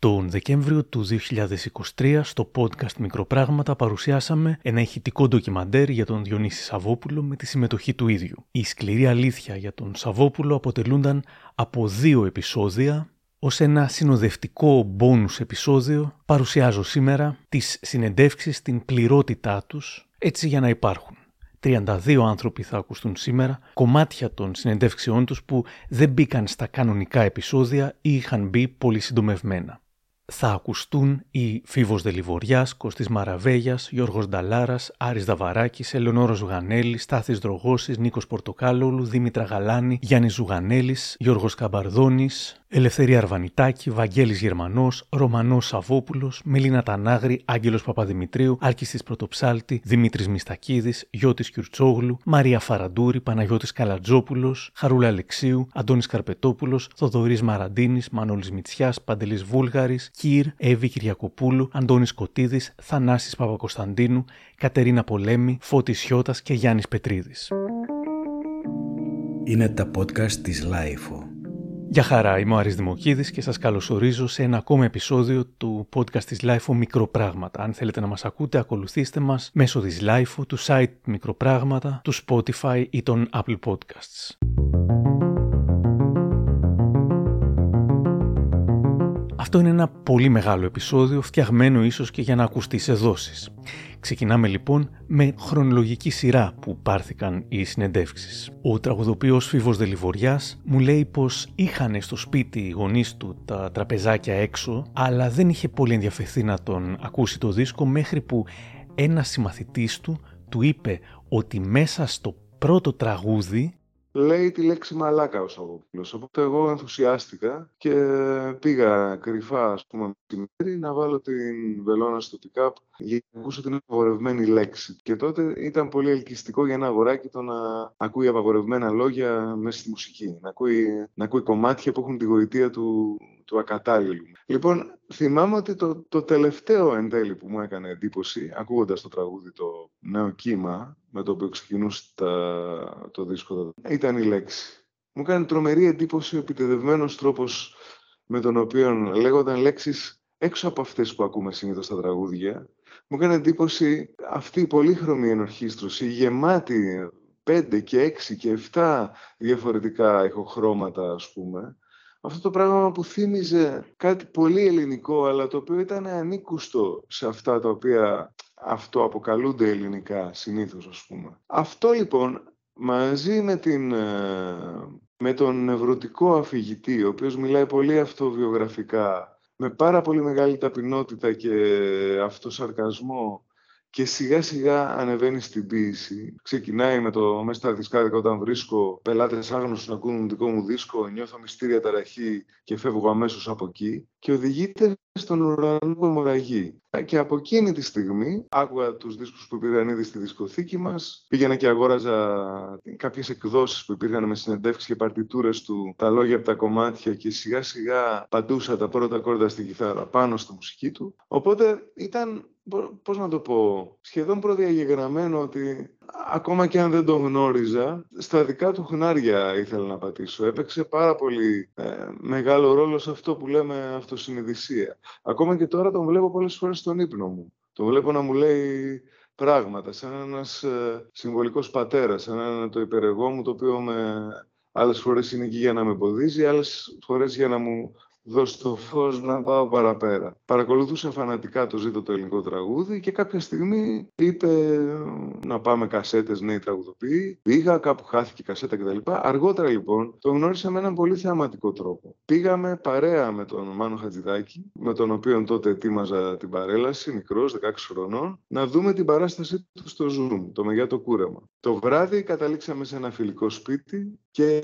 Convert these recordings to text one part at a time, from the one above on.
Τον Δεκέμβριο του 2023 στο podcast Μικροπράγματα παρουσιάσαμε ένα ηχητικό ντοκιμαντέρ για τον Διονύση Σαββόπουλο με τη συμμετοχή του ίδιου. Η σκληρή αλήθεια για τον Σαββόπουλο αποτελούνταν από δύο επεισόδια ως ένα συνοδευτικό μπόνους επεισόδιο παρουσιάζω σήμερα τις συνεντεύξεις στην πληρότητά τους έτσι για να υπάρχουν. 32 άνθρωποι θα ακουστούν σήμερα, κομμάτια των συνεντεύξεών τους που δεν μπήκαν στα κανονικά επεισόδια ή είχαν μπει πολύ συντομευμένα θα ακουστούν οι Φίβος Δελιβοριάς, Κωστής Μαραβέγιας, Γιώργος Νταλάρας, Άρης Δαβαράκης, Ελεονόρος Ζουγανέλης, Στάθης Δρογώσης, Νίκος Πορτοκάλολου, Δήμητρα Γαλάνη, Γιάννης Ζουγανέλης, Γιώργος Καμπαρδόνης, Ελευθερία Αρβανιτάκη, Βαγγέλης Γερμανός, Ρωμανός Σαββόπουλος, Μελίνα Τανάγρη, Άγγελος Παπαδημητρίου, Άλκης της Πρωτοψάλτη, Δημήτρης Μιστακίδης, Γιώτης Κιουρτσόγλου, Μαρία Φαραντούρη, Παναγιώτης Καλατζόπουλος, Χαρούλα Αλεξίου, Αντώνης Καρπετόπουλος, Θοδωρής Μαραντίνης, Μανώλης Μητσιάς, Παντελής Βούλγαρης, Κύρ, Εύη Κυριακοπούλου, Αντώνης Κωτίδης, Θανάσης Παπακοσταντίνου, Κατερίνα Πολέμη, Φώτης Σιώτας και Γιάννης Πετρίδης. Είναι τα podcast της LiFO. Γεια χαρά, είμαι ο Άρης Δημοκίδης και σας καλωσορίζω σε ένα ακόμα επεισόδιο του podcast της LiFO Μικροπράγματα. Αν θέλετε να μας ακούτε, ακολουθήστε μας μέσω της LiFO, του site Μικροπράγματα, του Spotify ή των Apple Podcasts. Αυτό είναι ένα πολύ μεγάλο επεισόδιο, φτιαγμένο ίσως και για να ακουστεί σε δόσεις. Ξεκινάμε λοιπόν με χρονολογική σειρά που πάρθηκαν οι συνεντεύξεις. Ο τραγουδοποιός Φίβος Δελιβοριάς μου λέει πως είχαν στο σπίτι οι γονείς του τα τραπεζάκια έξω, αλλά δεν είχε πολύ ενδιαφερθεί να τον ακούσει το δίσκο μέχρι που ένας συμμαθητής του του είπε ότι μέσα στο πρώτο τραγούδι λέει τη λέξη μαλάκα ο Σαββόπουλος. Οπότε εγώ ενθουσιάστηκα και πήγα κρυφά, ας πούμε, μέρη να βάλω την βελόνα στο pick-up για να ακούσω την απαγορευμένη λέξη. Και τότε ήταν πολύ ελκυστικό για ένα αγοράκι το να ακούει απαγορευμένα λόγια μέσα στη μουσική. Να ακούει, να ακούει κομμάτια που έχουν τη γοητεία του, του ακατάλληλου. Λοιπόν, θυμάμαι ότι το, το τελευταίο εν τέλει που μου έκανε εντύπωση, ακούγοντας το τραγούδι το νέο κύμα, με το οποίο ξεκινούσε τα, το δίσκο, ήταν η λέξη. Μου έκανε τρομερή εντύπωση ο επιτεδευμένος τρόπος με τον οποίο λέγονταν λέξεις έξω από αυτές που ακούμε συνήθως στα τραγούδια. Μου έκανε εντύπωση αυτή η πολύχρωμη ενορχίστρωση, γεμάτη πέντε και έξι και εφτά διαφορετικά ηχοχρώματα, ας πούμε, αυτό το πράγμα που θύμιζε κάτι πολύ ελληνικό, αλλά το οποίο ήταν ανήκουστο σε αυτά τα οποία αυτό αποκαλούνται ελληνικά συνήθως, ας πούμε. Αυτό λοιπόν, μαζί με, την, ε, με τον νευρωτικό αφηγητή, ο οποίος μιλάει πολύ αυτοβιογραφικά, με πάρα πολύ μεγάλη ταπεινότητα και αυτοσαρκασμό και σιγά σιγά ανεβαίνει στην ποίηση. Ξεκινάει με το μέσα στα δισκάδικα όταν βρίσκω πελάτες άγνωστους να ακούν δικό μου δίσκο, νιώθω μυστήρια ταραχή και φεύγω αμέσως από εκεί και οδηγείται στον ουρανό που αιμορραγεί. Και από εκείνη τη στιγμή άκουγα τους δίσκους που υπήρχαν ήδη στη δισκοθήκη μας, πήγαινα και αγόραζα κάποιες εκδόσεις που υπήρχαν με συνεντεύξεις και παρτιτούρες του, τα λόγια από τα κομμάτια και σιγά σιγά πατούσα τα πρώτα κόρτα στην κιθάρα πάνω στη μουσική του. Οπότε ήταν πώς να το πω, σχεδόν προδιαγεγραμμένο ότι ακόμα και αν δεν το γνώριζα, στα δικά του χνάρια ήθελα να πατήσω. Έπαιξε πάρα πολύ ε, μεγάλο ρόλο σε αυτό που λέμε αυτοσυνειδησία. Ακόμα και τώρα τον βλέπω πολλές φορές στον ύπνο μου. Τον βλέπω να μου λέει πράγματα, σαν ένας ε, συμβολικός πατέρας, σαν ένα το υπερεγό μου, το οποίο με άλλες φορές είναι εκεί για να με εμποδίζει, άλλες φορές για να μου δώσει το φως να πάω παραπέρα. Παρακολουθούσα φανατικά το ζήτο το ελληνικό τραγούδι και κάποια στιγμή είπε να πάμε κασέτες νέοι τραγουδοποιοί. Πήγα, κάπου χάθηκε η κασέτα κτλ. Αργότερα λοιπόν το γνώρισα με έναν πολύ θεαματικό τρόπο. Πήγαμε παρέα με τον Μάνο Χατζηδάκη, με τον οποίο τότε ετοίμαζα την παρέλαση, μικρός, 16 χρονών, να δούμε την παράστασή του στο Zoom, το Μεγιάτο Κούρεμα. Το βράδυ καταλήξαμε σε ένα φιλικό σπίτι και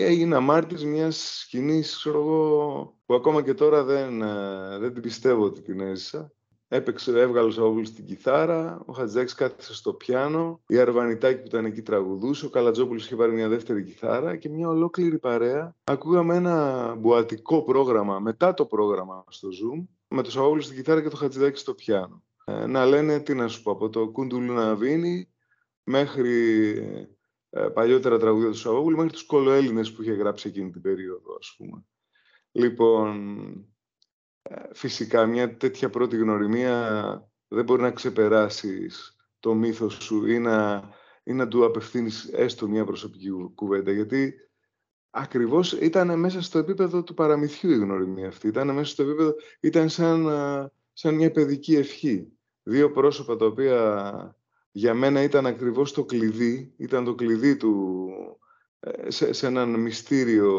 έγινα μάρτης μιας σκηνής, ξέρω εγώ, που ακόμα και τώρα δεν, ε, δεν την πιστεύω ότι την έζησα. Έπαιξε, έβγαλε ο Σαούλης στην κιθάρα, ο Χατζάκης κάθισε στο πιάνο, η Αρβανιτάκη που ήταν εκεί τραγουδούσε, ο Καλατζόπουλος είχε πάρει μια δεύτερη κιθάρα και μια ολόκληρη παρέα. Ακούγαμε ένα μπουατικό πρόγραμμα μετά το πρόγραμμα στο Zoom, με το Σαούλη στην κιθάρα και το Χατζηδάκη στο πιάνο. Ε, να λένε, τι να σου πω, από το Κούντουλου Ναβίνι μέχρι ε, παλιότερα τραγούδια του Σαββόπουλου μέχρι τους κολοέλληνες που είχε γράψει εκείνη την περίοδο, ας πούμε. Λοιπόν, φυσικά μια τέτοια πρώτη γνωριμία δεν μπορεί να ξεπεράσεις το μύθος σου ή να, ή να του απευθύνεις έστω μια προσωπική κουβέντα. Γιατί ακριβώς ήταν μέσα στο επίπεδο του παραμυθιού η γνωριμία αυτή. Ήταν μέσα στο επίπεδο, ήταν σαν, σαν μια παιδική ευχή. Δύο πρόσωπα τα οποία για μένα ήταν ακριβώς το κλειδί, ήταν το κλειδί του, ε, σε, σε έναν μυστήριο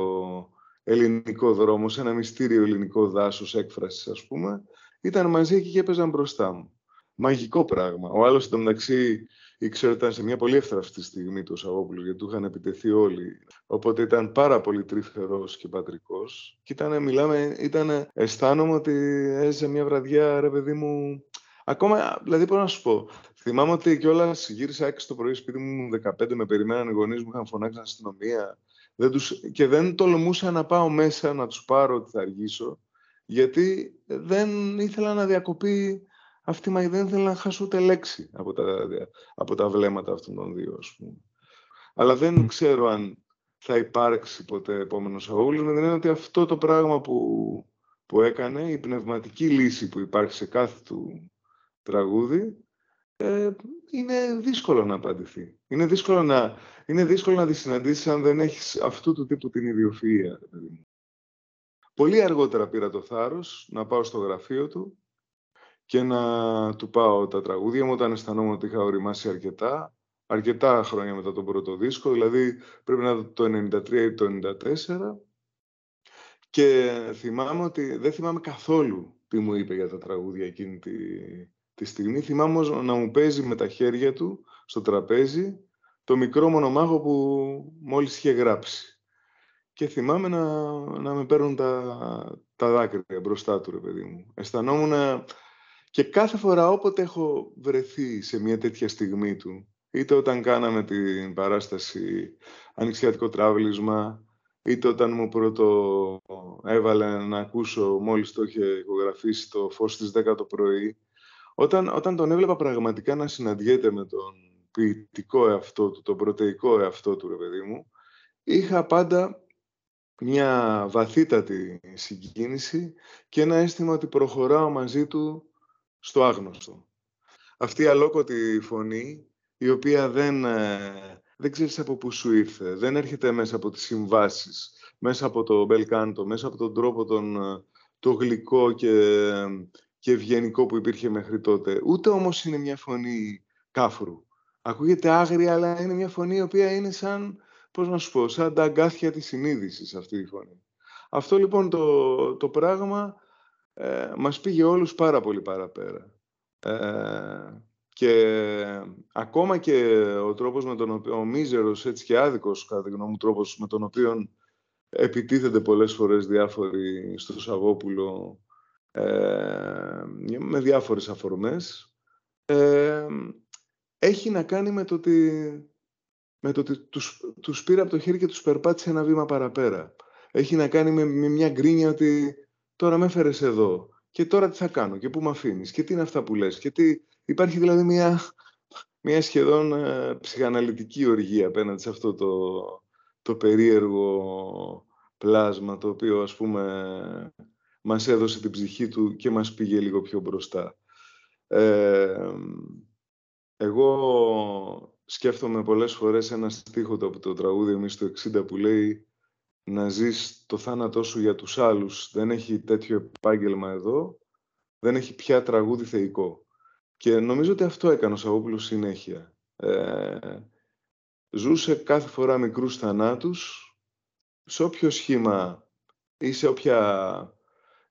ελληνικό δρόμο, σε ένα μυστήριο ελληνικό δάσος έκφρασης ας πούμε, ήταν μαζί εκεί και έπαιζαν μπροστά μου. Μαγικό πράγμα. Ο άλλος εντωμεταξύ ήξερε ότι ήταν σε μια πολύ εύθραυστη στιγμή του Σαββόπουλου, γιατί του είχαν επιτεθεί όλοι. Οπότε ήταν πάρα πολύ τρυφερός και πατρικός. Και ήταν, μιλάμε, ήταν, αισθάνομαι ότι έζησε μια βραδιά, ρε παιδί μου, Ακόμα, δηλαδή, μπορώ να σου πω. Θυμάμαι ότι κιόλας γύρισα 6 το πρωί σπίτι μου 15 με περιμέναν οι γονείς μου, είχαν φωνάξει στην αστυνομία. Δεν τους... Και δεν τολμούσα να πάω μέσα να τους πάρω ότι θα αργήσω, γιατί δεν ήθελα να διακοπεί αυτή η δεν ήθελα να χάσω ούτε λέξη από τα, από τα βλέμματα αυτών των δύο, ας πούμε. Αλλά δεν ξέρω αν θα υπάρξει ποτέ επόμενος αγώγουλος, με την έννοια ότι αυτό το πράγμα που, που έκανε, η πνευματική λύση που υπάρχει σε κάθε του τραγούδι, ε, είναι δύσκολο να απαντηθεί. Είναι δύσκολο να, είναι δύσκολο να τη συναντήσεις αν δεν έχεις αυτού του τύπου την ιδιοφυΐα. Πολύ αργότερα πήρα το θάρρος να πάω στο γραφείο του και να του πάω τα τραγούδια μου όταν αισθανόμουν ότι είχα οριμάσει αρκετά, αρκετά χρόνια μετά τον πρώτο δίσκο, δηλαδή πρέπει να το 93 ή το 94. Και θυμάμαι ότι δεν θυμάμαι καθόλου τι μου είπε για τα τραγούδια εκείνη τη, τη στιγμή. Θυμάμαι να μου παίζει με τα χέρια του στο τραπέζι το μικρό μονομάχο που μόλις είχε γράψει. Και θυμάμαι να, να με παίρνουν τα, τα δάκρυα μπροστά του, ρε παιδί μου. Αισθανόμουν και κάθε φορά όποτε έχω βρεθεί σε μια τέτοια στιγμή του, είτε όταν κάναμε την παράσταση ανοιξιατικό τράβλισμα, είτε όταν μου πρώτο έβαλε να ακούσω μόλις το είχε ηχογραφήσει το φως στις 10 το πρωί, όταν, όταν τον έβλεπα πραγματικά να συναντιέται με τον ποιητικό εαυτό του, τον πρωτεϊκό εαυτό του, ρε παιδί μου, είχα πάντα μια βαθύτατη συγκίνηση και ένα αίσθημα ότι προχωράω μαζί του στο άγνωστο. Αυτή η αλόκοτη φωνή, η οποία δεν, ε, δεν ξέρεις από πού σου ήρθε, δεν έρχεται μέσα από τις συμβάσεις, μέσα από το μπελκάντο, μέσα από τον τρόπο τον, ε, το γλυκό και, και ευγενικό που υπήρχε μέχρι τότε. Ούτε όμως είναι μια φωνή κάφρου. Ακούγεται άγρια, αλλά είναι μια φωνή η οποία είναι σαν, πώς να σου πω, σαν τα αγκάθια της συνείδησης αυτή η φωνή. Αυτό λοιπόν το, το πράγμα ε, μας πήγε όλους πάρα πολύ παραπέρα. Ε, και ακόμα και ο τρόπος με τον οποίο, ο μίζερος έτσι και άδικος, κατά τη γνώμη μου, τρόπος με τον οποίο επιτίθενται πολλές φορές διάφοροι στο Σαββόπουλο ε, με διάφορες αφορμές, ε, έχει να κάνει με το ότι, με το ότι τους, τους πήρε από το χέρι και τους περπάτησε ένα βήμα παραπέρα. Έχει να κάνει με, με μια γκρίνια ότι τώρα με έφερες εδώ και τώρα τι θα κάνω και πού με αφήνεις και τι είναι αυτά που λες και τι... Υπάρχει δηλαδή μια, μια σχεδόν ε, ψυχαναλυτική οργή απέναντι σε αυτό το, το περίεργο πλάσμα το οποίο ας πούμε μας έδωσε την ψυχή του και μας πήγε λίγο πιο μπροστά. Ε, εγώ σκέφτομαι πολλές φορές ένα στίχο από το τραγούδι εμείς το 60 που λέει να ζεις το θάνατό σου για τους άλλους. Δεν έχει τέτοιο επάγγελμα εδώ, δεν έχει πια τραγούδι θεϊκό. Και νομίζω ότι αυτό έκανε ο Σαββόπουλος συνέχεια. Ε, ζούσε κάθε φορά μικρούς θανάτους, σε όποιο σχήμα ή σε όποια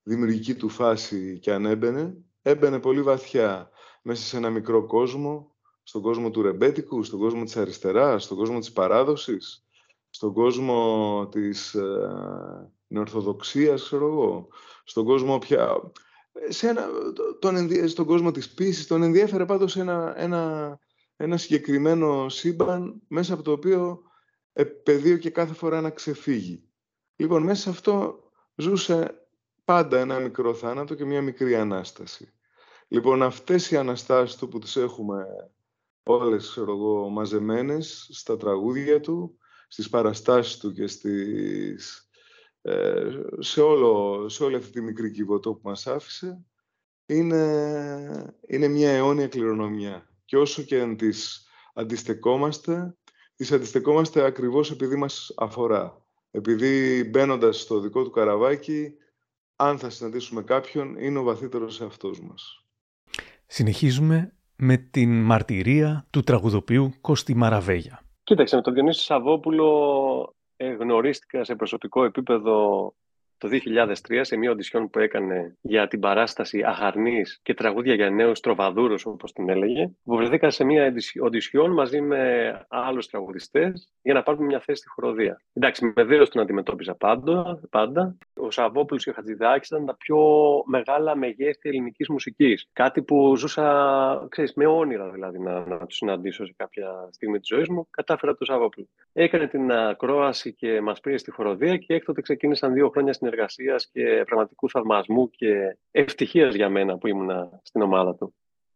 δημιουργική του φάση και αν έμπαινε, έμπαινε πολύ βαθιά μέσα σε ένα μικρό κόσμο, στον κόσμο του ρεμπέτικου, στον κόσμο της αριστεράς, στον κόσμο της παράδοσης, στον κόσμο της ε, νεορθοδοξίας, ξέρω εγώ, στον κόσμο πια... Σε ένα, τον, στον κόσμο της πίσης, τον ενδιέφερε πάντως ένα, ένα, ένα συγκεκριμένο σύμπαν μέσα από το οποίο επαιδείω και κάθε φορά να ξεφύγει. Λοιπόν, μέσα σε αυτό ζούσε πάντα ένα μικρό θάνατο και μια μικρή Ανάσταση. Λοιπόν, αυτές οι Αναστάσεις του που τις έχουμε όλες, ξέρω εγώ, μαζεμένες στα τραγούδια του, στις παραστάσεις του και στις, ε, σε, όλο, σε όλη αυτή τη μικρή κυβωτό που μας άφησε είναι, είναι μια αιώνια κληρονομιά. Και όσο και αν τις αντιστεκόμαστε, τις αντιστεκόμαστε ακριβώς επειδή μας αφορά. Επειδή μπαίνοντας στο δικό του καραβάκι, αν θα συναντήσουμε κάποιον, είναι ο βαθύτερος εαυτός μας. Συνεχίζουμε με την μαρτυρία του τραγουδοποιού Κώστη Μαραβέγια. Κοίταξε, με τον Διονύσης Σαββόπουλο ε, γνωρίστηκα σε προσωπικό επίπεδο το 2003 σε μια οντισιόν που έκανε για την παράσταση Αχαρνής και τραγούδια για νέους τροβαδούρους, όπως την έλεγε. Που βρεθήκα σε μια οντισιόν μαζί με άλλους τραγουδιστές για να πάρουμε μια θέση στη χοροδία. Εντάξει, με δέο τον αντιμετώπιζα πάντα. πάντα. Ο Σαββόπουλος και ο Χατζηδάκης ήταν τα πιο μεγάλα μεγέθη ελληνικής μουσικής. Κάτι που ζούσα, ξέρεις, με όνειρα δηλαδή να, να τους συναντήσω σε κάποια στιγμή της ζωής μου. Κατάφερα το Σαββόπουλο. Έκανε την ακρόαση και μας πήρε στη χοροδία και έκτοτε ξεκίνησαν δύο χρόνια στην συνεργασίας και πραγματικού θαυμασμού και ευτυχίας για μένα που ήμουν στην ομάδα του.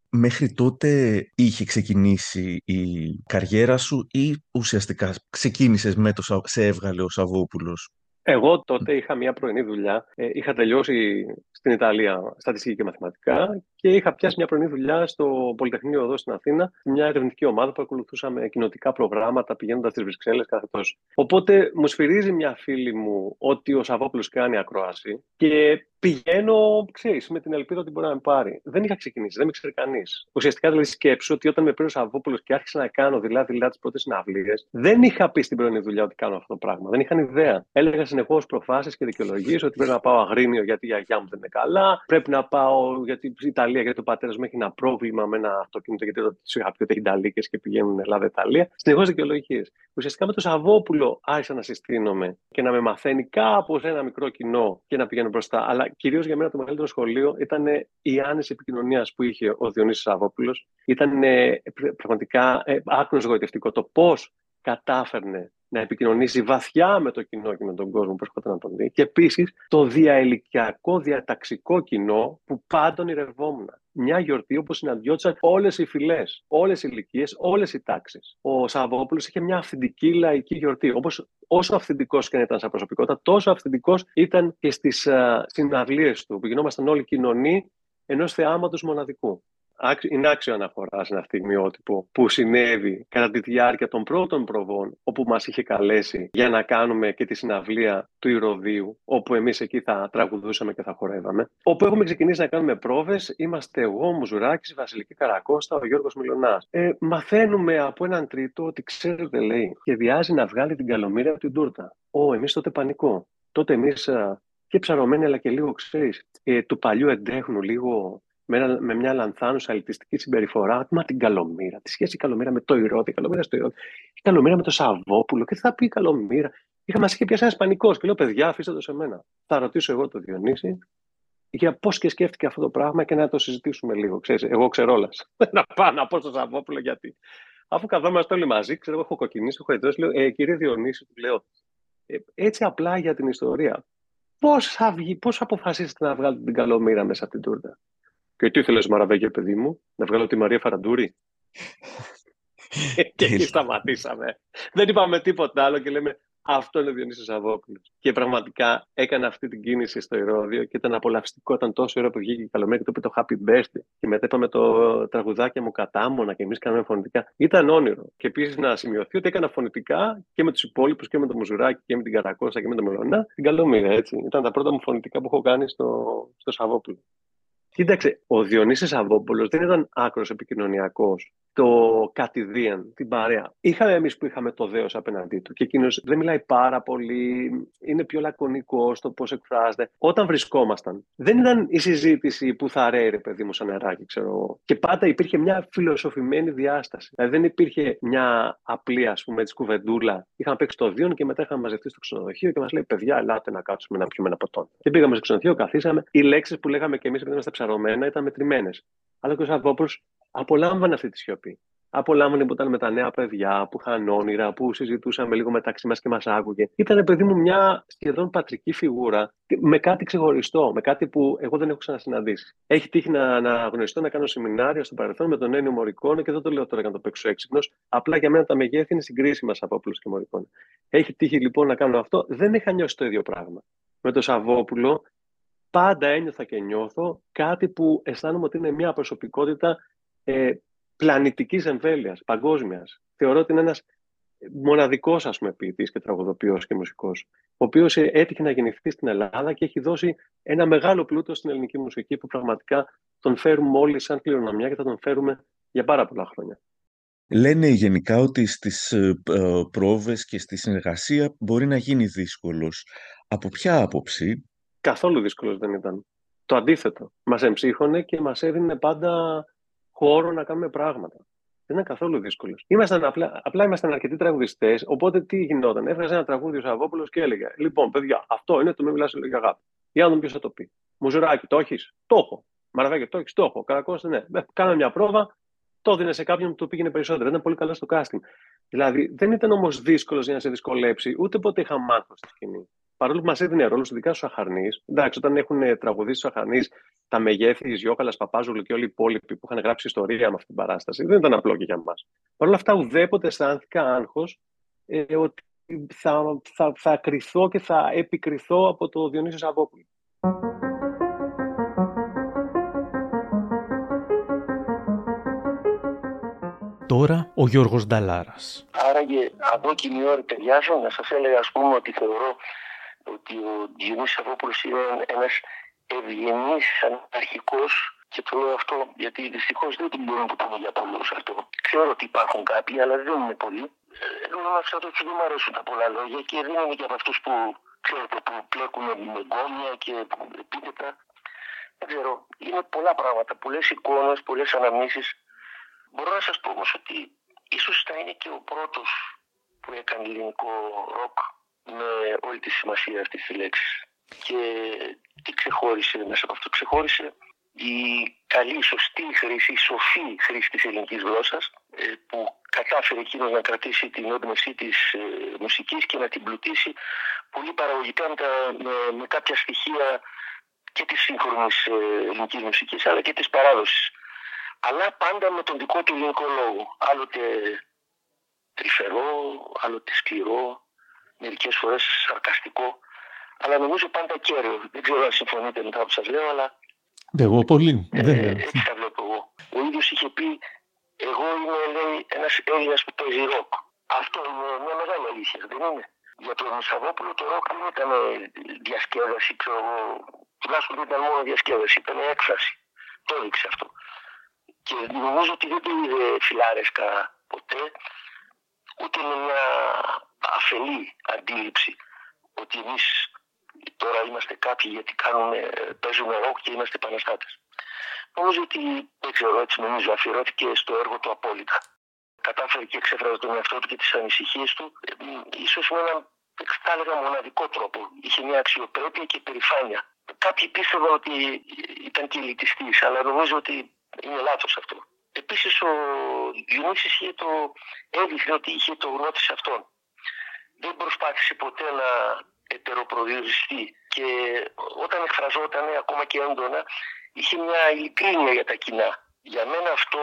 Μέχρι τότε είχε ξεκινήσει η καριέρα σου ή ουσιαστικά ξεκίνησες με το σε έβγαλε ο Σαββόπουλος; Εγώ τότε είχα μια πρωινή δουλειά. Ε, είχα τελειώσει στην Ιταλία στατιστική και μαθηματικά και είχα πιάσει μια πρωινή δουλειά στο Πολυτεχνείο εδώ στην Αθήνα, μια ερευνητική ομάδα που ακολουθούσαμε κοινοτικά προγράμματα πηγαίνοντας στις Βρυξέλλες κάθε τόσο. Οπότε μου σφυρίζει μια φίλη μου ότι ο Σαββόπουλος κάνει ακρόαση και πηγαίνω, ξέρεις, με την ελπίδα ότι μπορεί να με πάρει. Δεν είχα ξεκινήσει, δεν με ξέρει κανείς. Ουσιαστικά δηλαδή σκέψω ότι όταν με πήρε ο Σαββόπουλος και άρχισα να κάνω δηλαδή, δηλαδή τις πρώτες συναυλίες, δεν είχα πει στην πρωινή δουλειά ότι κάνω αυτό το πράγμα. Δεν είχαν ιδέα. Έλεγα συνεχώς προφάσεις και δικαιολογίε ότι πρέπει να πάω αγρίνιο γιατί η γιαγιά μου δεν είναι καλά, πρέπει να πάω γιατί η Ιταλία, γιατί ο πατέρας μου έχει ένα πρόβλημα με ένα αυτοκίνητο, γιατί τους είχα πει ότι έχει Ιταλίκε και πηγαίνουν Ελλάδα-Ιταλία. Συνεχώς δικαιολογίες. Ουσιαστικά με το Σαββόπουλο άρχισα να συστήνομαι και να με μαθαίνει κάπως ένα μικρό κοινό και να πηγαίνω μπροστά. Αλλά κυρίως για μένα το μεγαλύτερο σχολείο ήταν η άνεση επικοινωνίας που είχε ο Διονύσης Σαββόπουλος. Ήταν πραγματικά ε, άκρος γοητευτικό το πώς κατάφερνε να επικοινωνήσει βαθιά με το κοινό και με τον κόσμο που έρχεται να τον δει. Και επίσης το διαελικιακό, διαταξικό κοινό που πάντων ηρευόμουν. Μια γιορτή όπου συναντιόντουσαν όλες οι φυλές, όλες οι ηλικίες, όλες οι τάξεις. Ο Σαββόπουλος είχε μια αυθεντική λαϊκή γιορτή. Όπως, όσο αυθεντικός και αν ήταν σαν προσωπικότητα, τόσο αυθεντικός ήταν και στις uh, συναυλίες του, που γινόμασταν όλοι κοινωνοί ενός θεάματος μοναδικού είναι άξιο αναφοράς σε ένα στιγμιότυπο που συνέβη κατά τη διάρκεια των πρώτων προβών, όπου μας είχε καλέσει για να κάνουμε και τη συναυλία του Ηρωδίου, όπου εμείς εκεί θα τραγουδούσαμε και θα χορεύαμε. Όπου έχουμε ξεκινήσει να κάνουμε πρόβες, είμαστε εγώ, Μουζουράκης, η Βασιλική Καρακώστα, ο Γιώργος Μιλονά. Ε, μαθαίνουμε από έναν τρίτο ότι ξέρετε, λέει, σχεδιάζει να βγάλει την καλομήρια από την τούρτα. Ω, εμείς τότε πανικό. Τότε εμείς και ψαρωμένοι, αλλά και λίγο ξέρεις, ε, του παλιού εντέχνου, λίγο με, με μια λανθάνουσα αλητιστική συμπεριφορά. Μα την Καλομήρα. Τι σχέση η Καλομήρα με το Ηρώδη, η Καλομήρα στο Ηρώδη, η Καλομήρα με το Σαββόπουλο. Και τι θα πει η Καλομήρα. Είχα μας είχε πιάσει ένας πανικός και λέω: Παιδιά, αφήστε το σε μένα. Θα ρωτήσω εγώ το Διονύση για πώς και σκέφτηκε αυτό το πράγμα και να το συζητήσουμε λίγο. Ξέρεις, εγώ ξέρω όλας. να πάω να πω στο Σαββόπουλο γιατί. Αφού καθόμαστε όλοι μαζί, ξέρω, έχω κοκκινήσει, έχω ιδρώσει, λέω: ε, Κύριε Διονύση, του λέω, ε, έτσι απλά για την ιστορία. Πώς θα πώς αποφασίσετε να βγάλετε την καλομήρα μέσα από την τούρτα; Και τι ήθελε Μαραβέγγε, παιδί μου, να βγάλω τη Μαρία Φαραντούρη; και εκεί σταματήσαμε. Δεν είπαμε τίποτα άλλο και λέμε αυτό είναι ο Διονύσης Αβόπουλος. Και πραγματικά έκανε αυτή την κίνηση στο Ηρώδιο και ήταν απολαυστικό. Ήταν τόσο ώρα που βγήκε η καλομέρα και το είπε το Happy Birthday. Και μετά είπαμε το τραγουδάκι μου κατάμονα και εμείς κάναμε φωνητικά. Ήταν όνειρο. Και επίσης να σημειωθεί ότι έκανα φωνητικά και με τους υπόλοιπους και με το Μουζουράκι και με την Καρακόσα και με το Μελονά την καλομήρα. Έτσι. Ήταν τα πρώτα μου φωνητικά που έχω κάνει στο, στο Σαββόπουλο. Κοίταξε, ο Διονύσης Αβόπουλος δεν ήταν άκρος επικοινωνιακός το κατηδίαν, την παρέα. Είχαμε εμείς που είχαμε το δέος απέναντί του και εκείνος δεν μιλάει πάρα πολύ, είναι πιο λακωνικός στο πώς εκφράζεται. Όταν βρισκόμασταν, δεν ήταν η συζήτηση που θα ρέει, ρε παιδί μου, σαν νεράκι, ξέρω εγώ. Και πάντα υπήρχε μια φιλοσοφημένη διάσταση. Δηλαδή δεν υπήρχε μια απλή, ας πούμε, έτσι κουβεντούλα. Είχαμε παίξει το δύο και μετά είχαμε μαζευτεί στο ξενοδοχείο και μας λέει: Παιδιά, ελάτε να κάτσουμε να πιούμε ένα ποτό. Και πήγαμε στο ξενοδοχείο, καθίσαμε. Οι λέξεις που λέγαμε και εμείς επειδή είμαστε ψαρωμένα ήταν μετρημένες. Αλλά και ο Σαββόπουλος απολάμβανε αυτή τη σιωπή. απολάμβανε που ήταν με τα νέα παιδιά, που είχαν όνειρα, που συζητούσαμε λίγο μεταξύ μας και μας άκουγε. Ήταν, παιδί μου, μια σχεδόν πατρική φιγούρα με κάτι ξεχωριστό, με κάτι που εγώ δεν έχω ξανασυναντήσει. Έχει τύχει να, να γνωριστώ, να κάνω σεμινάρια στο παρελθόν με τον Ένιο Μωρικόνο και δεν το λέω τώρα για να το παίξω έξυπνος. Απλά για μένα τα μεγέθη είναι συγκρίσιμα από όπλο και Μωρικόνο. Έχει τύχει λοιπόν να κάνω αυτό. Δεν είχα νιώσει το ίδιο πράγμα. Με το Σαββόπουλο πάντα ένιωθα και νιώθω κάτι που αισθάνομαι ότι είναι μια προσωπικότητα ε, πλανητικής εμβέλειας, παγκόσμιας. Θεωρώ ότι είναι ένας μοναδικός ας πούμε ποιητής και τραγουδοποιός και μουσικός, ο οποίος έτυχε να γεννηθεί στην Ελλάδα και έχει δώσει ένα μεγάλο πλούτο στην ελληνική μουσική που πραγματικά τον φέρουμε όλοι σαν κληρονομιά και θα τον φέρουμε για πάρα πολλά χρόνια. Λένε γενικά ότι στις ε, ε, πρόβες και στη συνεργασία μπορεί να γίνει δύσκολος. Από ποια άποψη; Καθόλου δύσκολος δεν ήταν. Το αντίθετο. Μας εμψύχωνε και μας έδινε πάντα χώρο να κάνουμε πράγματα. Δεν ήταν καθόλου δύσκολο. Ήμασταν απλά, απλά ήμασταν αρκετοί τραγουδιστές, οπότε τι γινόταν. Έβγαζε ένα τραγούδι ο Σαββόπουλος και έλεγε: Λοιπόν, παιδιά, αυτό είναι το μη μιλάς για αγάπη. Για να δούμε ποιος θα το πει. Μουζουράκι, το έχεις, το έχω. Μαραβάκι, το έχεις, το έχω. Καρακώστα, ναι. Ε, κάναμε μια πρόβα, το έδινε σε κάποιον που το πήγαινε περισσότερο. Ήταν πολύ καλό στο casting. Δηλαδή, δεν ήταν όμως δύσκολος για να σε δυσκολέψει, ούτε ποτέ είχα μάθος στη σκηνή παρόλο που μας έδινε ρόλο, ειδικά στου Αχαρνείς, εντάξει, όταν έχουν τραγουδίσει στους Αχαρνείς τα μεγέθη, Γιώκαλα, Παπάζουλου και όλοι οι υπόλοιποι που είχαν γράψει ιστορία με αυτή την παράσταση, δεν ήταν απλό και για μας. Παρ' όλα αυτά, ουδέποτε αισθάνθηκα άγχος ε, ότι θα, θα, θα κρυθώ και θα επικριθώ από το Διονύσιο Σαββόπουλο. Τώρα ο Γιώργος Νταλάρας. Άραγε από εκείνη η ώρα ταιριάζω να σας έλεγα ας πούμε ότι θεωρώ ότι ο Διονύσης Σαββόπουλος είναι ένας ευγενής αναρχικός και το λέω αυτό γιατί δυστυχώς δεν την μπορούμε να το πούμε για πολλούς αυτό. Ξέρω ότι υπάρχουν κάποιοι, αλλά δεν είναι πολλοί. Εγώ με αυτός του δεν μου αρέσουν τα πολλά λόγια και δεν είναι και από αυτούς που ξέρετε που πλέκουν με γκόμια και επίθετα. Δεν ξέρω. Είναι πολλά πράγματα, πολλές εικόνες, πολλές αναμνήσεις. Μπορώ να σας πω όμως ότι ίσως θα είναι και ο πρώτος που έκανε ελληνικό ροκ με όλη τη σημασία αυτής της λέξης. Και τι ξεχώρισε μέσα από αυτό. Ξεχώρισε η καλή, σωστή χρήση, η σοφή χρήση της ελληνικής γλώσσας ε, που κατάφερε εκείνος να κρατήσει την όντμευση της ε, μουσικής και να την πλουτίσει πολύ παραγωγικά με, με, κάποια στοιχεία και της σύγχρονης ε, ελληνικής μουσικής αλλά και της παράδοσης. Αλλά πάντα με τον δικό του ελληνικό λόγο. Άλλοτε τρυφερό, άλλοτε σκληρό, μερικές φορές σαρκαστικό, αλλά νομίζω πάντα κέριο. Δεν ξέρω αν συμφωνείτε με αυτά που σας λέω, αλλά. Εγώ πολύ. Ε, έτσι τα βλέπω εγώ. Ο ίδιος είχε πει, Εγώ είμαι ένας Έλληνας που παίζει ροκ. Αυτό είναι μια μεγάλη αλήθεια, δεν είναι. Για τον Σαββόπουλο το ροκ δεν ήταν διασκέδαση, ξέρω εγώ. Τουλάχιστον δεν ήταν μόνο διασκέδαση, ήταν έκφραση. Το έδειξε αυτό. Και νομίζω ότι δεν το είδε φιλάρεσκα ποτέ, ούτε με μια αφελή αντίληψη ότι εμείς τώρα είμαστε κάποιοι γιατί κάνουμε, παίζουμε ροκ και είμαστε επαναστάτες. Νομίζω ότι, δεν ξέρω, έτσι νομίζω, αφιερώθηκε στο έργο του απόλυτα. Κατάφερε και εξέφραζε τον εαυτό του και τις ανησυχίες του, ίσως με έναν, θα έλεγα, μοναδικό τρόπο. Είχε μια αξιοπρέπεια και περηφάνεια. Κάποιοι πίστευαν ότι ήταν και ελιτιστής, αλλά νομίζω ότι είναι λάθος αυτό. Επίσης, ο Διονύσης είχε το, έδειχνε ότι είχε το γνώτη σε αυτόν δεν προσπάθησε ποτέ να ετεροπροδιοριστεί και όταν εκφραζόταν ακόμα και έντονα είχε μια ειλικρίνεια για τα κοινά. Για μένα αυτό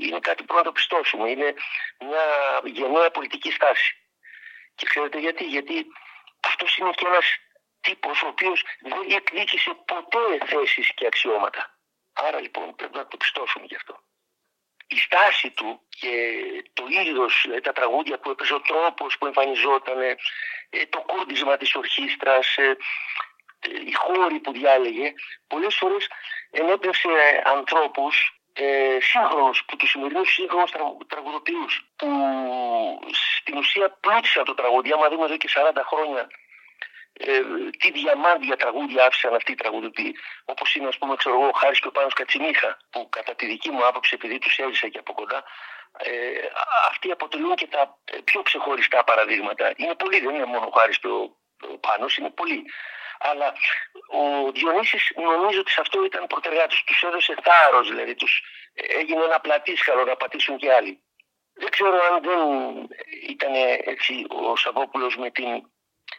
είναι κάτι που να το πιστώσουμε. Είναι μια γενναία πολιτική στάση. Και ξέρετε γιατί; Γιατί αυτός είναι και ένας τύπος ο οποίος δεν διεκδίκησε ποτέ θέσεις και αξιώματα. Άρα λοιπόν πρέπει να το πιστώσουμε γι' αυτό η στάση του και το είδος, τα τραγούδια που έπαιζε, ο τρόπος που εμφανιζόταν, ε, το κούρδισμα της ορχήστρας, ε, οι χώροι που διάλεγε, πολλές φορές ενέπνευσε ανθρώπους ε, σύγχρονους, που τους σημερινούς σύγχρονους τραγουδοποιούς, που στην ουσία πλούτησαν το τραγούδι, άμα δούμε εδώ και 40 χρόνια ε, τι διαμάντια τραγούδια άφησαν αυτοί οι τραγουδοποιοί. Όπως είναι, ας πούμε, ξέρω εγώ, ο Χάρης και ο Πάνος Κατσιμίχα, που κατά τη δική μου άποψη, επειδή τους έζησα και από κοντά, ε, αυτοί αποτελούν και τα πιο ξεχωριστά παραδείγματα. Είναι πολλοί, δεν είναι μόνο ο Χάρης και ο, ο Πάνος, είναι πολλοί. Αλλά ο Διονύσης νομίζω ότι σε αυτό ήταν πρωτεργάτης. Τους έδωσε θάρρος, δηλαδή τους έγινε ένα πλατήσκαλο να πατήσουν και άλλοι. Δεν ξέρω αν δεν ήταν έτσι ο Σαββόπουλος με την,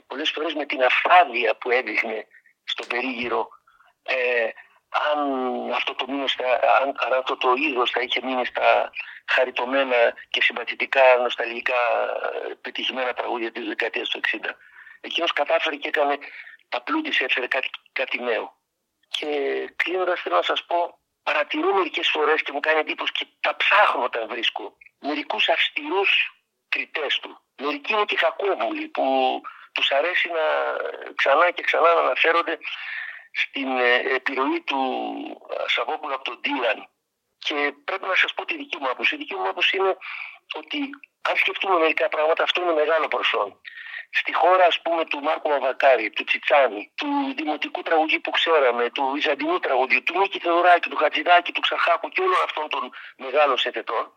πολλές φορές με την αφάδεια που έδειχνε στον περίγυρο ε, αν αυτό το, μήνυμα, αν, αν αυτό το είδος θα είχε μείνει στα χαριτωμένα και συμπαθητικά, νοσταλγικά, πετυχημένα τραγούδια της δεκαετίας του 60. Εκείνος κατάφερε και έκανε τα πλούτη έφερε κάτι, κάτι νέο. Και κλείνοντας θέλω να σας πω, παρατηρώ μερικές φορές και μου κάνει εντύπωση και τα ψάχνω όταν βρίσκω μερικούς αυστηρούς κριτές του. Μερικοί είναι και κακόβουλοι που τους αρέσει να ξανά και ξανά να αναφέρονται στην ε, επιρροή του ε, Σαββόπουλου από τον Ντίλαν. Και πρέπει να σας πω τη δική μου άποψη. Η δική μου άποψη είναι ότι αν σκεφτούμε μερικά πράγματα αυτό είναι μεγάλο προσόν. Στη χώρα ας πούμε του Μάρκου Μαβακάρη, του Τσιτσάνη, του δημοτικού τραγουδί που ξέραμε, του Βυζαντινού τραγουδιού, του Μίκη Θεοδωράκη, του Χατζηδάκη, του Ξαχάκου και όλων αυτών των μεγάλων σετετών,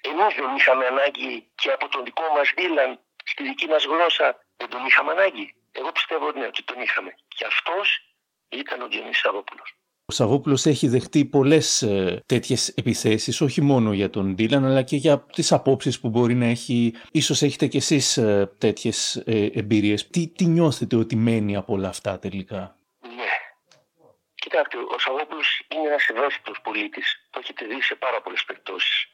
εμείς δεν είχαμε ανάγκη και από τον δικό μας Δίλαν στη δική μας γλώσσα δεν τον είχαμε ανάγκη. Εγώ πιστεύω ναι, ότι τον είχαμε. Και αυτός ήταν ο Διονύσης Σαββόπουλος. Ο Σαββόπουλος έχει δεχτεί πολλές ε, τέτοιες επιθέσεις, όχι μόνο για τον Ντίλαν, αλλά και για τις απόψεις που μπορεί να έχει. Ίσως έχετε κι εσείς ε, τέτοιες ε, εμπειρίες. Τι, τι νιώθετε ότι μένει από όλα αυτά τελικά; Ναι. Κοιτάξτε, ο Σαββόπουλος είναι ένας ευαίσθητος πολίτης. Το έχετε δει σε πάρα πολλές περιπτώσεις.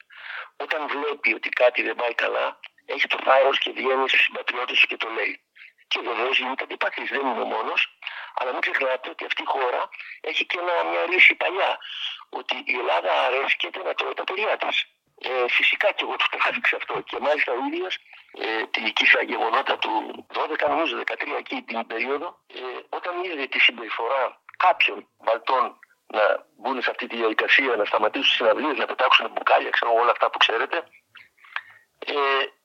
Όταν βλέπει ότι κάτι δεν πάει καλά, έχει το θάρρος και βγαίνει στους συμπατριώτες και το λέει. Και βεβαίως γίνεται αντιπαθή, δεν είναι ο μόνος. Αλλά μην ξεχνάτε ότι αυτή η χώρα έχει και ένα, μια ρίση παλιά. Ότι η Ελλάδα αρέσκεται να τρώει τα παιδιά της. Ε, φυσικά και εγώ του το είχα δείξει αυτό. Και μάλιστα ο ίδιος ε, τη δική στα γεγονότα του 12, νομίζω 13 εκεί την περίοδο, ε, όταν είδε τη συμπεριφορά κάποιων βαλτών να μπουν σε αυτή τη διαδικασία, να σταματήσουν τις συναυλίες, να πετάξουν μπουκάλια, ξέρω όλα αυτά που ξέρετε. Ε,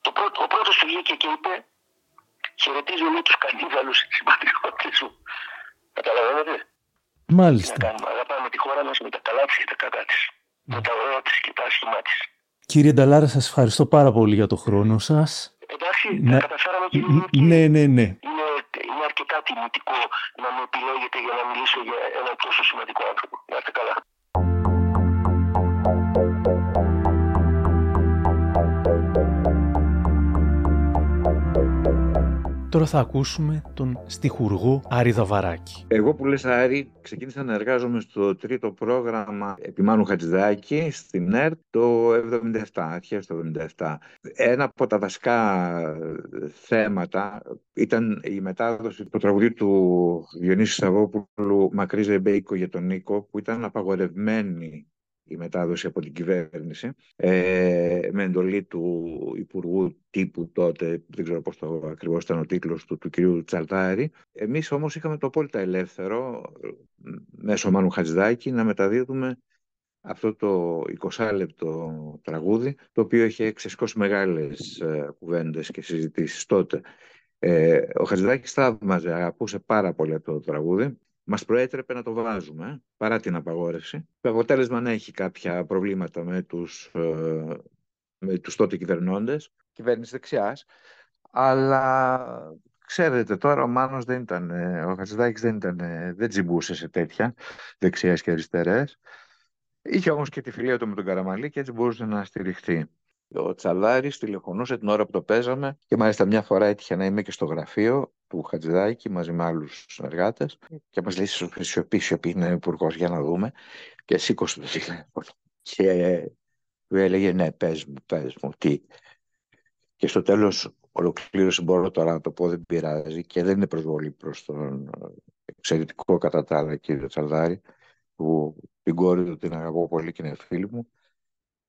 το πρώτο, ο πρώτος του βγήκε και είπε χαιρετίζω με τους καρνίβαλους συμπατριώτες σου. Καταλαβαίνετε; Μάλιστα. Να κάνουμε, αγαπάμε τη χώρα μας με τα καλά της και τα κακά της. Με τα ωραία της και τα άσχημά της. Κύριε Νταλάρα, σας ευχαριστώ πάρα πολύ για το χρόνο σας. Εντάξει, να... τα καταφέραμε και Ναι, ναι, ναι. Είναι, είναι αρκετά τιμητικό να με επιλέγετε για να μιλήσω για ένα τόσο σημαντικό άνθρωπο. Να είστε καλά. Τώρα θα ακούσουμε τον στιχουργό Άρη Δαβαράκη. Εγώ που λες Άρη, ξεκίνησα να εργάζομαι στο τρίτο πρόγραμμα Επιμάνου Χατζηδάκη στην ΕΡΤ το 77, αρχές το 77. Ένα από τα βασικά θέματα ήταν η μετάδοση του τραγουδίου του Διονύσης Σαββόπουλου «Μακρύζε Μπέικο για τον Νίκο» που ήταν απαγορευμένη η μετάδοση από την κυβέρνηση ε, με εντολή του Υπουργού τύπου τότε, δεν ξέρω πώς το ακριβώς ήταν ο τίτλος του, του κυρίου Τσαλτάρη. Εμείς όμως είχαμε το απόλυτα ελεύθερο μέσω Μάνου Χατζηδάκη να μεταδίδουμε αυτό το 20 λεπτό τραγούδι, το οποίο είχε ξεσκώσει μεγάλες ε, κουβέντες και συζητήσεις τότε. Ε, ο Χατζηδάκης θαύμαζε, αγαπούσε πάρα πολύ το τραγούδι μας προέτρεπε να το βάζουμε παρά την απαγόρευση. Το αποτέλεσμα να έχει κάποια προβλήματα με τους, ε, με τους τότε κυβερνώντες, κυβέρνηση δεξιάς, αλλά ξέρετε τώρα ο Μάνος δεν ήταν, ο Χατζηδάκης δεν, ήταν, δεν τζιμπούσε σε τέτοια δεξιές και αριστερές. Είχε όμως και τη φιλία του με τον Καραμαλή και έτσι μπορούσε να στηριχθεί. Ο Τσαλάρης τηλεφωνούσε την ώρα που το παίζαμε και μάλιστα μια φορά έτυχε να είμαι και στο γραφείο του Χατζηδάκη μαζί με άλλους εργάτες και μας λέει: Σιωπή, σιωπή, είναι υπουργός για να δούμε. Και σήκωσε το τηλέφωνο. Και του έλεγε: Ναι, πες μου, πες μου, τι. Και στο τέλος ολοκλήρωσε, μπορώ τώρα να το πω, δεν πειράζει και δεν είναι προσβολή προς τον εξαιρετικό κατά τα άλλα κύριο Τσαλδάρη, που την κόρη του την αγαπώ πολύ και είναι φίλη μου.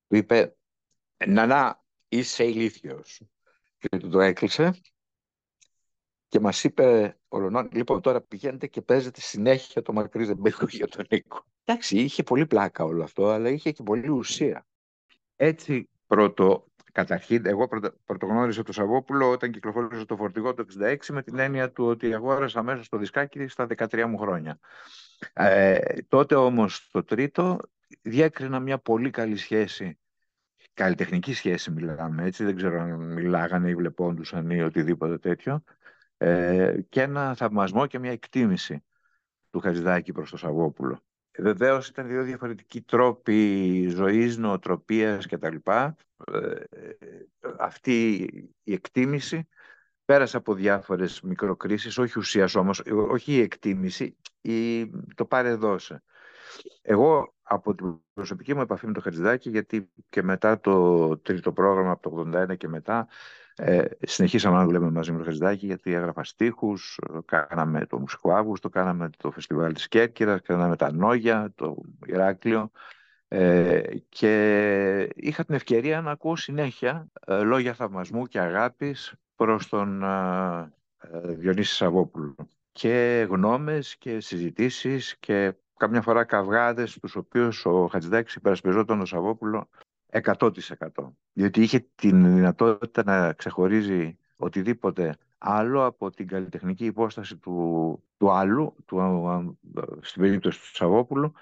Του είπε: Νανά, είσαι ηλίθιος. Και του το έκλεισε και μας είπε ολονών, λοιπόν τώρα πηγαίνετε και παίζετε συνέχεια το μακρύ Ζεμπέκο για τον Νίκο. Εντάξει, είχε πολύ πλάκα όλο αυτό, αλλά είχε και πολύ ουσία. Έτσι πρώτο, καταρχήν, εγώ πρωτογνώρισα το Σαββόπουλο όταν κυκλοφόρησε το φορτηγό το 66 με την έννοια του ότι αγόρασα μέσα στο δισκάκι στα 13 μου χρόνια. Ε, τότε όμως το τρίτο διέκρινα μια πολύ καλή σχέση καλλιτεχνική σχέση μιλάμε, έτσι, δεν ξέρω αν μιλάγανε ή βλεπόντουσαν ή οτιδήποτε τέτοιο, ε, και ένα θαυμασμό και μια εκτίμηση του Χατζηδάκη προς το Σαββόπουλο. βεβαίως ήταν δύο διαφορετικοί τρόποι ζωής, νοοτροπίας κτλ. Ε, αυτή η εκτίμηση πέρασε από διάφορες μικροκρίσεις, όχι ουσίας όμως, όχι η εκτίμηση, η, το πάρε δώσε. Εγώ από την προσωπική μου επαφή με το Χατζηδάκη, γιατί και μετά το τρίτο πρόγραμμα από το 81 και μετά, ε, συνεχίσαμε να δουλεύουμε μαζί με το Χατζηδάκη, γιατί έγραφα στίχους, κάναμε το Μουσικό Αύγουστο, κάναμε το Φεστιβάλ της Κέρκυρας, κάναμε τα Νόγια, το Ηράκλειο, ε, και είχα την ευκαιρία να ακούω συνέχεια ε, λόγια θαυμασμού και αγάπης προς τον ε, ε Διονύση Σαββόπουλο. Και γνώμες και συζητήσεις και καμιά φορά καυγάδες τους οποίους ο Χατζηδάκης υπερασπιζόταν τον Σαββόπουλο 100%. Διότι είχε την δυνατότητα να ξεχωρίζει οτιδήποτε άλλο από την καλλιτεχνική υπόσταση του, του άλλου, του, στην περίπτωση του Σαββόπουλου,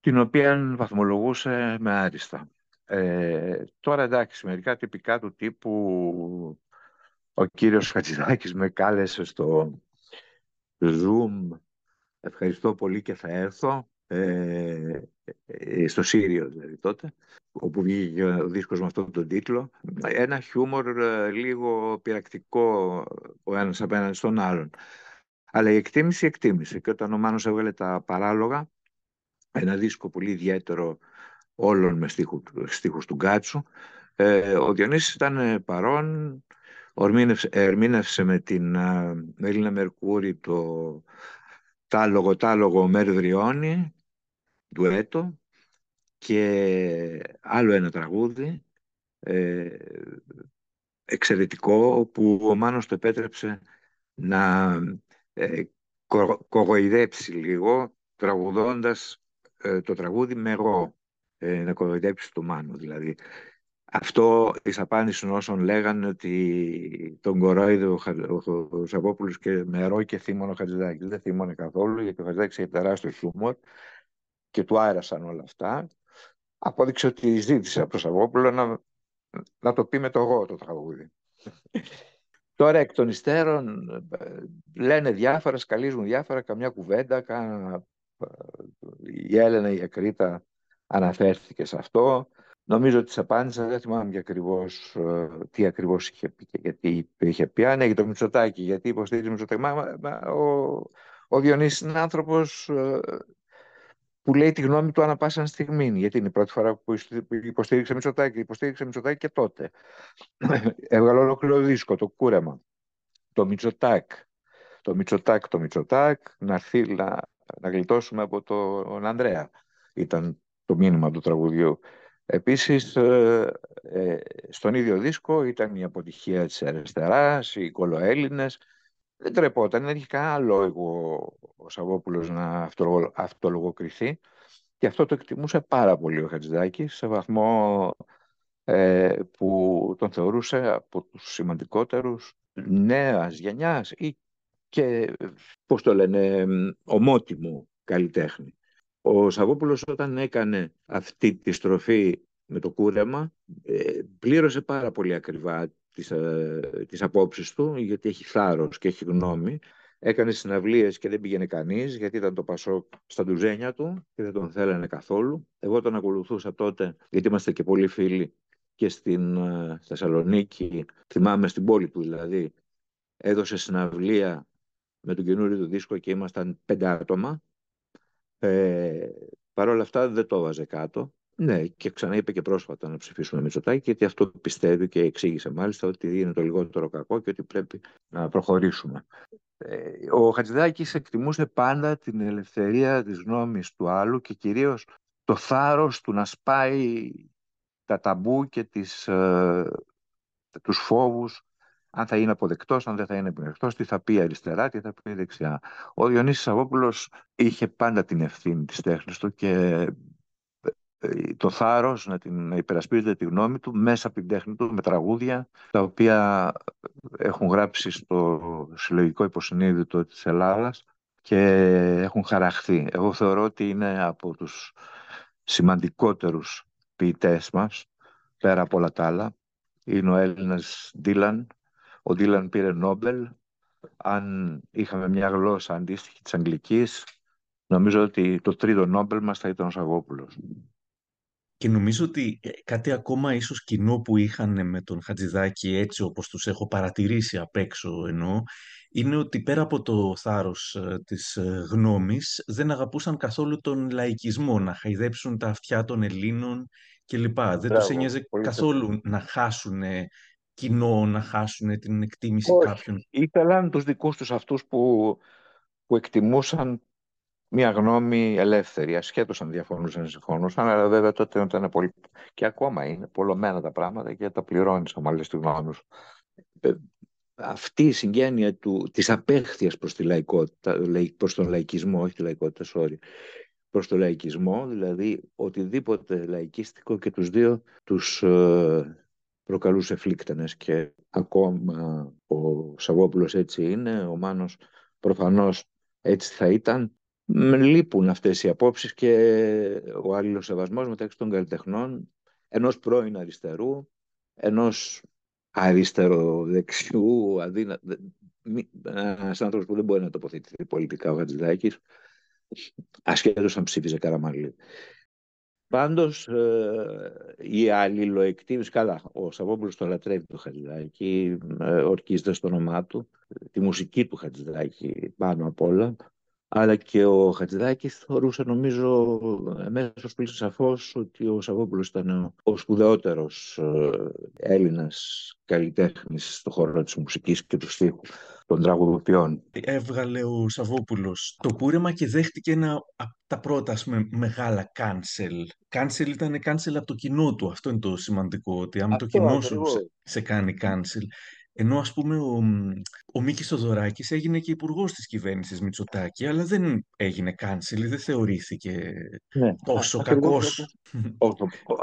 την οποία βαθμολογούσε με άριστα. Ε, τώρα εντάξει, μερικά τυπικά του τύπου ο κύριος Χατζηδάκης με κάλεσε στο Zoom ευχαριστώ πολύ και θα έρθω ε, ε, στο Σύριο δηλαδή τότε όπου βγήκε ο δίσκος με αυτόν τον τίτλο. Ένα χιούμορ ε, λίγο πειρακτικό ο ένας απέναντι στον άλλον. Αλλά η εκτίμηση εκτίμησε και όταν ο Μάνος έβγαλε τα παράλογα ένα δίσκο πολύ ιδιαίτερο όλων με στίχους, στίχους του Γκάτσου ε, ο Διονύσης ήταν παρόν ερμήνευσε με την Έλληνα Μερκούρη το τάλογο τάλογο Μερδριώνη, ντουέτο και άλλο ένα τραγούδι ε, εξαιρετικό που ο Μάνος το επέτρεψε να ε, κογοϊδέψει λίγο τραγουδώντας ε, το τραγούδι με εγώ ε, να κογοϊδέψει το Μάνο δηλαδή αυτό εις απάντηση όσων λέγανε ότι τον κορόιδε ο, ο, Σαββόπουλος και μερό και θύμωνο ο Χατζηδάκης. Δεν θύμωνε καθόλου γιατί ο Χατζηδάκης είχε τεράστιο χιούμορ και του άρασαν όλα αυτά. Απόδειξε ότι ζήτησε από τον Σαββόπουλο να, να το πει με το εγώ το τραγούδι. Τώρα εκ των υστέρων λένε διάφορα, σκαλίζουν διάφορα, καμιά κουβέντα. Κάνα... Η Έλενα η Ακρίτα αναφέρθηκε σε αυτό. Νομίζω ότι τη απάντησα, δεν θυμάμαι και ακριβώς, ε, τι ακριβώς είχε πει και γιατί είχε πει. Αν έχει το Μητσοτάκι, γιατί υποστηρίζει Μητσοτάκι. Μα, μα, ο, ο Διονύσης είναι άνθρωπος ε, που λέει τη γνώμη του ανά πάσα στιγμή. Γιατί είναι η πρώτη φορά που υποστήριξε Μητσοτάκι. Υποστήριξε Μητσοτάκι και τότε. Έβγαλε ολόκληρο δίσκο, το κούρεμα. Το Μητσοτάκ. Το Μητσοτάκ, το Μητσοτάκ, να έρθει να, να γλιτώσουμε από τον Ανδρέα. Ήταν το μήνυμα του τραγουδιού. Επίσης, ε, ε, στον ίδιο δίσκο ήταν η αποτυχία της αριστεράς, οι κολοέλληνες. Δεν τρεπόταν, δεν είχε κανένα λόγο ο Σαββόπουλος να αυτολογοκριθεί και αυτό το εκτιμούσε πάρα πολύ ο Χατζηδάκης σε βαθμό ε, που τον θεωρούσε από τους σημαντικότερους νέας γενιάς ή και, πώς το λένε, ομότιμο καλλιτέχνη. Ο Σαββόπουλος όταν έκανε αυτή τη στροφή με το κούρεμα ε, πλήρωσε πάρα πολύ ακριβά τις, ε, τις απόψεις του γιατί έχει θάρρος και έχει γνώμη. Έκανε συναυλίες και δεν πήγαινε κανείς γιατί ήταν το Πασό στα ντουζένια του και δεν τον θέλανε καθόλου. Εγώ τον ακολουθούσα τότε γιατί είμαστε και πολύ φίλοι και στην ε, Θεσσαλονίκη, θυμάμαι στην πόλη του δηλαδή, έδωσε συναυλία με τον καινούριο του δίσκο και ήμασταν πέντε άτομα ε, Παρ' όλα αυτά δεν το έβαζε κάτω. Ναι, και ξαναείπε και πρόσφατα να ψηφίσουμε Μητσοτάκη, γιατί αυτό πιστεύει και εξήγησε μάλιστα ότι είναι το λιγότερο κακό και ότι πρέπει να προχωρήσουμε. Ε, ο Χατζηδάκης εκτιμούσε πάντα την ελευθερία της γνώμης του άλλου και κυρίως το θάρρος του να σπάει τα ταμπού και τις, ε, τους φόβους αν θα είναι αποδεκτός, αν δεν θα είναι αποδεκτό, τι θα πει αριστερά, τι θα πει δεξιά. Ο Διονύσης Αγόπουλος είχε πάντα την ευθύνη της τέχνης του και ε, το θάρρος να, την, να υπερασπίζεται τη γνώμη του μέσα από την τέχνη του με τραγούδια τα οποία έχουν γράψει στο συλλογικό υποσυνείδητο της Ελλάδας και έχουν χαραχθεί. Εγώ θεωρώ ότι είναι από τους σημαντικότερους ποιητές μας πέρα από όλα τα άλλα. Είναι ο Έλληνας Ντίλαν, ο Ντίλαν πήρε Νόμπελ. Αν είχαμε μια γλώσσα αντίστοιχη της Αγγλικής, νομίζω ότι το τρίτο Νόμπελ μας θα ήταν ο Σαββόπουλος. Και νομίζω ότι ε, κάτι ακόμα ίσως κοινό που είχαν με τον Χατζηδάκη έτσι όπως τους έχω παρατηρήσει απ' έξω εννοώ, είναι ότι πέρα από το θάρρος ε, της ε, γνώμης δεν αγαπούσαν καθόλου τον λαϊκισμό, να χαϊδέψουν τα αυτιά των Ελλήνων κλπ. Δεν τους ένοιαζε καθόλου να χάσουν κοινό, να χάσουν την εκτίμηση Όχι. κάποιων. Ήθελαν τους δικούς τους αυτούς που, που εκτιμούσαν μια γνώμη ελεύθερη, ασχέτως αν διαφωνούσαν ή συμφωνούσαν, αλλά βέβαια τότε ήταν πολύ... και ακόμα είναι πολλωμένα τα πράγματα και τα πληρώνεις άμα λες τη γνώμη σου. Ε, αυτή η συγγένεια του, της απέχθειας προς, τη λαϊκότητα, προς τον λαϊκισμό, όχι τη λαϊκότητα, sorry, προς τον λαϊκισμό, δηλαδή οτιδήποτε λαϊκίστικο και τους δύο τους ε, προκαλούσε φλίκτενες και ακόμα ο Σαββόπουλος έτσι είναι, ο Μάνος προφανώς έτσι θα ήταν με λείπουν αυτές οι απόψεις και ο αλληλοσεβασμός μεταξύ των καλλιτεχνών ενός πρώην αριστερού, ενός αριστεροδεξιού, αδύνα... ένας άνθρωπος που δεν μπορεί να τοποθετηθεί πολιτικά ο Χατζηδάκης, ασχέτως αν ψήφιζε Καραμαλή. Πάντως ε, η αλληλοεκτίμηση, καλά, ο Σαββόπουλος το λατρεύει το Χατζηδάκη, ε, ορκίζεται στο όνομά του, τη μουσική του Χατζηδάκη πάνω απ' όλα, αλλά και ο Χατζηδάκης θεωρούσε νομίζω αμέσως πλήρως σαφώς ότι ο Σαββόπουλος ήταν ο σπουδαιότερος ε, Έλληνας καλλιτέχνης στον χώρο της μουσικής και του στίχου των τραγουδοποιών. Έβγαλε ο Σαββόπουλος το κούρεμα και δέχτηκε ένα από τα πρώτα ας πούμε, μεγάλα cancel. Cancel ήταν cancel από το κοινό του. Αυτό είναι το σημαντικό, ότι αν το κοινό σου σε, σε κάνει cancel, ενώ ας πούμε ο, ο Μίκης Θοδωράκης έγινε και υπουργός της κυβέρνησης Μητσοτάκη, αλλά δεν έγινε κάνσιλ, δεν θεωρήθηκε ναι, τόσο κακός.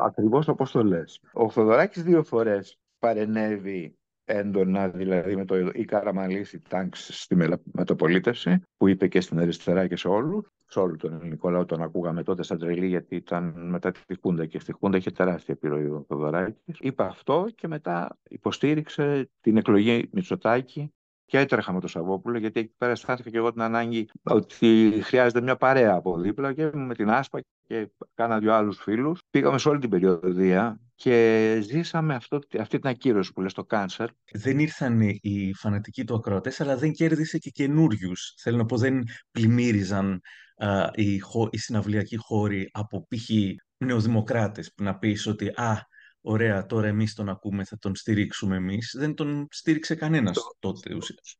ακριβώς όπως το λες. Ο Θοδωράκης δύο φορές παρενέβη έντονα, δηλαδή με το «Η Καραμαλής, τάγκς στη μεταπολίτευση, που είπε και στην αριστερά και σε όλους. Σε όλο τον ελληνικό λαό τον ακούγαμε τότε σαν τρελή, γιατί ήταν μετά τη Χούντα και στη Χούντα είχε τεράστια επιρροή ο Θοδωράκης. Είπε αυτό και μετά υποστήριξε την εκλογή Μητσοτάκη και έτρεχα με τον Σαββόπουλο, γιατί εκεί πέρα αισθάνθηκα και εγώ την ανάγκη ότι χρειάζεται μια παρέα από δίπλα και με την Άσπα και κάνα δυο άλλους φίλους. Πήγαμε σε όλη την περιοδία και ζήσαμε αυτό, αυτή την ακύρωση που λες το κάνσερ. Δεν ήρθαν οι φανατικοί του ακροατές, αλλά δεν κέρδισε και καινούριους. Θέλω να πω, δεν πλημμύριζαν α, οι, οι συναυλιακοί χώροι από π.χ. νεοδημοκράτες που να πεις ότι «Α, ωραία, τώρα εμείς τον ακούμε, θα τον στηρίξουμε εμείς». Δεν τον στήριξε κανένας το, τότε ουσιαστικά.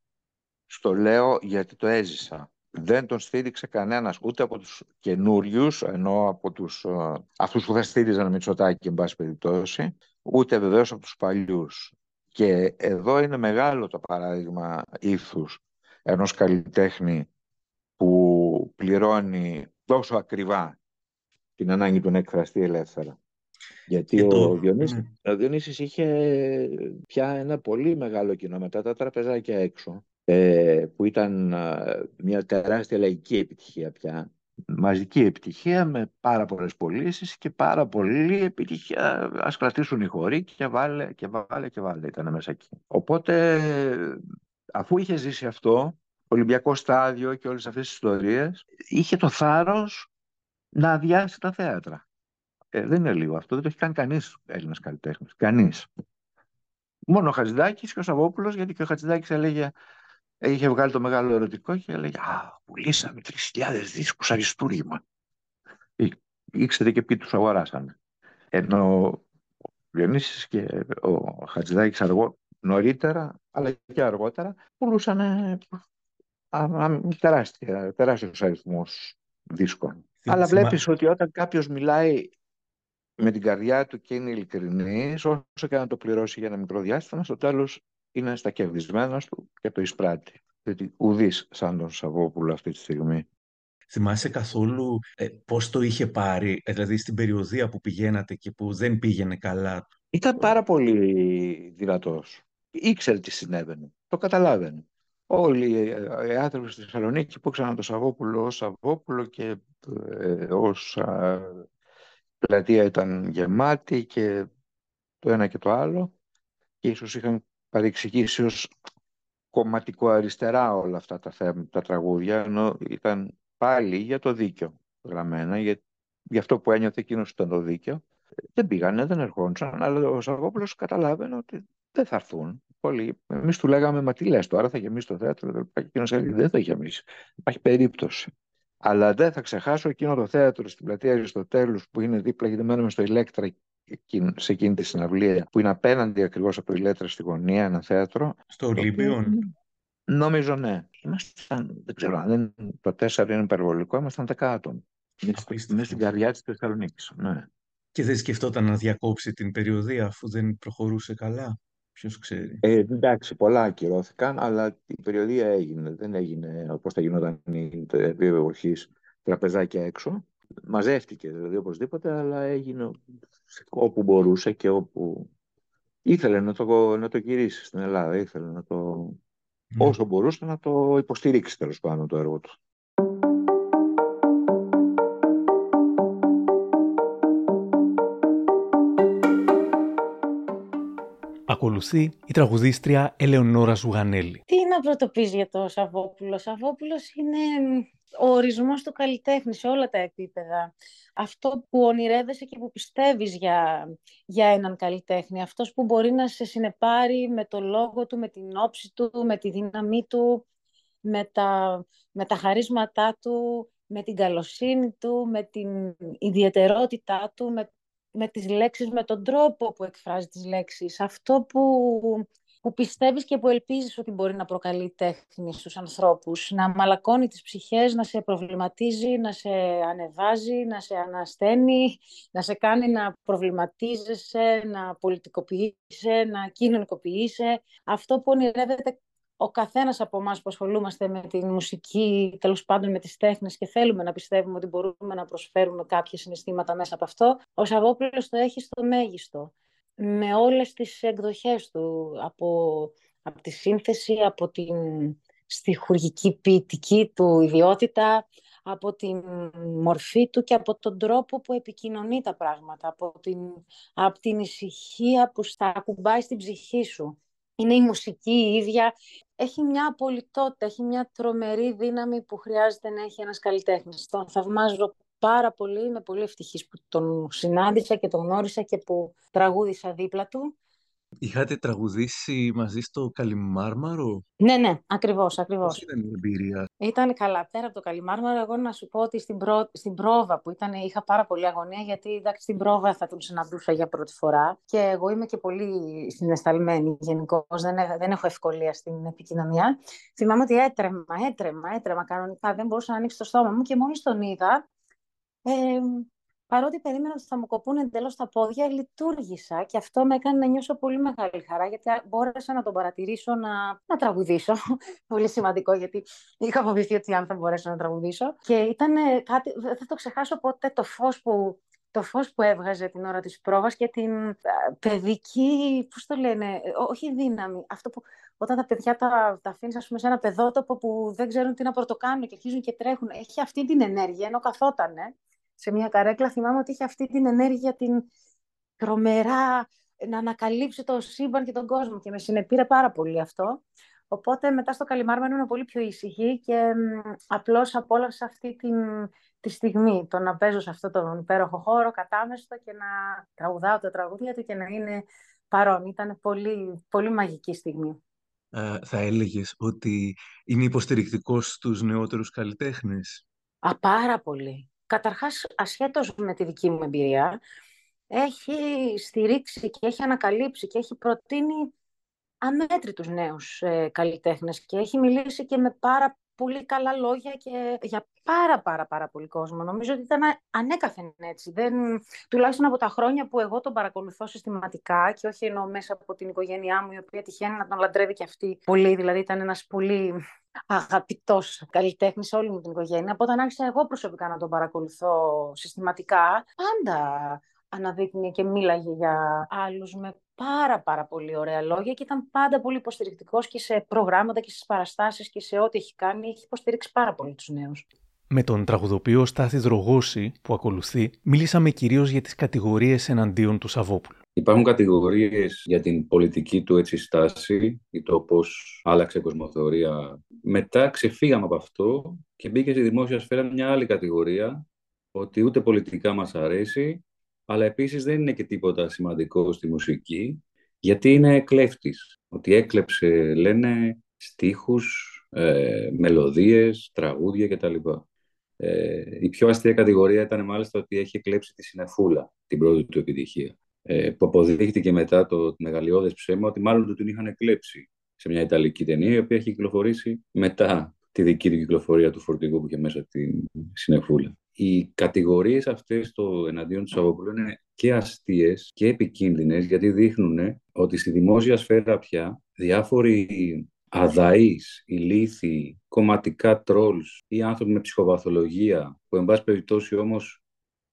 Στο λέω γιατί το έζησα δεν τον στήριξε κανένας ούτε από τους καινούριους, ενώ από τους, uh, αυτούς που θα στήριζαν Μητσοτάκη εν πάση περιπτώσει, ούτε βεβαίως από τους παλιούς. Και εδώ είναι μεγάλο το παράδειγμα ήθους ενός καλλιτέχνη που πληρώνει τόσο ακριβά την ανάγκη του να εκφραστεί ελεύθερα. Γιατί ο, Διονύσης, ναι. ο Διονύσης είχε πια ένα πολύ μεγάλο κοινό μετά τα τραπεζάκια έξω ε, που ήταν ε, μια τεράστια λαϊκή επιτυχία πια. Μαζική επιτυχία με πάρα πολλές πωλήσεις και πάρα πολύ επιτυχία. Ας κρατήσουν οι χωροί και βάλε και βάλε και βάλε ήταν μέσα εκεί. Οπότε αφού είχε ζήσει αυτό, Ολυμπιακό στάδιο και όλες αυτές τις ιστορίες, είχε το θάρρος να αδειάσει τα θέατρα. Ε, δεν είναι λίγο αυτό, δεν το έχει κάνει κανείς Έλληνας καλλιτέχνης. Κανείς. Μόνο ο Χατζηδάκης και ο Σαββόπουλος, γιατί και ο Χατζηδάκης έλεγε είχε βγάλει το μεγάλο ερωτικό και έλεγε «Α, πουλήσαμε 3.000 δίσκους αριστούργημα». Ήξερε και ποιοι τους αγοράσανε. Ενώ ο Διονύσης και ο Χατζηδάκης αργό, νωρίτερα, αλλά και αργότερα, πουλούσαν τεράστια, τεράστιους αριθμούς δίσκων. Αλλά βλέπεις ότι όταν κάποιος μιλάει με την καρδιά του και είναι ειλικρινής, όσο και να το πληρώσει για ένα μικρό διάστημα, στο τέλος είναι στα κερδισμένα του και το εισπράττει. Γιατί ουδής σαν τον Σαββόπουλο αυτή τη στιγμή. Θυμάσαι καθόλου ε, πώς το είχε πάρει, ε, δηλαδή στην περιοδία που πηγαίνατε και που δεν πήγαινε καλά; Ήταν πάρα πολύ δυνατός. Ήξερε τι συνέβαινε. Το καταλάβαινε. Όλοι οι άνθρωποι στη Θεσσαλονίκη που ήξεραν τον Σαββόπουλο ως Σαββόπουλο και ε, ως πλατεία ήταν γεμάτη και το ένα και το άλλο και ίσως είχαν παρεξηγήσει ως κομματικό αριστερά όλα αυτά τα, θέματα, τα τραγούδια, ενώ ήταν πάλι για το δίκαιο γραμμένα, για, για αυτό που ένιωθε εκείνος ήταν το δίκαιο. Δεν πήγανε, δεν ερχόντουσαν, αλλά ο Σαββόπουλο καταλάβαινε ότι δεν θα έρθουν. Πολύ. Εμείς του λέγαμε, Μα τι λες τώρα, θα γεμίσει το θέατρο. Και εκείνος έλεγε, Δεν θα γεμίσει. Υπάρχει περίπτωση. Αλλά δεν θα ξεχάσω εκείνο το θέατρο στην πλατεία Αριστοτέλους που είναι δίπλα, γιατί μένουμε στο Ηλέκτρα σε εκείνη τη συναυλία, που είναι απέναντι ακριβώς από το Ηλέκτρα στη γωνία, ένα θέατρο. Στο Ολύμπιον. Νομίζω ναι. Ήμασταν, δεν ξέρω, αν το τέσσερα είναι υπερβολικό, ήμασταν δεκάτων. Μέσα στην καρδιά της Θεσσαλονίκης. Ναι. Και δεν σκεφτόταν να διακόψει την περιοδία αφού δεν προχωρούσε καλά. Ποιος ξέρει. Ε, εντάξει, πολλά ακυρώθηκαν, αλλά η περιοδία έγινε. Δεν έγινε όπως θα γινόταν η δύο εποχής τραπεζάκια έξω. Μαζεύτηκες δηλαδή οπωσδήποτε, αλλά έγινε όπου μπορούσε και όπου ήθελε να το, να το γυρίσει στην Ελλάδα. Ήθελε να το, ναι. όσο μπορούσε να το υποστηρίξει τέλος πάντων το έργο του. Ακολουθεί η τραγουδίστρια Ελεονόρα Ζουγανέλη. Τι να πρωτοποιήσει για το Σαββόπουλο; Ο Σαββόπουλος είναι ο ορισμός του καλλιτέχνη σε όλα τα επίπεδα. Αυτό που ονειρεύεσαι και που πιστεύεις για, για έναν καλλιτέχνη. Αυτός που μπορεί να σε συνεπάρει με το λόγο του, με την όψη του, με τη δύναμή του, με τα, με τα χαρίσματά του, με την καλοσύνη του, με την ιδιαιτερότητά του, με με τις λέξεις, με τον τρόπο που εκφράζει τις λέξεις. Αυτό που, που πιστεύεις και που ελπίζεις ότι μπορεί να προκαλεί τέχνη στους ανθρώπους. Να μαλακώνει τις ψυχές, να σε προβληματίζει, να σε ανεβάζει, να σε ανασταίνει, να σε κάνει να προβληματίζεσαι, να πολιτικοποιείσαι, να κοινωνικοποιείσαι. Αυτό που ονειρεύεται ο καθένας από εμάς που ασχολούμαστε με τη μουσική, τέλος πάντων με τις τέχνες και θέλουμε να πιστεύουμε ότι μπορούμε να προσφέρουμε κάποια συναισθήματα μέσα από αυτό, ο Σαββόπουλος το έχεις στο μέγιστο. Με όλες τις εκδοχές του, από, από τη σύνθεση, από την στιχουργική ποιητική του ιδιότητα, από την μορφή του και από τον τρόπο που επικοινωνεί τα πράγματα, από την, από την ησυχία που στα ακουμπάει στην ψυχή σου είναι η μουσική η ίδια. Έχει μια απολυτότητα, έχει μια τρομερή δύναμη που χρειάζεται να έχει ένας καλλιτέχνης. Τον θαυμάζω πάρα πολύ, είμαι πολύ ευτυχής που τον συνάντησα και τον γνώρισα και που τραγούδισα δίπλα του. Είχατε τραγουδήσει μαζί στο Καλιμάρμαρο. Ναι, ναι, ακριβώς. Ακριβώς. Πώς ήταν η εμπειρία; Ήταν καλά. Πέρα από το Καλιμάρμαρο, εγώ να σου πω ότι στην, προ... στην πρόβα που ήταν, είχα πάρα πολύ αγωνία, γιατί εντάξει, στην πρόβα θα τον συναντούσα για πρώτη φορά. Και εγώ είμαι και πολύ συναισθαλμένη γενικώς. Δεν, δεν έχω ευκολία στην επικοινωνία. Θυμάμαι ότι έτρεμα, έτρεμα, έτρεμα κανονικά. Δεν μπορούσα να ανοίξει το στόμα μου και μόλις τον είδα. Ε, παρότι περίμενα ότι θα μου κοπούν εντελώς τα πόδια, λειτουργήσα και αυτό με έκανε να νιώσω πολύ μεγάλη χαρά, γιατί μπόρεσα να τον παρατηρήσω να, να τραγουδήσω. πολύ σημαντικό, γιατί είχα φοβηθεί ότι αν θα μπορέσω να τραγουδήσω. Και ήταν κάτι, δεν θα το ξεχάσω ποτέ, το φως που το φως που έβγαζε την ώρα της πρόβας και την παιδική, πώς το λένε, όχι δύναμη, αυτό που όταν τα παιδιά τα, τα αφήνεις ας πούμε, σε ένα παιδότοπο που δεν ξέρουν τι να πρωτοκάνουν και αρχίζουν και τρέχουν, έχει αυτή την ενέργεια, ενώ καθότανε σε μια καρέκλα, θυμάμαι ότι είχε αυτή την ενέργεια, την τρομερά να ανακαλύψει το σύμπαν και τον κόσμο και με συνεπήρε πάρα πολύ αυτό. Οπότε μετά στο Καλιμάρμενο ήμουν πολύ πιο ήσυχη και απλώς απόλαυσα αυτή την, τη στιγμή, το να παίζω σε αυτό τον υπέροχο χώρο, κατάμεστο και να τραγουδάω τα τραγούδια του και να είναι παρόν. Ήταν πολύ, πολύ μαγική στιγμή. Ε, θα έλεγες ότι είναι υποστηρικτικός στους νεότερους καλλιτέχνες; Α, πάρα πολύ καταρχάς ασχέτως με τη δική μου εμπειρία, έχει στηρίξει και έχει ανακαλύψει και έχει προτείνει αμέτρητους νέους ε, καλλιτέχνες και έχει μιλήσει και με πάρα πολύ καλά λόγια και για πάρα πάρα πάρα πολύ κόσμο. Νομίζω ότι ήταν ανέκαθεν έτσι. Δεν, τουλάχιστον από τα χρόνια που εγώ τον παρακολουθώ συστηματικά και όχι εννοώ μέσα από την οικογένειά μου η οποία τυχαίνει να τον λατρεύει και αυτή πολύ. Δηλαδή ήταν ένας πολύ αγαπητός καλλιτέχνης σε όλη μου την οικογένεια. Από όταν άρχισα εγώ προσωπικά να τον παρακολουθώ συστηματικά, πάντα αναδείκνυε και μίλαγε για άλλους με πάρα πάρα πολύ ωραία λόγια και ήταν πάντα πολύ υποστηρικτικός και σε προγράμματα και στις παραστάσεις και σε ό,τι έχει κάνει έχει υποστηρίξει πάρα πολύ τους νέους. Με τον τραγουδοποιό Στάθης Δρογόση που ακολουθεί, μίλησαμε κυρίως για τις κατηγορίες εναντίον του Σαββόπουλου. Υπάρχουν κατηγορίες για την πολιτική του έτσι στάση ή το πώς άλλαξε η κοσμοθεωρία. Μετά ξεφύγαμε από αυτό και μπήκε στη δημόσια σφαίρα μια άλλη κατηγορία ότι ούτε πολιτικά μας αρέσει, αλλά επίσης δεν είναι και τίποτα σημαντικό στη μουσική, γιατί είναι κλέφτης. Ότι έκλεψε, λένε, στίχους, ε, μελωδίες, τραγούδια κτλ. Ε, η πιο αστεία κατηγορία ήταν μάλιστα ότι έχει κλέψει τη συνεφούλα, την πρώτη του επιτυχία. Ε, που αποδείχτηκε μετά το μεγαλειώδες ψέμα ότι μάλλον του την είχαν κλέψει σε μια Ιταλική ταινία η οποία έχει κυκλοφορήσει μετά τη δική του κυκλοφορία του φορτηγού που είχε μέσα την συνεφούλα. Οι κατηγορίες αυτές στο εναντίον του Σαββόπουλου είναι και αστείες και επικίνδυνες γιατί δείχνουν ότι στη δημόσια σφαίρα πια διάφοροι αδαείς, ηλίθιοι, κομματικά τρόλς ή άνθρωποι με ψυχοπαθολογία που εν πάση περιπτώσει όμως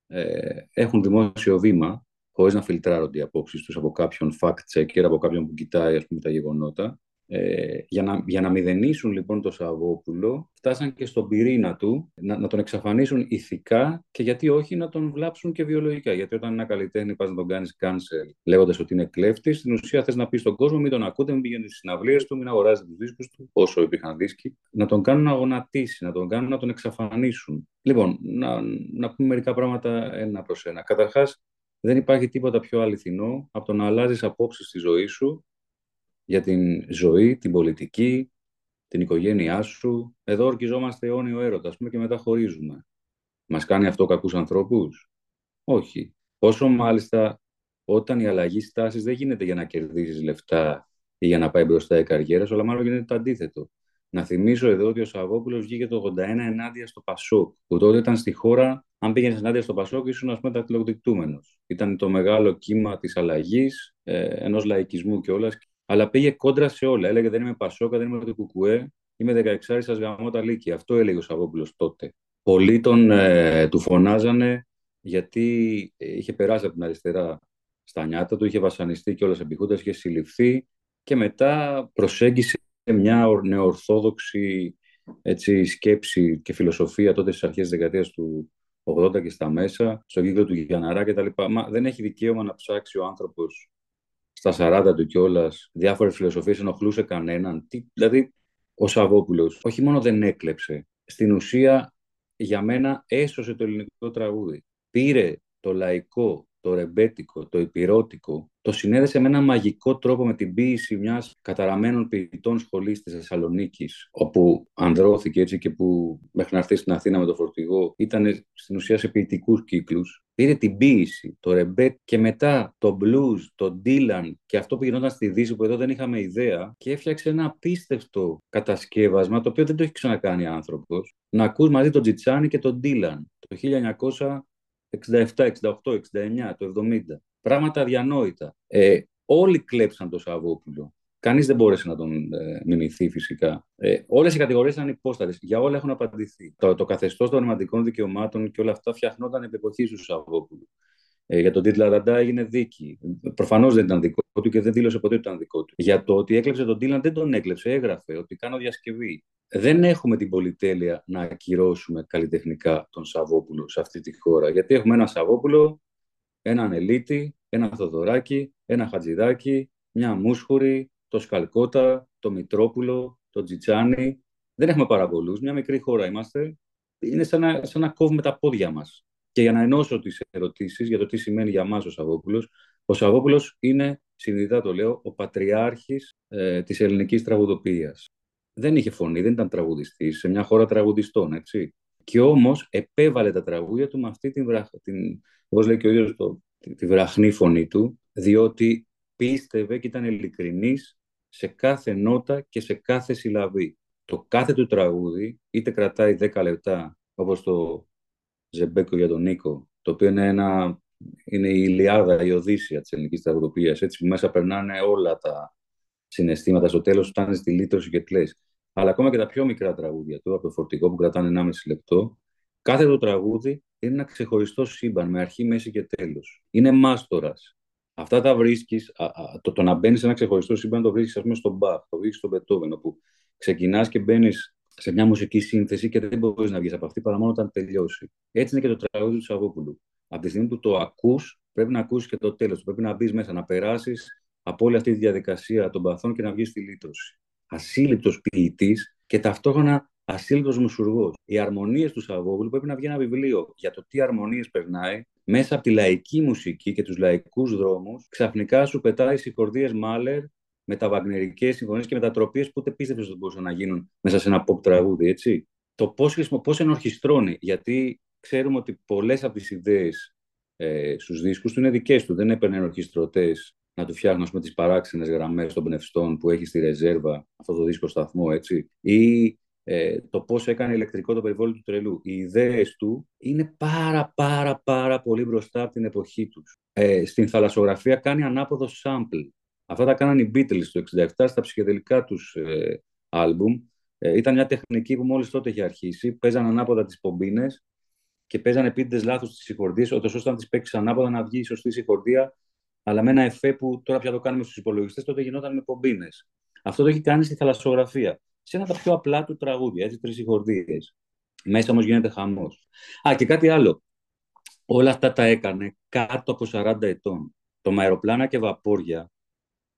ε, έχουν δημόσιο βήμα χωρίς να φιλτράρονται οι απόψεις τους από κάποιον fact-checker, από κάποιον που κοιτάει ας πούμε, τα γεγονότα ε, για, να, για να μηδενίσουν λοιπόν το Σαββόπουλο, φτάσαν και στον πυρήνα του να, να τον εξαφανίσουν ηθικά και γιατί όχι να τον βλάψουν και βιολογικά. Γιατί όταν ένα καλλιτέχνη πας να τον κάνεις cancel λέγοντας ότι είναι κλέφτης, στην ουσία θες να πεις στον κόσμο μην τον ακούτε, μην πηγαίνετε στις συναυλίες του, μην αγοράζετε τους δίσκους του, όσο υπήρχαν δίσκοι, να τον κάνουν να γονατίσει, να τον κάνουν να τον εξαφανίσουν. Λοιπόν, να, να πούμε μερικά πράγματα ένα προς ένα. Καταρχάς, δεν υπάρχει τίποτα πιο αληθινό από το να αλλάζεις απόψεις στη ζωή σου για την ζωή, την πολιτική, την οικογένειά σου. Εδώ ορκιζόμαστε αιώνιο έρωτα, πούμε, και μετά χωρίζουμε. Μας κάνει αυτό κακούς ανθρώπους; Όχι. Όσο μάλιστα όταν η αλλαγή στάσης δεν γίνεται για να κερδίσεις λεφτά ή για να πάει μπροστά η καριέρα, αλλά μάλλον γίνεται το αντίθετο. Να θυμίσω εδώ ότι ο Σαββόπουλος βγήκε το 81 ενάντια στο Πασόκ, που τότε ήταν στη χώρα, αν πήγαινες ενάντια στο Πασόκ, ήσουν ας πούμε τακτιλοδικτούμενο. Ήταν το μεγάλο κύμα της αλλαγής, ε, ενός λαϊκισμού κιόλας αλλά πήγε κόντρα σε όλα. Έλεγε δεν είμαι Πασόκα, δεν είμαι το Κουκουέ, είμαι 16 σα γαμώ τα λύκη. Αυτό έλεγε ο Σαββόπουλος τότε. Πολλοί τον, ε, του φωνάζανε γιατί είχε περάσει από την αριστερά στα νιάτα του, είχε βασανιστεί και όλα επιχούντα, είχε συλληφθεί και μετά προσέγγισε μια νεοορθόδοξη έτσι, σκέψη και φιλοσοφία τότε στις αρχές της δεκαετίας του 80 και στα μέσα, στον κύκλο του Γιαναρά κτλ. Μα δεν έχει δικαίωμα να ψάξει ο άνθρωπος στα 40 του κιόλας, διάφορες φιλοσοφίες ενοχλούσε κανέναν. Τι, δηλαδή, ο Σαββόπουλος όχι μόνο δεν έκλεψε, στην ουσία για μένα έσωσε το ελληνικό τραγούδι. Πήρε το λαϊκό, το ρεμπέτικο, το υπηρώτικο, το συνέδεσε με ένα μαγικό τρόπο με την ποίηση μιας καταραμένων ποιητών σχολής της Θεσσαλονίκης, όπου ανδρώθηκε έτσι και που μέχρι να έρθει στην Αθήνα με το φορτηγό ήταν στην ουσία σε ποιητικούς κύκλους. Πήρε την ποίηση, το ρεμπέτ και μετά το blues, το Dylan και αυτό που γινόταν στη Δύση που εδώ δεν είχαμε ιδέα και έφτιαξε ένα απίστευτο κατασκεύασμα το οποίο δεν το έχει ξανακάνει άνθρωπος. Να ακούς μαζί τον Τζιτσάνι και τον Dylan το 1967, 68, 69, το 70. Πράγματα αδιανόητα. Ε, όλοι κλέψαν το Σαββόπουλο. Κανείς δεν μπόρεσε να τον ε, μιμηθεί φυσικά. Ε, Όλες οι κατηγορίες ήταν υπόστατες. Για όλα έχουν απαντηθεί. Το, το καθεστώς των νοηματικών δικαιωμάτων και όλα αυτά φτιαχνόταν επί εποχής του Σαββόπουλου. Ε, για τον Τίτλα Ραντά έγινε δίκη. Προφανώς δεν ήταν δικό του και δεν δήλωσε ποτέ ότι ήταν δικό του. Για το ότι έκλεψε τον Τίλαν δεν τον έκλεψε, έγραφε ότι κάνω διασκευή. Δεν έχουμε την πολυτέλεια να ακυρώσουμε καλλιτεχνικά τον Σαββόπουλο σε αυτή τη χώρα. Γιατί έχουμε ένα Σαββόπουλο, έναν Ελίτη, ένα Θοδωράκι, ένα Χατζηδάκι, μια Μούσχουρη, το Σκαλκότα, το Μητρόπουλο, το Τζιτσάνι. Δεν έχουμε πάρα πολλού. Μια μικρή χώρα είμαστε. Είναι σαν να, σαν να κόβουμε τα πόδια μας. Και για να ενώσω τις ερωτήσεις για το τι σημαίνει για μας ο Σαββόπουλος, ο Σαββόπουλος είναι, συνειδητά το λέω, ο πατριάρχης ε, της ελληνικής τραγουδοποιίας. Δεν είχε φωνή, δεν ήταν τραγουδιστής, σε μια χώρα τραγουδιστών, έτσι. Και όμως επέβαλε τα τραγούδια του με αυτή την, την όπως λέει και ο ίδιος, τη βραχνή φωνή του, διότι πίστευε και ήταν ειλικρινής σε κάθε νότα και σε κάθε συλλαβή. Το κάθε του τραγούδι είτε κρατάει 10 λεπτά, όπως το Ζεμπέκο για τον Νίκο, το οποίο είναι, ένα, είναι η Ιλιάδα, η Οδύσσια της ελληνικής τραγουδοποίησης, έτσι που μέσα περνάνε όλα τα συναισθήματα. Στο τέλος φτάνει στη λύτρωση και κλαις. Αλλά ακόμα και τα πιο μικρά τραγούδια του, από το φορτικό που κρατάνε 1,5 λεπτό, κάθε το τραγούδι είναι ένα ξεχωριστό σύμπαν με αρχή, μέση και τέλος. Είναι μάστορας Αυτά τα βρίσκεις, το, το να μπαίνεις σε ένα ξεχωριστό σύμπαν το βρίσκεις, ας πούμε, στον Μπαχ, το βρίσκεις στον Μπετόβεν, όπου ξεκινάς και μπαίνεις σε μια μουσική σύνθεση και δεν μπορείς να βγεις από αυτή παρά μόνο όταν τελειώσει. Έτσι είναι και το τραγούδι του Σαββόπουλου. Από τη στιγμή που το ακούς, πρέπει να ακούσεις και το τέλος. Πρέπει να μπεις μέσα, να περάσεις από όλη αυτή τη διαδικασία των παθών και να βγεις στη λύτρωση. Ασύλληπτος ποιητής και ταυτόχρονα ασύλληπτος μουσουργός. Οι αρμονίες του Σαββόπουλου πρέπει να βγει ένα βιβλίο για το τι αρμονίες περνάει μέσα από τη λαϊκή μουσική και τους λαϊκούς δρόμους. Ξαφνικά σου πετάει συγχορδίες Μάλερ με τα βαγνερικές συμφωνίες και μετατροπίες που ούτε πίστεψες ότι μπορούσαν να γίνουν μέσα σε ένα pop τραγούδι, έτσι; Το πώς, πώς ενορχιστρώνει, γιατί ξέρουμε ότι πολλές από τις ιδέες ε, στους δίσκους του είναι δικές του. Δεν έπαιρνε ενορχιστρωτές να του φτιάχνουν τις παράξενες γραμμές των πνευστών που έχει στη ρεζέρβα αυτό το δίσκο σταθμό, έτσι; Ή ε, το πώς έκανε ηλεκτρικό το περιβόλι του τρελού. Οι ιδέες του είναι πάρα πάρα πάρα πολύ μπροστά από την εποχή τους. Ε, στην θαλασσογραφία κάνει ανάποδο sample. Αυτά τα κάνανε οι Beatles το 1967 στα ψυχεδελικά τους ε, άλμπουμ. Ε, ήταν μια τεχνική που μόλις τότε είχε αρχίσει. Παίζαν ανάποδα τις πομπίνες και παίζανε επίτηδε λάθος τι συγχορδίες, ώστε να τις παίξεις ανάποδα να βγει η σωστή συγχορδία αλλά με ένα εφέ που τώρα πια το κάνουμε στους υπολογιστές, τότε γινόταν με πομπίνες. Αυτό το έχει κάνει στη θαλασσογραφία. Σε ένα από τα πιο απλά του τραγούδια, έτσι, τρεις συγχορδίες. Μέσα όμως γίνεται χαμός. Α, και κάτι άλλο. Όλα αυτά τα έκανε κάτω από 40 ετών. Το με αεροπλάνα και βαπόρια,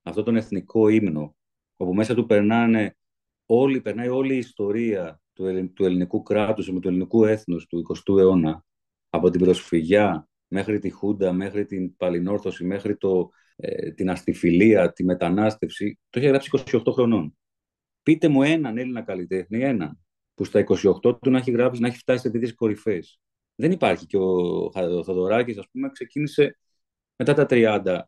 αυτό τον εθνικό ύμνο, όπου μέσα του περνάνε όλη, περνάει όλη η ιστορία του, του ελληνικού κράτους με του ελληνικού έθνους του 20ου αιώνα, από την προσφυγιά μέχρι τη Χούντα, μέχρι την Παλινόρθωση, μέχρι το, ε, την αστιφιλία, τη μετανάστευση, το είχε γράψει 28 χρονών. Πείτε μου έναν Έλληνα καλλιτέχνη, έναν, που στα 28 του να έχει γράψει, να έχει φτάσει σε τέτοιες κορυφές. Δεν υπάρχει. Και ο, ο Θοδωράκης, ας πούμε, ξεκίνησε μετά τα 30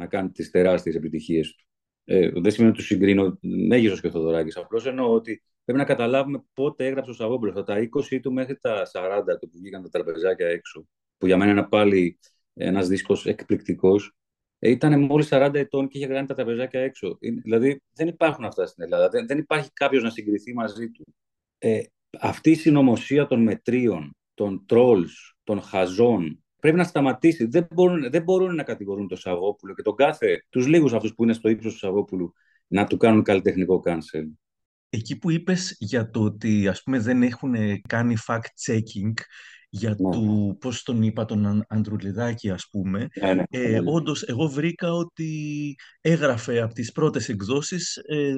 να κάνει τις τεράστιες επιτυχίες του. Ε, δεν σημαίνει ότι του συγκρίνω μέγιστος και ο Θοδωράκη. Απλώς εννοώ ότι πρέπει να καταλάβουμε πότε έγραψε ο Σαββόπουλο. Από τα 20 του μέχρι τα 40 του που βγήκαν τα τραπεζάκια έξω που για μένα είναι πάλι ένας δίσκος εκπληκτικός, ε, ήταν μόλις 40 ετών και είχε κάνει τα τραπεζάκια έξω. Δηλαδή δεν υπάρχουν αυτά στην Ελλάδα. Δεν, δεν υπάρχει κάποιος να συγκριθεί μαζί του. Ε, αυτή η συνωμοσία των μετρίων, των τρόλς, των χαζών, πρέπει να σταματήσει. Δεν μπορούν, δεν μπορούν να κατηγορούν τον Σαββόπουλο και τον κάθε, τους λίγους αυτούς που είναι στο ύψος του Σαββόπουλου, να του κάνουν καλλιτεχνικό cancel. Εκεί που είπες για το ότι ας πούμε δεν έχουν κάνει fact-checking για ναι. του, πώς τον είπα, τον Αντρουλιδάκη ας πούμε. Ναι, ναι, ε, ναι. όντως, εγώ βρήκα ότι έγραφε από τις πρώτες εκδόσεις ε,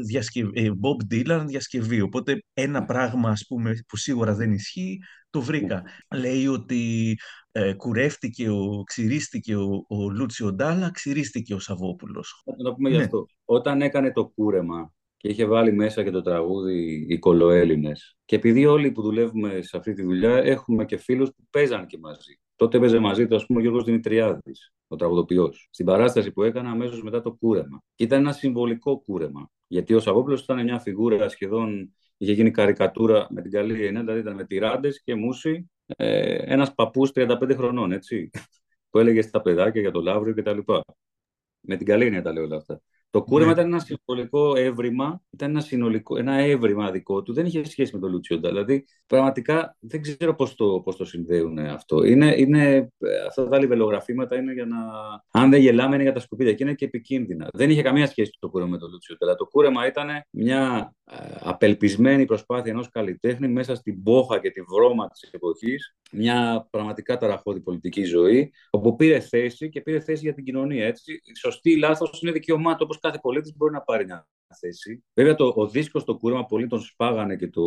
ε, Bob Dylan διασκευή. Οπότε ένα ναι. πράγμα ας πούμε που σίγουρα δεν ισχύει, το βρήκα. Λέει ότι ε, κουρεύτηκε, ο, ξυρίστηκε ο, ο Λούτσιο Ντάλα, ξυρίστηκε ο Σαββόπουλος. Θα το πούμε γι' αυτό. Όταν έκανε το κούρεμα και είχε βάλει μέσα και το τραγούδι οι κολοέλληνες. Και επειδή όλοι που δουλεύουμε σε αυτή τη δουλειά έχουμε και φίλους που παίζαν και μαζί. Τότε έπαιζε μαζί του, ας πούμε, ο Γιώργος Δημητριάδης, ο τραγουδοποιός. Στην παράσταση που έκανα αμέσως μετά το κούρεμα. Και ήταν ένα συμβολικό κούρεμα. Γιατί ο Σαββόπουλος ήταν μια φιγούρα σχεδόν, είχε γίνει καρικατούρα με την καλή έννοια, δηλαδή ήταν με τυράντες και μουσι, ε, ένας παππούς 35 χρονών, έτσι, που έλεγε στα παιδάκια για το Λαύριο κτλ. Με την καλή έννοια τα λέω όλα αυτά. Το κούρεμα ναι. ήταν ένα συνολικό έβριμα, ήταν ένα, συνολικό, ένα έβριμα δικό του, δεν είχε σχέση με τον Λουτσιόντα. Δηλαδή, πραγματικά δεν ξέρω πώς το, πώς το συνδέουν αυτό. Είναι, είναι, αυτά τα λιβελογραφήματα είναι για να. Αν δεν γελάμε, είναι για τα σκουπίδια και είναι και επικίνδυνα. Δεν είχε καμία σχέση το κούρεμα με τον Λουτσιόντα. Αλλά το κούρεμα ήταν μια ε, απελπισμένη προσπάθεια ενός καλλιτέχνη μέσα στην πόχα και τη βρώμα της εποχής, μια πραγματικά ταραχώδη πολιτική ζωή, όπου πήρε θέση και πήρε θέση για την κοινωνία. Έτσι. Σωστή ή λάθος είναι δικαιωμάτων όπως κάθε πολίτης μπορεί να πάρει μια θέση. Βέβαια, το, ο δίσκος στο κούρεμα πολλοί τον σπάγανε και το.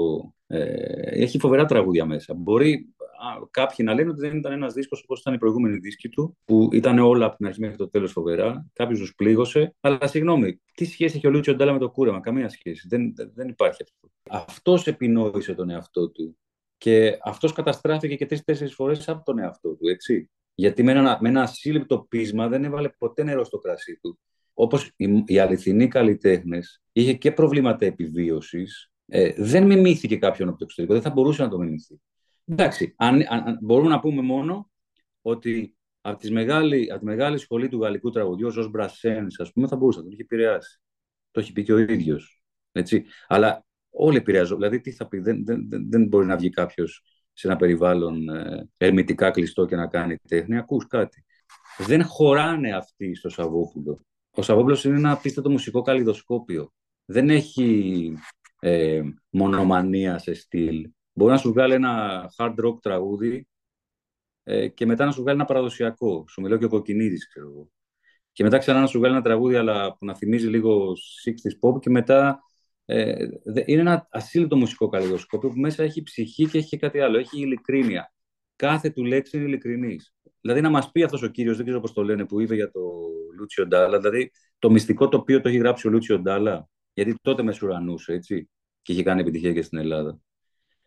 Ε, έχει φοβερά τραγούδια μέσα. Μπορεί α, κάποιοι να λένε ότι δεν ήταν ένας δίσκος όπως ήταν οι προηγούμενοι δίσκοι του, που ήταν όλα από την αρχή μέχρι το τέλος φοβερά. Κάποιος τους πλήγωσε. Αλλά συγγνώμη, τι σχέση έχει ο Λούτσιο Ντάλα με το κούρεμα, καμία σχέση. Δεν, δεν υπάρχει αυτό. Αυτός επινόησε τον εαυτό του. Και αυτός καταστράφηκε και τρει-τέσσερι φορές από τον εαυτό του, έτσι. Γιατί με ένα, με ένα ασύλληπτο πείσμα δεν έβαλε ποτέ νερό στο κρασί του όπως οι, οι αληθινοί καλλιτέχνες, είχε και προβλήματα επιβίωσης, ε, δεν μιμήθηκε κάποιον από το εξωτερικό, δεν θα μπορούσε να το μιμηθεί. Εντάξει, αν, αν, μπορούμε να πούμε μόνο ότι από, τις μεγάλη, από τη μεγάλη σχολή του γαλλικού τραγουδιού, ο Μπρασένης, ας πούμε, θα μπορούσε να τον είχε επηρεάσει. Το έχει πει και ο ίδιος. Έτσι. Αλλά όλοι επηρεάζουν. Δηλαδή, τι θα πει, δεν, δεν, δεν μπορεί να βγει κάποιος σε ένα περιβάλλον ε, ερμητικά κλειστό και να κάνει τέχνη. Ακούς κάτι. Δεν χωράνε αυτοί στο Σαββόπουλο. Ο Σαββόπουλος είναι ένα απίστευτο μουσικό καλλιδοσκόπιο. Δεν έχει ε, μονομανία σε στυλ. Μπορεί να σου βγάλει ένα hard rock τραγούδι ε, και μετά να σου βγάλει ένα παραδοσιακό. Σου μιλάω και ο Κοκκινίδης, ξέρω εγώ. Και μετά ξανά να σου βγάλει ένα τραγούδι, αλλά που να θυμίζει λίγο 60's pop και μετά ε, είναι ένα ασύλλητο μουσικό καλλιδοσκόπιο που μέσα έχει ψυχή και έχει και κάτι άλλο. Έχει ειλικρίνεια. Κάθε του λέξη είναι ειλικρινής. Δηλαδή να μας πει αυτός ο κύριος, δεν ξέρω πώς το λένε, που είπε για το Λούτσιο Ντάλα, δηλαδή το μυστικό τοπίο το έχει γράψει ο Λούτσιο Ντάλα, γιατί τότε με σουρανούσε, έτσι, και είχε κάνει επιτυχία και στην Ελλάδα.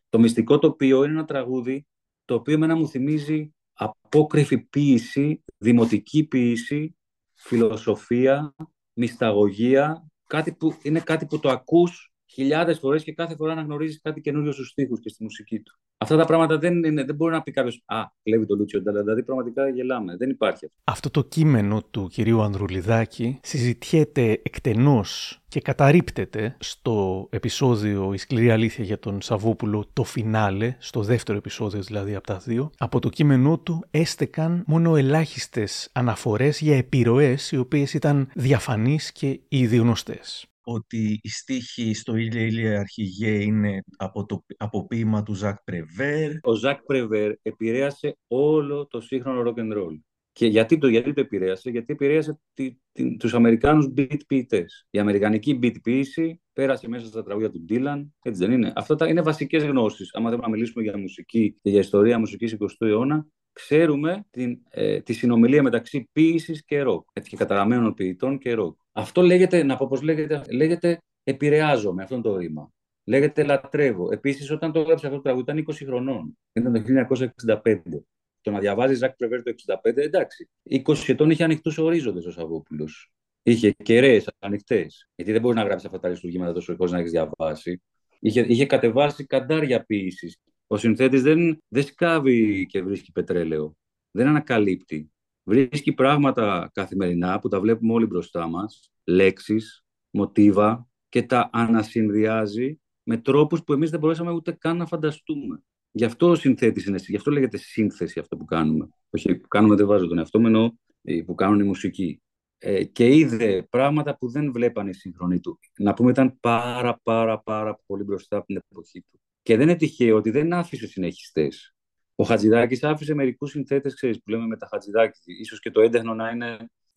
Το μυστικό τοπίο είναι ένα τραγούδι το οποίο εμένα μου θυμίζει απόκρυφη ποίηση, δημοτική ποίηση, φιλοσοφία, μυσταγωγία, κάτι που είναι κάτι που το ακούς χιλιάδες φορές και κάθε φορά να γνωρίζεις κάτι καινούριο στους στίχους και στη μουσική του. Αυτά τα πράγματα δεν, είναι, δεν μπορεί να πει κάποιος Α, κλέβει το Λούτσιο Ντάλα. Δηλαδή, πραγματικά γελάμε. Δεν υπάρχει αυτό. Αυτό το κείμενο του κυρίου Ανδρουλιδάκη συζητιέται εκτενώς και καταρρύπτεται στο επεισόδιο «Η σκληρή αλήθεια για τον Σαββόπουλο» το φινάλε, στο δεύτερο επεισόδιο δηλαδή από τα δύο. Από το κείμενό του έστεκαν μόνο ελάχιστες αναφορές για επιρροές οι οποίες ήταν διαφανείς και ήδη γνωστές ότι η στίχη στο «Ήλια Ήλια Αρχηγέ» είναι από το από ποίημα του Ζακ Πρεβέρ. Ο Ζακ Πρεβέρ επηρέασε όλο το σύγχρονο rock and roll. Και γιατί το, γιατί το επηρέασε, γιατί επηρέασε τη, τη, τους Αμερικάνους beat ποιητές. Η αμερικανική beat ποιήση πέρασε μέσα στα τραγούδια του Dylan, έτσι δεν είναι. Αυτά τα είναι βασικές γνώσεις. Αν θέλουμε να μιλήσουμε για μουσική και για ιστορία μουσικής 20ου αιώνα, ξέρουμε την, ε, τη συνομιλία μεταξύ ποίηση και ροκ, έτσι, και καταγραμμένων ποιητών και ροκ. Αυτό λέγεται, να πω πώς λέγεται, λέγεται επηρεάζομαι, αυτό το ρήμα. Λέγεται λατρεύω. Επίσης, όταν το έγραψε αυτό το τραγούδι, ήταν 20 χρονών. Ήταν το 1965. Το να διαβάζει Ζακ Πρεβέρ το 1965, εντάξει. 20 ετών είχε ανοιχτούς ορίζοντες ο Σαββόπουλος. Είχε κεραίες ανοιχτές. Γιατί δεν μπορεί να γράψεις αυτά τα αριστούργήματα τόσο εχώ να έχεις διαβάσει. Είχε, είχε κατεβάσει καντάρια ποιήσης. Ο συνθέτης δεν, δεν σκάβει και βρίσκει πετρέλαιο. Δεν ανακαλύπτει. Βρίσκει πράγματα καθημερινά που τα βλέπουμε όλοι μπροστά μας, λέξεις, μοτίβα και τα ανασυνδυάζει με τρόπους που εμείς δεν μπορέσαμε ούτε καν να φανταστούμε. Γι' αυτό ο συνθέτης είναι, γι' αυτό λέγεται σύνθεση αυτό που κάνουμε. Όχι, που κάνουμε δεν βάζω τον εαυτό μου, ε, που κάνουν η μουσική. Ε, και είδε πράγματα που δεν βλέπανε οι σύγχρονοι του. Να πούμε ήταν πάρα πάρα πάρα πολύ μπροστά από την εποχή του. Και δεν είναι τυχαίο ότι δεν άφησε συνεχιστές. Ο Χατζηδάκης άφησε μερικούς συνθέτες που λέμε με τα Χατζηδάκη. σω και το έντεχνο να είναι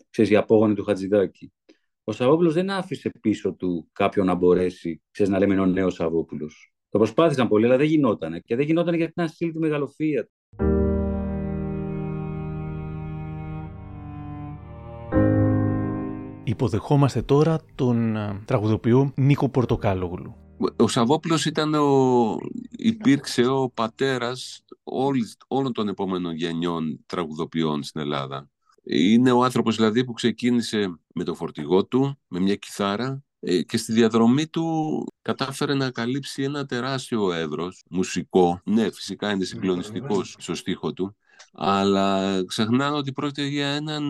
ξέρεις, η απόγονη του Χατζηδάκη. Ο Σαββόπουλος δεν άφησε πίσω του κάποιον να μπορέσει ξέρεις, να λέμε είναι ο νέος Σαββόπουλος. Το προσπάθησαν πολύ, αλλά δεν γινόταν. Και δεν γινόταν γιατί ήταν ασύλληπτη μεγαλοφία. Υποδεχόμαστε τώρα τον ε, τραγουδοποιό Νίκο Πορτοκάλογλου ο Σαββόπουλος ήταν ο, υπήρξε ο πατέρας όλων των επόμενων γενιών τραγουδοποιών στην Ελλάδα. Είναι ο άνθρωπος δηλαδή που ξεκίνησε με το φορτηγό του, με μια κιθάρα ε, και στη διαδρομή του κατάφερε να καλύψει ένα τεράστιο εύρος μουσικό. Ναι, φυσικά είναι συγκλονιστικός στο στίχο του, αλλά ξεχνάνε ότι πρόκειται για έναν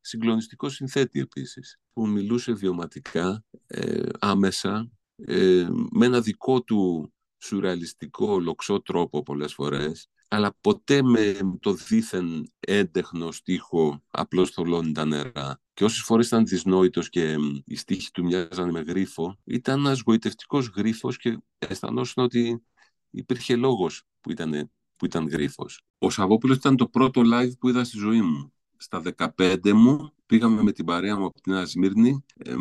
συγκλονιστικό συνθέτη επίσης, που μιλούσε βιωματικά, ε, άμεσα, ε, με ένα δικό του σουρεαλιστικό, λοξό τρόπο πολλές φορές, αλλά ποτέ με το δίθεν έντεχνο στίχο απλώς θολώνει τα νερά. Και όσες φορές ήταν δυσνόητος και οι στίχοι του μοιάζαν με γρίφο, ήταν ένας γοητευτικός γρίφος και αισθανόσουν ότι υπήρχε λόγος που ήταν, που ήταν γρίφος. Ο Σαββόπουλος ήταν το πρώτο live που είδα στη ζωή μου. Στα 15 μου πήγαμε με την παρέα μου από την Ασμύρνη ε,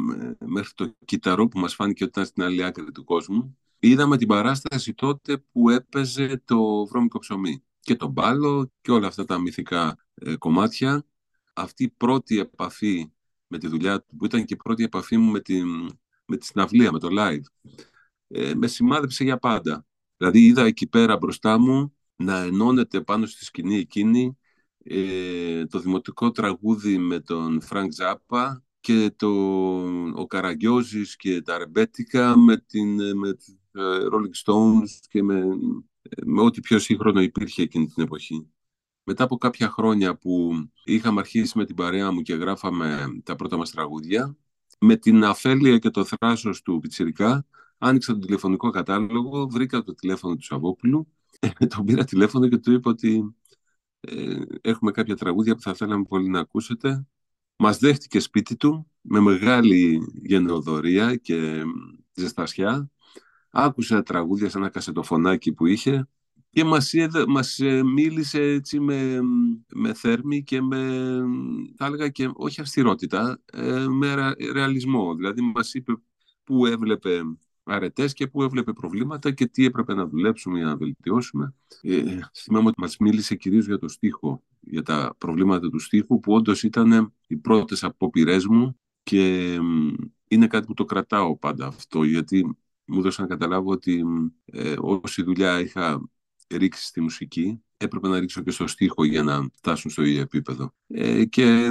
μέχρι το Κύτταρο που μας φάνηκε ότι ήταν στην άλλη άκρη του κόσμου. Είδαμε την παράσταση τότε που έπαιζε το Βρώμικο Ψωμί και το Μπάλλο και όλα αυτά τα μυθικά ε, κομμάτια. Αυτή η πρώτη επαφή με τη δουλειά του, που ήταν και η πρώτη επαφή μου με, την, με τη συναυλία, με το live, ε, με σημάδεψε για πάντα. Δηλαδή είδα εκεί πέρα μπροστά μου να ενώνεται πάνω στη σκηνή εκείνη ε, το δημοτικό τραγούδι με τον Frank Zappa και το, ο Καραγκιόζης και τα ρεμπέτικα με, την, με ε, Rolling Stones και με, με ό,τι πιο σύγχρονο υπήρχε εκείνη την εποχή. Μετά από κάποια χρόνια που είχαμε αρχίσει με την παρέα μου και γράφαμε τα πρώτα μας τραγούδια, με την αφέλεια και το θράσος του Πιτσιρικά, άνοιξα τον τηλεφωνικό κατάλογο, βρήκα το τηλέφωνο του Σαββόπουλου, τον πήρα τηλέφωνο και του είπα ότι ε, έχουμε κάποια τραγούδια που θα θέλαμε πολύ να ακούσετε. Μας δέχτηκε σπίτι του με μεγάλη γενναιοδορία και ζεστασιά. Άκουσε τραγούδια σε ένα κασετοφωνάκι που είχε και μας, μας ε, μίλησε έτσι με, με θέρμη και με, θα έλεγα και όχι αυστηρότητα, ε, με ρεαλισμό. Δηλαδή μας είπε που έβλεπε αρετές και που έβλεπε προβλήματα και τι έπρεπε να δουλέψουμε για να βελτιώσουμε. Ε, θυμάμαι ότι μας μίλησε κυρίως για το στίχο, για τα προβλήματα του στίχου που όντως ήταν οι πρώτες απόπειρές μου και είναι κάτι που το κρατάω πάντα αυτό γιατί μου έδωσε να καταλάβω ότι ε, όση δουλειά είχα ρίξει στη μουσική, έπρεπε να ρίξω και στο στίχο για να φτάσουν στο ίδιο επίπεδο. Ε, και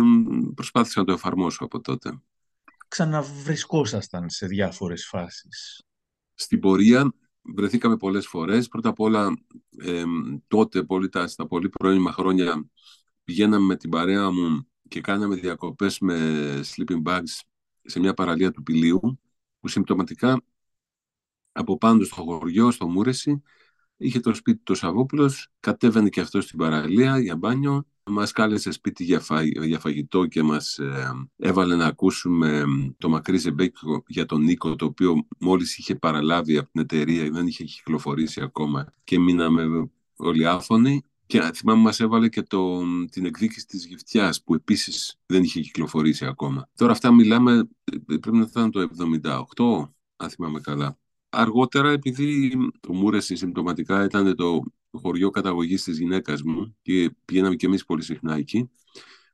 προσπάθησα να το εφαρμόσω από τότε. Ξαναβρισκόσασταν σε διάφορες φάσεις. Στην πορεία βρεθήκαμε πολλές φορές. Πρώτα απ' όλα, ε, τότε, πολύ, στα πολύ πρώιμα χρόνια, πηγαίναμε με την παρέα μου και κάναμε διακοπές με sleeping bags σε μια παραλία του Πηλίου, που συμπτωματικά από πάνω στο χωριό, στο Μούρεση, είχε το σπίτι του Σαββόπουλος, κατέβαινε και αυτό στην παραλία για μπάνιο, μας κάλεσε σπίτι για, για φαγητό και μας ε, έβαλε να ακούσουμε το μακρύ ζεμπέκιο για τον Νίκο, το οποίο μόλις είχε παραλάβει από την εταιρεία, δεν είχε κυκλοφορήσει ακόμα και μείναμε όλοι άφωνοι. Και θυμάμαι μας έβαλε και το, την εκδίκηση της γυφτιάς που επίσης δεν είχε κυκλοφορήσει ακόμα. Τώρα αυτά μιλάμε, ε, πρέπει να ήταν το 78, αν θυμάμαι καλά. Αργότερα, επειδή το Μούρεση συμπτωματικά ήταν το χωριό καταγωγής της γυναίκας μου και πηγαίναμε κι εμείς πολύ συχνά εκεί,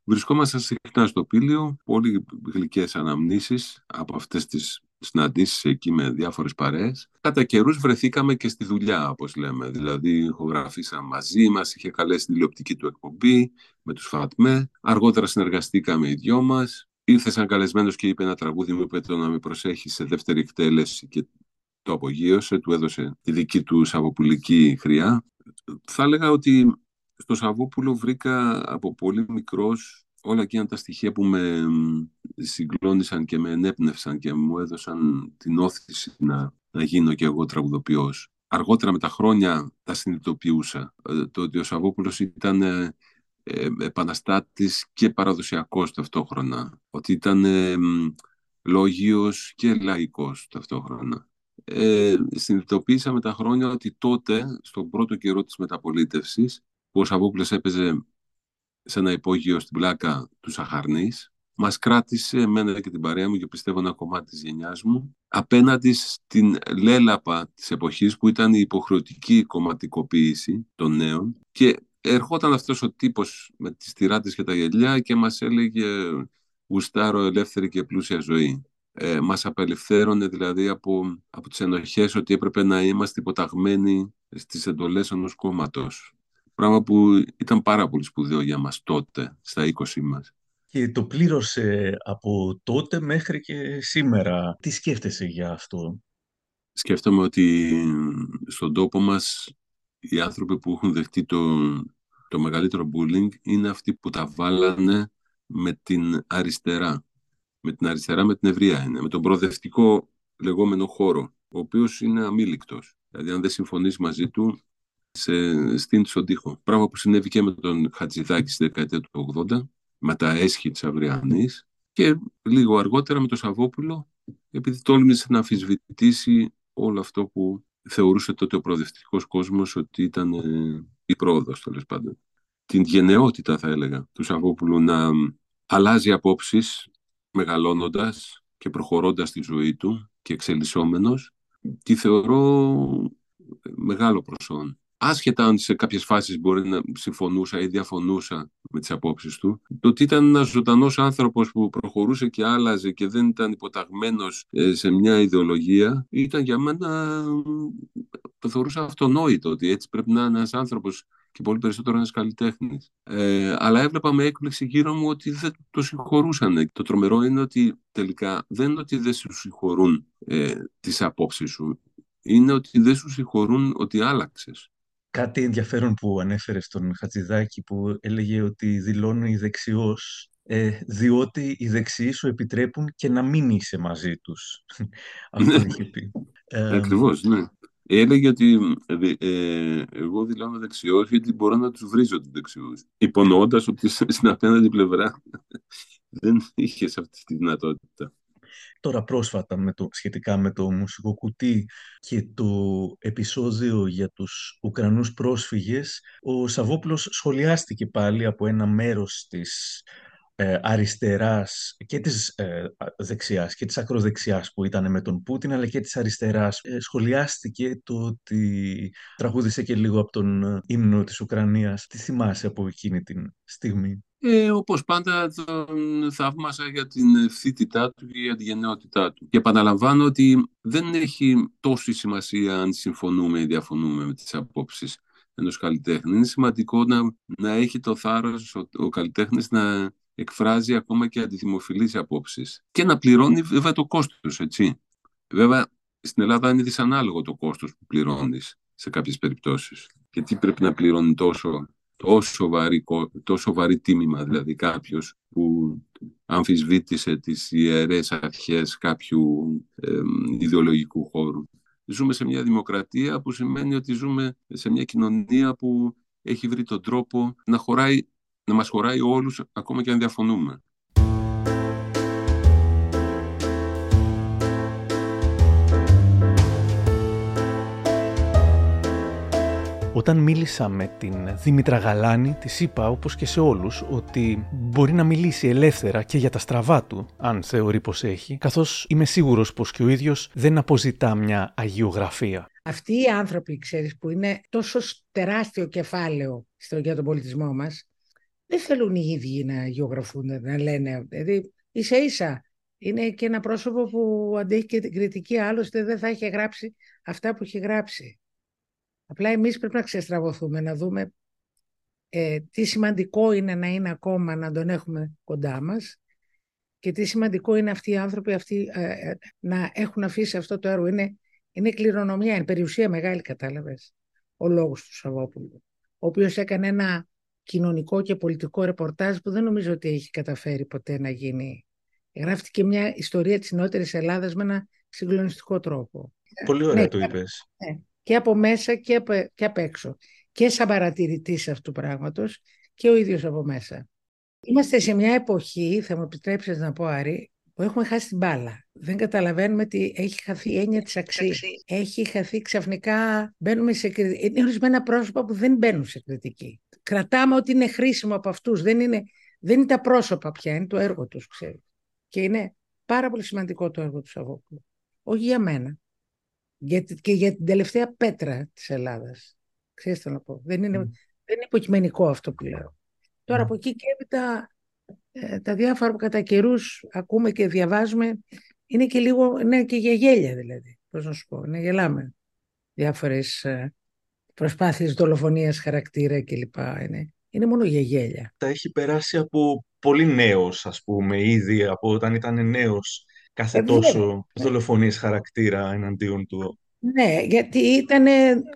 βρισκόμαστε συχνά στο πήλιο, πολύ γλυκές αναμνήσεις από αυτές τις συναντήσεις εκεί με διάφορες παρέες. Κατά καιρούς βρεθήκαμε και στη δουλειά, όπως λέμε. Δηλαδή, ηχογραφήσαμε μαζί μας, είχε καλέσει τηλεοπτική του εκπομπή με τους ΦΑΤΜΕ. Αργότερα συνεργαστήκαμε οι δυο μας. Ήρθε σαν καλεσμένος και είπε ένα τραγούδι μου, είπε το να με προσέχεις σε δεύτερη εκτέλεση και το απογείωσε, του έδωσε τη δική του σαββοπουλική χρειά. Θα έλεγα ότι στο Σαββόπουλο βρήκα από πολύ μικρός όλα εκείνα τα στοιχεία που με συγκλώνησαν και με ενέπνευσαν και μου έδωσαν την όθηση να, να γίνω και εγώ τραγουδοποιός. Αργότερα με τα χρόνια τα συνειδητοποιούσα. Ε, το ότι ο Σαββόπουλος ήταν ε, ε, επαναστάτης και παραδοσιακός ταυτόχρονα. Ότι ήταν ε, λόγιος και λαϊκός ταυτόχρονα ε, συνειδητοποίησα με τα χρόνια ότι τότε, στον πρώτο καιρό της μεταπολίτευσης, που ο Σαββόπουλος έπαιζε σε ένα υπόγειο στην πλάκα του Σαχαρνής, μας κράτησε εμένα και την παρέα μου και πιστεύω ένα κομμάτι της γενιάς μου απέναντι στην λέλαπα της εποχής που ήταν η υποχρεωτική κομματικοποίηση των νέων. Και ερχόταν αυτός ο τύπος με τις τυράτες και τα γελιά και μας έλεγε γουστάρω ελεύθερη και πλούσια ζωή ε, μας απελευθέρωνε δηλαδή από, από τις ενοχές ότι έπρεπε να είμαστε υποταγμένοι στις εντολές ενός κόμματος. Πράγμα που ήταν πάρα πολύ σπουδαίο για μας τότε, στα 20 μας. Και το πλήρωσε από τότε μέχρι και σήμερα. Τι σκέφτεσαι για αυτό; Σκέφτομαι ότι στον τόπο μας οι άνθρωποι που έχουν δεχτεί το, το μεγαλύτερο bullying είναι αυτοί που τα βάλανε με την αριστερά με την αριστερά, με την ευρεία είναι, με τον προοδευτικό λεγόμενο χώρο, ο οποίος είναι αμήλικτος. Δηλαδή, αν δεν συμφωνείς μαζί του, σε στείνει στον τοίχο. Πράγμα που συνέβη και με τον Χατζηδάκη στη δεκαετία του 80, με τα έσχη της Αυριανής και λίγο αργότερα με τον Σαββόπουλο, επειδή τόλμησε να αμφισβητήσει όλο αυτό που θεωρούσε τότε ο προοδευτικός κόσμος ότι ήταν ε, η πρόοδος, τέλος πάντων. Την γενναιότητα, θα έλεγα, του Σαββόπουλου να αλλάζει απόψεις μεγαλώνοντας και προχωρώντας τη ζωή του και εξελισσόμενος, τη θεωρώ μεγάλο προσόν. Άσχετα αν σε κάποιες φάσεις μπορεί να συμφωνούσα ή διαφωνούσα με τις απόψεις του, το ότι ήταν ένας ζωντανός άνθρωπος που προχωρούσε και άλλαζε και δεν ήταν υποταγμένος ε, σε μια ιδεολογία, ήταν για μένα, το θεωρούσα αυτονόητο, ότι έτσι πρέπει να είναι ένας άνθρωπος και πολύ περισσότερο ένας καλλιτέχνης. Ε, αλλά έβλεπα με έκπληξη γύρω μου ότι δεν το συγχωρούσαν. Το τρομερό είναι ότι τελικά δεν είναι ότι δεν σου συγχωρούν ε, τις απόψεις σου. Είναι ότι δεν σου συγχωρούν ότι άλλαξες. Κάτι ενδιαφέρον που ανέφερε στον Χατζηδάκη που έλεγε ότι δηλώνει δεξιός ε, διότι οι δεξιοί σου επιτρέπουν και να μην είσαι μαζί τους. Αυτό είχε πει. Ε, Ακριβώς, ναι. Έλεγε ότι ε, ε, εγώ δηλώνω δεξιό γιατί μπορώ να τους βρίζω τους δεξιούς. Υπονοώντας ότι στην απέναντι πλευρά δεν είχε αυτή τη δυνατότητα. τώρα πρόσφατα με το, σχετικά με το μουσικό κουτί και το επεισόδιο για τους Ουκρανούς πρόσφυγες, ο Σαββόπουλος σχολιάστηκε πάλι από ένα μέρος της ε, αριστεράς και της ε, δεξιάς και της ακροδεξιάς που ήταν με τον Πούτιν αλλά και της αριστεράς ε, σχολιάστηκε το ότι τραγούδισε και λίγο από τον ε, ύμνο της Ουκρανίας. Τι θυμάσαι από εκείνη την στιγμή; Ε, όπως πάντα τον θαύμασα για την ευθύτητά του και για την γενναιότητά του. Και επαναλαμβάνω ότι δεν έχει τόση σημασία αν συμφωνούμε ή διαφωνούμε με τις απόψεις ενός καλλιτέχνη. Είναι σημαντικό να, να έχει το θάρρος ο, ο καλλιτέχνης να εκφράζει ακόμα και αντιδημοφιλείς απόψεις και να πληρώνει βέβαια το κόστος, έτσι. Βέβαια, στην Ελλάδα είναι δυσανάλογο το κόστος που πληρώνεις σε κάποιες περιπτώσεις. Και τι πρέπει να πληρώνει τόσο, τόσο, βαρύ, τόσο βαρύ τίμημα, δηλαδή κάποιος που αμφισβήτησε τις ιερές αρχές κάποιου ε, ιδεολογικού χώρου. Ζούμε σε μια δημοκρατία που σημαίνει ότι ζούμε σε μια κοινωνία που έχει βρει τον τρόπο να χωράει να μας χωράει όλους, ακόμα και αν διαφωνούμε. Όταν μίλησα με την Δήμητρα Γαλάνη, της είπα όπως και σε όλους ότι μπορεί να μιλήσει ελεύθερα και για τα στραβά του, αν θεωρεί πως έχει, καθώς είμαι σίγουρος πως και ο ίδιος δεν αποζητά μια αγιογραφία. Αυτοί οι άνθρωποι, ξέρεις, που είναι τόσο τεράστιο κεφάλαιο στο, για τον πολιτισμό μας, δεν θέλουν οι ίδιοι να γεωγραφούν, να λένε. Δηλαδή, ίσα ίσα είναι και ένα πρόσωπο που αντέχει και την κριτική, άλλωστε δεν θα είχε γράψει αυτά που έχει γράψει. Απλά εμείς πρέπει να ξεστραβωθούμε, να δούμε ε, τι σημαντικό είναι να είναι ακόμα να τον έχουμε κοντά μας και τι σημαντικό είναι αυτοί οι άνθρωποι αυτοί, ε, ε, να έχουν αφήσει αυτό το έργο. Είναι, είναι κληρονομιά, είναι περιουσία μεγάλη, κατάλαβες, ο λόγος του Σαββόπουλου, ο οποίος έκανε ένα κοινωνικό και πολιτικό ρεπορτάζ που δεν νομίζω ότι έχει καταφέρει ποτέ να γίνει. Γράφτηκε μια ιστορία της νεότερης Ελλάδας με ένα συγκλονιστικό τρόπο. Πολύ ωραία ναι, το είπες. Ναι, και από μέσα και από, και απ' έξω. Και σαν παρατηρητής αυτού του πράγματος και ο ίδιος από μέσα. Είμαστε σε μια εποχή, θα μου επιτρέψεις να πω Άρη, που έχουμε χάσει την μπάλα. Δεν καταλαβαίνουμε ότι έχει χαθεί η έννοια της αξίας. Έχει χαθεί ξαφνικά, μπαίνουμε σε κριτική. Είναι ορισμένα πρόσωπα που δεν μπαίνουν σε κριτική κρατάμε ότι είναι χρήσιμο από αυτούς. Δεν είναι, δεν είναι τα πρόσωπα πια, είναι το έργο τους, ξέρετε. Και είναι πάρα πολύ σημαντικό το έργο τους Σαββόπουλου. Όχι για μένα. Για, και για την τελευταία πέτρα της Ελλάδας. Ξέρετε να πω. Δεν είναι, δεν είναι υποκειμενικό αυτό που λέω. Τώρα από εκεί και έπειτα ε, τα διάφορα που κατά καιρούς ακούμε και διαβάζουμε είναι και λίγο, είναι και για γέλια δηλαδή. Πώς να σου πω, είναι γελάμε. Διάφορες ε, προσπάθειες δολοφονίας χαρακτήρα κλπ. Είναι, είναι μόνο για γέλια. Τα έχει περάσει από πολύ νέος, ας πούμε, ήδη από όταν ήταν νέος κάθε ε, τόσο δολοφονίες χαρακτήρα εναντίον του. Ναι, γιατί ήτανε,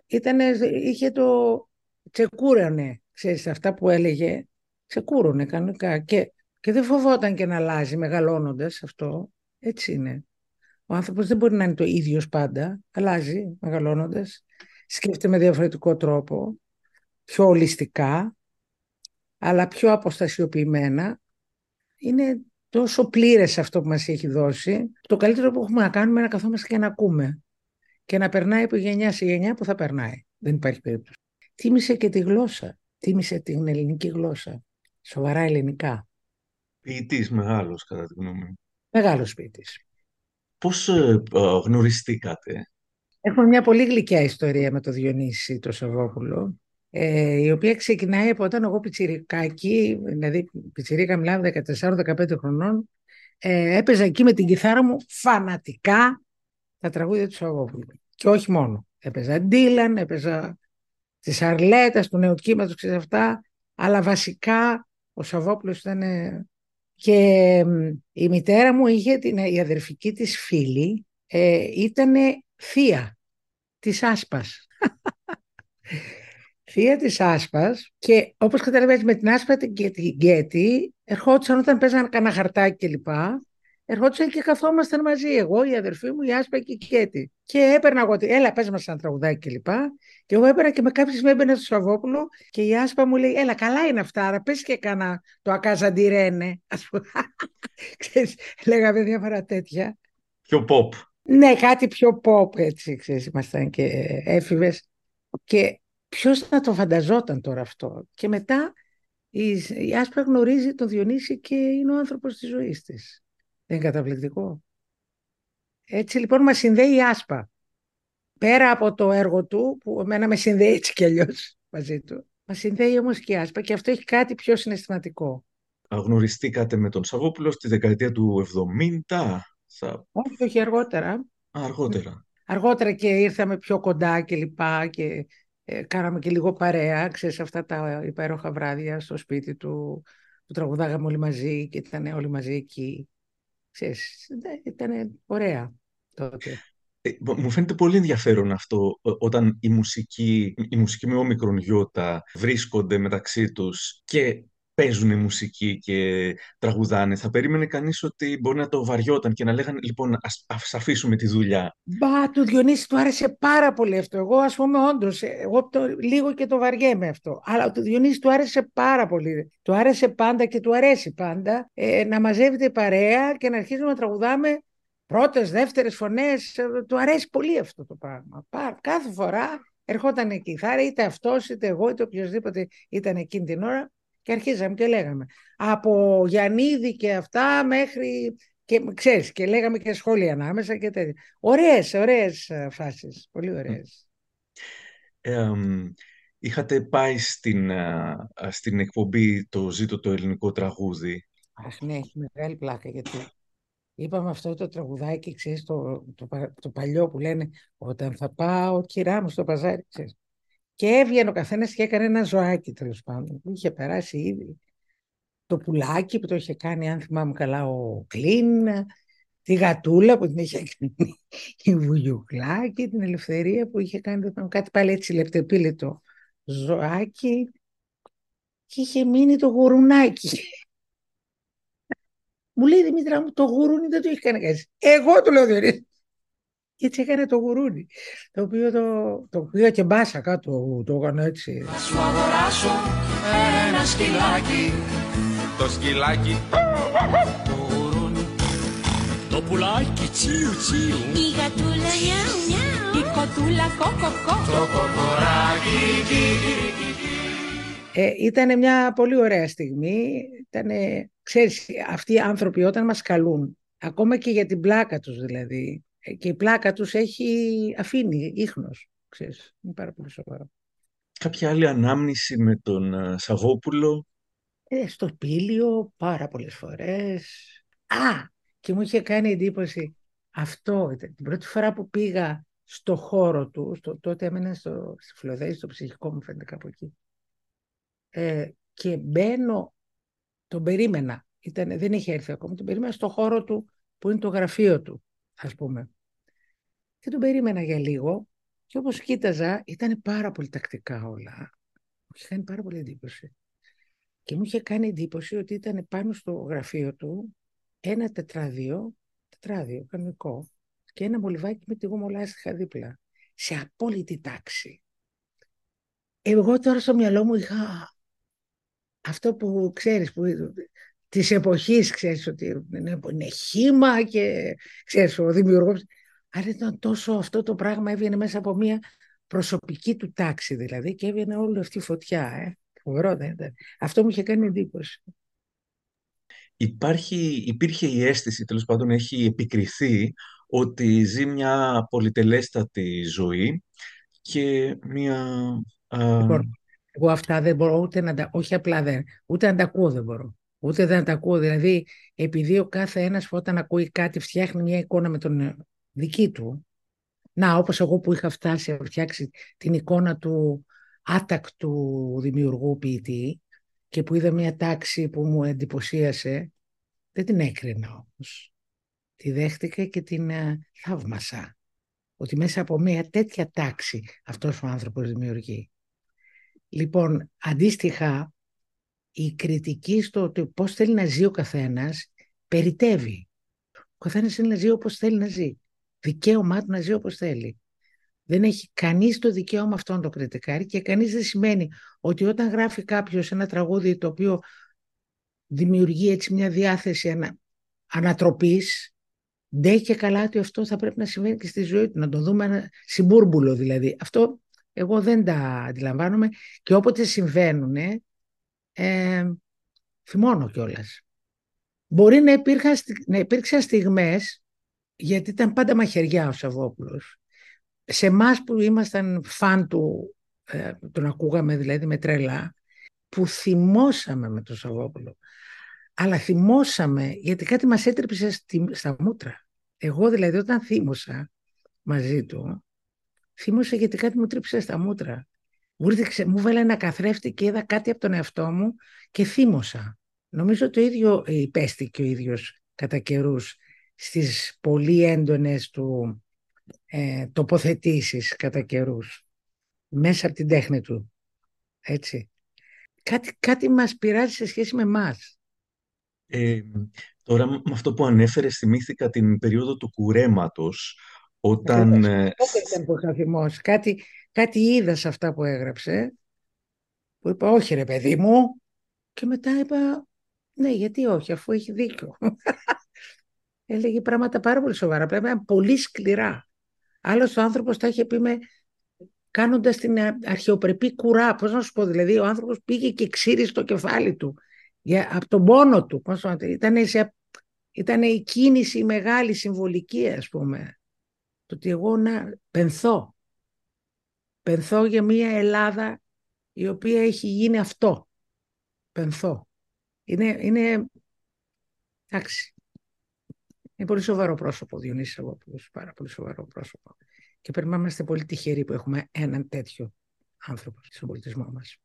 ήτανε, είχε το τσεκούρανε, ξέρεις, αυτά που έλεγε, ξεκούρωνε κανονικά και, και δεν φοβόταν και να αλλάζει μεγαλώνοντας αυτό, έτσι είναι. Ο άνθρωπος δεν μπορεί να είναι το ίδιος πάντα, αλλάζει μεγαλώνοντας σκέφτεται με διαφορετικό τρόπο, πιο ολιστικά, αλλά πιο αποστασιοποιημένα. Είναι τόσο πλήρες αυτό που μας έχει δώσει. Το καλύτερο που έχουμε να κάνουμε είναι να καθόμαστε και να ακούμε και να περνάει από γενιά σε γενιά που θα περνάει. Δεν υπάρχει περίπτωση. Τίμησε και τη γλώσσα. Τίμησε την ελληνική γλώσσα. Σοβαρά ελληνικά. Ποιητής μεγάλος κατά τη γνώμη μου. Μεγάλος ποιητής. Πώς ε, ε, γνωριστήκατε; Έχουμε μια πολύ γλυκιά ιστορία με το Διονύση το Σαββόπουλο, ε, η οποία ξεκινάει από όταν εγώ πιτσιρικάκι, δηλαδή πιτσιρίκα μιλάμε 14-15 χρονών, ε, έπαιζα εκεί με την κιθάρα μου φανατικά τα τραγούδια του Σαββόπουλου. Και όχι μόνο. Έπαιζα Ντίλαν, έπαιζα τη Αρλέτας, του νεοκύματος, ξέρεις αυτά, αλλά βασικά ο Σαββόπουλος ήταν... Και η μητέρα μου είχε την, η αδερφική της φίλη, ε, ήταν θεία της Άσπας. θεία της Άσπας και όπως καταλαβαίνεις με την Άσπα και την Γκέτη ερχόντουσαν όταν παίζανε κανένα χαρτάκι κλπ. Ερχόντουσαν και καθόμασταν μαζί, εγώ, η αδερφή μου, η Άσπα και η Γκέτη. Και έπαιρνα εγώ, έλα πες μας ένα τραγουδάκι κλπ. Και εγώ έπαιρνα και με κάποιες με έμπαινα στο Σαββόπουλο και η Άσπα μου λέει, έλα καλά είναι αυτά, άρα πες και κάνα το ακάζαντιρένε. Ας πούμε, ξέρεις, λέγαμε διάφορα τέτοια. Πιο pop. Ναι, κάτι πιο pop έτσι, ξέρεις, ήμασταν και έφηβες. Και ποιος να το φανταζόταν τώρα αυτό; Και μετά η, η Άσπρα γνωρίζει τον Διονύση και είναι ο άνθρωπος της ζωής της. Δεν είναι καταπληκτικό; Έτσι λοιπόν μας συνδέει η Άσπα. Πέρα από το έργο του, που εμένα με συνδέει έτσι κι αλλιώς μαζί του, μας συνδέει όμως και η Άσπα και αυτό έχει κάτι πιο συναισθηματικό. Γνωριστήκατε με τον Σαββόπουλο στη δεκαετία του 70. Θα... Όχι, όχι αργότερα. Α, αργότερα. Αργότερα και ήρθαμε πιο κοντά και λοιπά και ε, κάναμε και λίγο παρέα, ξέρεις, αυτά τα υπέροχα βράδια στο σπίτι του, που τραγουδάγαμε όλοι μαζί και ήταν όλοι μαζί εκεί. Ξέρεις, ήταν ωραία τότε. Ε, μου φαίνεται πολύ ενδιαφέρον αυτό όταν η μουσική, η μουσική με όμικρον γιώτα βρίσκονται μεταξύ τους και παίζουν μουσική και τραγουδάνε. Θα περίμενε κανείς ότι μπορεί να το βαριόταν και να λέγανε λοιπόν ας, ας αφήσουμε τη δουλειά. Μπα, του Διονύση του άρεσε πάρα πολύ αυτό. Εγώ ας πούμε όντως, εγώ το, λίγο και το βαριέμαι αυτό. Αλλά του Διονύση του άρεσε πάρα πολύ. Του άρεσε πάντα και του αρέσει πάντα ε, να μαζεύεται παρέα και να αρχίζουμε να τραγουδάμε πρώτες, δεύτερες φωνές. Ε, του αρέσει πολύ αυτό το πράγμα. Κάθε φορά ερχόταν εκεί. Θα είτε αυτός, είτε εγώ, είτε οποιοδήποτε ήταν εκείνη την ώρα και αρχίζαμε και λέγαμε. Από Γιαννίδη και αυτά μέχρι και ξέρεις, και λέγαμε και σχόλια ανάμεσα και τέτοια. Ωραίες, ωραίες ε, φάσεις, πολύ ωραίες. Ε, είχατε πάει στην, ε, στην εκπομπή το «Ζήτω το ελληνικό τραγούδι». Αχ, ναι, έχει μεγάλη πλάκα, γιατί είπαμε αυτό το τραγουδάκι, ξέρεις, το, το, το, παλιό που λένε «Όταν θα πάω, κυρά μου, στο παζάρι», ξέρεις. Και έβγαινε ο καθένας και έκανε ένα ζωάκι τέλος πάντων. Που είχε περάσει ήδη το πουλάκι που το είχε κάνει, αν θυμάμαι καλά, ο Κλίν, τη γατούλα που την είχε κάνει η Βουγιουκλάκη, την ελευθερία που είχε κάνει κάτι πάλι έτσι λεπτεπίλητο ζωάκι και είχε μείνει το γουρουνάκι. Μου λέει Δημήτρα μου, το γουρούνι δεν το έχει κάνει κανείς. Εγώ το λέω Διονύση. Και έτσι έκανε το γουρούνι, το οποίο το, το πήγα και μπάσα κάτω, το έκανα έτσι. Θα σου αγοράσω ένα σκυλάκι, το σκυλάκι, το γουρούνι, το πουλάκι τσιου τσιου, η γατούλα νιάου νιάου, η κοτούλα κοκοκό, το κοκοράκι ε, ήταν μια πολύ ωραία στιγμή. Ήτανε, ξέρεις, αυτοί οι άνθρωποι όταν μας καλούν, ακόμα και για την πλάκα τους δηλαδή, ε, και η πλάκα τους έχει αφήνει ίχνος, ξέρεις, είναι πάρα πολύ σοβαρό. Κάποια άλλη ανάμνηση με τον uh, Σαββόπουλο; Ε, στο πήλιο πάρα πολλές φορές. Α, και μου είχε κάνει εντύπωση αυτό. Ήταν την πρώτη φορά που πήγα στο χώρο του, στο, τότε έμενα στο, στη Φλωδέη, στο ψυχικό μου φαίνεται κάπου εκεί. Ε, και μπαίνω, τον περίμενα, ήταν, δεν είχε έρθει ακόμα, τον περίμενα στο χώρο του που είναι το γραφείο του ας πούμε. Και τον περίμενα για λίγο και όπως κοίταζα ήταν πάρα πολύ τακτικά όλα. Μου είχε κάνει πάρα πολύ εντύπωση. Και μου είχε κάνει εντύπωση ότι ήταν πάνω στο γραφείο του ένα τετράδιο, τετράδιο κανονικό, και ένα μολυβάκι με τη γομολάστιχα δίπλα. Σε απόλυτη τάξη. Εγώ τώρα στο μυαλό μου είχα αυτό που ξέρεις, που της εποχής, ξέρεις, ότι είναι, είναι χήμα και ξέρεις, ο δημιουργός. Αλλά ήταν τόσο αυτό το πράγμα έβγαινε μέσα από μια προσωπική του τάξη δηλαδή και έβγαινε όλη αυτή η φωτιά. Ε. Φοβερό δεν ήταν. Αυτό μου είχε κάνει εντύπωση. Υπάρχει, υπήρχε η αίσθηση, τέλος πάντων έχει επικριθεί, ότι ζει μια πολυτελέστατη ζωή και μια... Λοιπόν, εγώ αυτά δεν μπορώ ούτε να τα... Όχι απλά δεν... Ούτε να τα ακούω δεν μπορώ. Ούτε δεν τα ακούω. Δηλαδή, επειδή ο κάθε ένας όταν ακούει κάτι φτιάχνει μια εικόνα με τον ε, δική του. Να, όπως εγώ που είχα φτάσει να φτιάξει την εικόνα του άτακτου δημιουργού ποιητή και που είδα μια τάξη που μου εντυπωσίασε, δεν την έκρινα όμως. Τη δέχτηκα και την uh, θαύμασα. Ότι μέσα από μια τέτοια τάξη αυτός ο άνθρωπος δημιουργεί. Λοιπόν, αντίστοιχα, η κριτική στο ότι πώς θέλει να ζει ο καθένας περιτεύει. Ο καθένας θέλει να ζει όπως θέλει να ζει. Δικαίωμά του να ζει όπως θέλει. Δεν έχει κανείς το δικαίωμα αυτό να το κριτικάρει και κανείς δεν σημαίνει ότι όταν γράφει κάποιος ένα τραγούδι το οποίο δημιουργεί έτσι μια διάθεση ανα, ανατροπής Ντε και καλά ότι αυτό θα πρέπει να συμβαίνει και στη ζωή του, να το δούμε ένα συμπούρμπουλο δηλαδή. Αυτό εγώ δεν τα αντιλαμβάνομαι και όποτε συμβαίνουν, ε, θυμώνω κιόλας. Μπορεί να, υπήρχαν, να υπήρξαν στιγμές, γιατί ήταν πάντα μαχαιριά ο Σαββόπουλος, σε εμάς που ήμασταν φαν του, ε, τον ακούγαμε δηλαδή με τρέλα, που θυμώσαμε με τον Σαββόπουλο. Αλλά θυμώσαμε γιατί κάτι μας έτρεψε στα μούτρα. Εγώ δηλαδή όταν θύμωσα μαζί του, θύμωσα γιατί κάτι μου τρύπησε στα μούτρα. Μου, μου βάλε ένα καθρέφτη και είδα κάτι από τον εαυτό μου και θύμωσα. Νομίζω το ίδιο υπέστη ο ίδιος κατά καιρούς στις πολύ έντονες του ε, τοποθετήσεις κατά καιρούς μέσα από την τέχνη του. Έτσι. Κάτι, κάτι μας πειράζει σε σχέση με μας. Ε, τώρα με αυτό που ανέφερες θυμήθηκα την περίοδο του κουρέματος όταν... Ε, ήταν που είχα Κάτι, κάτι είδα σε αυτά που έγραψε που είπα όχι ρε παιδί μου και μετά είπα ναι γιατί όχι αφού έχει δίκιο. Έλεγε πράγματα πάρα πολύ σοβαρά, πρέπει να είναι πολύ σκληρά. Άλλος ο άνθρωπος τα είχε πει με κάνοντας την αρχαιοπρεπή κουρά. Πώς να σου πω, δηλαδή ο άνθρωπος πήγε και ξύρισε το κεφάλι του για, από τον πόνο του. Πώς ήταν, σε, ήταν η κίνηση η μεγάλη συμβολική, ας πούμε. Το ότι εγώ να πενθώ. Πενθώ για μια Ελλάδα η οποία έχει γίνει αυτό. Πενθώ. Είναι, είναι, εντάξει, είναι πολύ σοβαρό πρόσωπο ο Διονύσης Αγόπουλος, πάρα πολύ σοβαρό πρόσωπο. Και πρέπει να είμαστε πολύ τυχεροί που έχουμε έναν τέτοιο άνθρωπο στον πολιτισμό μας.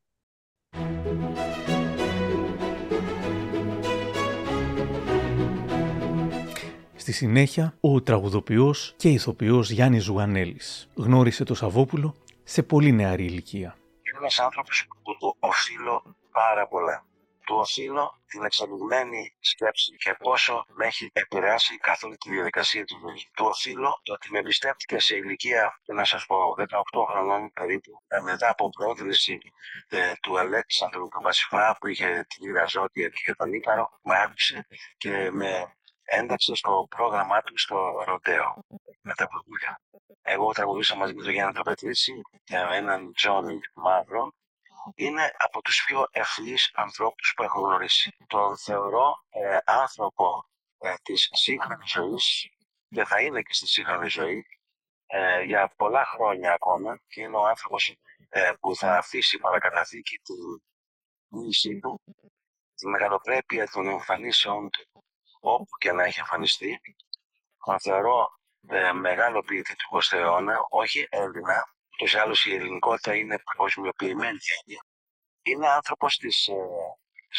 Στη συνέχεια, ο τραγουδοποιός και ηθοποιός Γιάννης Ζουγανέλης γνώρισε το Σαββόπουλο σε πολύ νεαρή ηλικία. Είναι ένας άνθρωπος που το οφείλω πάρα πολλά του οφείλω την εξελιγμένη σκέψη και πόσο με έχει επηρεάσει καθ' όλη τη διαδικασία του ζωής. Του οφείλω το ότι με εμπιστεύτηκε σε ηλικία, να σας πω, 18 χρονών περίπου, ε, μετά από πρόθεση ε, του Αλέξανδρου του Βασιφά που είχε τη Λιραζότη και τον Ήκαρο, με άκουσε και με ένταξε στο πρόγραμμά του στο Ροντέο με τα πρωτούλια. Εγώ τραγουδούσα μαζί με τον Γιάννη Τραπετρίση και έναν Τζόνι Μαύρο είναι από τους πιο ευθύς ανθρώπους που έχω γνωρίσει. Τον θεωρώ ε, άνθρωπο ε, της σύγχρονης ζωής και θα είναι και στη σύγχρονη ζωή ε, για πολλά χρόνια ακόμα και είναι ο άνθρωπος ε, που θα αφήσει παρακαταθήκη την μίλησή του, τη μεγαλοπρέπεια των εμφανίσεων του όπου και να έχει εμφανιστεί. Τον θεωρώ ε, μεγάλο ποιητή του 20ου αιώνα, όχι Έλληνα, Ούτως ή άλλως η ελληνικότητα είναι παγκοσμιοποιημένη Είναι άνθρωπος της ε,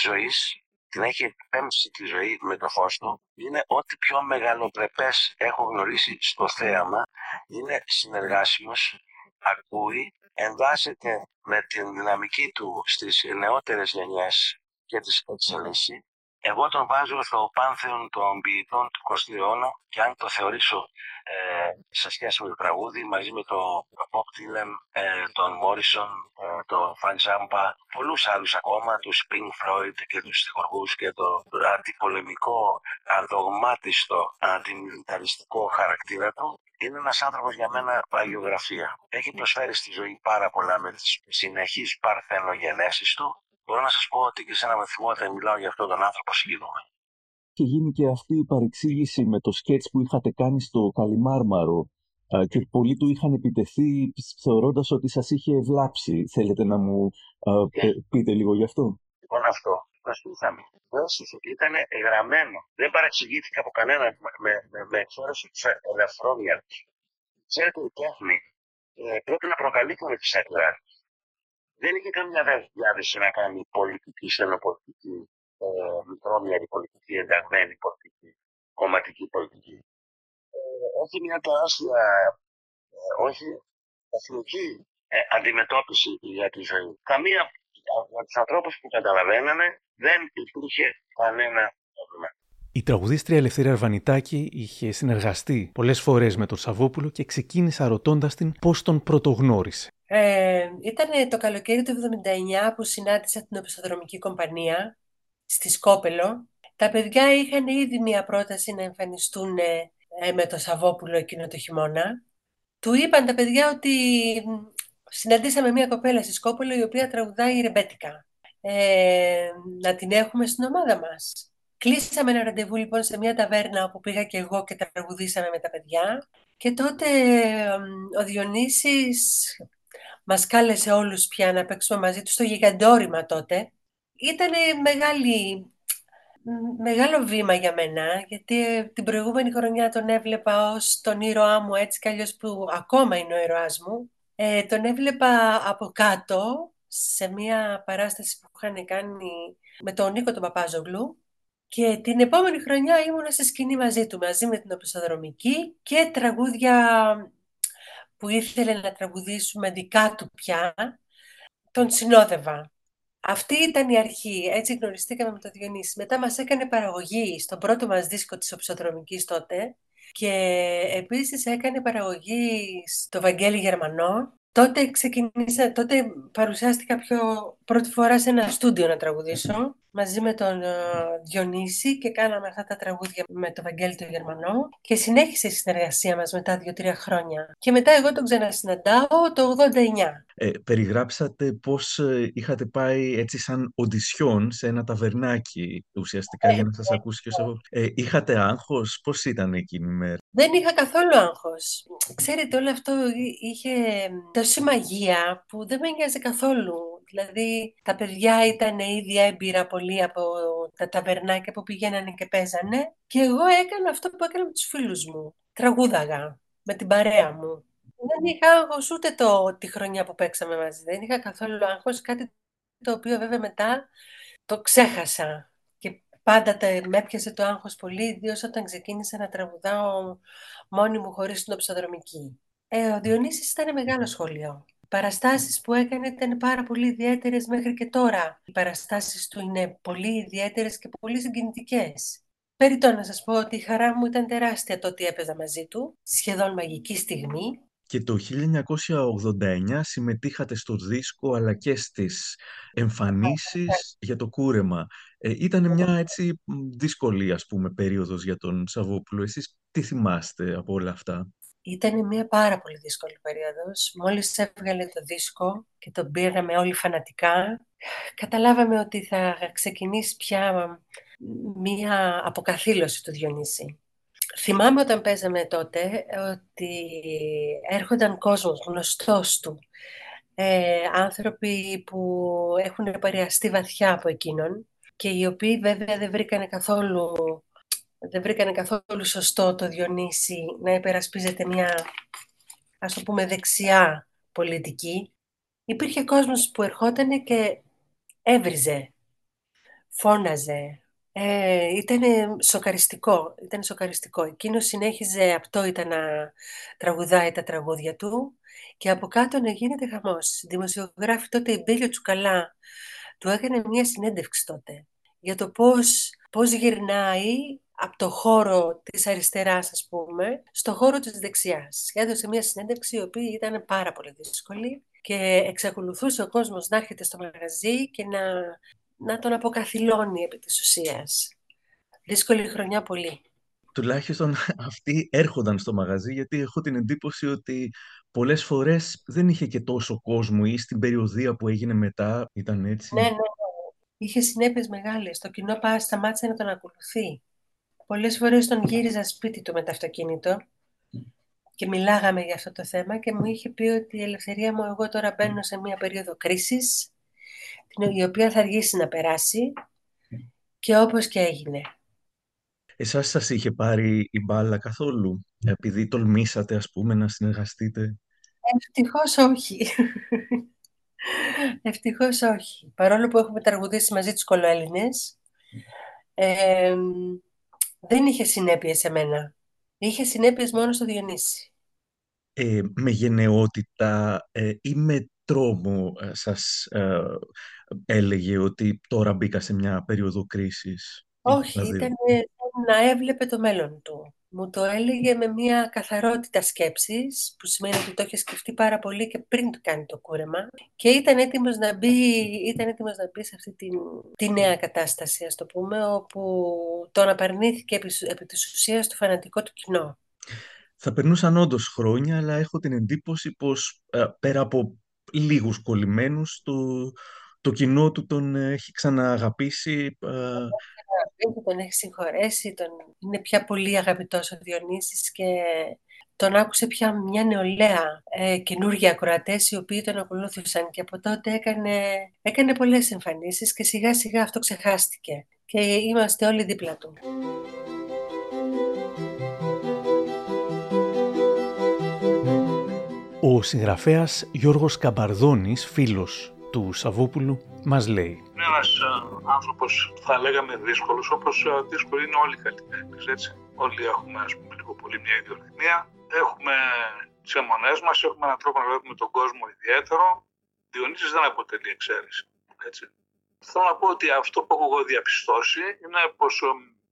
ζωής, την έχει εκπέμψει τη ζωή με το φως του. Είναι ό,τι πιο μεγαλοπρεπές έχω γνωρίσει στο θέαμα. Είναι συνεργάσιμος, ακούει, εντάσσεται με την δυναμική του στις νεότερες γενιές και τις εξελίσσει εγώ τον βάζω στο πάνθεον των ποιητών του 20ου αιώνα και αν το θεωρήσω ε, σε σχέση με το τραγούδι μαζί με τον Bob Dylan, ε, τον Morrison, ε, τον Frank Zappa, πολλούς άλλους ακόμα, τους Pink Floyd και τους στιχουργούς και το, το αντιπολεμικό, αδογμάτιστο, αντιμιλιταριστικό χαρακτήρα του, είναι ένας άνθρωπος για μένα παγιογραφία. Έχει προσφέρει στη ζωή πάρα πολλά με τις συνεχείς παρθενογενέσεις του Μπορώ να σας πω ότι και σε ένα βαθμό δεν μιλάω για αυτόν τον άνθρωπο συγκινούμε. Είχε γίνει και αυτή η παρεξήγηση με το σκέτς που είχατε κάνει στο Καλιμάρμαρο και πολλοί του είχαν επιτεθεί θεωρώντας ότι σας είχε ευλάψει. Θέλετε να μου yeah. πείτε λίγο γι' αυτό; Λοιπόν αυτό, προσπαθήσαμε. Ήταν γραμμένο. Δεν παρεξηγήθηκα από κανέναν με, με, με εξόραση της ελευθερία. Ξέρετε, η τέχνη ε, πρέπει να προκαλεί και με τι δεν είχε καμιά διάθεση να κάνει πολιτική, στενοπολιτική, ε, μικρόμοιαρη πολιτική, ενταγμένη πολιτική, κομματική πολιτική. Ε, έχει μια τεράστια, ε, όχι εθνική ε, αντιμετώπιση για τη ζωή. Καμία από τους ανθρώπους που καταλαβαίνανε δεν υπήρχε κανένα πρόβλημα. Η τραγουδίστρια Ελευθερία Αρβανιτάκη είχε συνεργαστεί πολλές φορές με τον Σαββόπουλο και ξεκίνησα ρωτώντας την πώς τον πρωτογνώρισε. Ε, ήταν το καλοκαίρι του 1979 που συνάντησα την οπισθοδρομική κομπανία στη Σκόπελο. Τα παιδιά είχαν ήδη μία πρόταση να εμφανιστούν ε, ε, με το Σαββόπουλο εκείνο το χειμώνα. Του είπαν τα παιδιά ότι συναντήσαμε μια κοπέλα στη Σκόπολο η οποία τραγουδάει ρεμπέτικα. Ε, να την έχουμε στην ομάδα μας. Κλείσαμε ένα ραντεβού λοιπόν σε μια ταβέρνα όπου πήγα και εγώ και τραγουδήσαμε με τα παιδιά και τότε ο Διονύσης μας κάλεσε όλους πια να παίξουμε μαζί του στο γιγαντόρημα τότε. Ήταν μεγάλη, μεγάλο βήμα για μένα, γιατί ε, την προηγούμενη χρονιά τον έβλεπα ως τον ήρωά μου, έτσι κι αλλιώς που ακόμα είναι ο ήρωάς μου. Ε, τον έβλεπα από κάτω, σε μια παράσταση που είχαν κάνει με τον Νίκο τον Παπάζογλου και την επόμενη χρονιά ήμουνα σε σκηνή μαζί του, μαζί με την οπισθοδρομική και τραγούδια που ήθελε να τραγουδήσουμε δικά του πια, τον συνόδευα. Αυτή ήταν η αρχή, έτσι γνωριστήκαμε με τον Διονύσης. Μετά μας έκανε παραγωγή στον πρώτο μας δίσκο της οπισθοδρομικής τότε και επίσης έκανε παραγωγή στο Βαγγέλη Γερμανό Τότε ξεκινήσα, τότε παρουσιάστηκα πιο πρώτη φορά σε ένα στούντιο να τραγουδήσω μαζί με τον uh, Διονύση και κάναμε αυτά τα τραγούδια με τον Βαγγέλη τον Γερμανό και συνέχισε η συνεργασία μας μετά δύο-τρία χρόνια. Και μετά εγώ τον ξανασυναντάω το 89. Ε, περιγράψατε πώς ε, είχατε πάει έτσι σαν οντισιόν σε ένα ταβερνάκι ουσιαστικά για να σας ακούσει και ο ε, Είχατε άγχος, πώς ήταν εκείνη η μέρα; Δεν είχα καθόλου άγχος. Ξέρετε, όλο αυτό είχε τόση μαγεία που δεν με νοιάζει καθόλου. Δηλαδή, τα παιδιά ήταν ήδη έμπειρα πολύ από τα ταβερνάκια που πηγαίνανε και παίζανε και εγώ έκανα αυτό που έκανα με τους φίλους μου. Τραγούδαγα με την παρέα μου. Δεν είχα άγχος ούτε το, τη χρονιά που παίξαμε μαζί. Δεν είχα καθόλου άγχος, κάτι το οποίο βέβαια μετά το ξέχασα. Πάντα με έπιασε το άγχος πολύ, ιδίως όταν ξεκίνησα να τραγουδάω μόνη μου χωρίς την οψοδρομική. Ε, ο Διονύσης ήταν μεγάλο σχολείο. Οι παραστάσεις που έκανε ήταν πάρα πολύ ιδιαίτερες μέχρι και τώρα. Οι παραστάσεις του είναι πολύ ιδιαίτερες και πολύ συγκινητικές. Περιτώ να σας πω ότι η χαρά μου ήταν τεράστια το ότι έπαιζα μαζί του, σχεδόν μαγική στιγμή. Και το 1989 συμμετείχατε στο δίσκο αλλά και στις εμφανίσεις για το κούρεμα. Ε, ήταν μια έτσι δύσκολη ας πούμε περίοδος για τον Σαββόπουλο. Εσείς τι θυμάστε από όλα αυτά; Ήταν μια πάρα πολύ δύσκολη περίοδος. Μόλις έβγαλε το δίσκο και τον πήραμε όλοι φανατικά, καταλάβαμε ότι θα ξεκινήσει πια μια αποκαθήλωση του Διονύση. Θυμάμαι όταν παίζαμε τότε ότι έρχονταν κόσμος γνωστός του, ε, άνθρωποι που έχουν επηρεαστεί βαθιά από εκείνον και οι οποίοι βέβαια δεν βρήκανε καθόλου, δεν βρήκανε καθόλου σωστό το Διονύση να υπερασπίζεται μια, ας το πούμε, δεξιά πολιτική. Υπήρχε κόσμος που ερχόταν και έβριζε, φώναζε, ε, ήταν σοκαριστικό, ήταν σοκαριστικό. Εκείνος συνέχιζε αυτό ήταν να τραγουδάει τα τραγούδια του και από κάτω να γίνεται χαμός. Δημοσιογράφη τότε η Μπέλιο Τσουκαλά του έκανε μια συνέντευξη τότε για το πώς, πώς γυρνάει από το χώρο της αριστεράς, ας πούμε, στο χώρο της δεξιάς. Έδωσε μια συνέντευξη η οποία ήταν πάρα πολύ δύσκολη και εξακολουθούσε ο κόσμος να έρχεται στο μαγαζί και να, να τον αποκαθιλώνει επί της ουσίας. Δύσκολη χρονιά πολύ. Τουλάχιστον αυτοί έρχονταν στο μαγαζί γιατί έχω την εντύπωση ότι πολλές φορές δεν είχε και τόσο κόσμο ή στην περιοδία που έγινε μετά ήταν έτσι. Ναι, ναι, ναι. Είχε συνέπειες μεγάλες. Το κοινό πάει σταμάτησε να τον ακολουθεί. Πολλές φορές τον γύριζα σπίτι του με το αυτοκίνητο και μιλάγαμε για αυτό το θέμα και μου είχε πει ότι η ελευθερία μου εγώ τώρα μπαίνω σε μια περίοδο κρίσης η οποία θα αργήσει να περάσει και όπως και έγινε. Εσάς σας είχε πάρει η μπάλα καθόλου, επειδή τολμήσατε ας πούμε να συνεργαστείτε; Ευτυχώς όχι. Ευτυχώς όχι. Παρόλο που έχουμε τραγουδήσει μαζί τους κολοέλληνες, ε, δεν είχε συνέπειες σε μένα. Είχε συνέπειες μόνο στο Διονύση. Ε, με γενναιότητα ε, ή με τρόμο ε, σας ε, έλεγε ότι τώρα μπήκα σε μια περίοδο κρίσης; Όχι, δηλαδή... ήταν να έβλεπε το μέλλον του. Μου το έλεγε με μια καθαρότητα σκέψης, που σημαίνει ότι το είχε σκεφτεί πάρα πολύ και πριν του κάνει το κούρεμα και ήταν έτοιμος να μπει, ήταν έτοιμος να μπει σε αυτή τη, τη νέα κατάσταση, ας το πούμε, όπου τον απαρνήθηκε επί, επί της ουσίας το φανατικό του κοινό. Θα περνούσαν όντως χρόνια, αλλά έχω την εντύπωση πως ε, πέρα από λίγους κολλημένους, το, το κοινό του τον έχει ξανααγαπήσει. Ε, τον έχεις συγχωρέσει, τον... είναι πια πολύ αγαπητός ο Διονύσης και τον άκουσε πια μια νεολαία ε, καινούργια ακροατές οι οποίοι τον ακολούθησαν και από τότε έκανε, έκανε πολλές εμφανίσεις και σιγά σιγά αυτό ξεχάστηκε και είμαστε όλοι δίπλα του. Ο συγγραφέας Γιώργος Καμπαρδόνης, φίλος του Σαββόπουλου, μας λέει Είναι ένας ε, άνθρωπος, θα λέγαμε δύσκολος, όπως ε, δύσκολο είναι όλοι οι καλλιτέχνες, έτσι. Όλοι έχουμε, ας πούμε, λίγο πολύ μια ιδιορυθμία έχουμε τι αιμονέ μας, έχουμε έναν τρόπο να βλέπουμε τον κόσμο ιδιαίτερο. Διονύσης δεν αποτελεί εξαίρεση. Έτσι. Θέλω να πω ότι αυτό που έχω εγώ διαπιστώσει είναι πως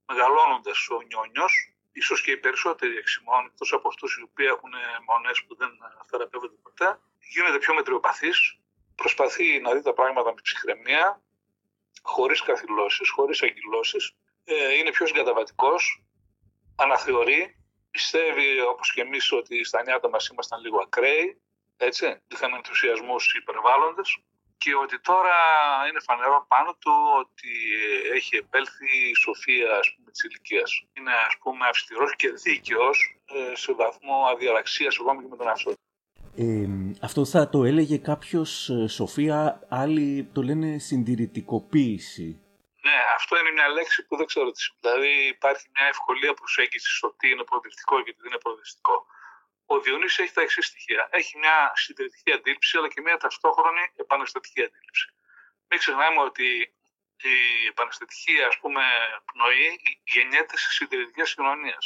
μεγαλώνοντας ο νιόνιος, ίσως και οι περισσότεροι εξημών, εκτός από αυτούς οι οποίοι έχουν αιμονέ που δεν θεραπεύονται ποτέ, γίνεται πιο μετριοπαθής, προσπαθεί να δει τα πράγματα με ψυχραιμία, χωρίς καθυλώσεις, χωρίς αγκυλώσει, ε, είναι πιο συγκαταβατικός, αναθεωρεί, πιστεύει όπως και εμείς ότι στα νιάτα μας ήμασταν λίγο ακραίοι, έτσι, είχαμε ενθουσιασμούς υπερβάλλοντες. Και ότι τώρα είναι φανερό πάνω του ότι έχει επέλθει η σοφία ας πούμε, της ηλικίας. Είναι ας πούμε αυστηρός και δίκαιος ε, σε βαθμό αδιαλαξίας εγώ και με τον εαυτό ε, αυτό θα το έλεγε κάποιος ε, Σοφία, άλλοι το λένε συντηρητικοποίηση. Ναι, αυτό είναι μια λέξη που δεν ξέρω τι σημαίνει. Δηλαδή υπάρχει μια ευκολία προσέγγισης στο τι είναι προοδευτικό και τι δεν είναι προοδευτικό. Ο Διονύσης έχει τα εξής στοιχεία. Έχει μια συντηρητική αντίληψη, αλλά και μια ταυτόχρονη επαναστατική αντίληψη. Μην ξεχνάμε ότι η επαναστατική ας πούμε, πνοή γεννιέται σε συντηρητικές κοινωνίες.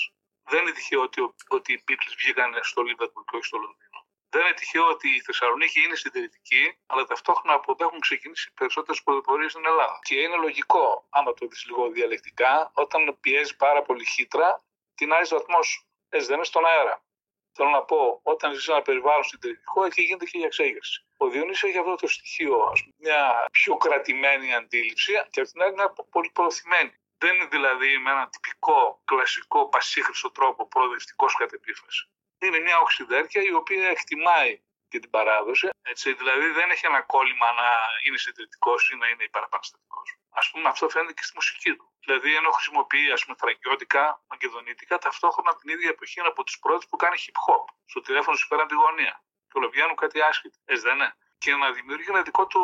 Δεν είναι τυχαίο ότι, ότι οι Beatles βγήκαν στο Λίβερπουλ και όχι στο Λονδίνο. Δεν είναι τυχαίο ότι η Θεσσαλονίκη είναι συντηρητική, αλλά ταυτόχρονα από εδώ έχουν ξεκινήσει περισσότερες πρωτοπορίε στην Ελλάδα. Και είναι λογικό, άμα το δεις λίγο διαλεκτικά, όταν πιέζει πάρα πολύ χύτρα, την άλλη βαθμός. Έτσι δεν είναι στον αέρα. Θέλω να πω, όταν ζεις ένα περιβάλλον συντηρητικό, εκεί γίνεται και η εξέγερση. Ο Διονύσης έχει αυτό το στοιχείο, ας πούμε, μια πιο κρατημένη αντίληψη και από την άλλη μια πολύ προωθημένη. Δεν είναι δηλαδή με έναν τυπικό, κλασικό, πασίχρηστο τρόπο προοδευτικός κατ' επίφαση είναι μια οξυδέρκεια η οποία εκτιμάει και την παράδοση. Έτσι, δηλαδή δεν έχει ένα κόλλημα να είναι συντηρητικός ή να είναι υπεραπαναστατικός. Α πούμε, αυτό φαίνεται και στη μουσική του. Δηλαδή, ενώ χρησιμοποιεί ας πούμε, θρακιώτικα, μακεδονίτικα, ταυτόχρονα την ίδια εποχή είναι από τους πρώτους που κάνει hip hop. Στο τηλέφωνο σου πέραν τη γωνία. Και ολοβιάνουν κάτι άσχετο. Έτσι δεν είναι. Και να δημιουργεί ένα δικό του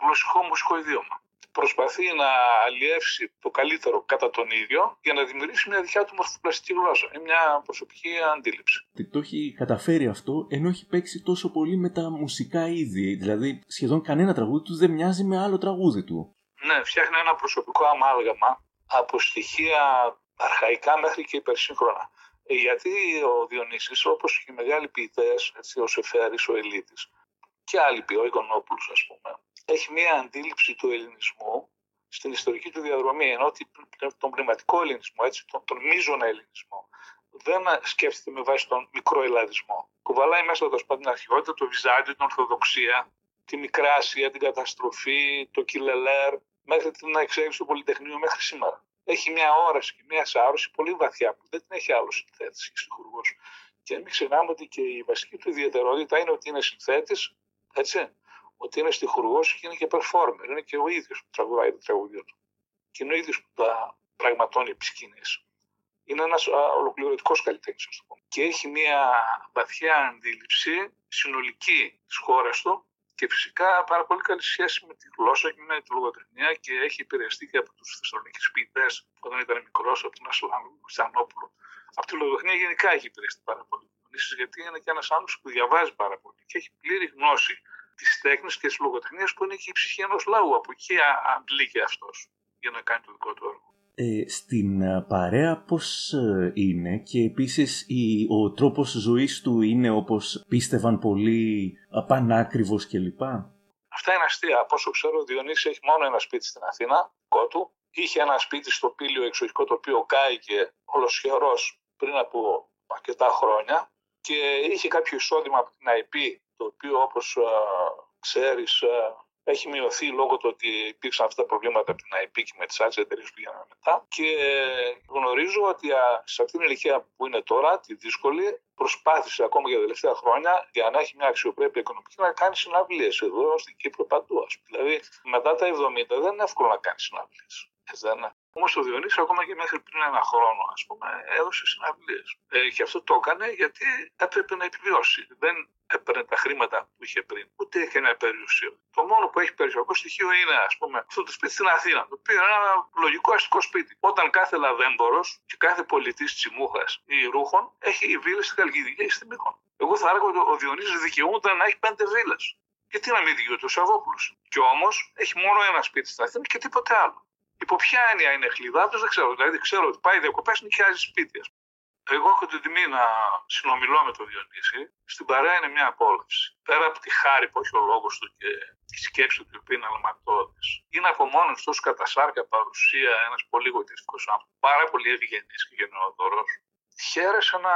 γλωσσικό μουσικό ιδίωμα προσπαθεί να αλλιεύσει το καλύτερο κατά τον ίδιο για να δημιουργήσει μια δικιά του μορφοπλαστική γλώσσα. Είναι μια προσωπική αντίληψη. Το έχει καταφέρει αυτό ενώ έχει παίξει τόσο πολύ με τα μουσικά είδη. Δηλαδή σχεδόν κανένα τραγούδι του δεν μοιάζει με άλλο τραγούδι του. Ναι, φτιάχνει ένα προσωπικό αμάλγαμα από στοιχεία αρχαϊκά μέχρι και υπερσύγχρονα. Ε, γιατί ο Διονύσης, όπως και οι μεγάλοι ποιητές, ο Σεφέρης, ο Ελίτης και άλλοι ποιοί, ο Οικονόπουλος ας πούμε, έχει μία αντίληψη του ελληνισμού στην ιστορική του διαδρομή, ενώ τον πνευματικό ελληνισμό, έτσι, τον, τον μείζωνα ελληνισμό, δεν σκέφτεται με βάση τον μικρό ελλαδισμό. Κουβαλάει μέσα το την αρχαιότητα, το Βυζάντιο, την Ορθοδοξία, τη Μικρά Ασία, την καταστροφή, το Κιλελέρ, μέχρι την εξέλιξη του Πολυτεχνείου μέχρι σήμερα. Έχει μια όραση και μια σάρωση πολύ βαθιά που δεν την έχει άλλο συνθέτης και στοιχουργό. Και μην ξεχνάμε ότι και η βασική του ιδιαιτερότητα είναι ότι είναι συνθέτης, έτσι, ότι είναι στοιχουργό και είναι και performer. Είναι και ο ίδιος που τραγουδάει τα τραγούδια του. Και είναι ο ίδιος που τα πραγματώνει επί σκηνής. Είναι ένας ολοκληρωτικός καλλιτέχνης, ας το πούμε. Και έχει μια βαθιά αντίληψη συνολική της χώρας του και φυσικά πάρα πολύ καλή σχέση με τη γλώσσα και με τη λογοτεχνία και έχει επηρεαστεί και από τους Θεσσαλονίκης ποιητές όταν ήταν μικρός, από τον Ασλάνοπουλο. Από τη λογοτεχνία γενικά έχει επηρεαστεί πάρα πολύ. Γιατί είναι και ένας άνθρωπο που διαβάζει πάρα πολύ και έχει πλήρη γνώση Της τέχνης και της λογοτεχνίας που είναι και η ψυχή ενός λαού. Από εκεί αντλεί αυτός για να κάνει το δικό του έργο. Ε, στην ε, παρέα πώς ε, είναι και επίσης η, ο τρόπος ζωής του είναι όπως πίστευαν πολλοί πανάκριβος κλπ; Αυτά είναι αστεία. Από όσο ξέρω ο Διονύσης έχει μόνο ένα σπίτι στην Αθήνα, κότου. Είχε ένα σπίτι στο πύλιο εξοχικό το οποίο κάηκε ολοσχερός πριν από αρκετά χρόνια και είχε κάποιο εισόδημα από την ΑΕΠ το οποίο όπως ξέρεις έχει μειωθεί λόγω του ότι υπήρξαν αυτά τα προβλήματα από την ΑΕΠ και με τις άλλες εταιρείες που γίνανε μετά. Και γνωρίζω ότι σε αυτήν την ηλικία που είναι τώρα, τη δύσκολη, προσπάθησε ακόμα για τα τελευταία χρόνια για να έχει μια αξιοπρέπεια οικονομική να κάνει συναυλίες εδώ στην Κύπρο παντού. Δηλαδή, μετά τα 70 δεν είναι εύκολο να κάνεις συναυλίες. Όμως ο Διονύσης ακόμα και μέχρι πριν ένα χρόνο, ας πούμε, έδωσε συναυλίες. Ε, και αυτό το έκανε γιατί έπρεπε να επιβιώσει. Δεν έπαιρνε τα χρήματα που είχε πριν, ούτε είχε ένα περιουσίο. Το μόνο που έχει περιουσιακό στοιχείο είναι, ας πούμε, αυτό το σπίτι στην Αθήνα. Το οποίο είναι ένα λογικό αστικό σπίτι. Όταν κάθε λαδέμπορο και κάθε πολιτής τσιμούχας ή ρούχων έχει βίλες στην Καλκιδική ή στην Μήκον. Εγώ θα έλεγα ότι ο Διονύσης δικαιούταν να έχει πέντε βίλες. Γιατί να μην δικαιούται ο Σαββόπουλος. Και όμως έχει μόνο ένα σπίτι στην Αθήνα και τίποτε άλλο. Υπό ποια έννοια είναι χλιδάτο, δεν ξέρω. Δηλαδή ξέρω ότι πάει διακοπές νοικιάζει σπίτι. Εγώ έχω την τιμή να συνομιλώ με τον Διονύση. Στην παρέα είναι μια απόλαυση. Πέρα από τη χάρη που έχει ο λόγος του και τη σκέψη του, που είναι αλματώδης, είναι από μόνος του κατά σάρκα παρουσία ένας πολύ γοητευτικός άνθρωπος, πάρα πολύ ευγενής και γενναιόδωρος. Χαίρεσε να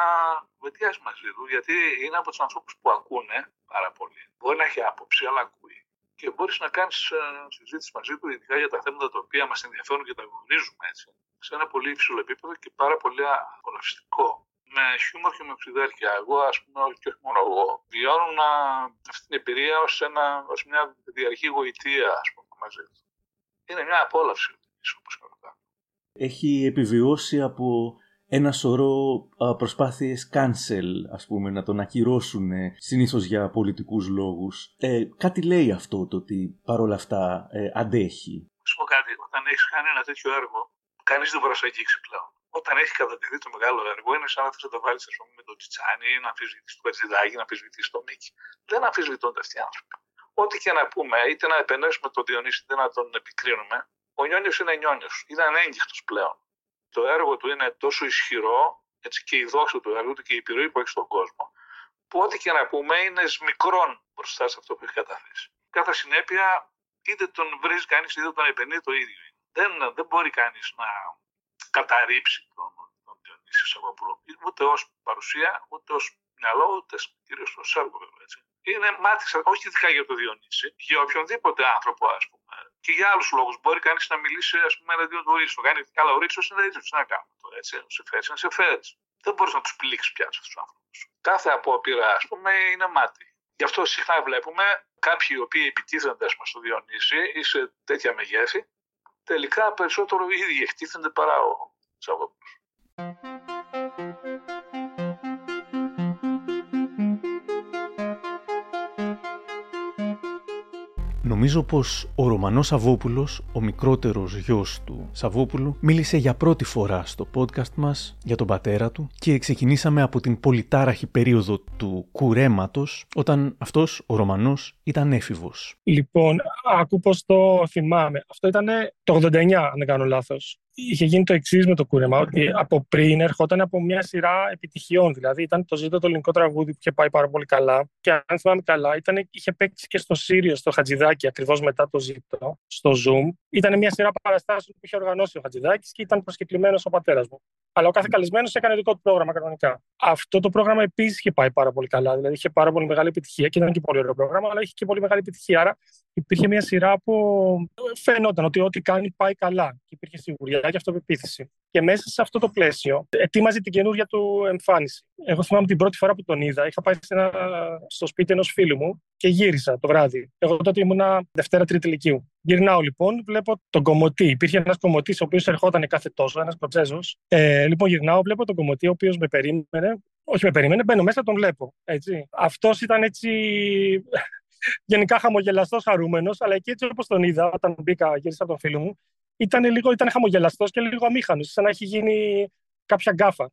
βετιάσει μαζί του, γιατί είναι από τους ανθρώπους που ακούνε πάρα πολύ. Μπορεί να έχει άποψη, αλλά ακούει και μπορείς να κάνεις ε, συζήτηση μαζί του, ειδικά για τα θέματα τα οποία μας ενδιαφέρουν και τα γνωρίζουμε έτσι, σε ένα πολύ υψηλό επίπεδο και πάρα πολύ απολαυστικό. Με χιούμορ και με οξυδέρκεια. Εγώ, ας πούμε, και όχι μόνο εγώ, βιώνουν αυτή την εμπειρία ως μια διαρκή γοητεία, ας πούμε, μαζί τους. Είναι μια απόλαυση, όπως Έχει επιβιώσει από ένα σωρό προσπάθειες cancel, ας πούμε, να τον ακυρώσουν συνήθως για πολιτικούς λόγους. Ε, κάτι λέει αυτό το ότι παρόλα αυτά ε, αντέχει. Σου πω κάτι, όταν έχεις κάνει ένα τέτοιο έργο, κανείς δεν μπορεί να σου αγγίξει πλέον. Όταν έχεις κατατεθεί το μεγάλο έργο, είναι σαν να θε να το βάλει με τον Τσιτσάνι, να αμφισβητήσει το Κατζηδάκη, να αμφισβητήσει το Μίκη. Δεν αμφισβητούνται αυτοί οι άνθρωποι. Ό,τι και να πούμε, είτε να επενέσουμε τον Διονύση, είτε να τον επικρίνουμε, ο Νιόνιος είναι Νιόνιος. Είναι ανέγκυχτο πλέον το έργο του είναι τόσο ισχυρό, έτσι και η δόξα του έργου του και η επιρροή που έχει στον κόσμο, που ό,τι και να πούμε είναι μικρόν μπροστά σε αυτό που έχει καταθέσει. Κατά συνέπεια, είτε τον βρει κανείς είτε τον επενεί το ίδιο. Δεν, δεν μπορεί κανείς να καταρρύψει τον, τον Διονύση Σαββόπουλο, ούτε ως παρουσία, ούτε ως μυαλό, ούτε κυρίως ως έργο βέβαια. Έτσι. Είναι μάτι, όχι ειδικά για τον Διονύση, για οποιονδήποτε άνθρωπο, ας πούμε και για άλλους λόγους. Μπορεί κανείς να μιλήσει ας πούμε, εναντίον του Ρίτσο. Κάνει καλά ο Ρίτσος είναι Ρίτσος. Τι να κάνουμε τώρα, έτσι. Ο Σεφέρη είναι Σεφέρη. Δεν μπορείς να τους πλήξεις πια αυτούς τους άνθρωπους. Κάθε απόπειρα, ας πούμε, είναι μάτι. Γι' αυτό συχνά βλέπουμε κάποιοι οι οποίοι επιτίθενται ας πούμε, στο Διονύση ή σε τέτοια μεγέθη, τελικά περισσότερο οι ίδιοι εκτίθενται παρά ο Σαββόπουλο. Νομίζω πως ο Ρωμανός Σαββόπουλος, ο μικρότερος γιος του Σαββόπουλου, μίλησε για πρώτη φορά στο podcast μας για τον πατέρα του και ξεκινήσαμε από την πολυτάραχη περίοδο του κουρέματος όταν αυτός, ο Ρωμανός, ήταν έφηβος. Λοιπόν, άκου πως το θυμάμαι. Αυτό ήταν το 89, αν δεν κάνω λάθος είχε γίνει το εξής με το κούρεμα, ότι από πριν ερχόταν από μια σειρά επιτυχιών. Δηλαδή ήταν το ζήτο το ελληνικό τραγούδι που είχε πάει πάρα πολύ καλά. Και αν θυμάμαι καλά, ήταν, είχε παίξει και στο Σύριο, στο Χατζηδάκι, ακριβώς μετά το ζήτο, στο Zoom. Ήταν μια σειρά παραστάσεων που είχε οργανώσει ο Χατζηδάκης και ήταν προσκεκλημένος ο πατέρας μου. Αλλά ο κάθε καλεσμένος έκανε δικό του πρόγραμμα κανονικά. Αυτό το πρόγραμμα επίσης είχε πάει πάρα πολύ καλά. Δηλαδή είχε πάρα πολύ μεγάλη επιτυχία και ήταν και πολύ ωραίο πρόγραμμα, αλλά είχε και πολύ μεγάλη επιτυχία. Άρα υπήρχε μια σειρά που φαινόταν ότι ό,τι κάνει πάει καλά. Και υπήρχε σιγουριά και αυτοπεποίθηση. Και μέσα σε αυτό το πλαίσιο ετοίμαζε την καινούργια του εμφάνιση. Εγώ θυμάμαι την πρώτη φορά που τον είδα, είχα πάει ένα, στο σπίτι ενός φίλου μου και γύρισα το βράδυ. Εγώ τότε ήμουνα Δευτέρα Τρίτη Λυκείου. Γυρνάω λοιπόν, βλέπω τον κομμωτή. Υπήρχε ένας κομμωτής ο οποίος ερχόταν κάθε τόσο, ένας κοτσέζος. Ε, λοιπόν, γυρνάω, βλέπω τον κομμωτή ο οποίος με περίμενε. Όχι με περίμενε, μπαίνω μέσα, τον βλέπω. Αυτός ήταν έτσι γενικά χαμογελαστός, χαρούμενος, αλλά εκεί έτσι όπως τον είδα, όταν μπήκα, γύρισα τον φίλο μου, ήταν, λίγο, ήταν χαμογελαστός και λίγο αμήχανος, σαν να έχει γίνει κάποια γκάφα.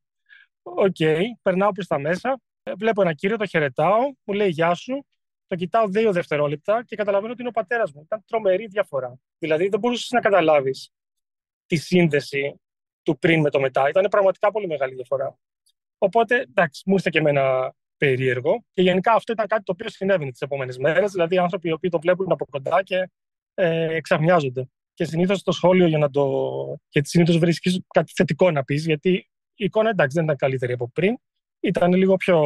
Okay, okay, περνάω προς τα μέσα, βλέπω ένα κύριο, το χαιρετάω, μου λέει Γεια σου, το κοιτάω δύο δευτερόλεπτα και καταλαβαίνω ότι είναι ο πατέρας μου. Ήταν τρομερή διαφορά. Δηλαδή δεν μπορούσες να καταλάβεις τη σύνδεση του πριν με το μετά. Ήταν πραγματικά πολύ μεγάλη διαφορά. Οπότε, εντάξει, μου ήρθε και εμένα περίεργο. Και γενικά αυτό ήταν κάτι το οποίο συνέβαινε τις επόμενες μέρες. Δηλαδή, άνθρωποι οι οποίοι το βλέπουν από κοντά και ε, εξαχνιάζονται. Και συνήθως το σχόλιο για να το. γιατί συνήθως βρίσκεις κάτι θετικό να πεις, γιατί η εικόνα εντάξει δεν ήταν καλύτερη από πριν. Ήταν λίγο πιο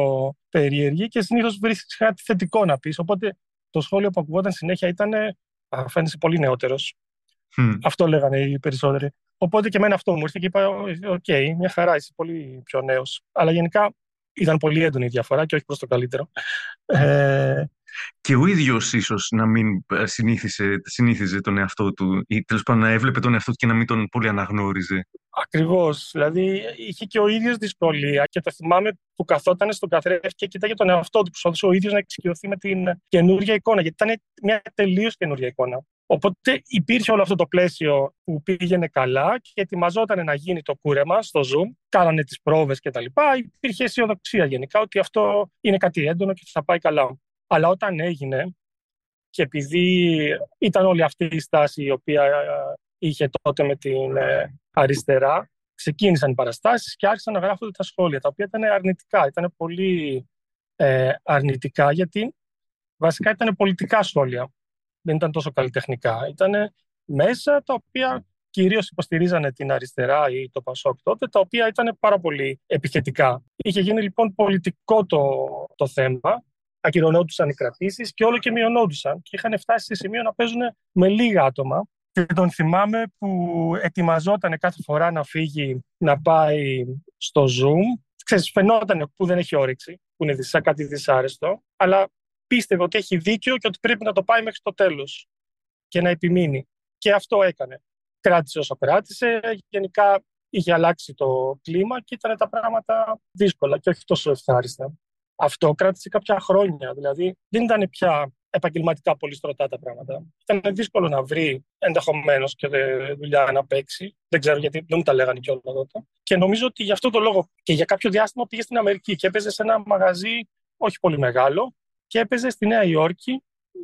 περίεργη και συνήθως βρίσκεις κάτι θετικό να πεις. Οπότε το σχόλιο που ακουγόταν συνέχεια ήταν Α, φαίνεσαι πολύ νεότερος. Μμ. Αυτό λέγανε οι περισσότεροι. Οπότε και εμένα αυτό μου ήρθε και είπα: Οκ, μια χαρά, είσαι πολύ πιο νέος. Αλλά γενικά ήταν πολύ έντονη η διαφορά και όχι προς το καλύτερο. Ε, Και ο ίδιος ίσως να μην ε, συνήθιζε, συνήθιζε τον εαυτό του ή τέλος πάντων να έβλεπε τον εαυτό του και να μην τον πολύ αναγνώριζε. Ακριβώς. Δηλαδή είχε και ο ίδιος δυσκολία και το θυμάμαι που καθόταν στον καθρέφτη και κοίταγε τον εαυτό του. Προσπαθούσε ο ίδιος να εξοικειωθεί με την καινούργια εικόνα, γιατί ήταν μια τελείως καινούργια εικόνα. Οπότε υπήρχε όλο αυτό το πλαίσιο που πήγαινε καλά και ετοιμαζόταν να γίνει το κούρεμα στο Zoom. Κάνανε τις πρόβες κτλ. Υπήρχε αισιοδοξία γενικά ότι αυτό είναι κάτι έντονο και θα πάει καλά. Αλλά όταν έγινε, και επειδή ήταν όλη αυτή η στάση η οποία ε, είχε τότε με την ε, αριστερά, ξεκίνησαν οι παραστάσεις και άρχισαν να γράφονται τα σχόλια, τα οποία ήταν αρνητικά, ήταν πολύ ε, αρνητικά, γιατί βασικά ήταν πολιτικά σχόλια, δεν ήταν τόσο καλλιτεχνικά. Ήταν μέσα τα οποία κυρίως υποστηρίζανε την αριστερά ή το Πασόκ τότε, τα οποία ήταν πάρα πολύ επιθετικά. Είχε γίνει λοιπόν πολιτικό το, το θέμα ακυρωνόντουσαν οι κρατήσεις και όλο και μειωνόντουσαν. Και είχαν φτάσει σε σημείο να παίζουν με λίγα άτομα. Και τον θυμάμαι που ετοιμαζόταν κάθε φορά να φύγει να πάει στο Zoom. Ξέρεις, φαινόταν που δεν έχει όρεξη, που είναι σαν κάτι δυσάρεστο, αλλά πίστευε ότι έχει δίκιο και ότι πρέπει να το πάει μέχρι το τέλος και να επιμείνει. Και αυτό έκανε. Κράτησε όσο κράτησε. Γενικά είχε αλλάξει το κλίμα και ήταν τα πράγματα δύσκολα και όχι τόσο ευχάριστα. Αυτό κράτησε κάποια χρόνια. Δηλαδή δεν ήταν πια επαγγελματικά πολύ στρωτά τα πράγματα. Ήταν δύσκολο να βρει ενδεχομένως και δουλειά να παίξει. Δεν ξέρω γιατί δεν μου τα λέγανε κιόλας τότε. Και νομίζω ότι γι' αυτό το λόγο και για κάποιο διάστημα πήγε στην Αμερική και έπαιζε σε ένα μαγαζί όχι πολύ μεγάλο και έπαιζε στη Νέα Υόρκη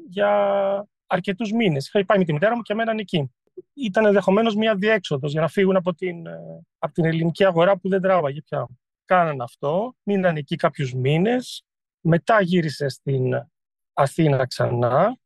για αρκετούς μήνες. Είχα πάει με τη μητέρα μου και μέναν εκεί. Ήταν ενδεχομένως μια διέξοδος για να φύγουν από την, ε, από την ελληνική αγορά που δεν τράβαγε πια. Κάναν αυτό, μείναν εκεί κάποιους μήνες, μετά γύρισε στην Αθήνα ξανά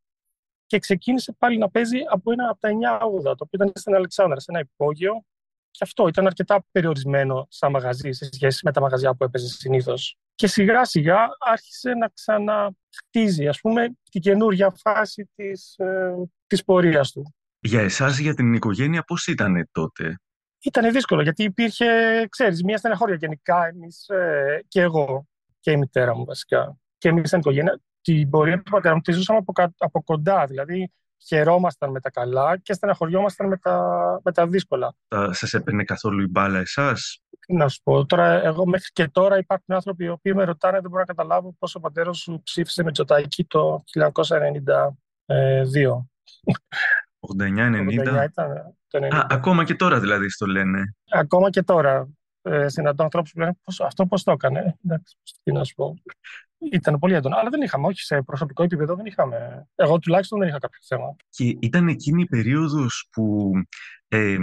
και ξεκίνησε πάλι να παίζει από ένα από τα 980, το οποίο ήταν στην Αλεξάνδρα, σε ένα υπόγειο. Και αυτό ήταν αρκετά περιορισμένο σαν μαγαζί σε σχέση με τα μαγαζιά που έπαιζε συνήθως. Και σιγά σιγά άρχισε να ξαναχτίζει, ας πούμε, την καινούργια φάση της, ε, της πορείας του. Για εσάς, για την οικογένεια, πώς ήταν τότε; Ήταν δύσκολο γιατί υπήρχε, ξέρεις, μια στεναχώρια γενικά εμείς ε, και εγώ και η μητέρα μου βασικά. Και εμείς σαν οικογένεια την πορεία του πατέρα μου τη ζούσαμε από, κα- από κοντά. Δηλαδή χαιρόμασταν με τα καλά και στεναχωριόμασταν με τα, με τα δύσκολα. Θα σας έπαιρνε καθόλου η μπάλα εσάς; Τι να σου πω, τώρα, εγώ μέχρι και τώρα υπάρχουν άνθρωποι οι οποίοι με ρωτάνε, δεν μπορώ να καταλάβω πώς ο πατέρας σου ψήφισε με Τζοτάκη το 1992. 89-90? 89 ήταν το 90. Α, ακόμα και τώρα δηλαδή στο λένε. Ακόμα και τώρα ε, συναντώ ανθρώπους που λένε πώς, αυτό πώς το έκανε. Εντάξει, τι να σου πω. Ήταν πολύ έντονο. Αλλά δεν είχαμε, όχι σε προσωπικό επίπεδο, δεν είχαμε. Εγώ τουλάχιστον δεν είχα κάποιο θέμα. Και ήταν εκείνη η περίοδος που ε,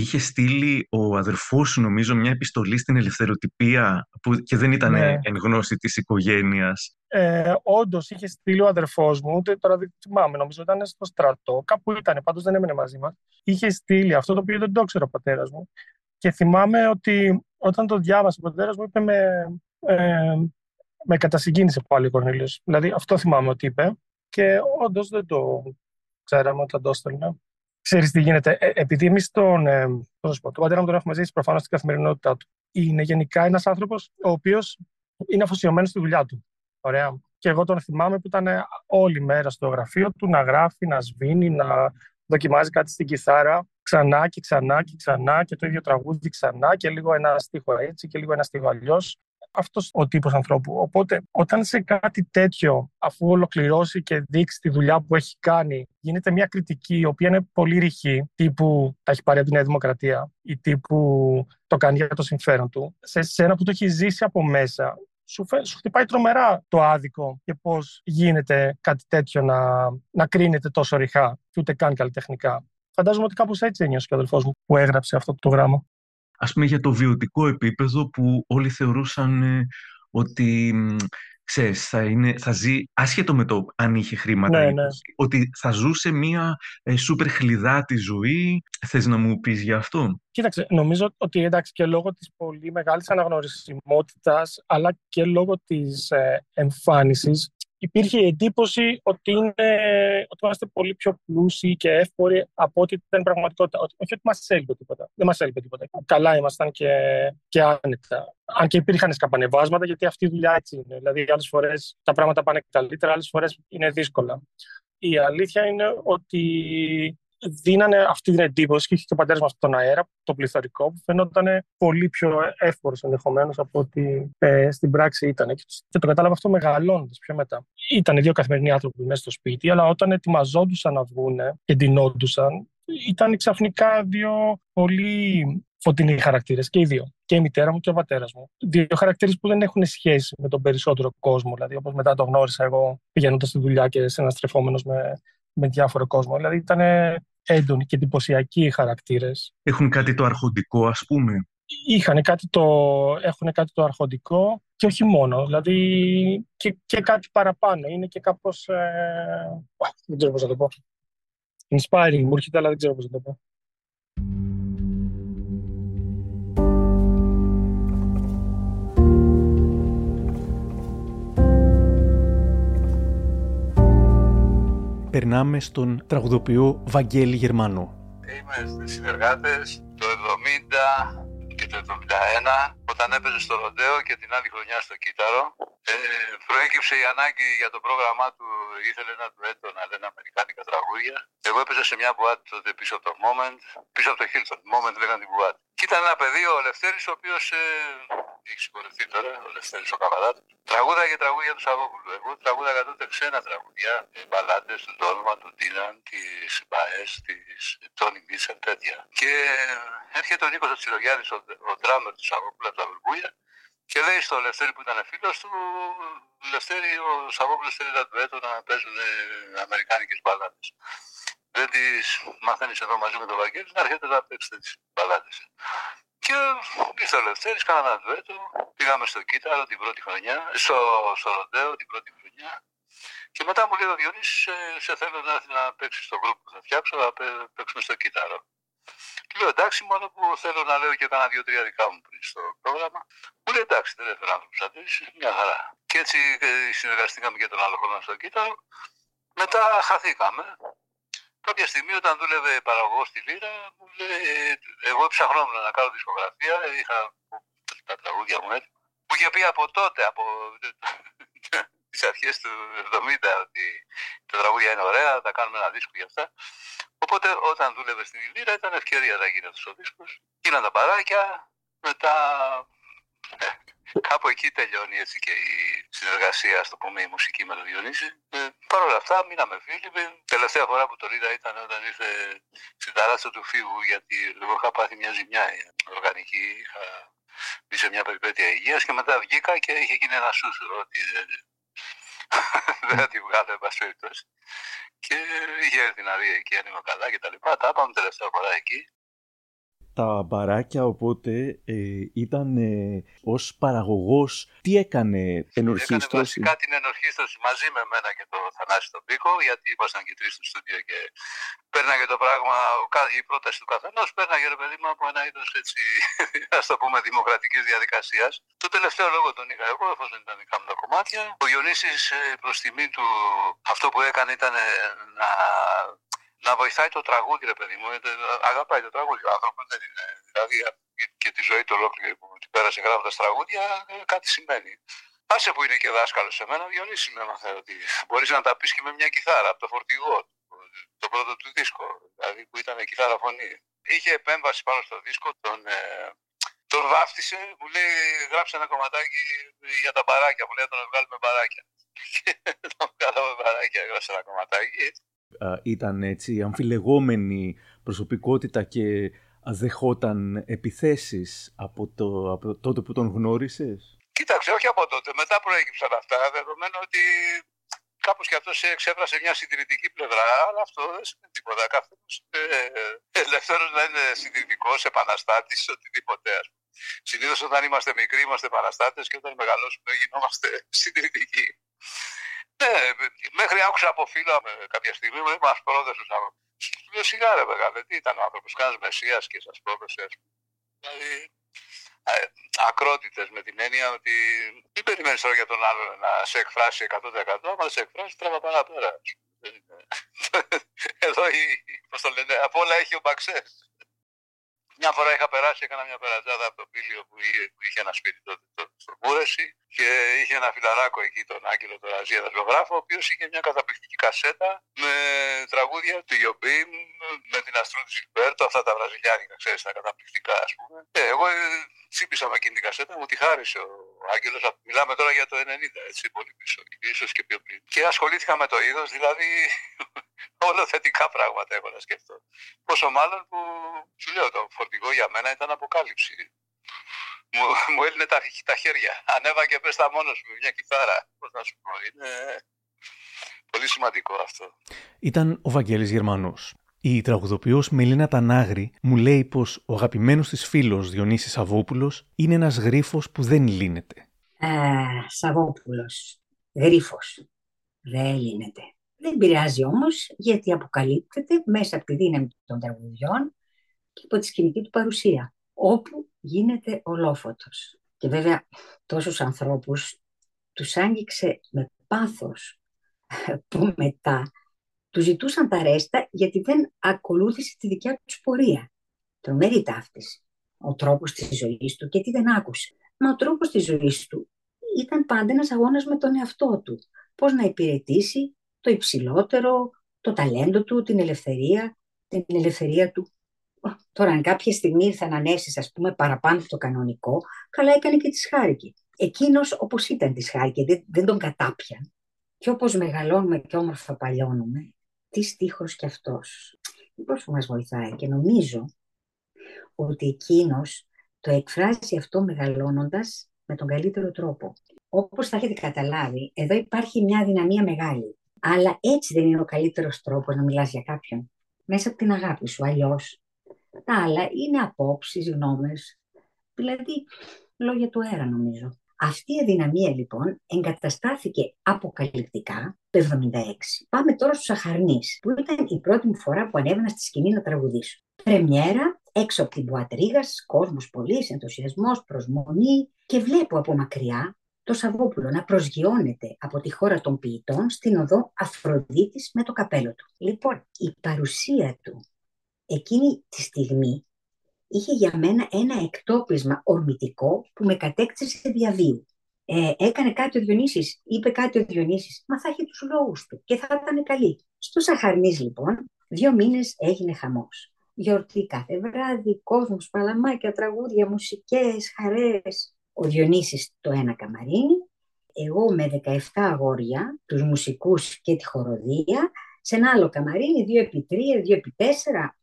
είχε στείλει ο αδερφός σου, νομίζω, μια επιστολή στην ελευθεροτυπία που και δεν ήταν Ναι. εν γνώση της οικογένειας; Ε, Όντως είχε στείλει ο αδερφός μου, ούτε τώρα δεν θυμάμαι, νομίζω ήταν στο στρατό, κάπου ήταν, πάντως δεν έμενε μαζί μας. Είχε στείλει αυτό το οποίο δεν το ήξερε ο πατέρας μου. Και θυμάμαι ότι όταν το διάβασε ο πατέρας μου, είπε με, ε, με κατασυγκίνησε πάλι ο Κορνήλιος. Δηλαδή αυτό θυμάμαι ότι είπε. Και όντως δεν το ξέραμε όταν το έστελνε. Ξέρεις τι γίνεται. Ε, επειδή εμείς τον, ε, πώς να σου πω, τον πατέρα μου τον έχουμε ζήσει προφανώς στην καθημερινότητά του. Είναι γενικά ένας άνθρωπος ο οποίος είναι αφοσιωμένος στη δουλειά του. Ωραία. Και εγώ τον θυμάμαι που ήταν όλη μέρα στο γραφείο του να γράφει, να σβήνει, να δοκιμάζει κάτι στην κιθάρα ξανά και ξανά και ξανά και το ίδιο τραγούδι ξανά και λίγο ένα στίχο έτσι και λίγο ένα στίχο αλλιώς. Αυτός ο τύπος ανθρώπου. Οπότε όταν σε κάτι τέτοιο, αφού ολοκληρώσει και δείξει τη δουλειά που έχει κάνει, γίνεται μια κριτική η οποία είναι πολύ ρηχή, τύπου τα έχει πάρει από τη Νέα Δημοκρατία ή τύπου το κάνει για το συμφέρον του, σε σένα που το έχεις ζήσει από μέσα, σου, φε- σου χτυπάει τρομερά το άδικο και πώς γίνεται κάτι τέτοιο να, να κρίνεται τόσο ρηχά και ούτε καν καλλιτεχνικά. Φαντάζομαι ότι κάπως έτσι ένιωσε και ο αδελφός μου που έγραψε αυτό το γράμμα. Ας πούμε για το βιωτικό επίπεδο που όλοι θεωρούσαν ε, ότι μ, ξέρεις, θα, είναι, θα ζει άσχετο με το αν είχε χρήματα Ναι, ή ναι. όχι, ότι θα ζούσε μια ε, σούπερ χλιδάτη ζωή. Θες να μου πεις για αυτό; Κοίταξε, νομίζω ότι εντάξει και λόγω της πολύ μεγάλης αναγνωρισιμότητας αλλά και λόγω της ε, εμφάνισης υπήρχε η εντύπωση ότι, είναι, ότι είμαστε πολύ πιο πλούσιοι και εύποροι από ό,τι ήταν πραγματικότητα. Όχι ότι μας έλειπε τίποτα. Δεν μας έλειπε τίποτα. Καλά ήμασταν και, και άνετα. Αν και υπήρχαν σκαπανεβάσματα, γιατί αυτή η δουλειά έτσι είναι. Δηλαδή, άλλες φορές τα πράγματα πάνε καλύτερα, άλλες φορές είναι δύσκολα. Η αλήθεια είναι ότι δίνανε αυτή την εντύπωση και είχε και ο πατέρας μας τον αέρα, το πληθωρικό, που φαινόταν πολύ πιο εύπορο ενδεχομένως από ότι ε, στην πράξη ήταν. Και το κατάλαβα αυτό μεγαλώνοντας πιο μετά. Ήταν δύο καθημερινοί άνθρωποι μέσα στο σπίτι, αλλά όταν ετοιμαζόντουσαν να βγουν και ντυνόντουσαν, ήταν ξαφνικά δύο πολύ φωτεινοί χαρακτήρες και οι δύο. Και η μητέρα μου και ο πατέρας μου. Δύο χαρακτήρες που δεν έχουν σχέση με τον περισσότερο κόσμο. Δηλαδή, όπως μετά το γνώρισα εγώ πηγαίνοντας στη δουλειά και συναστρεφόμενος με, με διάφορο κόσμο. Δηλαδή, ήταν έντονοι και εντυπωσιακοί οι χαρακτήρες. Έχουν κάτι το αρχοντικό, ας πούμε. Είχαν κάτι το, έχουν κάτι το αρχοντικό και όχι μόνο, δηλαδή και, και κάτι παραπάνω. Είναι και κάπως, ε... δεν ξέρω πώς να το πω. Inspiring μου έρχεται, αλλά δεν ξέρω πώς να το πω. Περνάμε στον τραγουδοποιό Βαγγέλη Γερμανό. Είμαστε συνεργάτες το 70 και το 71 όταν έπαιζε στο Ροντέο και την άλλη χρονιά στο Κύτταρο. Ε, προέκυψε η ανάγκη για το πρόγραμμά του, ήθελε ένα έτο να λένε αμερικάνικα τραγούδια. Εγώ έπαιζα σε μια μπουάτ τότε πίσω από το Moment, πίσω από το Hilton. Moment λέγανε την μπουάτ. Και ήταν ένα παιδί, ο Λευτέρης, ο οποίος ε, έχει συγχωρευτεί τώρα, ο Λευτέρης ο Καβαδάτος. Τραγούδα και τραγούδια τους Σαββόπουλου. Εγώ τραγούδα τότε ξένα τραγούδια, ε, μπαλάντες του Ντόλμαν, του Ντίναν, τις Μπαές, τις Τόνι Μίτσελ, τέτοια. Και έρχεται ο Νίκος Ατσιλογιάννης, ο, ο ντράμερ του Σαββόπουλου από τα Βουργούλια, και λέει στο Λευτέρη που ήταν φίλος του, Λευτέρη, ο Σαββόπουλος θέλει να του έτω να παίζουν ε, αμερικάνικες μπαλάντες δεν τις μαθαίνεις εδώ μαζί με τον Βαγγέλη, να έρχεται να παίξετε τι μπαλάτες. Και ήρθε ο Λευτέρης, κάναμε ένα ντουέτο, πήγαμε στο Κίταρο την πρώτη χρονιά, στο, στο Ροντέο την πρώτη χρονιά. Και μετά μου λέει ο Διονύσης, σε, σε θέλω να έρθει να παίξει στο γκρουπ που θα φτιάξω, να παίξουμε στο Κίταρο. Του λέω εντάξει, μόνο που θέλω να λέω και κάνα δύο-τρία δικά μου πριν στο πρόγραμμα. Μου λέει εντάξει, δεν έφερα άνθρωπο να μια χαρά. Και έτσι ε, συνεργαστήκαμε και τον άλλο χρόνο στο Κίταρο. Μετά χαθήκαμε. Κάποια στιγμή όταν δούλευε παραγωγός στη Λύρα, μου λέει, εγώ ψαχνόμουν να κάνω δισκογραφία, είχα τα τραγούδια μου έτσι. Μου είχε πει από τότε, από τις αρχές του 70, ότι τα τραγούδια είναι ωραία, θα κάνουμε ένα δίσκο για αυτά. Οπότε όταν δούλευε στην Λύρα ήταν ευκαιρία να γίνει αυτός ο δίσκος. Γίναν τα παράκια, μετά ε, Κάπου εκεί τελειώνει έτσι και η συνεργασία, στο πούμε, η μουσική με τον Διονύση. Ε, Παρ' όλα αυτά, μείναμε φίλοι. Τελευταία φορά που τον είδα ήταν όταν ήρθε στην ταράτσα του φίβου, γιατί εγώ είχα πάθει μια ζημιά οργανική. Είχα μπει σε μια περιπέτεια υγείας και μετά βγήκα και είχε γίνει ένα σούσουρο ότι δεν θα τη βγάλω, εν πάση περιπτώσει. Και είχε έρθει να δει εκεί αν είμαι καλά και τα λοιπά. Τα είπαμε τελευταία φορά εκεί τα μπαράκια, οπότε ε, ήταν ε, ως παραγωγός. Τι έκανε ενορχίστρωση. Έκανε βασικά την ενορχίστρωση μαζί με μένα και το Θανάση τον Πίκο, γιατί ήμασταν και τρεις στο στούντιο και πέρναγε το πράγμα, η πρόταση του καθενός πέρναγε ρε παιδί μου από ένα είδος έτσι, ας το πούμε, δημοκρατικής διαδικασίας. Το τελευταίο λόγο τον είχα εγώ, εφόσον ήταν δικά μου τα κομμάτια. Ο Γιονύσης ε, προς τιμή του αυτό που έκανε ήταν να να βοηθάει το τραγούδι, ρε παιδί μου. Ε, αγαπάει το τραγούδι ο άνθρωπος. Δεν είναι. Δηλαδή και τη ζωή του ολόκληρη που την πέρασε γράφοντας τραγούδια, ε, κάτι σημαίνει. Άσε που είναι και δάσκαλος σε μένα, Διονύση με έμαθε ότι μπορείς να τα πεις και με μια κιθάρα από το φορτηγό, το πρώτο του δίσκο, δηλαδή που ήταν κιθάρα φωνή. Είχε επέμβαση πάνω στο δίσκο, τον, ε, τον βάφτισε, μου λέει γράψε ένα κομματάκι για τα μπαράκια, μου λέει να τον βγάλουμε μπαράκια. Και τον βγάλαμε μπαράκια, γράψε ένα κομματάκι ήταν έτσι αμφιλεγόμενη προσωπικότητα και δεχόταν επιθέσεις από, το, από τότε που τον γνώρισες; Κοίταξε, όχι από τότε. Μετά προέκυψαν αυτά, δεδομένου ότι κάπως και αυτός εξέφρασε μια συντηρητική πλευρά, αλλά αυτό δεν σημαίνει τίποτα. Καθένας ε, ελεύθερος να είναι συντηρητικός, επαναστάτης, οτιδήποτε. Συνήθως όταν είμαστε μικροί είμαστε επαναστάτες και όταν μεγαλώσουμε γινόμαστε συντηρητικοί. Ναι, μέχρι άκουσα από φίλο κάποια στιγμή, μου μα πρόδωσε τους άνθρωπου. Του λέω σιγά ρε μεγάλε, τι ήταν ο άνθρωπος, κανένα μεσία και σας πρόδωσε. Δηλαδή, ε, μακρότητες με την έννοια ότι δεν περιμένεις τώρα για τον άλλο να σε εκφράσει 100% άμα δεν σε εκφράσει τραβά παραπέρα. Εδώ, η, πώς το λένε, από όλα έχει ο Μπαξές. Μια φορά είχα περάσει, έκανα μια περατζάδα από το πύλιο που είχε, που είχε ένα σπίτι τότε το, στο Μπούρεση και είχε ένα φιλαράκο εκεί, τον Άγγελο, τον Αζία Δασβογράφο, ο οποίος είχε μια καταπληκτική κασέτα με τραγούδια του Ιωμπίμ, με την Αστρούδη Ζιλμπέρτο, αυτά τα βραζιλιάνικα, ξέρεις, τα καταπληκτικά, ας πούμε. Ε, εγώ ε, τσίπησα με εκείνη την κασέτα, μου τη χάρισε ο Άγγελος. Μιλάμε τώρα για το 90, έτσι, πολύ πίσω, ίσως και πιο πριν. Και ασχολήθηκα με το είδος, δηλαδή Όλα θετικά πράγματα έχω να σκεφτώ. Πόσο μάλλον που σου λέω το φορτηγό για μένα ήταν αποκάλυψη. Μου, μου έλυνε τα, τα χέρια. Ανέβα και πες τα μόνος μου, μια κιθάρα. Πώς να σου πω, είναι πολύ σημαντικό αυτό. Ήταν ο Βαγγέλης Γερμανός. Η τραγουδοποιός Μελίνα Τανάγρη μου λέει πως ο αγαπημένος της φίλος Διονύσης Σαββόπουλος είναι ένας γρίφος που δεν λύνεται. Α, Σαββόπουλος, γρίφος, δεν λύνεται. Δεν πειράζει όμως γιατί αποκαλύπτεται μέσα από τη δύναμη των τραγουδιών και από τη σκηνική του παρουσία, όπου γίνεται ολόφωτος. Και βέβαια τόσους ανθρώπους τους άγγιξε με πάθος που μετά του ζητούσαν τα ρέστα γιατί δεν ακολούθησε τη δικιά τους πορεία. Τρομερή ταύτιση. Ο τρόπος της ζωής του και τι δεν άκουσε. Μα ο τρόπος της ζωής του ήταν πάντα ένας αγώνας με τον εαυτό του. Πώς να υπηρετήσει το υψηλότερο, το ταλέντο του, την ελευθερία, την ελευθερία του. Τώρα, αν κάποια στιγμή ήρθαν ανέσεις, ας πούμε, παραπάνω από το κανονικό, καλά έκανε και τις χάρηκε. Εκείνος, όπως ήταν της χάρηκε, δεν, δεν τον κατάπιαν. Και όπως μεγαλώνουμε και όμορφα παλιώνουμε, τι στίχος κι αυτός. Πώς που μας βοηθάει και νομίζω ότι εκείνος το εκφράζει αυτό μεγαλώνοντας με τον καλύτερο τρόπο. Όπως θα έχετε καταλάβει, εδώ υπάρχει μια δυναμία μεγάλη. Αλλά έτσι δεν είναι ο καλύτερος τρόπος να μιλάς για κάποιον. Μέσα από την αγάπη σου, αλλιώς. Τα άλλα είναι απόψεις, γνώμες, δηλαδή λόγια του αέρα νομίζω. Αυτή η αδυναμία λοιπόν εγκαταστάθηκε αποκαλυπτικά το 1976. Πάμε τώρα στους Αχαρνείς, που ήταν η πρώτη μου φορά που ανέβαινα στη σκηνή να τραγουδήσω. Πρεμιέρα, έξω από την Μπουατρίγας, κόσμος πολύς, ενθουσιασμός, προσμονή και βλέπω από μακριά το Σαββόπουλο να προσγειώνεται από τη χώρα των ποιητών στην οδό Αφροδίτης με το καπέλο του. Λοιπόν, η παρουσία του εκείνη τη στιγμή είχε για μένα ένα εκτόπισμα ορμητικό που με κατέκτησε διαβίου. Ε, έκανε κάτι ο Διονύσης, είπε κάτι ο Διονύσης, μα θα έχει τους λόγους του και θα ήταν καλή. Στο Σαχαρνής λοιπόν, δύο μήνες έγινε χαμός. Γιορτή κάθε βράδυ, κόσμος, παλαμάκια, τραγούδια, μουσικές, χαρές, ο Διονύσης το ένα καμαρίνι, εγώ με 17 αγόρια, τους μουσικούς και τη χοροδία, σε ένα άλλο καμαρίνι, 2 επί 3, 2 επί 4,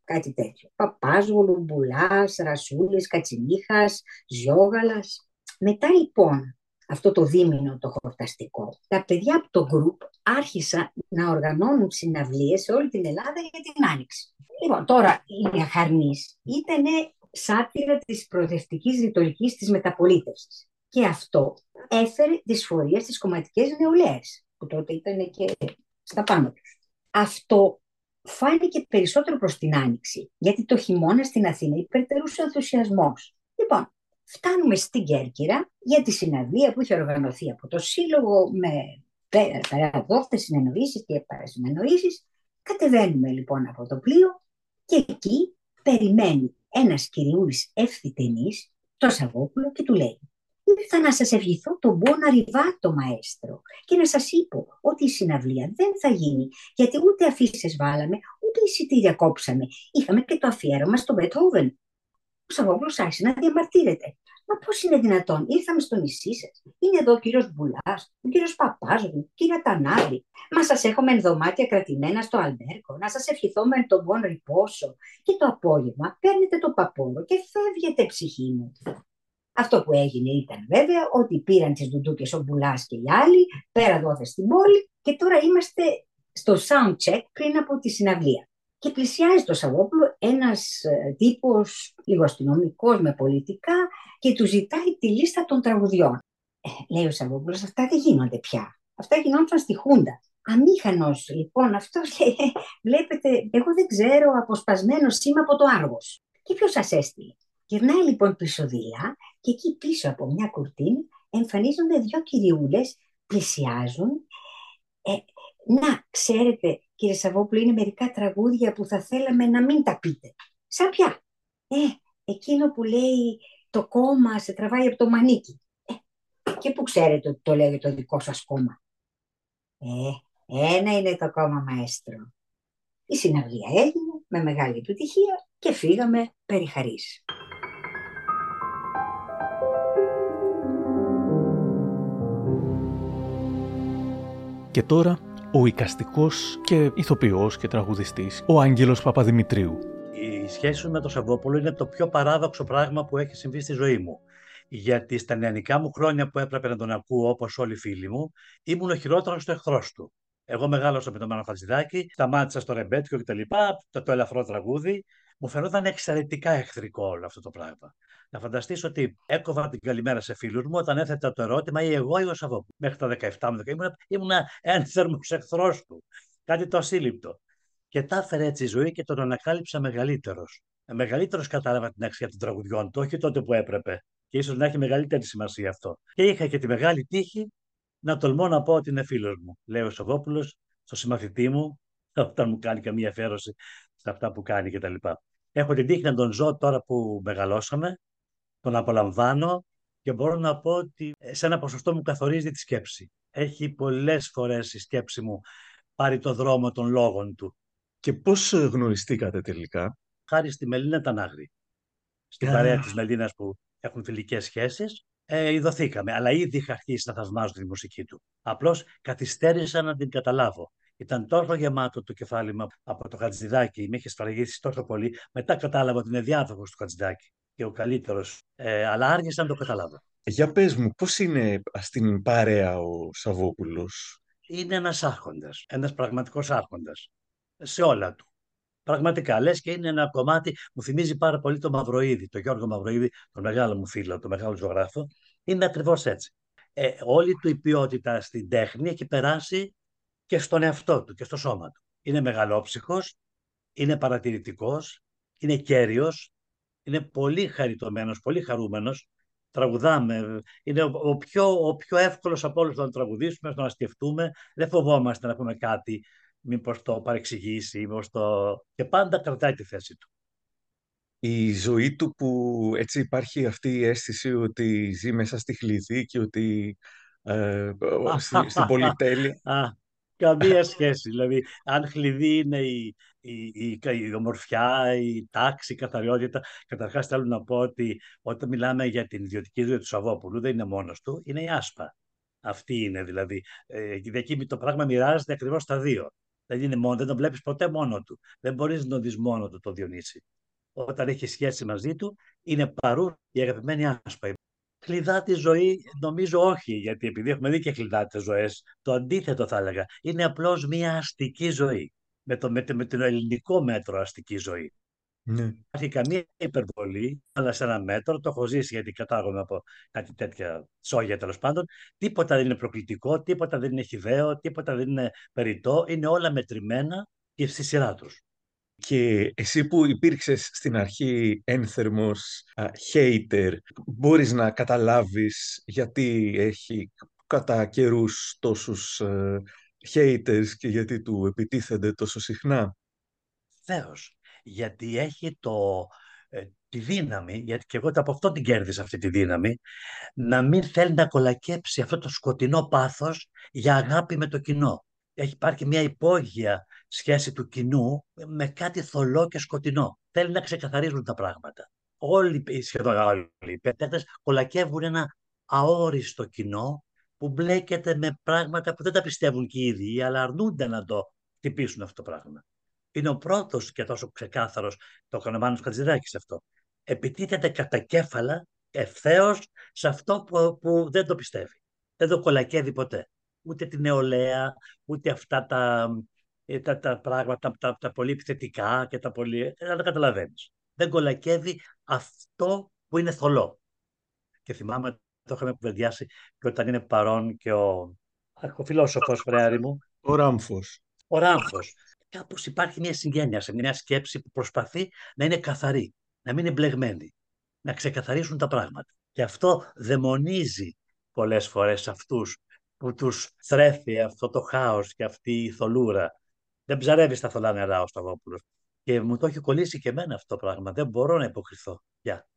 κάτι τέτοιο. Παπάζολου, Μπουλάς, Ρασούλης, Κατσιμίχας, Ζιόγαλας. Μετά λοιπόν αυτό το δίμηνο το χορταστικό, τα παιδιά από το γκρουπ άρχισαν να οργανώνουν συναυλίες σε όλη την Ελλάδα για την Άνοιξη. Λοιπόν, τώρα η Αχαρνής ήταν σάτυρα της προοδευτικής ρητορικής της μεταπολίτευσης. Και αυτό έφερε δυσφορία στις κομματικές νεολαίες, που τότε ήταν και στα πάνω τους. Αυτό φάνηκε περισσότερο προς την Άνοιξη, γιατί το χειμώνα στην Αθήνα υπερτερούσε ο ενθουσιασμός. Λοιπόν, φτάνουμε στην Κέρκυρα για τη συναντία που είχε οργανωθεί από το Σύλλογο με παραδόχτες συνεννοήσεις και παρασυνεννοήσεις. Κατεβαίνουμε λοιπόν από το πλοίο και εκεί περιμένει ένας κυριούλης ευθυτενής, το Σαββόπουλο, και του λέει Ήρθα να σας ευχηθώ τον Μπόνα Ριβάτο, μαέστρο, και να σας είπω ότι η συναυλία δεν θα γίνει, γιατί ούτε αφήσει βάλαμε, ούτε εισιτήρια κόψαμε. Είχαμε και το αφιέρωμα στο Μπετχόβεν. Ο Σαββόπουλο άρχισε να διαμαρτύρεται. Μα πώς είναι δυνατόν, ήρθαμε στο νησί σας. Είναι εδώ ο κύριος Μπουλάς, ο κύριος Παπάζου, κύριε Τανάδη. Μα σας έχω με δωμάτια κρατημένα στο Αλμπέρκο, να σας ευχηθώ με τον πόνο ρηπόσο. Και το απόγευμα παίρνετε το παπόλο και φεύγετε, ψυχή μου. Αυτό που έγινε ήταν βέβαια ότι πήραν τις δουντούκε ο Μπουλά και οι άλλοι, πέρα δόθες στην πόλη και τώρα είμαστε στο sound check πριν από τη συναυλία. Και πλησιάζει το Σαββόπουλο ένας ε, τύπος λίγο αστυνομικός με πολιτικά και του ζητάει τη λίστα των τραγουδιών. Ε, λέει ο Σαββόπουλος, αυτά δεν γίνονται πια. Αυτά γινόντουσαν στη Χούντα. Αμήχανος, λοιπόν, αυτός λέει, βλέπετε, εγώ δεν ξέρω, αποσπασμένο σήμα από το Άργος. Και ποιος σας έστειλε. Γυρνάει λοιπόν πίσω δίλα και εκεί πίσω από μια κουρτίνα εμφανίζονται δύο κυριούλες, πλησιάζουν. Ε, να, ξέρετε, κύριε Σαββόπουλο, είναι μερικά τραγούδια που θα θέλαμε να μην τα πείτε. Σαν πια. Ε, εκείνο που λέει το κόμμα σε τραβάει από το μανίκι. Ε, και που ξέρετε ότι το λέει το δικό σας κόμμα. Ε, ένα είναι το κόμμα μαέστρο. Η συναυλία έγινε με μεγάλη επιτυχία και φύγαμε περί χαρίς. Και τώρα ο οικαστικός και ηθοποιός και τραγουδιστής, ο Άγγελος Παπαδημητρίου. Η σχέση σου με το Σαββόπουλο είναι το πιο παράδοξο πράγμα που έχει συμβεί στη ζωή μου. Γιατί στα νεανικά μου χρόνια που έπρεπε να τον ακούω όπως όλοι οι φίλοι μου, ήμουν ο χειρότερος του εχθρός του. Εγώ μεγάλωσα με τον Μάνο Χατζηδάκη, σταμάτησα στο ρεμπέτικο κτλ. Το, το ελαφρό τραγούδι. Μου φαινόταν εξαιρετικά εχθρικό όλο αυτό το πράγμα. Να φανταστείς ότι έκοβα την καλημέρα σε φίλους μου όταν έθετα το ερώτημα ή εγώ ή ο Σαββόπουλος. Μέχρι τα 17 μου ήμουν, ήμουν ένθερμος εχθρός του. Κάτι το ασύλληπτο. Και τα έφερε έτσι η ζωή και τον ανακάλυψα μεγαλύτερος. Μεγαλύτερος κατάλαβα την αξία των τραγουδιών του, όχι τότε που έπρεπε. Και ίσως να έχει μεγαλύτερη σημασία αυτό. Και είχα και τη μεγάλη τύχη να τολμώ να πω ότι είναι φίλος μου. Λέει ο Σαββόπουλος, στο συμμαθητή μου, όταν μου κάνει καμία αφιέρωση σε αυτά που κάνει κτλ. Έχω την τύχη να τον ζω τώρα που μεγαλώσαμε, τον απολαμβάνω και μπορώ να πω ότι σε ένα ποσοστό μου καθορίζει τη σκέψη. Έχει πολλές φορές η σκέψη μου πάρει το δρόμο των λόγων του. Και πώς γνωριστήκατε τελικά; Χάρη στη Μελίνα Τανάγρη. Στην παρέα της Μελίνας που έχουν φιλικές σχέσεις, ε, ειδωθήκαμε. Αλλά ήδη είχα αρχίσει να θαυμάζω τη μουσική του. Απλώς καθυστέρησα να την καταλάβω. Ήταν τόσο γεμάτο το κεφάλι μου από το Χατζηδάκι, με είχε σφραγίσει τόσο πολύ. Μετά κατάλαβα ότι είναι διάδοχος του Χατζηδάκι και ο καλύτερος. Ε, αλλά άργησα να το καταλάβω. Για πες μου, πώς είναι στην παρέα ο Σαββόπουλος; Είναι ένας άρχοντας, ένας πραγματικός άρχοντας, σε όλα του. Πραγματικά, λες και είναι ένα κομμάτι, μου θυμίζει πάρα πολύ το Μαυροίδη, το Γιώργο Μαυροίδη, τον μεγάλο μου φίλο, τον μεγάλο ζωγράφο. Είναι ακριβώς έτσι. Ε, όλη του η ποιότητα στην τέχνη έχει περάσει και στον εαυτό του και στο σώμα του. Είναι μεγαλόψυχος, είναι παρατηρητικός, είναι κέριος, είναι πολύ χαριτωμένος, πολύ χαρούμενος. Τραγουδάμε. Είναι ο, πιο, ο πιο εύκολος από όλους να τον τραγουδήσουμε, να σκεφτούμε. Δεν φοβόμαστε να πούμε κάτι, μήπως το παρεξηγήσει, μήπως το... Και πάντα κρατάει τη θέση του. Η ζωή του που έτσι υπάρχει αυτή η αίσθηση ότι ζει μέσα στη χλειδί και ότι ε, στην πολυτέλεια. Καμία σχέση. Δηλαδή, αν χλειδί είναι η, η, η, η ομορφιά, η τάξη, η καθαριότητα. Καταρχάς, θέλω να πω ότι όταν μιλάμε για την ιδιωτική ζωή του Σαββόπουλου, δεν είναι μόνος του, είναι η άσπα. Αυτή είναι δηλαδή. Ε, εκεί το πράγμα μοιράζεται ακριβώς στα δύο. Δεν, είναι μόνο, δεν τον βλέπεις ποτέ μόνο του. Δεν μπορείς να τον δεις μόνο του το Διονύση. Όταν έχει σχέση μαζί του, είναι παρούν η αγαπημένη άσπα τη ζωή, νομίζω όχι, γιατί επειδή έχουμε δει και κλειδάτες ζωές, το αντίθετο θα έλεγα. Είναι απλώς μια αστική ζωή. Με το, με, με το ελληνικό μέτρο αστική ζωή. Ναι. Υπάρχει καμία υπερβολή, αλλά σε ένα μέτρο το έχω ζήσει γιατί κατάγομαι από κάτι τέτοια σόγια τέλος πάντων. Τίποτα δεν είναι προκλητικό, τίποτα δεν είναι χιδαίο, τίποτα δεν είναι περιττό. Είναι όλα μετρημένα και στη σειρά τους. Και εσύ που υπήρξες στην αρχή ένθερμος uh, hater, μπορείς να καταλάβεις γιατί έχει κατά καιρούς τόσους uh, haters και γιατί του επιτίθενται τόσο συχνά; Βεβαίως. Γιατί έχει το, ε, τη δύναμη, γιατί και εγώ από αυτό την κέρδισα αυτή τη δύναμη, να μην θέλει να κολακέψει αυτό το σκοτεινό πάθος για αγάπη με το κοινό. Έχει υπάρχει μια υπόγεια σχέση του κοινού με κάτι θολό και σκοτεινό. Θέλει να ξεκαθαρίζουν τα πράγματα. Όλοι, σχεδόν όλοι οι παίκτες κολακεύουν ένα αόριστο κοινό που μπλέκεται με πράγματα που δεν τα πιστεύουν και οι ίδιοι, αλλά αρνούνται να το χτυπήσουν αυτό το πράγμα. Είναι ο πρώτος και τόσο ξεκάθαρος το Κανομάνο Χατζηδάκης αυτό. Επιτίθεται κατά κέφαλα ευθέως σε αυτό που, που δεν το πιστεύει. Δεν το κολακεύει ποτέ. Ούτε την νεολαία, ούτε αυτά τα ε, τα, τα πράγματα, τα, τα πολύ επιθετικά και τα πολύ... Ε, δεν τα καταλαβαίνεις. Δεν κολακεύει αυτό που είναι θολό. Και θυμάμαι, το είχαμε κουβεντιάσει και όταν είναι παρόν και ο, ο φιλόσοφος φρέαρη μου. Ο Ράμφος. Ο Ράμφος. Κάπως υπάρχει μια συγγένεια σε μια σκέψη που προσπαθεί να είναι καθαρή, να μην είναι μπλεγμένη, να ξεκαθαρίσουν τα πράγματα. Και αυτό δαιμονίζει πολλές φορές αυτούς που τους θρέφει αυτό το χάος και αυτή η θολούρα. Δεν ψαρεύεις στα θολά νερά ο Σταυρόπουλος. Και μου το έχει κολλήσει και εμένα αυτό το πράγμα. Δεν μπορώ να υποκριθώ πια.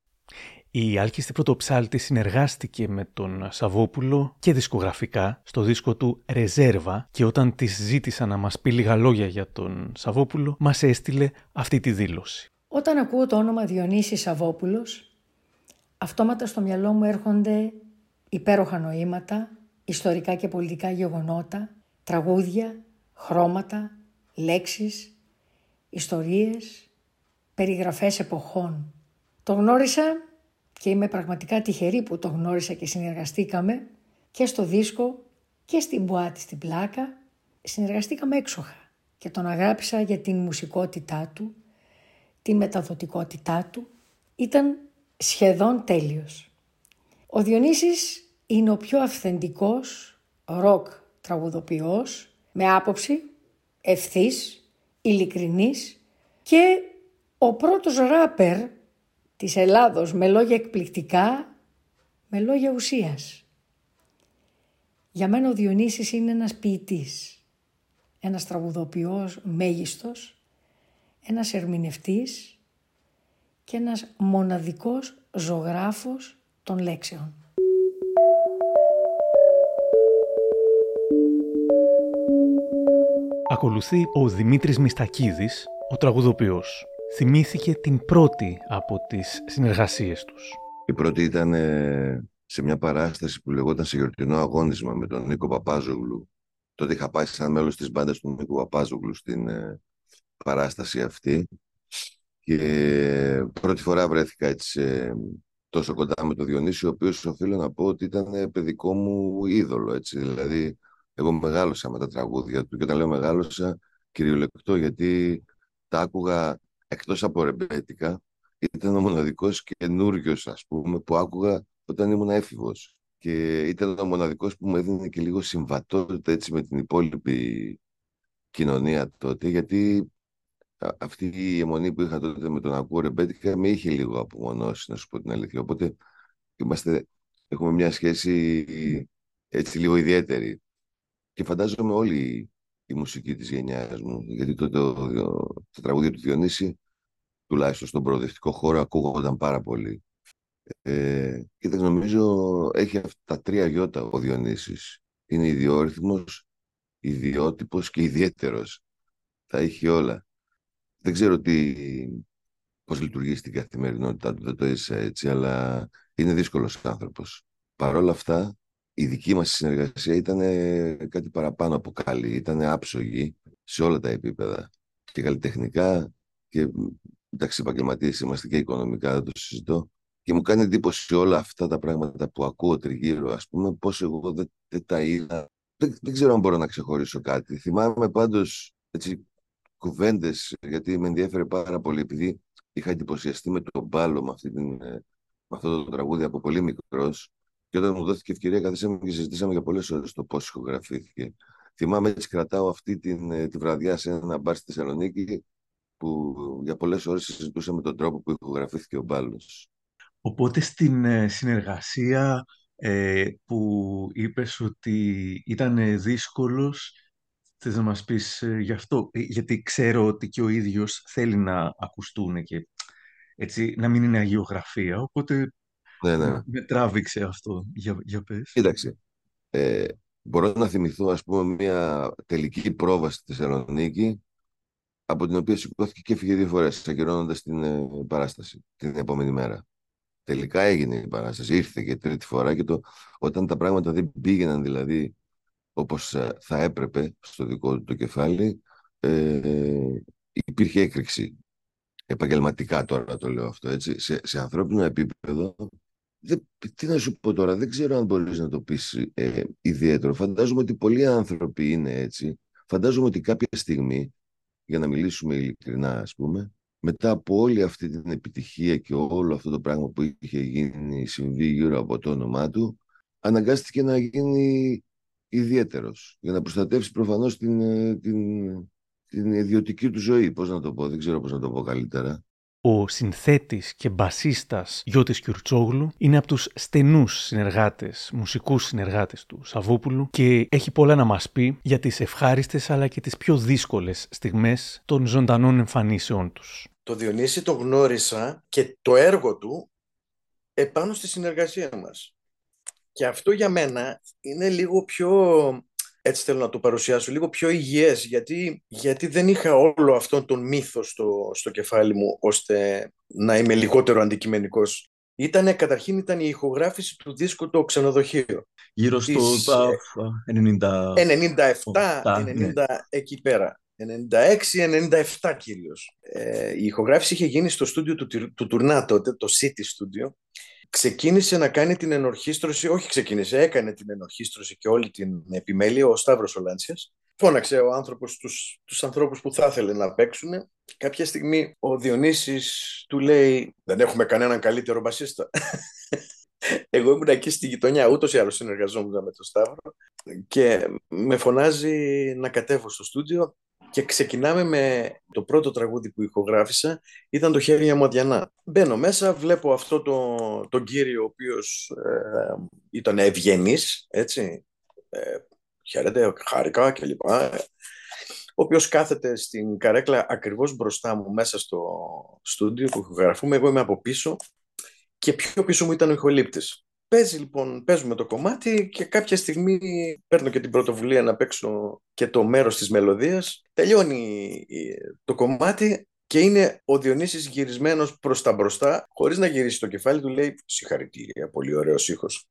Η Άλκηστη Πρωτοψάλτη συνεργάστηκε με τον Σαββόπουλο και δισκογραφικά στο δίσκο του «Ρεζέρβα» και όταν της ζήτησα να μας πει λίγα λόγια για τον Σαββόπουλο, μας έστειλε αυτή τη δήλωση. Όταν ακούω το όνομα Διονύσης Σαββόπουλος, αυτόματα στο μυαλό μου έρχονται υπέροχα νοήματα, ιστορικά και πολιτικά γεγονότα, τραγούδια, χρώματα, λέξεις, ιστορίες, περιγραφές εποχών. Το γνώρισα και είμαι πραγματικά τυχερή που το γνώρισα και συνεργαστήκαμε και στο δίσκο και στην μπουάτη στην πλάκα. Συνεργαστήκαμε έξοχα και τον αγάπησα για την μουσικότητά του, τη μεταδοτικότητά του. Ήταν σχεδόν τέλειος. Ο Διονύσης είναι ο πιο αυθεντικός ροκ τραγουδοποιός με άποψη, ευθύς, ειλικρινής και ο πρώτος ράπερ της Ελλάδος με λόγια εκπληκτικά, με λόγια ουσίας. Για μένα ο Διονύσης είναι ένας ποιητής, ένας τραγουδοποιός μέγιστος, ένας ερμηνευτής και ένας μοναδικός ζωγράφος των λέξεων. Ακολουθεί ο Δημήτρης Μιστακίδης, ο τραγουδοποιός. Θυμήθηκε την πρώτη από τις συνεργασίες τους. Η πρώτη ήταν ε, σε μια παράσταση που λεγόταν σε γιορτινό αγώνισμα με τον Νίκο Παπάζογλου. Τότε είχα πάει σαν μέλος της μπάντας του Νίκο Παπάζογλου στην ε, παράσταση αυτή και πρώτη φορά βρέθηκα έτσι ε, τόσο κοντά με τον Διονύση, ο οποίος οφείλω να πω ότι ήταν παιδικό μου είδωλο. Έτσι. Δηλαδή, εγώ μεγάλωσα με τα τραγούδια του και όταν λέω μεγάλωσα, κυριολεκτό, γιατί τα άκουγα εκτός από ρεμπέτικα, ήταν ο μοναδικός καινούριος, ας πούμε, που άκουγα όταν ήμουν έφηβος. Και ήταν ο μοναδικός που μου έδινε και λίγο συμβατότητα έτσι με την υπόλοιπη κοινωνία τότε, γιατί αυτή η αιμονή που είχα τότε με τον ακούω ρεμπέτικα με είχε λίγο απομονώσει, να σου πω την αλήθεια. Οπότε είμαστε, έχουμε μια σχέση έτσι λίγο ιδιαίτερη. Και φαντάζομαι όλη η μουσική της γενιάς μου, γιατί τότε το, το, το τραγούδια του Διονύση, τουλάχιστον στον προοδευτικό χώρο, ακούγονταν πάρα πολύ. Ε, κοίταξε, νομίζω έχει αυτά τα τρία γιώτα ο Διονύσης. Είναι ιδιόρυθμος, ιδιότυπος και ιδιαίτερος. Τα έχει όλα. Δεν ξέρω τι, πώς λειτουργεί στην καθημερινότητά του, δεν το είσαι έτσι, αλλά είναι δύσκολος άνθρωπος. Παρ' όλα αυτά, η δική μας συνεργασία ήταν κάτι παραπάνω από καλή, ήταν άψογη σε όλα τα επίπεδα. Και καλλιτεχνικά και εντάξει επαγγελματίες είμαστε και οικονομικά, δεν το συζητώ. Και μου κάνει εντύπωση όλα αυτά τα πράγματα που ακούω τριγύρω, ας πούμε, πώς εγώ δεν, δεν τα είδα. Δεν, δεν ξέρω αν μπορώ να ξεχωρίσω κάτι. Θυμάμαι πάντως έτσι, κουβέντες, γιατί με ενδιαφέρε πάρα πολύ, επειδή είχα εντυπωσιαστεί με τον μπάλο με, αυτή την, με αυτό το τραγούδι από πολύ μικρός και όταν μου δόθηκε ευκαιρία, καθίσαμε και συζητήσαμε για πολλές ώρες το πώς ηχογραφήθηκε. Θυμάμαι έτσι κρατάω αυτή την, ε, τη βραδιά σε ένα μπαρ στη Θεσσαλονίκη που για πολλές ώρες συζητούσαμε τον τρόπο που ηχογραφήθηκε ο μπάλος. Οπότε στην ε, συνεργασία ε, που είπες ότι ήταν δύσκολος, θες να μας πεις ε, γι' αυτό, γιατί ξέρω ότι και ο ίδιος θέλει να ακουστούν και έτσι, να μην είναι αγιογραφία, οπότε ναι, ναι. Με τράβηξε αυτό. Για, για πες. Κοίταξε. Ε, μπορώ να θυμηθώ, ας πούμε, μια τελική πρόβαση στη Θεσσαλονίκη, από την οποία σηκώθηκε και έφυγε δύο φορές, ακυρώνοντας την ε, παράσταση την επόμενη μέρα. Τελικά έγινε η παράσταση, ήρθε και τρίτη φορά και το, όταν τα πράγματα δεν πήγαιναν δηλαδή όπως ε, θα έπρεπε στο δικό του το κεφάλι, ε, υπήρχε έκρηξη. Επαγγελματικά τώρα το λέω αυτό, έτσι. Σε, σε ανθρώπινο επίπεδο δεν, τι να σου πω τώρα, δεν ξέρω αν μπορείς να το πεις ε, ιδιαίτερο. Φαντάζομαι ότι πολλοί άνθρωποι είναι έτσι. Φαντάζομαι ότι κάποια στιγμή, για να μιλήσουμε ειλικρινά ας πούμε, μετά από όλη αυτή την επιτυχία και όλο αυτό το πράγμα που είχε γίνει, συμβεί γύρω από το όνομά του, αναγκάστηκε να γίνει ιδιαίτερος, για να προστατεύσει προφανώς την, ε, την, την ιδιωτική του ζωή. Πώς να το πω, δεν ξέρω πώς να το πω καλύτερα. Ο συνθέτης και μπασίστας Γιώτης Κιουρτσόγλου είναι από τους στενούς συνεργάτες, μουσικούς συνεργάτες του Σαββόπουλου και έχει πολλά να μας πει για τις ευχάριστες αλλά και τις πιο δύσκολες στιγμές των ζωντανών εμφανίσεων τους. Το Διονύση το γνώρισα και το έργο του επάνω στη συνεργασία μας. Και αυτό για μένα είναι λίγο πιο έτσι θέλω να το παρουσιάσω, λίγο πιο υγιές, γιατί, γιατί δεν είχα όλο αυτόν τον μύθο στο, στο κεφάλι μου, ώστε να είμαι λιγότερο αντικειμενικός. Ήτανε, καταρχήν ήταν η ηχογράφηση του δίσκου το ξενοδοχείο. Γύρω στο Της, 90... 97, 90 ναι. εκεί πέρα. 96-97 κυρίως. Ε, η ηχογράφηση είχε γίνει στο στούντιο του, του Τουρνά τότε, το City Studio, ξεκίνησε να κάνει την ενορχίστρωση, όχι ξεκίνησε, έκανε την ενορχίστρωση και όλη την επιμέλεια ο Σταύρος Ολάντσιας. Φώναξε ο άνθρωπος τους, τους ανθρώπους που θα ήθελε να παίξουν. Κάποια στιγμή ο Διονύσης του λέει «Δεν έχουμε κανέναν καλύτερο μπασίστα». Εγώ ήμουν εκεί στη γειτονιά, ούτως ή άλλως συνεργαζόμουν με τον Σταύρο και με φωνάζει να κατέβω στο στούντιο και ξεκινάμε με το πρώτο τραγούδι που ηχογράφησα, ήταν το «Χέρια Μοδιανά». Μπαίνω μέσα, βλέπω αυτό το, τον κύριο ο οποίος ε, ήταν ευγενής, έτσι, ε, χαίρεται, χάρηκα κλπ. Ο οποίος κάθεται στην καρέκλα ακριβώς μπροστά μου μέσα στο στούντιο που ηχογραφούμε. Εγώ είμαι από πίσω και πιο πίσω μου ήταν ο ηχολήπτης. Παίζει λοιπόν, παίζουμε το κομμάτι και κάποια στιγμή παίρνω και την πρωτοβουλία να παίξω και το μέρος της μελωδίας. Τελειώνει το κομμάτι και είναι ο Διονύσης γυρισμένος προς τα μπροστά, χωρίς να γυρίσει το κεφάλι του, λέει «Συγχαρητήρια, πολύ ωραίος ήχος».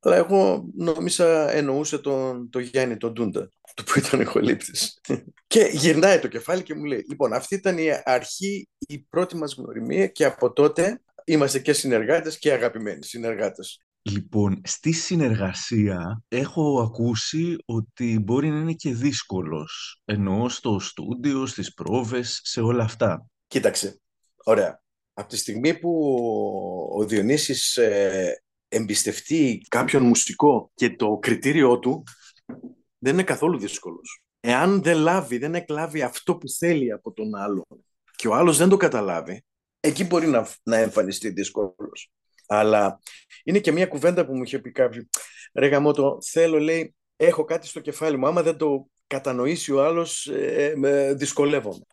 Αλλά εγώ νόμισα εννοούσε τον, τον Γιάννη, τον Ντούντα, του που ήταν ηχολήπτης. και γυρνάει το κεφάλι και μου λέει «Λοιπόν, αυτή ήταν η αρχή, η πρώτη μας γνωριμία και από τότε είμαστε και συνεργάτες και αγαπημένοι συνεργάτες. Λοιπόν, στη συνεργασία έχω ακούσει ότι μπορεί να είναι και δύσκολος. Εννοώ στο στούντιο, στις πρόβες, σε όλα αυτά. Κοίταξε, ωραία. Από τη στιγμή που ο Διονύσης ε, εμπιστευτεί κάποιον μουσικό και το κριτήριό του δεν είναι καθόλου δύσκολος. Εάν δεν λάβει, δεν εκλάβει αυτό που θέλει από τον άλλον και ο άλλος δεν το καταλάβει, εκεί μπορεί να, να εμφανιστεί δύσκολος. Αλλά είναι και μια κουβέντα που μου είχε πει κάποιο. Ρε γαμώτο, θέλω, λέει, έχω κάτι στο κεφάλι μου. Άμα δεν το κατανοήσει ο άλλος, ε, με δυσκολεύομαι.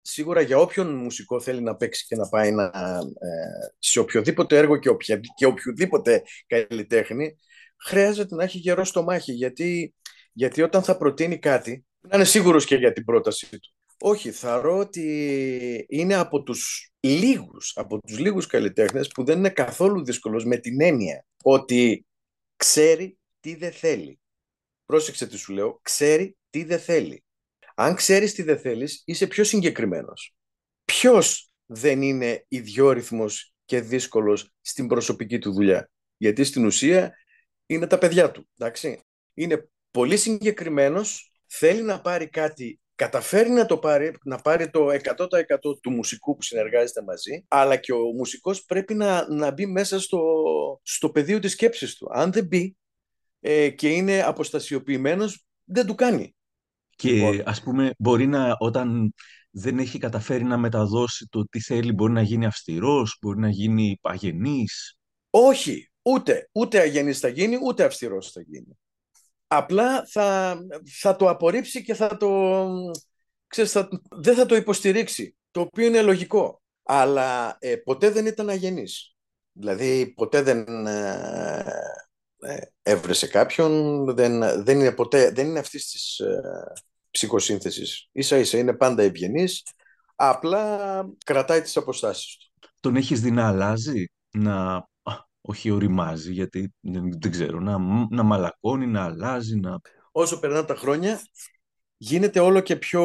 Σίγουρα για όποιον μουσικό θέλει να παίξει και να πάει να, ε, σε οποιοδήποτε έργο και, οποια, και οποιοδήποτε καλλιτέχνη, χρειάζεται να έχει γερό στο μάχη. Γιατί, γιατί όταν θα προτείνει κάτι, να είναι σίγουρος και για την πρότασή του. Όχι, ρω ότι είναι από τους λίγους, από τους λίγους καλλιτέχνες που δεν είναι καθόλου δύσκολος με την έννοια ότι ξέρει τι δεν θέλει. Πρόσεξε τι σου λέω, ξέρει τι δεν θέλει. Αν ξέρεις τι δεν θέλεις, είσαι πιο συγκεκριμένος. Ποιος δεν είναι ιδιόρυθμος και δύσκολος στην προσωπική του δουλειά; Γιατί στην ουσία είναι τα παιδιά του, εντάξει. Είναι πολύ συγκεκριμένος, θέλει να πάρει κάτι καταφέρει να το πάρει, να πάρει το 100% του μουσικού που συνεργάζεται μαζί, αλλά και ο μουσικός πρέπει να, να μπει μέσα στο, στο πεδίο της σκέψης του. Αν δεν μπει ε, και είναι αποστασιοποιημένος, δεν του κάνει. Και λοιπόν. ας πούμε μπορεί να όταν δεν έχει καταφέρει να μεταδώσει το τι θέλει, μπορεί να γίνει αυστηρός, μπορεί να γίνει αγενής. Όχι, ούτε, ούτε αγενής θα γίνει, ούτε αυστηρός θα γίνει απλά θα, θα το απορρίψει και θα το, ξέρεις, δεν θα το υποστηρίξει, το οποίο είναι λογικό. Αλλά ε, ποτέ δεν ήταν αγενής. Δηλαδή ποτέ δεν ε, ε, έβρεσε κάποιον, δεν, δεν, είναι ποτέ, δεν είναι αυτής της ε, ψυχοσύνθεσης. Ίσα ίσα είναι πάντα ευγενής, απλά κρατάει τις αποστάσεις του. Τον έχεις δει να αλλάζει, να όχι οριμάζει, γιατί δεν, δεν ξέρω, να, να μαλακώνει, να αλλάζει, να... Όσο περνάνε τα χρόνια, γίνεται όλο και πιο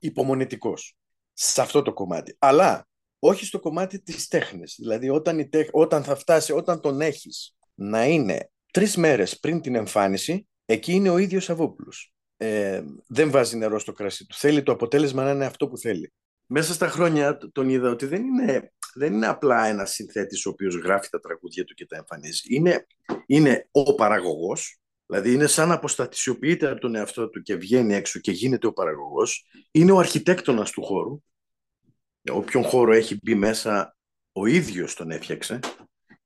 υπομονετικός σε αυτό το κομμάτι. Αλλά όχι στο κομμάτι της τέχνης. Δηλαδή όταν, η όταν θα φτάσει, όταν τον έχεις να είναι τρεις μέρες πριν την εμφάνιση, εκεί είναι ο ίδιος Σαββόπουλος. Ε, δεν βάζει νερό στο κρασί του. Θέλει το αποτέλεσμα να είναι αυτό που θέλει. Μέσα στα χρόνια τον είδα ότι δεν είναι δεν είναι απλά ένας συνθέτης ο οποίος γράφει τα τραγούδια του και τα εμφανίζει. Είναι, είναι ο παραγωγός, δηλαδή είναι σαν να αποστατησιοποιείται από τον εαυτό του και βγαίνει έξω και γίνεται ο παραγωγός. Είναι ο αρχιτέκτονας του χώρου, όποιον χώρο έχει μπει μέσα, ο ίδιος τον έφτιαξε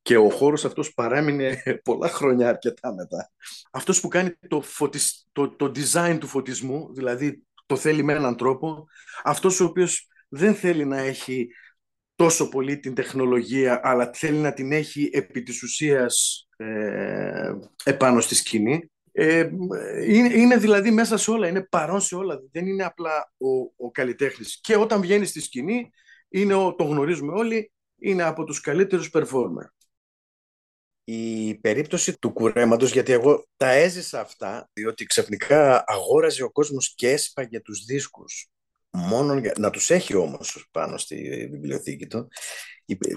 και ο χώρος αυτός παράμεινε πολλά χρόνια αρκετά μετά. Αυτός που κάνει το, φωτισ... το, το design του φωτισμού, δηλαδή το θέλει με έναν τρόπο, αυτός ο οποίος δεν θέλει να έχει τόσο πολύ την τεχνολογία, αλλά θέλει να την έχει επί της ουσίας ε, επάνω στη σκηνή. Ε, είναι, είναι δηλαδή μέσα σε όλα, είναι παρόν σε όλα. Δεν είναι απλά ο, ο καλλιτέχνης. Και όταν βγαίνει στη σκηνή, είναι ο, το γνωρίζουμε όλοι, είναι από τους καλύτερους performer. Η περίπτωση του κουρέματος, γιατί εγώ τα έζησα αυτά, διότι ξαφνικά αγόραζε ο κόσμος και έσπαγε τους δίσκους. Μόνο να τους έχει όμως πάνω στη βιβλιοθήκη του.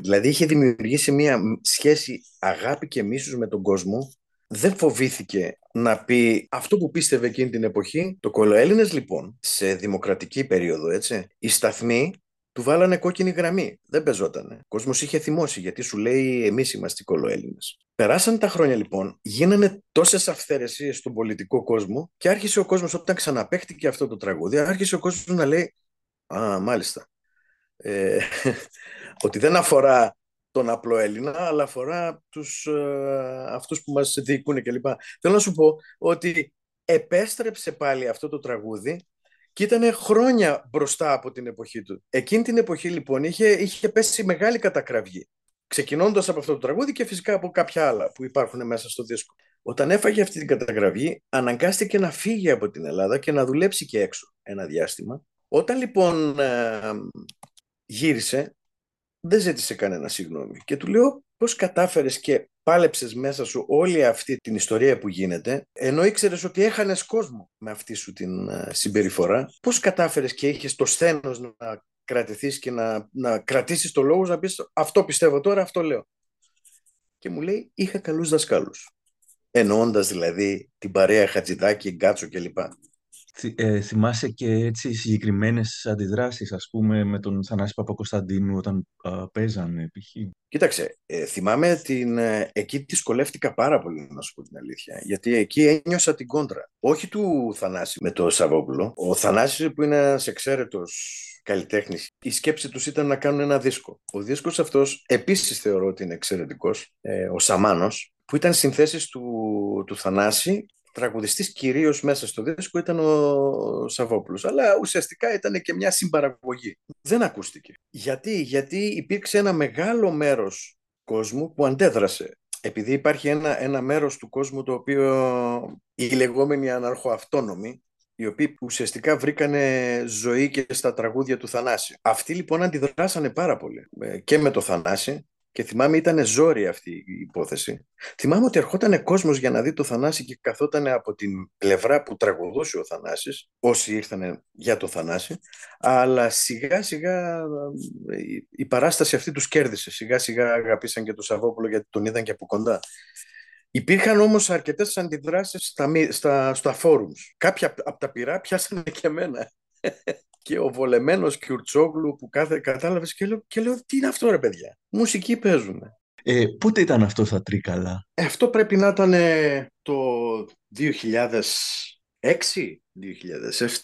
Δηλαδή είχε δημιουργήσει μια σχέση αγάπη και μίσους με τον κόσμο δεν φοβήθηκε να πει αυτό που πίστευε εκείνη την εποχή. Το κολοέλληνες λοιπόν, σε δημοκρατική περίοδο, έτσι, οι σταθμοί του βάλανε κόκκινη γραμμή. Δεν πεζότανε. Ο κόσμος είχε θυμώσει γιατί σου λέει εμείς είμαστε οι κολοέλληνες. Περάσαν τα χρόνια λοιπόν, γίνανε τόσες αυθαιρεσίες στον πολιτικό κόσμο και άρχισε ο κόσμος, όταν ξαναπέχτηκε αυτό το τραγούδι, άρχισε ο κόσμος να λέει Α, μάλιστα. Ε, ότι δεν αφορά τον απλό Έλληνα, αλλά αφορά τους, ε, αυτούς που μας διοικούν κλπ. Θέλω να σου πω ότι επέστρεψε πάλι αυτό το τραγούδι και ήταν χρόνια μπροστά από την εποχή του. Εκείνη την εποχή λοιπόν είχε, είχε πέσει μεγάλη κατακραυγή. Ξεκινώντας από αυτό το τραγούδι και φυσικά από κάποια άλλα που υπάρχουν μέσα στο δίσκο. Όταν έφαγε αυτή την καταγραφή, αναγκάστηκε να φύγει από την Ελλάδα και να δουλέψει και έξω ένα διάστημα. Όταν λοιπόν ε, γύρισε, δεν ζήτησε κανένα συγγνώμη. Και του λέω πώς κατάφερες και πάλεψες μέσα σου όλη αυτή την ιστορία που γίνεται, ενώ ήξερες ότι έχανες κόσμο με αυτή σου την ε, συμπεριφορά, πώς κατάφερες και είχες το σθένος να κρατηθείς και να, να κρατήσεις το λόγο να πεις αυτό πιστεύω τώρα, αυτό λέω. Και μου λέει είχα καλούς δασκάλους. Εννοώντας δηλαδή την παρέα Χατζηδάκη, Γκάτσο κλπ. Ε, θυμάσαι και έτσι συγκεκριμένες αντιδράσεις, ας πούμε, με τον Θανάση Παπακοσταντίνου όταν α, παίζανε, π.χ. Κοίταξε, ε, θυμάμαι την, ε, εκεί δυσκολεύτηκα πάρα πολύ, να σου πω την αλήθεια. Γιατί εκεί ένιωσα την κόντρα. Όχι του Θανάση με το Σαββόπουλο. Ο Θανάσης που είναι ένας εξαίρετος καλλιτέχνης. Η σκέψη τους ήταν να κάνουν ένα δίσκο. Ο δίσκος αυτός επίσης θεωρώ ότι είναι εξαιρετικός. Ε, ο Σαμάνος, που ήταν συνθέσεις του, του Θανάση τραγουδιστής κυρίως μέσα στο δίσκο ήταν ο Σαββόπουλος, αλλά ουσιαστικά ήταν και μια συμπαραγωγή. Δεν ακούστηκε. Γιατί, Γιατί υπήρξε ένα μεγάλο μέρος κόσμου που αντέδρασε. Επειδή υπάρχει ένα, ένα μέρος του κόσμου το οποίο οι λεγόμενοι αναρχοαυτόνομοι, οι οποίοι ουσιαστικά βρήκανε ζωή και στα τραγούδια του Θανάση. Αυτοί λοιπόν αντιδράσανε πάρα πολύ ε, και με το Θανάση και θυμάμαι ήταν ζόρι αυτή η υπόθεση. Θυμάμαι ότι ερχόταν κόσμος για να δει το Θανάση και καθόταν από την πλευρά που τραγουδούσε ο Θανάσης, όσοι ήρθαν για το Θανάση, αλλά σιγά σιγά η παράσταση αυτή τους κέρδισε. Σιγά σιγά αγαπήσαν και τον Σαββόπουλο γιατί τον είδαν και από κοντά. Υπήρχαν όμως αρκετές αντιδράσεις στα, στα, στα forums. Κάποια από τα πειρά πιάσανε και εμένα και ο βολεμένος Κιουρτσόγλου που κάθε, κατάλαβες και λέω, και λέω τι είναι αυτό ρε παιδιά, μουσική παίζουν. Ε, πότε ήταν αυτό στα Τρίκαλα; Ε, αυτό πρέπει να ήταν το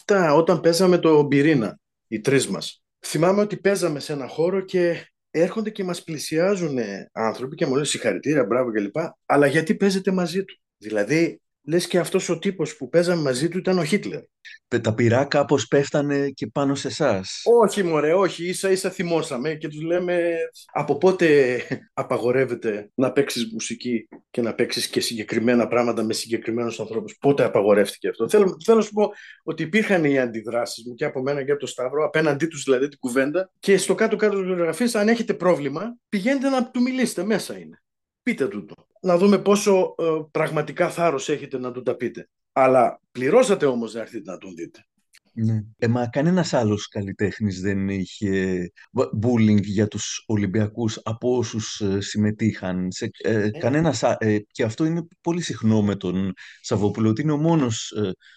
2006-2007 όταν παίζαμε το Μπυρίνα, οι τρεις μας. Θυμάμαι ότι παίζαμε σε ένα χώρο και έρχονται και μας πλησιάζουν άνθρωποι και μου λένε συγχαρητήρια, μπράβο κλπ. Αλλά γιατί παίζετε μαζί του; Δηλαδή λες και αυτός ο τύπος που παίζαμε μαζί του ήταν ο Χίτλερ. Τα πειρά κάπως πέφτανε και πάνω σε εσάς; Όχι μωρέ, όχι, ίσα ίσα θυμώσαμε και τους λέμε από πότε απαγορεύεται να παίξεις μουσική και να παίξεις και συγκεκριμένα πράγματα με συγκεκριμένους ανθρώπους; Πότε απαγορεύτηκε αυτό; Θέλω, θέλω να σου πω ότι υπήρχαν οι αντιδράσεις μου και από μένα και από τον Σταύρο, απέναντί τους δηλαδή την κουβέντα και στο κάτω-κάτω της βιογραφίας αν έχετε πρόβλημα πηγαίνετε να του μιλήσετε, μέσα είναι. Πείτε του το να δούμε πόσο ε, πραγματικά θάρρος έχετε να του τα πείτε. Αλλά πληρώσατε όμως να έρθετε να τον δείτε. Ναι. Ε, μα κανένας άλλος καλλιτέχνης δεν είχε bullying για τους Ολυμπιακούς από όσους ε, συμμετείχαν. Σε, ε, ε. Κανένας, ε, και αυτό είναι πολύ συχνό με τον Σαββόπουλο, ότι είναι ο μόνος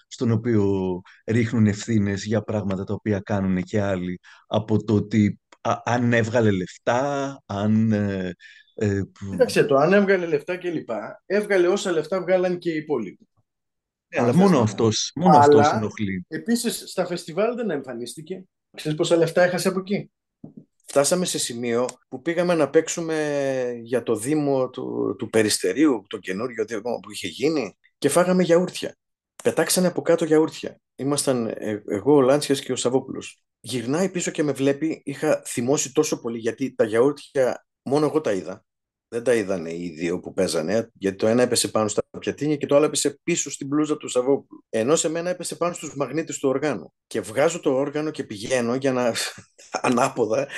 στον οποίο ρίχνουν ευθύνες για πράγματα τα οποία κάνουν και άλλοι. Από το ότι αν έβγαλε λεφτά, αν ε, Κοίταξε το, αν έβγαλε λεφτά και λοιπά, έβγαλε όσα λεφτά βγάλαν και οι υπόλοιποι. Ναι, αλλά μόνο αυτός, μόνο αλλά, αυτός ενοχλεί. Επίσης, στα φεστιβάλ δεν εμφανίστηκε. Ξέρεις πόσα λεφτά έχασε από εκεί; φτάσαμε σε σημείο που πήγαμε να παίξουμε για το Δήμο του, του Περιστερίου, το καινούριο Δήμο που είχε γίνει και φάγαμε γιαούρτια. Πετάξανε από κάτω γιαούρτια. Ήμασταν ε, εγώ, ο Λάντσιας και ο Σαββόπουλος. Γυρνάει πίσω και με βλέπει, είχα θυμώσει τόσο πολύ γιατί τα γιαούρτια μόνο εγώ τα είδα. Δεν τα είδανε οι δύο που παίζανε, γιατί το ένα έπεσε πάνω στα πιατίνια και το άλλο έπεσε πίσω στην μπλούζα του Σαββόπουλου. Ενώ σε μένα έπεσε πάνω στους μαγνήτες του οργάνου. Και βγάζω το όργανο και πηγαίνω για να... ανάποδα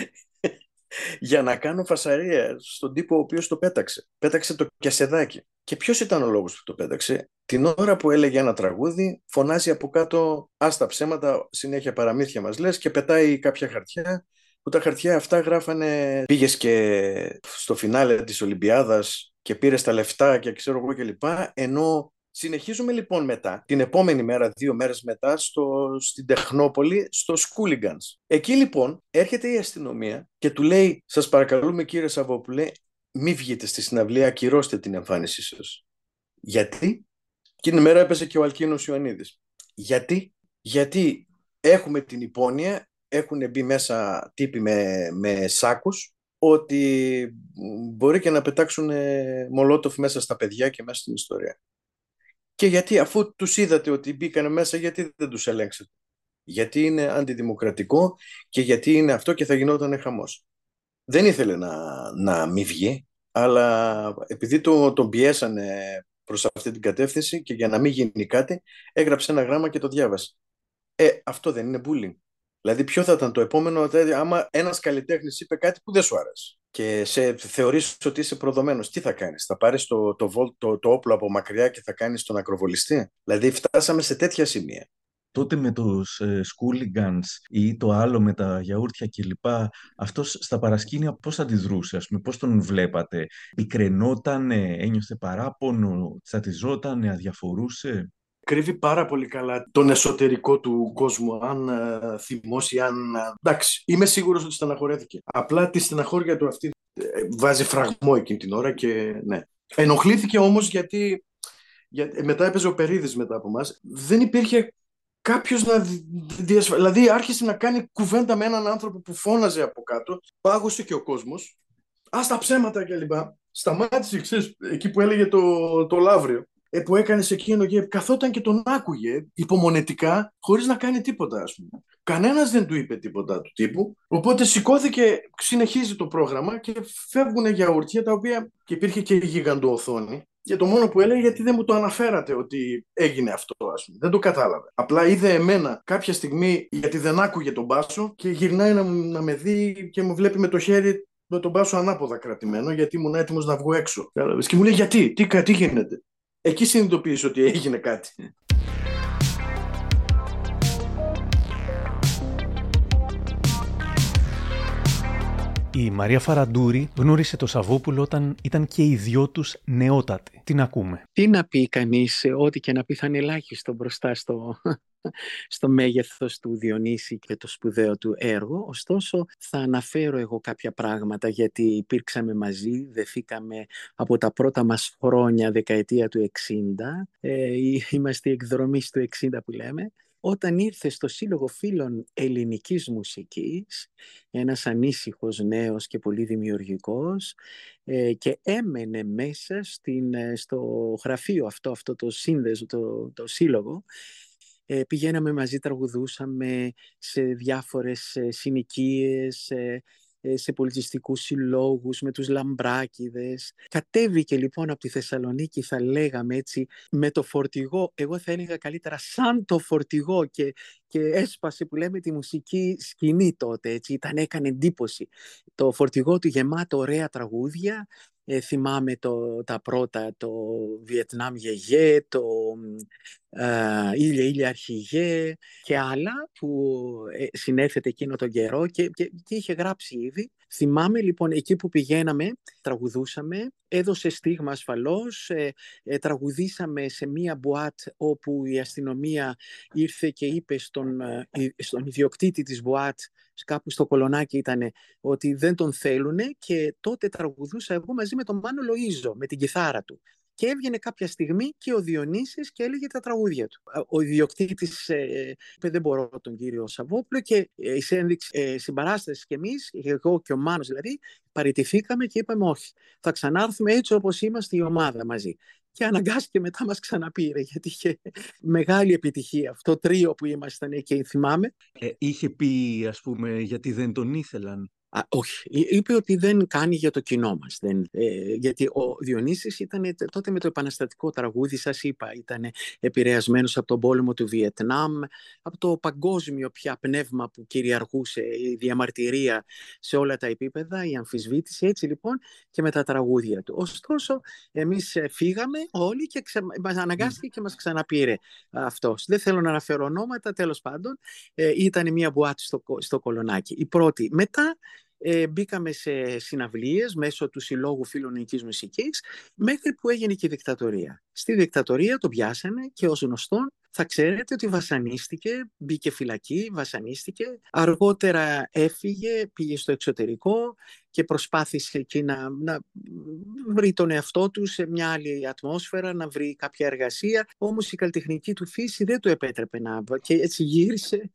για να κάνω φασαρία στον τύπο ο οποίος το πέταξε. Πέταξε το κιασεδάκι. Και ποιος ήταν ο λόγος που το πέταξε; Την ώρα που έλεγε ένα τραγούδι, φωνάζει από κάτω «Άστα ψέματα, συνέχεια παραμύθια μας λες» και πετάει κάποια χαρτιά που τα χαρτιά αυτά γράφανε πήγες και στο φινάλε της Ολυμπιάδας και πήρες τα λεφτά και ξέρω εγώ κλπ. Ενώ συνεχίζουμε λοιπόν μετά, την επόμενη μέρα, δύο μέρες μετά, στο, στην Τεχνόπολη, στο Σκούλιγκανς. Εκεί λοιπόν έρχεται η αστυνομία και του λέει, σας παρακαλούμε κύριε Σαββόπουλε, μη βγείτε στη συναυλία, ακυρώστε την εμφάνισή σας. Γιατί; Εκείνη η μέρα έπεσε και ο Αλκίνος Ιωαννίδης. Γιατί; Γιατί έχουμε την υπόνοια έχουν μπει μέσα τύποι με, με σάκους ότι μπορεί και να πετάξουν μολότοφ μέσα στα παιδιά και μέσα στην ιστορία. Και γιατί αφού τους είδατε ότι μπήκαν μέσα, γιατί δεν τους ελέγξετε. Γιατί είναι αντιδημοκρατικό και γιατί είναι αυτό και θα γινόταν χαμός. Δεν ήθελε να, να μη βγει, αλλά επειδή το, τον πιέσανε προς αυτή την κατεύθυνση και για να μην γίνει κάτι, έγραψε ένα γράμμα και το διάβασε. Ε, αυτό δεν είναι bullying. Δηλαδή, ποιο θα ήταν το επόμενο, δηλαδή, άμα ένας καλλιτέχνης είπε κάτι που δεν σου άρεσε και σε θεωρείς ότι είσαι προδομένος, τι θα κάνεις, θα πάρεις το, το, το, το όπλο από μακριά και θα κάνεις τον ακροβολιστή; Δηλαδή, φτάσαμε σε τέτοια σημεία. Τότε με τους ε, σκούλιγκανς ή το άλλο με τα γιαούρτια κλπ. Αυτός στα παρασκήνια πώς αντιδρούσε, ας πούμε, πώς τον βλέπατε; Πικρενόταν, ένιωθε παράπονο, τσατιζόταν, αδιαφορούσε; Κρύβει πάρα πολύ καλά τον εσωτερικό του κόσμου. Αν uh, θυμώσει, αν. Uh, εντάξει, είμαι σίγουρος ότι στεναχωρέθηκε. Απλά τη στεναχώρια του αυτή ε, βάζει φραγμό εκείνη την ώρα και ναι. Ενοχλήθηκε όμως γιατί, γιατί μετά έπαιζε ο Περίδης μετά από εμά. Δεν υπήρχε κάποιος να διασφαλίσει. Δηλαδή άρχισε να κάνει κουβέντα με έναν άνθρωπο που φώναζε από κάτω. Πάγωσε και ο κόσμος. Α τα ψέματα κλπ. Σταμάτησε, ξέρεις, εκεί που έλεγε το, το Λαύριο ε, που έκανες σε εκείνο και καθόταν και τον άκουγε υπομονετικά χωρίς να κάνει τίποτα ας πούμε. Κανένας δεν του είπε τίποτα του τύπου, οπότε σηκώθηκε, συνεχίζει το πρόγραμμα και φεύγουν γιαούρτια τα οποία και υπήρχε και η γιγαντοοθόνη και το μόνο που έλεγε γιατί δεν μου το αναφέρατε ότι έγινε αυτό, ας πούμε. Δεν το κατάλαβε. Απλά είδε εμένα κάποια στιγμή γιατί δεν άκουγε τον μπάσο και γυρνάει να, να με δει και μου βλέπει με το χέρι με τον μπάσο ανάποδα κρατημένο γιατί ήμουν έτοιμος να βγω έξω. Και μου λέει γιατί, τι, τι γίνεται; Εκεί συνειδητοποίησε ότι έγινε κάτι. Η Μαρία Φαραντούρη γνώρισε το Σαββόπουλο όταν ήταν και οι δυο τους νεότατοι. Τι να ακούμε. Τι να πει κανείς, ό,τι και να πει θα είναι ελάχιστο μπροστά στο, στο μέγεθος του Διονύση και το σπουδαίο του έργο. Ωστόσο, θα αναφέρω εγώ κάποια πράγματα γιατί υπήρξαμε μαζί, δεθήκαμε από τα πρώτα μας χρόνια, δεκαετία του 60. Ε, είμαστε εκδρομής του 60 που λέμε όταν ήρθε στο Σύλλογο Φίλων Ελληνικής Μουσικής, ένας ανήσυχος νέος και πολύ δημιουργικός ε, και έμενε μέσα στην, ε, στο γραφείο αυτό, αυτό το σύνδεσο, το, το σύλλογο, ε, πηγαίναμε μαζί, τραγουδούσαμε σε διάφορες ε, συνοικίες, ε, σε πολιτιστικούς συλλόγους, με τους λαμπράκιδες. Κατέβηκε λοιπόν από τη Θεσσαλονίκη, θα λέγαμε έτσι, με το φορτηγό, εγώ θα έλεγα καλύτερα σαν το φορτηγό και, και έσπασε που λέμε τη μουσική σκηνή τότε, έτσι, ήταν, έκανε εντύπωση. Το φορτηγό του γεμάτο ωραία τραγούδια, ε, θυμάμαι το, τα πρώτα, το Βιετνάμ Γεγέ, το ε, Ήλια Ήλια Αρχηγέ και άλλα που ε, συνέρχεται εκείνο τον καιρό και, και, και, είχε γράψει ήδη. Θυμάμαι λοιπόν εκεί που πηγαίναμε, τραγουδούσαμε, έδωσε στίγμα ασφαλώς, ε, ε, τραγουδήσαμε σε μία μπουάτ όπου η αστυνομία ήρθε και είπε στον, στον ιδιοκτήτη της μπουάτ κάπου στο κολονάκι ήταν ότι δεν τον θέλουν και τότε τραγουδούσα εγώ μαζί με τον Μάνο Λοΐζο, με την κιθάρα του. Και έβγαινε κάποια στιγμή και ο Διονύσης και έλεγε τα τραγούδια του. Ο ιδιοκτήτης ε, είπε δεν μπορώ τον κύριο Σαββόπουλο και ε, σε ένδειξη ε, συμπαράστασης κι εμείς, εγώ και ο Μάνος δηλαδή, παραιτηθήκαμε και είπαμε όχι. Θα ξανάρθουμε έτσι όπως είμαστε η ομάδα μαζί. Και αναγκάστηκε μετά μας ξαναπήρε γιατί είχε μεγάλη επιτυχία. Αυτό τρίο που ήμασταν εκεί θυμάμαι. Ε, είχε πει ας πούμε γιατί δεν τον ήθελαν Α, όχι, είπε ότι δεν κάνει για το κοινό μας. Δεν, ε, γιατί ο Διονύσης ήταν τότε με το επαναστατικό τραγούδι, σας είπα, ήταν επηρεασμένος από τον πόλεμο του Βιετνάμ, από το παγκόσμιο πια πνεύμα που κυριαρχούσε, η διαμαρτυρία σε όλα τα επίπεδα, η αμφισβήτηση, έτσι λοιπόν και με τα τραγούδια του. Ωστόσο, εμείς ε, φύγαμε όλοι και ξα... μας αναγκάστηκε και μας ξαναπήρε αυτός. Δεν θέλω να αναφέρω ονόματα, τέλος πάντων, ε, ήταν μια μπουάτη στο, στο κολονάκι. Η πρώτη. Μετά ε, μπήκαμε σε συναυλίες μέσω του Συλλόγου Φιλονικής Μουσικής μέχρι που έγινε και η δικτατορία. Στη δικτατορία το πιάσανε και ως γνωστόν θα ξέρετε ότι βασανίστηκε, μπήκε φυλακή, βασανίστηκε. Αργότερα έφυγε, πήγε στο εξωτερικό και προσπάθησε εκεί να, να βρει τον εαυτό του σε μια άλλη ατμόσφαιρα, να βρει κάποια εργασία. Όμως η καλλιτεχνική του φύση δεν του επέτρεπε να... Και έτσι γύρισε ε,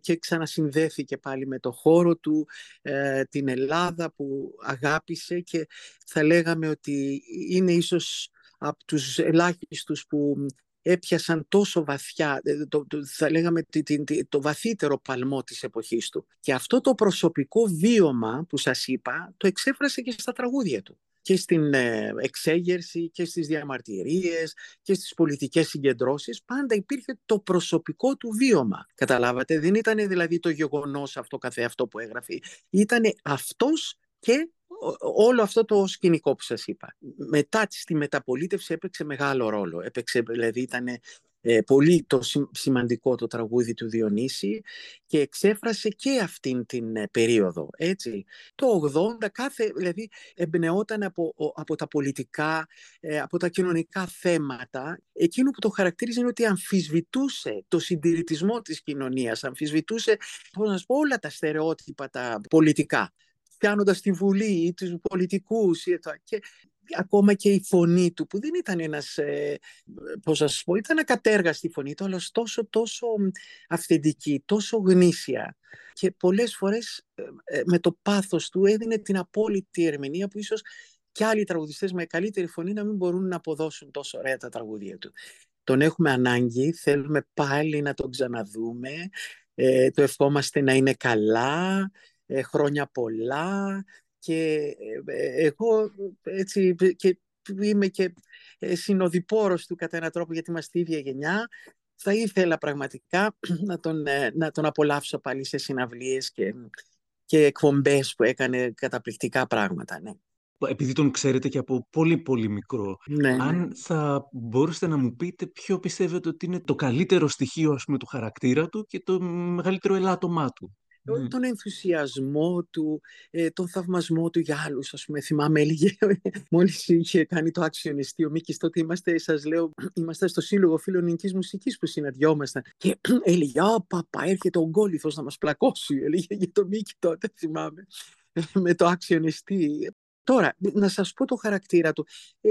και ξανασυνδέθηκε πάλι με το χώρο του, ε, την Ελλάδα που αγάπησε και θα λέγαμε ότι είναι ίσως από τους ελάχιστους που έπιασαν τόσο βαθιά, ε, το, το, θα λέγαμε το βαθύτερο παλμό της εποχής του. Και αυτό το προσωπικό βίωμα που σας είπα, το εξέφρασε και στα τραγούδια του και στην ε, εξέγερση και στις διαμαρτυρίες και στις πολιτικές συγκεντρώσεις πάντα υπήρχε το προσωπικό του βίωμα. Καταλάβατε, δεν ήταν δηλαδή το γεγονός αυτό καθεαυτό που έγραφε. Ήταν αυτός και όλο αυτό το σκηνικό που σας είπα. Μετά στη μεταπολίτευση έπαιξε μεγάλο ρόλο. Έπαιξε, δηλαδή ήταν ε, πολύ το σημαντικό το τραγούδι του Διονύση και εξέφρασε και αυτήν την ε, περίοδο. Έτσι. Το 80 κάθε, δηλαδή εμπνεόταν από, από τα πολιτικά, ε, από τα κοινωνικά θέματα. Εκείνο που το χαρακτήριζε είναι ότι αμφισβητούσε το συντηρητισμό της κοινωνίας, αμφισβητούσε πώς να πω, όλα τα στερεότυπα τα πολιτικά πιάνοντας τη Βουλή ή τους πολιτικούς και ακόμα και η φωνή του που δεν ήταν ένας, ε, πώς να πω, ήταν ακατέργαστη φωνή του αλλά τόσο τόσο αυθεντική, τόσο γνήσια και πολλές φορές ε, ε, με το πάθος του έδινε την απόλυτη ερμηνεία που ίσως και άλλοι τραγουδιστές με καλύτερη φωνή να μην μπορούν να αποδώσουν τόσο ωραία τα τραγούδια του. Τον έχουμε ανάγκη, θέλουμε πάλι να τον ξαναδούμε, ε, το ευχόμαστε να είναι καλά, ε, χρόνια πολλά και ε, εγώ έτσι και είμαι και ε, συνοδοιπόρος του κατά έναν τρόπο γιατί είμαστε στη ίδια γενιά θα ήθελα πραγματικά να τον, να τον απολαύσω πάλι σε συναυλίες και, και εκπομπές που έκανε καταπληκτικά πράγματα. Ναι. Επειδή τον ξέρετε και από πολύ πολύ μικρό, ναι, ναι. αν θα μπορούσατε να μου πείτε ποιο πιστεύετε ότι είναι το καλύτερο στοιχείο ας πούμε, του χαρακτήρα του και το μεγαλύτερο ελάττωμά του; Ναι. τον ενθουσιασμό του, ε, τον θαυμασμό του για άλλους. Ας πούμε, θυμάμαι, έλεγε, μόλις είχε κάνει το άξιονιστή ο Μίκης, τότε είμαστε, σας λέω, είμαστε στο Σύλλογο Φίλων Ελληνικής Μουσικής που συναντιόμασταν και έλεγε, «Α, παπά, έρχεται ο Γκόλιθος να μας πλακώσει», έλεγε για το Μίκη τότε, θυμάμαι, με το άξιονιστή. Τώρα, να σας πω το χαρακτήρα του. Ε,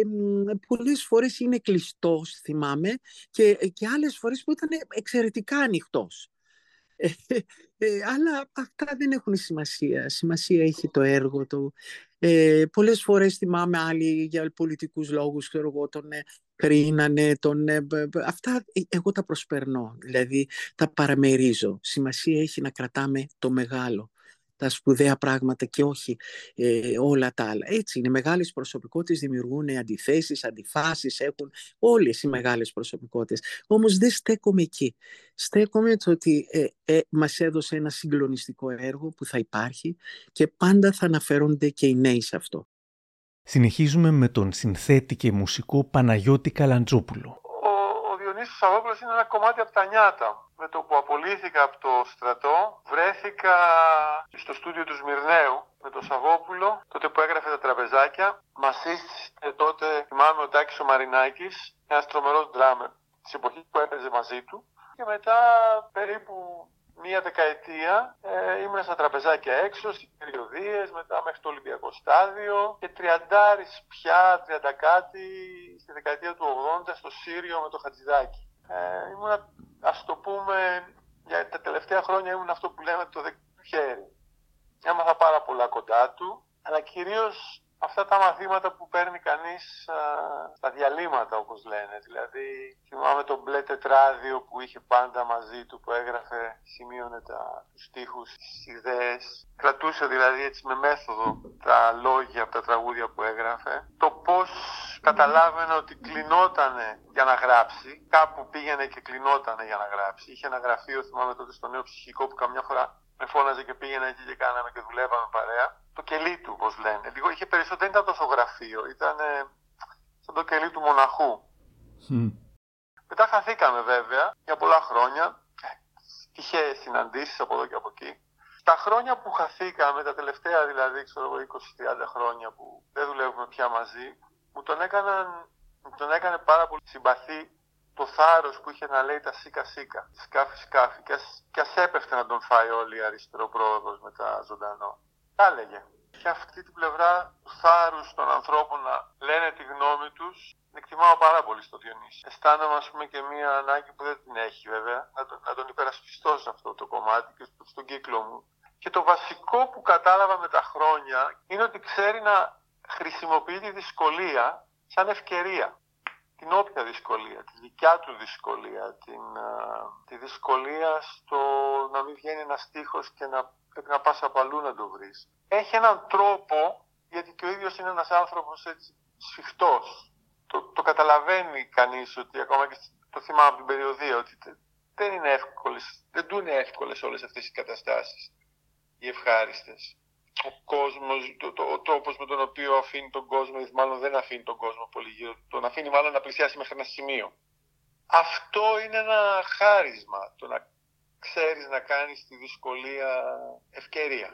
πολλές φορές είναι κλειστός, θυμάμαι, και, και άλλες φορές που ήταν εξαιρετικά ανοιχτός. Ε, ε, αλλά αυτά δεν έχουν σημασία. Σημασία έχει το έργο του. Ε, πολλές φορές θυμάμαι άλλοι για πολιτικούς λόγους, ξέρω εγώ, τον ε, κρίνανε, τον, ε, αυτά εγώ τα προσπερνώ, δηλαδή τα παραμερίζω. Σημασία έχει να κρατάμε το μεγάλο τα σπουδαία πράγματα και όχι ε, όλα τα άλλα. Έτσι είναι, μεγάλες προσωπικότητες δημιουργούν αντιθέσεις, αντιφάσεις, έχουν όλες οι μεγάλες προσωπικότητες. Όμως δεν στέκομαι εκεί. Στέκομαι το ότι ε, ε, μας έδωσε ένα συγκλονιστικό έργο που θα υπάρχει και πάντα θα αναφέρονται και οι νέοι σε αυτό. Συνεχίζουμε με τον συνθέτη και μουσικό Παναγιώτη Καλαντζόπουλο. Διονύσης Σαββόπουλος είναι ένα κομμάτι από τα νιάτα. Με το που απολύθηκα από το στρατό, βρέθηκα στο στούντιο του Σμυρνέου με τον Σαββόπουλο, τότε που έγραφε τα τραπεζάκια. Μας σύστησε τότε, θυμάμαι, ο Τάκης ο Μαρινάκης, ένας τρομερός ντράμερ της εποχής που έπαιζε μαζί του. Και μετά, περίπου μία δεκαετία ε, ήμουν στα τραπεζάκια έξω, στις περιοδίες, μετά μέχρι το Ολυμπιακό στάδιο και τριαντάρις πια, τριάντα κάτι, στη δεκαετία του 80 στο Σύριο με το Χατζηδάκι. Ε, ήμουν, ας το πούμε, για τα τελευταία χρόνια ήμουν αυτό που λέμε το δεξιό χέρι. Έμαθα πάρα πολλά κοντά του, αλλά κυρίως αυτά τα μαθήματα που παίρνει κανείς α, στα διαλύματα όπως λένε. Δηλαδή θυμάμαι το μπλε τετράδιο που είχε πάντα μαζί του που έγραφε, σημείωνε τα, τους στίχους, τις ιδέες. Κρατούσε δηλαδή έτσι με μέθοδο τα λόγια από τα τραγούδια που έγραφε. Το πώς καταλάβαινε ότι κλεινότανε για να γράψει. Κάπου πήγαινε και κλεινότανε για να γράψει. Είχε ένα γραφείο, θυμάμαι τότε στο νέο ψυχικό που καμιά φορά με φώναζε και πήγαινα εκεί και κάναμε και δουλεύαμε παρέα. Το κελί του, όπως λένε. Λίγο, είχε περισσότερο, δεν ήταν τόσο γραφείο, ήταν ε, σαν το κελί του μοναχού. Mm. Μετά χαθήκαμε βέβαια για πολλά χρόνια. Τυχαίε συναντήσεις από εδώ και από εκεί. Τα χρόνια που χαθήκαμε, τα τελευταία δηλαδή, ξέρω εγώ, 20-30 χρόνια που δεν δουλεύουμε πια μαζί, μου τον, έκαναν, μου τον έκανε πάρα πολύ συμπαθή το θάρρος που είχε να λέει τα σίκα σίκα, σκάφη σκάφη, και ας έπεφτε να τον φάει όλοι η αριστερό πρόοδος μετά ζωντανό. Τα έλεγε. Και αυτή την πλευρά του θάρρους των ανθρώπων να λένε τη γνώμη τους, την εκτιμάω πάρα πολύ στο Διονύση. Αισθάνομαι, ας πούμε, και μία ανάγκη που δεν την έχει βέβαια, να τον, να τον υπερασπιστώ σε αυτό το κομμάτι και στον κύκλο μου. Και το βασικό που κατάλαβα με τα χρόνια είναι ότι ξέρει να χρησιμοποιεί τη δυσκολία σαν ευκαιρία την όποια δυσκολία, τη δικιά του δυσκολία, την, τη δυσκολία στο να μην βγαίνει ένας στίχος και να πρέπει να πας από αλλού να το βρεις. Έχει έναν τρόπο, γιατί και ο ίδιος είναι ένας άνθρωπος έτσι σφιχτός. Το, το καταλαβαίνει κανείς ότι ακόμα και το θυμάμαι από την περιοδία ότι δεν είναι εύκολες, δεν του είναι εύκολες όλες αυτές οι καταστάσεις, οι ευχάριστες ο κόσμος, το, το, ο τρόπος με τον οποίο αφήνει τον κόσμο, ή μάλλον δεν αφήνει τον κόσμο πολύ γύρω, τον αφήνει μάλλον να πλησιάσει μέχρι ένα σημείο. Αυτό είναι ένα χάρισμα, το να ξέρεις να κάνεις τη δυσκολία ευκαιρία.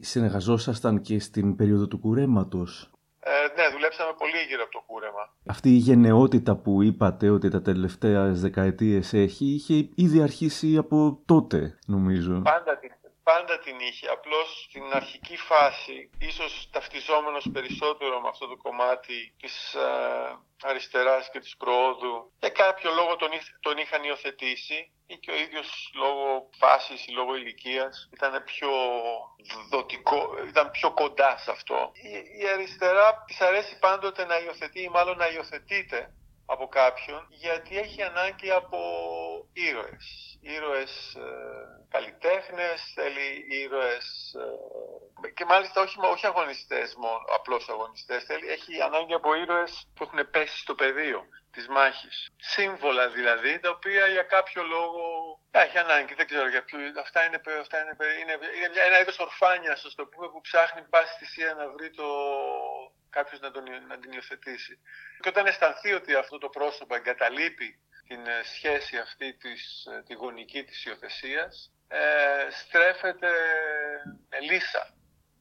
Συνεργαζόσασταν και στην περίοδο του κουρέματος. Ε, ναι, δουλέψαμε πολύ γύρω από το κούρεμα. Αυτή η γενναιότητα που είπατε ότι τα τελευταία δεκαετίες έχει, είχε ήδη αρχίσει από τότε, νομίζω. Πάντα την πάντα την είχε. Απλώς στην αρχική φάση, ίσως ταυτιζόμενος περισσότερο με αυτό το κομμάτι της α, ε, αριστεράς και της προόδου, για κάποιο λόγο τον, τον είχαν υιοθετήσει ή και ο ίδιος λόγω φάσης ή λόγω ηλικίας ήταν πιο δοτικό, ήταν πιο κοντά σε αυτό. Η, η αριστερά της αρέσει πάντοτε να υιοθετεί ή μάλλον να υιοθετείται από κάποιον γιατί έχει ανάγκη από ήρωες. Ήρωες ε, καλλιτέχνες, θέλει ήρωες ε, και μάλιστα όχι, όχι αγωνιστές μόνο, απλώς αγωνιστές. Θέλει, έχει ανάγκη από ήρωες που έχουν πέσει στο πεδίο της μάχης. Σύμβολα δηλαδή, τα οποία για κάποιο λόγο έχει ανάγκη, δεν ξέρω για ποιο. Αυτά είναι, αυτά είναι, είναι, είναι ένα είδος ορφάνιας, το πούμε, που ψάχνει πάση θυσία να βρει το, κάποιος να, τον, να την υιοθετήσει. Και όταν αισθανθεί ότι αυτό το πρόσωπο εγκαταλείπει την ε, σχέση αυτή της, ε, τη γονική της υιοθεσίας, ε, στρέφεται με λύσα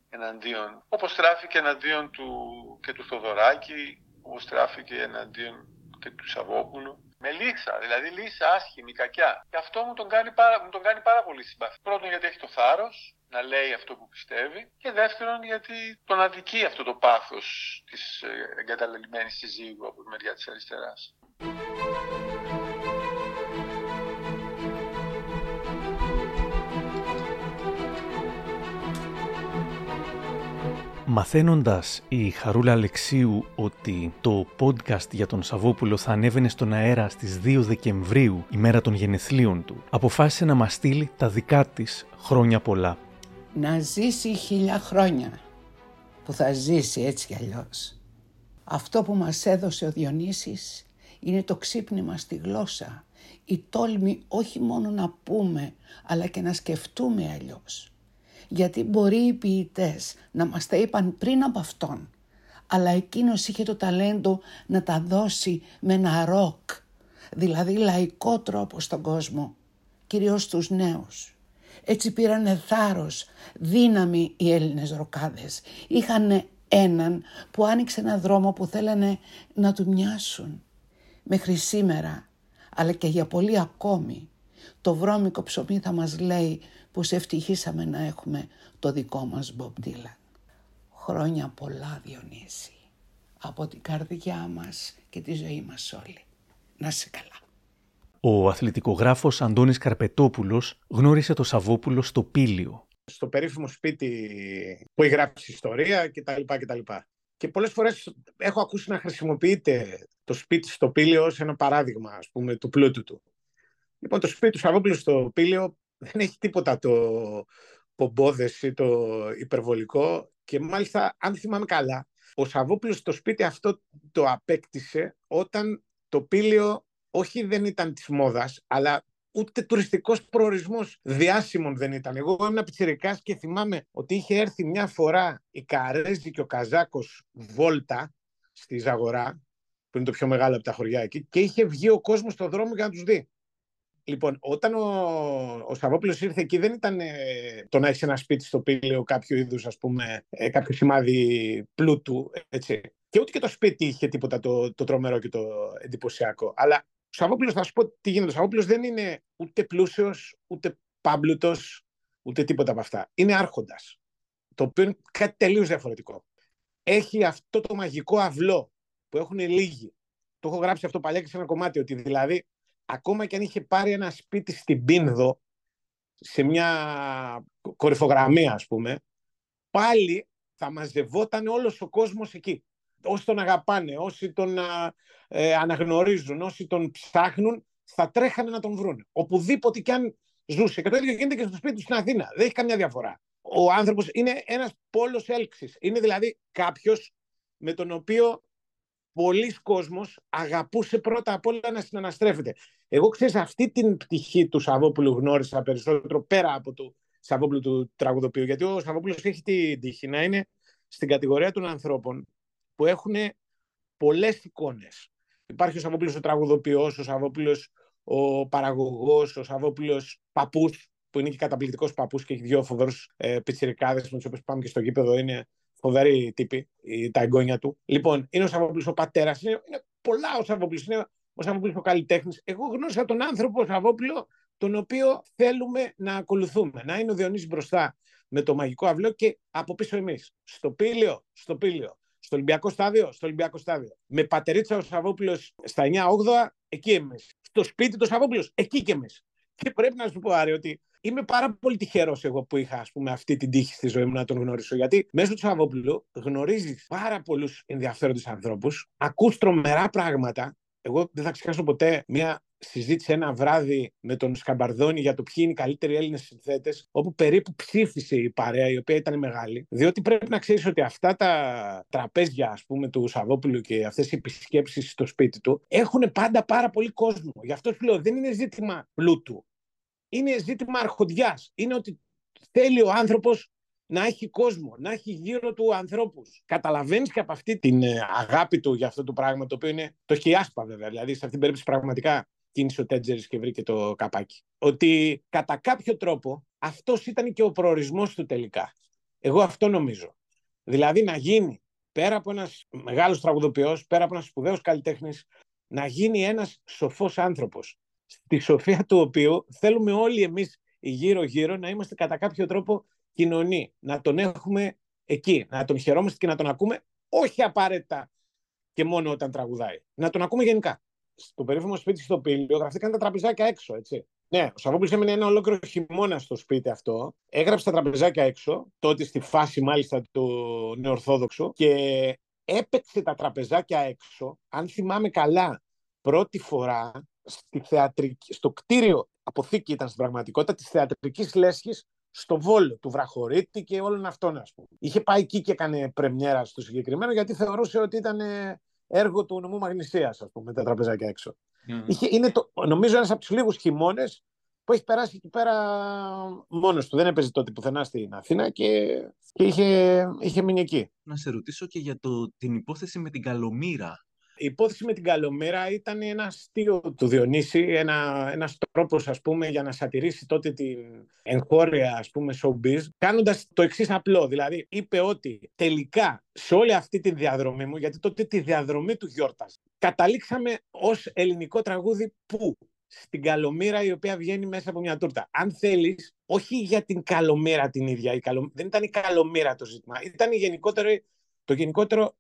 εναντίον. Όπως στράφηκε εναντίον του και του Θοδωράκη, όπως στράφηκε εναντίον και του Σαββόπουλου. Με λύσα, δηλαδή λύσα άσχημη, κακιά. Και αυτό μου τον κάνει πάρα, μου τον κάνει πάρα πολύ συμπαθή. Πρώτον γιατί έχει το θάρρος, να λέει αυτό που πιστεύει και δεύτερον γιατί τον αδικεί αυτό το πάθος της ε, εγκαταλελειμμένης συζύγου από τη μεριά της αριστεράς. Μαθαίνοντας η Χαρούλα Αλεξίου ότι το podcast για τον Σαββόπουλο θα ανέβαινε στον αέρα στις 2 Δεκεμβρίου, ημέρα των γενεθλίων του, αποφάσισε να μας στείλει τα δικά της χρόνια πολλά να ζήσει χίλια χρόνια που θα ζήσει έτσι κι αλλιώς. Αυτό που μας έδωσε ο Διονύσης είναι το ξύπνημα στη γλώσσα, η τόλμη όχι μόνο να πούμε αλλά και να σκεφτούμε αλλιώς. Γιατί μπορεί οι ποιητές να μας τα είπαν πριν από αυτόν, αλλά εκείνος είχε το ταλέντο να τα δώσει με ένα ροκ, δηλαδή λαϊκό τρόπο στον κόσμο, κυρίως στους νέους. Έτσι πήρανε θάρρος, δύναμη οι Έλληνες ροκάδες. Είχαν έναν που άνοιξε ένα δρόμο που θέλανε να του μοιάσουν. Μέχρι σήμερα, αλλά και για πολύ ακόμη, Το βρώμικο ψωμί θα μας λέει πως ευτυχήσαμε να έχουμε το δικό μας Bob Dylan. Χρόνια πολλά Διονύση, από την καρδιά μας και τη ζωή μας όλοι. Να είσαι καλά. Ο αθλητικογράφος Αντώνης Καρπετόπουλος γνώρισε το Σαββόπουλο στο Πήλιο. Στο περίφημο σπίτι που έχει γράψει ιστορία κτλ. κτλ. Και πολλές φορές έχω ακούσει να χρησιμοποιείται το σπίτι στο Πήλιο ως ένα παράδειγμα ας πούμε, του πλούτου του. Λοιπόν, το σπίτι του Σαββόπουλου στο Πήλιο δεν έχει τίποτα το πομπόδες ή το υπερβολικό και μάλιστα, αν θυμάμαι καλά, ο Σαββόπουλος στο σπίτι αυτό το απέκτησε όταν το Πήλιο όχι δεν ήταν της μόδας, αλλά ούτε τουριστικός προορισμός διάσημων δεν ήταν. Εγώ ήμουν πιτσιρικάς και θυμάμαι ότι είχε έρθει μια φορά η Καρέζη και ο Καζάκος Βόλτα στη Ζαγορά, που είναι το πιο μεγάλο από τα χωριά εκεί, και είχε βγει ο κόσμος στον δρόμο για να τους δει. Λοιπόν, όταν ο, ο Σαββόπουλο ήρθε εκεί, δεν ήταν ε, το να έχεις ένα σπίτι στο πύλιο κάποιο είδους, ας πούμε, ε, κάποιο σημάδι πλούτου, έτσι. Και ούτε και το σπίτι είχε τίποτα το, το τρομερό και το εντυπωσιακό. Αλλά ο Σαββόπουλο, θα σου πω τι γίνεται. Ο Σαββόπουλο δεν είναι ούτε πλούσιος, ούτε πάμπλουτος, ούτε τίποτα από αυτά. Είναι άρχοντας. Το οποίο είναι κάτι τελείως διαφορετικό. Έχει αυτό το μαγικό αυλό που έχουν λίγοι. Το έχω γράψει αυτό παλιά και σε ένα κομμάτι, ότι δηλαδή ακόμα και αν είχε πάρει ένα σπίτι στην Πίνδο, σε μια κορυφογραμμία ας πούμε, πάλι θα μαζευόταν όλος ο κόσμος εκεί. Όσοι τον αγαπάνε, όσοι τον ε, αναγνωρίζουν, όσοι τον ψάχνουν, θα τρέχανε να τον βρουν. Οπουδήποτε κι αν ζούσε. Και το ίδιο γίνεται και στο σπίτι του στην Αθήνα. Δεν έχει καμιά διαφορά. Ο άνθρωπος είναι ένας πόλος έλξης. Είναι δηλαδή κάποιος με τον οποίο πολλοί κόσμος αγαπούσε πρώτα απ' όλα να συναναστρέφεται. Εγώ ξέρεις αυτή την πτυχή του Σαββόπουλου γνώρισα περισσότερο πέρα από του Σαββόπουλου του τραγουδοποιού γιατί ο Σαββόπουλος έχει την τύχη να είναι στην κατηγορία των ανθρώπων που έχουν πολλές εικόνες. Υπάρχει ο Σαββόπουλος ο τραγουδοποιός, ο Σαββόπουλος ο παραγωγός, ο Σαββόπουλος παππούς που είναι και καταπληκτικός παππούς και έχει δύο φοβερούς ε, πιτσιρικάδες με τους οποίους πάμε και στο γήπεδο είναι φοβερή τύπη, τα εγγόνια του. Λοιπόν, είναι ο Σαββόπουλος ο πατέρας, είναι, είναι πολλά ο Σαββόπουλος. Είναι ο Σαββόπουλο ο καλλιτέχνης. Εγώ γνώρισα τον άνθρωπο Σαββόπουλο, τον οποίο θέλουμε να ακολουθούμε. Να είναι ο Διονύσης μπροστά με το μαγικό αυλό και από πίσω εμείς. Στο πύλιο, στο πύλιο. Στο Ολυμπιακό στάδιο, στο Ολυμπιακό στάδιο. Με πατερίτσα ο Σαββόπουλος στα 9-8, εκεί εμείς. Στο σπίτι του Σαββόπουλος, εκεί και εμείς. Και πρέπει να σου πω, Άρη, ότι Είμαι πάρα πολύ τυχερός εγώ που είχα ας πούμε, αυτή την τύχη στη ζωή μου να τον γνωρίσω. Γιατί μέσω του Σαββόπουλου γνωρίζεις πάρα πολλούς ενδιαφέροντες ανθρώπους, ακούς τρομερά πράγματα. Εγώ δεν θα ξεχάσω ποτέ μια συζήτηση ένα βράδυ με τον Σκαμπαρδόνη για το ποιοι είναι οι καλύτεροι Έλληνες συνθέτες, όπου περίπου ψήφισε η παρέα, η οποία ήταν μεγάλη. Διότι πρέπει να ξέρεις ότι αυτά τα τραπέζια, ας πούμε, του Σαββόπουλου και αυτές οι επισκέψεις στο σπίτι του έχουν πάντα πάρα πολύ κόσμο. Γι' αυτό σου λέω, δεν είναι ζήτημα πλούτου είναι ζήτημα αρχοντιάς. Είναι ότι θέλει ο άνθρωπος να έχει κόσμο, να έχει γύρω του ανθρώπους. Καταλαβαίνεις και από αυτή την ε, αγάπη του για αυτό το πράγμα, το οποίο είναι το χιάσπα βέβαια. Δηλαδή, σε αυτή την περίπτωση πραγματικά κίνησε ο Τέτζερης και βρήκε το καπάκι. Ότι κατά κάποιο τρόπο αυτός ήταν και ο προορισμός του τελικά. Εγώ αυτό νομίζω. Δηλαδή να γίνει πέρα από ένας μεγάλος τραγουδοποιός, πέρα από ένας σπουδαίος καλλιτέχνης, να γίνει ένας σοφός άνθρωπος στη σοφία του οποίου θέλουμε όλοι εμείς γύρω-γύρω να είμαστε κατά κάποιο τρόπο κοινωνοί, να τον έχουμε εκεί, να τον χαιρόμαστε και να τον ακούμε όχι απαραίτητα και μόνο όταν τραγουδάει, να τον ακούμε γενικά. Στο περίφημο σπίτι στο Πύλιο γραφτήκαν τα τραπεζάκια έξω, έτσι. Ναι, ο Σαββόπουλος έμεινε ένα ολόκληρο χειμώνα στο σπίτι αυτό. Έγραψε τα τραπεζάκια έξω, τότε στη φάση μάλιστα του νεορθόδοξου και έπαιξε τα τραπεζάκια έξω. Αν θυμάμαι καλά, πρώτη φορά στη θεατρική, στο κτίριο αποθήκη ήταν στην πραγματικότητα της θεατρικής λέσχης στο Βόλο του Βραχωρίτη και όλων αυτών, ας πούμε. Είχε πάει εκεί και έκανε πρεμιέρα στο συγκεκριμένο γιατί θεωρούσε ότι ήταν ε, έργο του νομού Μαγνησίας, ας πούμε, τα τραπεζάκια έξω. Mm. Είχε, είναι το, νομίζω ένας από τους λίγους χειμώνες που έχει περάσει εκεί πέρα μόνος του. Δεν έπαιζε τότε πουθενά στην Αθήνα και, και είχε, είχε μείνει εκεί. Να σε ρωτήσω και για το, την υπόθεση με την Καλομήρα η υπόθεση με την Καλομέρα ήταν ένα αστείο του Διονύση, ένα, ένας τρόπος ας πούμε για να σατηρήσει τότε την εγχώρια ας πούμε showbiz, κάνοντας το εξής απλό, δηλαδή είπε ότι τελικά σε όλη αυτή τη διαδρομή μου, γιατί τότε τη διαδρομή του γιόρτας, καταλήξαμε ως ελληνικό τραγούδι πού, στην καλομήρα η οποία βγαίνει μέσα από μια τούρτα. Αν θέλεις, όχι για την καλομήρα την ίδια, η καλο... δεν ήταν η καλομήρα το ζήτημα, ήταν η γενικότερο, το γενικότερο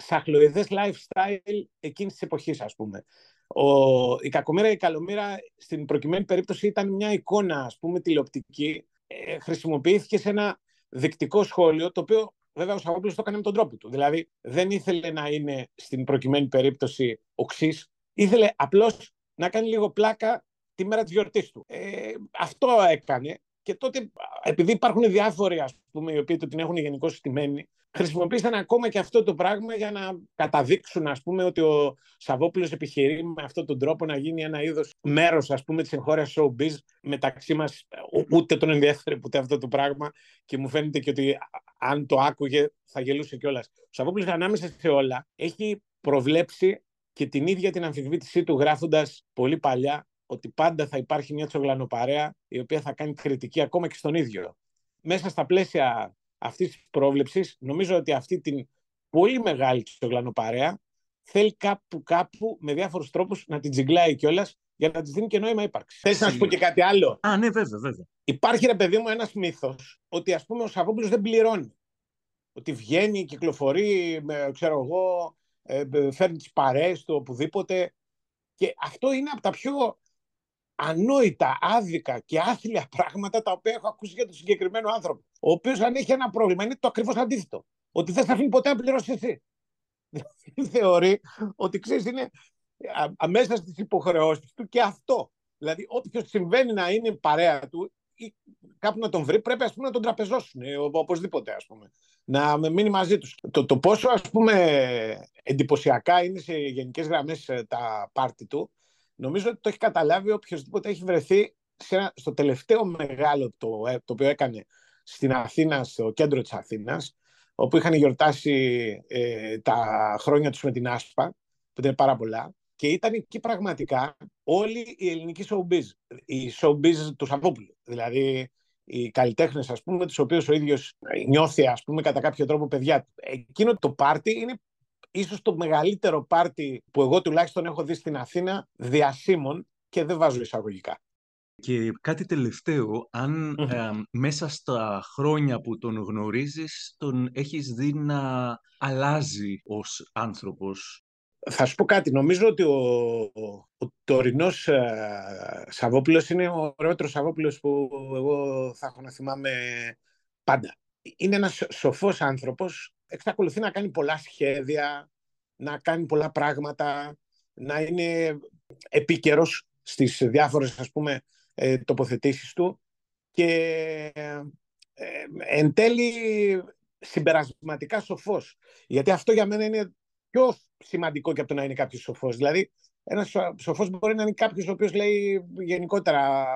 σαχλοειδές lifestyle εκείνης της εποχής, ας πούμε. Ο, η κακομήρα ή η καλομήρα στην προκειμένη περίπτωση ήταν μια εικόνα, ας πούμε, τηλεοπτική. Ε, χρησιμοποιήθηκε σε ένα δεικτικό σχόλιο, το οποίο βέβαια ο Σαββόπουλος το έκανε με τον τρόπο του. Δηλαδή δεν ήθελε να είναι στην προκειμένη περίπτωση οξύ, ήθελε απλώς να κάνει λίγο πλάκα τη μέρα της γιορτής του. Ε, αυτό έκανε και τότε, επειδή υπάρχουν διάφοροι, ας πούμε, οι οποίοι το την έχουν γενικώ στημένη, χρησιμοποίησαν ακόμα και αυτό το πράγμα για να καταδείξουν, ας πούμε, ότι ο Σαββόπουλος επιχειρεί με αυτόν τον τρόπο να γίνει ένα είδος μέρος, ας πούμε, της εγχώριας showbiz μεταξύ μας, ούτε τον ενδιαφέρει ποτέ αυτό το πράγμα και μου φαίνεται και ότι αν το άκουγε θα γελούσε κιόλας. Ο Σαββόπουλος ανάμεσα σε όλα έχει προβλέψει και την ίδια την αμφισβήτησή του γράφοντας πολύ παλιά ότι πάντα θα υπάρχει μια τσογλανοπαρέα η οποία θα κάνει κριτική ακόμα και στον ίδιο. Μέσα στα πλαίσια αυτής της πρόβλεψης, νομίζω ότι αυτή την πολύ μεγάλη τσογλανοπαρέα θέλει κάπου κάπου με διάφορους τρόπους να την τζιγκλάει κιόλας για να της δίνει και νόημα ύπαρξης. Θες να σου πω και κάτι άλλο; Α, ναι, βέβαια, βέβαια. Υπάρχει ρε παιδί μου ένας μύθος ότι ας πούμε ο Σαββόπουλος δεν πληρώνει. Ότι βγαίνει, κυκλοφορεί, ξέρω εγώ, ε, φέρνει τις παρέες του οπουδήποτε. Και αυτό είναι από τα πιο ανόητα, άδικα και άθλια πράγματα τα οποία έχω ακούσει για τον συγκεκριμένο άνθρωπο. Ο οποίος, αν έχει ένα πρόβλημα, είναι το ακριβώς αντίθετο. Ότι δεν θα αφήνει ποτέ να πληρώσει εσύ. Θεωρεί ότι ξέρεις, είναι αμέσα στις υποχρεώσεις του και αυτό. Δηλαδή, όποιος συμβαίνει να είναι παρέα του ή κάπου να τον βρει, πρέπει ας πούμε, να τον τραπεζώσουν ε, οπωσδήποτε. Ας πούμε. Να μείνει μαζί τους. Το, το πόσο ας πούμε, εντυπωσιακά είναι σε γενικές γραμμές ε, τα πάρτι του, Νομίζω ότι το έχει καταλάβει οποιοδήποτε έχει βρεθεί σε στο τελευταίο μεγάλο το, ε, το οποίο έκανε στην Αθήνα, στο κέντρο της Αθήνας, όπου είχαν γιορτάσει ε, τα χρόνια τους με την Άσπα, που ήταν πάρα πολλά, και ήταν εκεί πραγματικά όλη η ελληνική showbiz, η showbiz του Σαββόπουλου. Δηλαδή, οι καλλιτέχνες, ας πούμε, τους οποίους ο ίδιος νιώθει, ας πούμε, κατά κάποιο τρόπο παιδιά του. Εκείνο το πάρτι είναι ίσως το μεγαλύτερο πάρτι που εγώ τουλάχιστον έχω δει στην Αθήνα διασύμων και δεν βάζω εισαγωγικά. Και κάτι τελευταίο, αν μέσα στα χρόνια που τον γνωρίζεις, τον έχεις δει να αλλάζει ως άνθρωπος; Θα σου πω κάτι. Νομίζω ότι ο, ο, ο τωρινός ε, Σαββόπουλος είναι ο ωραιότερος Σαββόπουλος που εγώ θα έχω να θυμάμαι πάντα. Είναι ένας σοφός άνθρωπος εξακολουθεί να κάνει πολλά σχέδια, να κάνει πολλά πράγματα, να είναι επίκαιρος στις διάφορες ας πούμε ε, τοποθετήσεις του και ε, εν τέλει συμπερασματικά σοφός. Γιατί αυτό για μένα είναι πιο σημαντικό και από το να είναι κάποιος σοφός. Δηλαδή, ένας σοφός μπορεί να είναι κάποιος ο οποίος λέει γενικότερα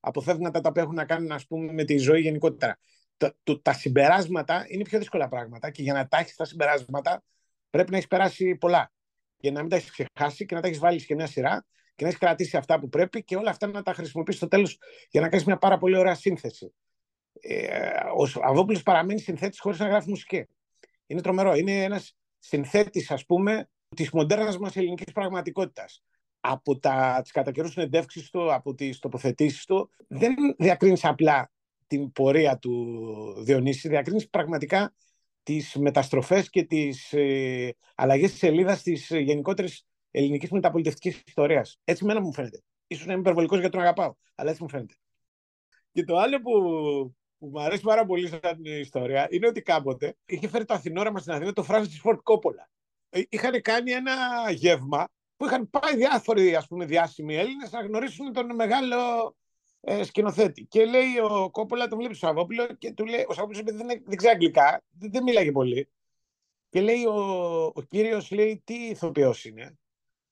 αποφεύγματα τα οποία έχουν να κάνουν ας πούμε, με τη ζωή γενικότερα τα, το, τα συμπεράσματα είναι πιο δύσκολα πράγματα και για να τα έχεις τα συμπεράσματα πρέπει να έχεις περάσει πολλά. Για να μην τα έχεις ξεχάσει και να τα έχεις βάλει και μια σειρά και να έχεις κρατήσει αυτά που πρέπει και όλα αυτά να τα χρησιμοποιήσει στο τέλος για να κάνεις μια πάρα πολύ ωραία σύνθεση. Ε, ο Αβόπουλο παραμένει συνθέτης χωρίς να γράφει μουσική. Είναι τρομερό. Είναι ένας συνθέτης, ας πούμε, της μοντέρνας μας ελληνικής πραγματικότητας. Από τις κατά καιρού συνεντεύξεις του, από τις τοποθετήσεις του, δεν διακρίνεις απλά την πορεία του Διονύση, διακρίνεις πραγματικά τις μεταστροφές και τις ε, αλλαγές της σελίδας της ε, γενικότερης ελληνικής μεταπολιτευτικής ιστορίας. Έτσι μένα μου φαίνεται. Ίσως να είμαι υπερβολικός γιατί τον αγαπάω, αλλά έτσι μου φαίνεται. Και το άλλο που, που μου αρέσει πάρα πολύ σαν ιστορία είναι ότι κάποτε είχε φέρει το Αθηνόραμα στην Αθήνα το Francis Ford Coppola. Ε, είχαν κάνει ένα γεύμα που είχαν πάει διάφοροι ας πούμε, διάσημοι Έλληνες να γνωρίσουν τον μεγάλο ε, σκηνοθέτη. Και λέει ο Κόπολα, τον βλέπει ο Σαββόπουλο και του λέει: Ο Σαββόπουλος δεν, δεν ξέρει αγγλικά, δεν, δεν μιλάει πολύ. Και λέει ο, ο κύριος, λέει, τι ηθοποιός είναι.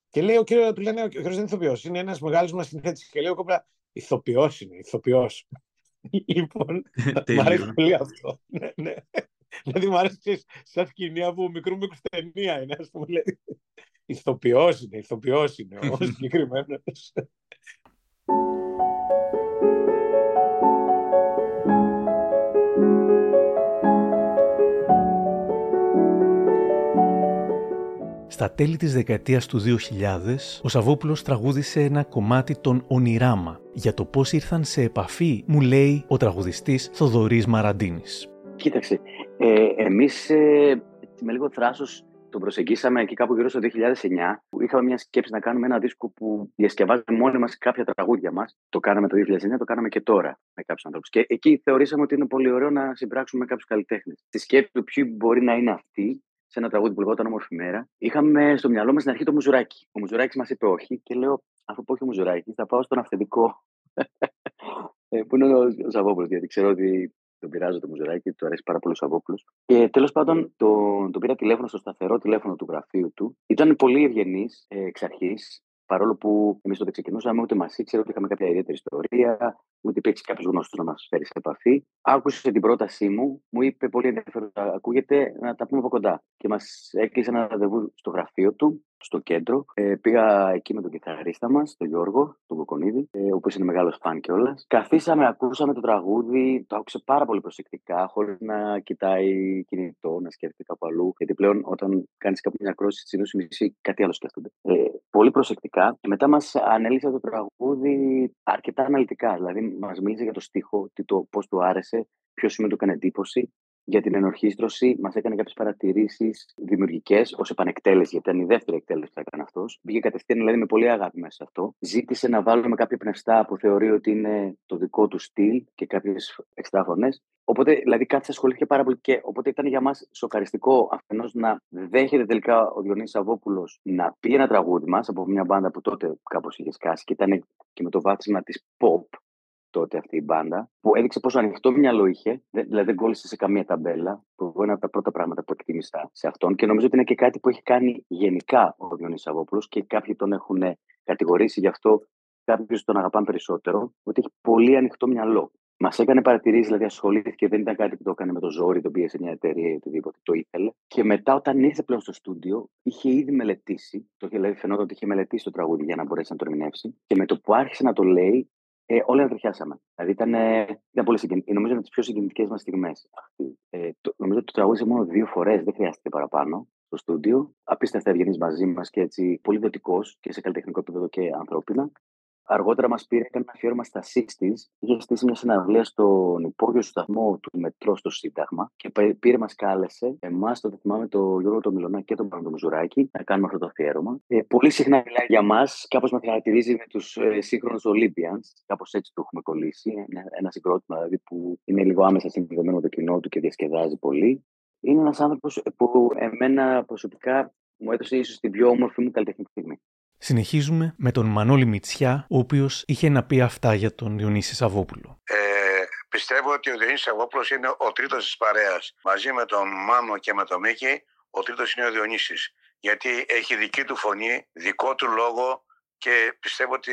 Και λέει ο κύριο, του λένε: Ο κύριος δεν είναι ηθοποιός, είναι ένας μεγάλος μας συνθέτης. Και λέει ο Κόπολα: Ηθοποιός είναι, ηθοποιός. λοιπόν, μου αρέσει πολύ αυτό. ναι, ναι. Δηλαδή μου αρέσει σαν σκηνή από μικρού μικρού ταινία είναι, ας πούμε. Ηθοποιός είναι, ηθοποιός είναι ο συγκεκριμένος. Στα τέλη της δεκαετίας του 2000, ο Σαββόπουλος τραγούδισε ένα κομμάτι των Ονειράμα. Για το πώς ήρθαν σε επαφή, μου λέει ο τραγουδιστής Θοδωρής Μαραντίνης. Κοίταξε, ε, εμείς ε, με λίγο θράσος τον προσεγγίσαμε εκεί κάπου γύρω στο 2009. Που είχαμε μια σκέψη να κάνουμε ένα δίσκο που διασκευάζουμε μόνοι μας κάποια τραγούδια μας. Το κάναμε το 2009, το κάναμε και τώρα με κάποιους ανθρώπους. Και εκεί θεωρήσαμε ότι είναι πολύ ωραίο να συμπράξουμε με κάποιους καλλιτέχνες. Στη σκέψη του ποιοι μπορεί να είναι αυτοί, σε ένα τραγούδι που λεγόταν Όμορφη Μέρα, είχαμε στο μυαλό μας στην αρχή το Μουζουράκι. Ο Μουζουράκι μας είπε όχι και λέω, αφού πω όχι ο Μουζουράκι, θα πάω στον αυθεντικό. Ε, που είναι ο Ζαβόπουλο, γιατί ξέρω ότι τον πειράζω το Μουζουράκι, του αρέσει πάρα πολύ ο Σαββόπουλος. Και τέλος πάντων, τον το πήρα τηλέφωνο στο σταθερό τηλέφωνο του γραφείου του. Ήταν πολύ ευγενής ε, εξ αρχής, παρόλο που εμείς τότε ξεκινούσαμε, ούτε μας ήξερε, ούτε είχαμε κάποια ιδιαίτερη ιστορία, ούτε υπήρξε κάποιος γνωστό να μας φέρει σε επαφή. Άκουσε την πρότασή μου, μου είπε πολύ ενδιαφέρον, ακούγεται να τα πούμε από κοντά. Και μας έκλεισε ένα ραντεβού στο γραφείο του στο κέντρο. Ε, πήγα εκεί με τον κιθαρίστα μας, τον Γιώργο, τον Κοκονίδη, ε, ο οποίος είναι μεγάλος φαν κιόλας. Καθίσαμε, ακούσαμε το τραγούδι, το άκουσε πάρα πολύ προσεκτικά, χωρίς να κοιτάει κινητό, να σκέφτεται κάπου αλλού. Γιατί πλέον όταν κάνεις κάπου μια κρόση, συνήθω μισή κάτι άλλο σκέφτονται. Ε, πολύ προσεκτικά. Και μετά μας ανέλησε το τραγούδι αρκετά αναλυτικά. Δηλαδή, μας μίλησε για το στίχο, το, πώς του άρεσε, ποιος σημείο του έκανε εντύπωση για την ενορχίστρωση μας έκανε κάποιες παρατηρήσεις δημιουργικές ως επανεκτέλεση, γιατί ήταν η δεύτερη εκτέλεση που έκανε αυτός. Μπήκε κατευθείαν δηλαδή με πολύ αγάπη μέσα σε αυτό. Ζήτησε να βάλουμε κάποια πνευστά που θεωρεί ότι είναι το δικό του στυλ και κάποιες εξτρά φωνέ. Οπότε, δηλαδή, κάτι ασχολήθηκε πάρα πολύ και οπότε ήταν για μας σοκαριστικό αφενός να δέχεται τελικά ο Διονύη Σαββόπουλο να πει ένα τραγούδι μας από μια μπάντα που τότε κάπως είχε σκάσει και ήταν και με το βάθισμα της pop, τότε αυτή η μπάντα, που έδειξε πόσο ανοιχτό μυαλό είχε, δηλαδή δεν κόλλησε σε καμία ταμπέλα, που είναι ένα από τα πρώτα πράγματα που εκτίμησα σε αυτόν και νομίζω ότι είναι και κάτι που έχει κάνει γενικά ο Διονύσης Σαββόπουλος και κάποιοι τον έχουν κατηγορήσει γι' αυτό, κάποιοι τον αγαπάνε περισσότερο, ότι έχει πολύ ανοιχτό μυαλό. Μας έκανε παρατηρήσεις, δηλαδή ασχολήθηκε, δεν ήταν κάτι που το έκανε με το ζόρι, τον πίεσε μια εταιρεία ή οτιδήποτε, το ήθελε. Και μετά, όταν ήρθε πλέον στο στούντιο, είχε ήδη μελετήσει, το είχε δηλαδή φαινόταν ότι είχε μελετήσει το τραγούδι για να μπορέσει να το ερμηνεύσει. Και με το που άρχισε να το λέει, ε, όλοι ανατριχιάσαμε. Δηλαδή ήταν, ήταν πολύ συγκινητικό. Νομίζω είναι τις πιο συγκινητικές μας στιγμές. Ε, νομίζω ότι το τραγούδισε μόνο δύο φορές, δεν χρειάστηκε παραπάνω στο στούντιο. Απίστευτα ευγενή μαζί μας και έτσι πολύ δοτικός και σε καλλιτεχνικό επίπεδο και ανθρώπινα. Αργότερα μας πήρε ένα αφιέρωμα στα 60s. Είχε στήσει μια συναυλία στον υπόγειο σταθμό του μετρό στο Σύνταγμα και πήρε, μας κάλεσε, εμάς, το θυμάμαι, το Γιώργο το Μιλωνά και τον Παντο Μουζουράκη, να κάνουμε αυτό το αφιέρωμα. Ε, πολύ συχνά μιλάει για μας, κάπως με χαρακτηρίζει με τους ε, σύγχρονους Olympians. Κάπως έτσι το έχουμε κολλήσει. Ένα, ένα συγκρότημα δηλαδή που είναι λίγο άμεσα συνδεδεμένο με το κοινό του και διασκεδάζει πολύ. Είναι ένας άνθρωπος που εμένα προσωπικά μου έδωσε ίσως την πιο όμορφη μου καλλιτεχνική στιγμή. Συνεχίζουμε με τον Μανώλη Μητσιά, ο οποίος είχε να πει αυτά για τον Διονύσης Σαββόπουλο. Ε, πιστεύω ότι ο Διονύσης Σαββόπουλος είναι ο τρίτος της παρέας. Μαζί με τον Μάνο και με τον Μίκη, ο τρίτος είναι ο Διονύσης. Γιατί έχει δική του φωνή, δικό του λόγο και πιστεύω ότι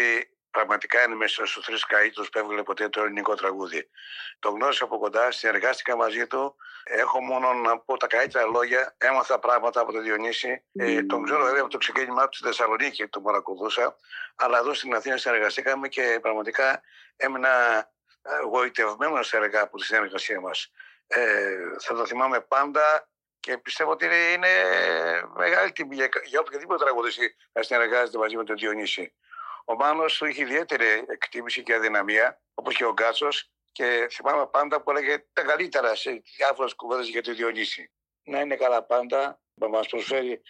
πραγματικά είναι μέσα στους τρεις καλύτερου που έβγαλε ποτέ το ελληνικό τραγούδι. Το γνώρισα από κοντά, συνεργάστηκα μαζί του. Έχω μόνο να πω τα καλύτερα λόγια. Έμαθα πράγματα από τον Διονύση. Ε, τον ξέρω βέβαια από το ξεκίνημά του στη Θεσσαλονίκη, τον παρακολουθούσα. Αλλά εδώ στην Αθήνα συνεργαστήκαμε και πραγματικά έμεινα γοητευμένος έργα από τη συνεργασία μας. Ε, θα το θυμάμαι πάντα και πιστεύω ότι είναι, μεγάλη τιμή για, για οποιοδήποτε τραγουδιστή να συνεργάζεται μαζί με τον Διονύση. Ο Μάνος του είχε ιδιαίτερη εκτίμηση και αδυναμία, όπως και ο Γκάτσος, και θυμάμαι πάντα που έλεγε τα καλύτερα σε διάφορες κουβέντες για τη Διονύση. Να είναι καλά πάντα, να μας προσφέρει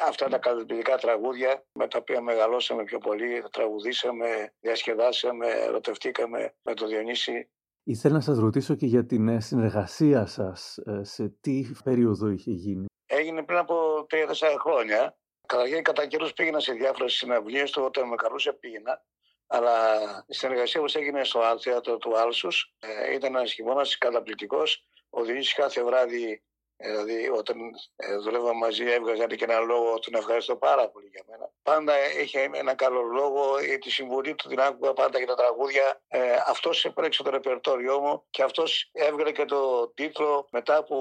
αυτά τα καταπληκτικά τραγούδια με τα οποία μεγαλώσαμε πιο πολύ, τραγουδήσαμε, διασκεδάσαμε, ερωτευτήκαμε με τον Διονύση. Ήθελα να σας ρωτήσω και για την ε, συνεργασία σας. Ε, σε τι περίοδο είχε γίνει; Έγινε πριν από τρία-τέσσερα χρόνια. Καταρχήν, κατά καιρούς πήγαινα σε διάφορες συναυλίες του, όταν με καλούσε πήγαινα. Αλλά η συνεργασία που έγινε στο θέατρο του Άλσους ε, ήταν ένας χειμώνας καταπληκτικός. Ο Διονύσης κάθε βράδυ ε, δηλαδή, όταν ε, δουλεύαμε μαζί, έβγαζαν και ένα λόγο, τον ευχαριστώ πάρα πολύ για μένα. Πάντα είχε ένα καλό λόγο, τη συμβουλή του την άκουγα πάντα για τα τραγούδια. Ε, αυτός έπρεξε το ρεπερτόριό μου και αυτός έβγαλε και το τίτλο μετά που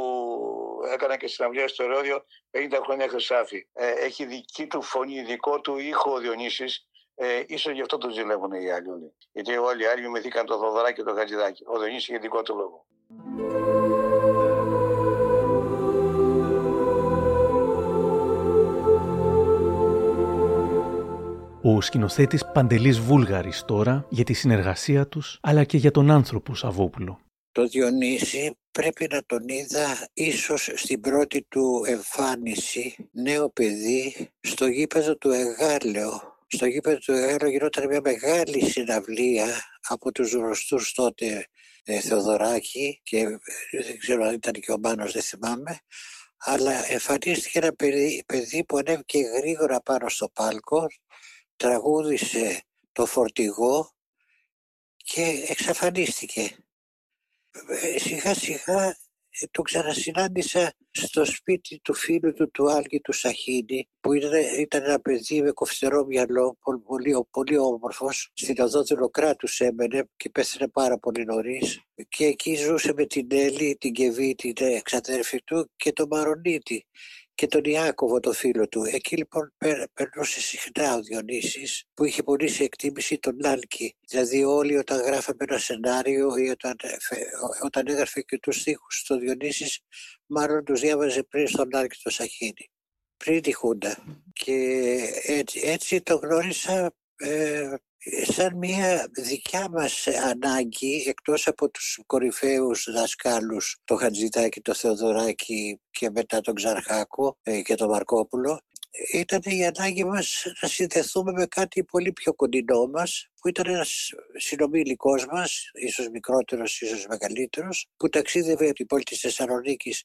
έκανε και συναυλία στο Ερόδιο 50 χρόνια Χρυσάφι. Ε, έχει δική του φωνή, δικό του ήχο ο Διονύσης. Ε, ίσως γι' αυτό το ζηλεύουν οι άλλοι όλοι. Γιατί όλοι οι άλλοι μυθήκαν το Θοδωράκι και το Χατζηδάκι. Ο Διονύσης είχε δικό του λόγο. Ο σκηνοθέτης Παντελής Βούλγαρης τώρα για τη συνεργασία τους, αλλά και για τον άνθρωπο Σαββόπουλο. Το Διονύση πρέπει να τον είδα ίσως στην πρώτη του εμφάνιση νέο παιδί στο γήπεδο του Εγάλεο. Στο γήπεδο του Εγάλεο γινόταν μια μεγάλη συναυλία από τους γνωστούς τότε ε, Θεοδωράκη και ε, δεν ξέρω αν ήταν και ο Μάνος, δεν θυμάμαι αλλά εμφανίστηκε ένα παιδί, παιδί που ανέβηκε γρήγορα πάνω στο πάλκο, τραγούδισε το φορτηγό και εξαφανίστηκε. Ε, σιγά σιγά ε, το ξανασυνάντησα στο σπίτι του φίλου του του Άλγη του Σαχίνη που ήταν, ήταν ένα παιδί με κοφτερό μυαλό, πολύ, πολύ όμορφος. Στην οδό του κράτους έμενε και πέθανε πάρα πολύ νωρίς. Και εκεί ζούσε με την Έλλη, την Κεβί, την εξαδέρφη του και τον Μαρονίτη και τον Ιάκωβο το φίλο του. Εκεί λοιπόν περνούσε συχνά ο Διονύσης που είχε πολύ σε εκτίμηση τον Άλκη. Δηλαδή όλοι όταν γράφαμε ένα σενάριο ή όταν, όταν έγραφε και τους στίχους στο Διονύσης μάλλον τους διάβαζε πριν στον Άλκη το Σαχίνη πριν τη Χούντα. Και έτσι, έτσι το γνώρισα ε, σαν μια δικιά μας ανάγκη εκτός από τους κορυφαίους δασκάλους το Χατζητάκη, το Θεοδωράκη και μετά τον Ξαρχάκο ε, και τον Μαρκόπουλο ήταν η ανάγκη μας να συνδεθούμε με κάτι πολύ πιο κοντινό μας που ήταν ένας συνομιλικός μας, ίσως μικρότερος, ίσως μεγαλύτερος, που ταξίδευε από την πόλη της Θεσσαλονίκης,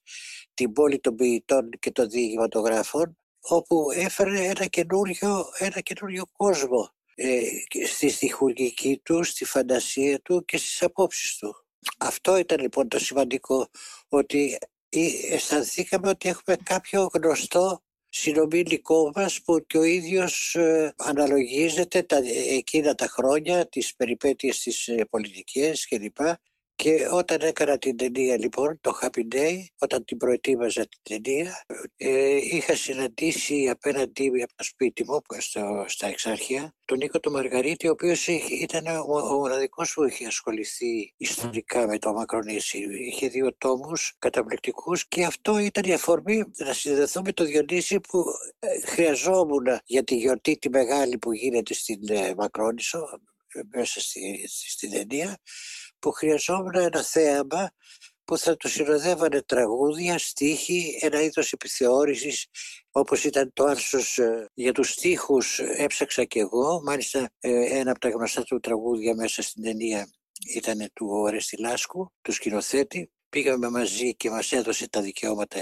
την πόλη των ποιητών και των διηγηματογράφων, όπου έφερε ένα καινούριο, ένα καινούριο κόσμο ε, στη στιχουργική του, στη φαντασία του και στις απόψεις του. Αυτό ήταν λοιπόν το σημαντικό, ότι αισθανθήκαμε ότι έχουμε κάποιο γνωστό συνομιλικό μας που και ο ίδιος ε, αναλογίζεται τα, εκείνα τα χρόνια, τις περιπέτειες της ε, πολιτικές κλπ. Και όταν έκανα την ταινία λοιπόν, το Happy Day, όταν την προετοίμαζα την ταινία, ε, είχα συναντήσει απέναντί από το σπίτι μου, στο, στα Εξάρχεια, τον Νίκο του Μαργαρίτη, ο οποίος ήταν ο, ο μοναδικός που είχε ασχοληθεί ιστορικά με το Μακρονήσι. Είχε δύο τόμους καταπληκτικούς και αυτό ήταν η αφορμή να συνδεθώ με το Διονύση που ε, χρειαζόμουν για τη γιορτή τη μεγάλη που γίνεται στην ε, Μακρόνησο, μέσα στη, στην ταινία που χρειαζόμουν ένα θέαμα που θα του συνοδεύανε τραγούδια, στίχοι, ένα είδος επιθεώρησης όπως ήταν το άρσος ε, για τους στίχους έψαξα κι εγώ, μάλιστα ε, ένα από τα γνωστά του τραγούδια μέσα στην ταινία ήταν του Ορέστη Λάσκου, του σκηνοθέτη. Πήγαμε μαζί και μας έδωσε τα δικαιώματα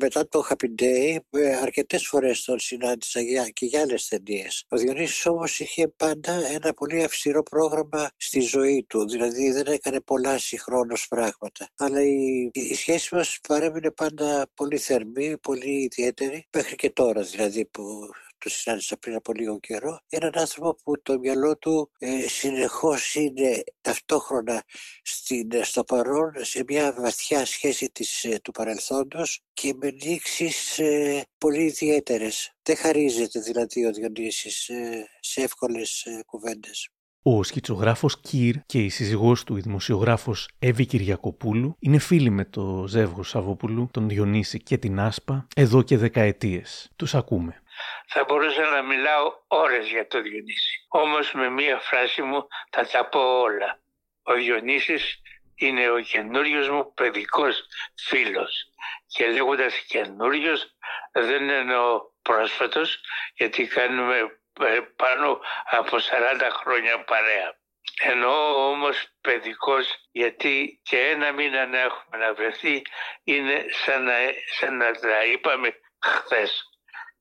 μετά το Happy Day, ε, αρκετές φορές τον συνάντησα και για άλλες ταινίες. Ο Διονύσης όμως είχε πάντα ένα πολύ αυστηρό πρόγραμμα στη ζωή του, δηλαδή δεν έκανε πολλά συγχρόνως πράγματα. Αλλά η, η σχέση μας παρέμεινε πάντα πολύ θερμή, πολύ ιδιαίτερη, μέχρι και τώρα δηλαδή που το συνάντησα πριν από λίγο καιρό, έναν άνθρωπο που το μυαλό του ε, συνεχώς είναι ταυτόχρονα στην, στο παρόν σε μια βαθιά σχέση της, ε, του παρελθόντος και με νήξεις ε, πολύ ιδιαίτερες. Δεν χαρίζεται δηλαδή ο Διονύσης ε, σε εύκολες ε, κουβέντες. Ο σκητσογράφος Κύρ και η σύζυγός του, η δημοσιογράφος Εύη Κυριακοπούλου, είναι φίλοι με το ζεύγος Σαββόπουλου, τον Διονύση και την Άσπα, εδώ και δεκαετίες. Τους ακούμε. Θα μπορούσα να μιλάω ώρες για το Διονύση. Όμως με μία φράση μου θα τα πω όλα. Ο Διονύσης είναι ο καινούριος μου παιδικός φίλος. Και λέγοντας καινούριος δεν εννοώ πρόσφατος γιατί κάνουμε ε, πάνω από 40 χρόνια παρέα. Εννοώ όμως παιδικός γιατί και ένα μήνα να έχουμε να βρεθεί είναι σαν να, σαν να τα είπαμε χθες.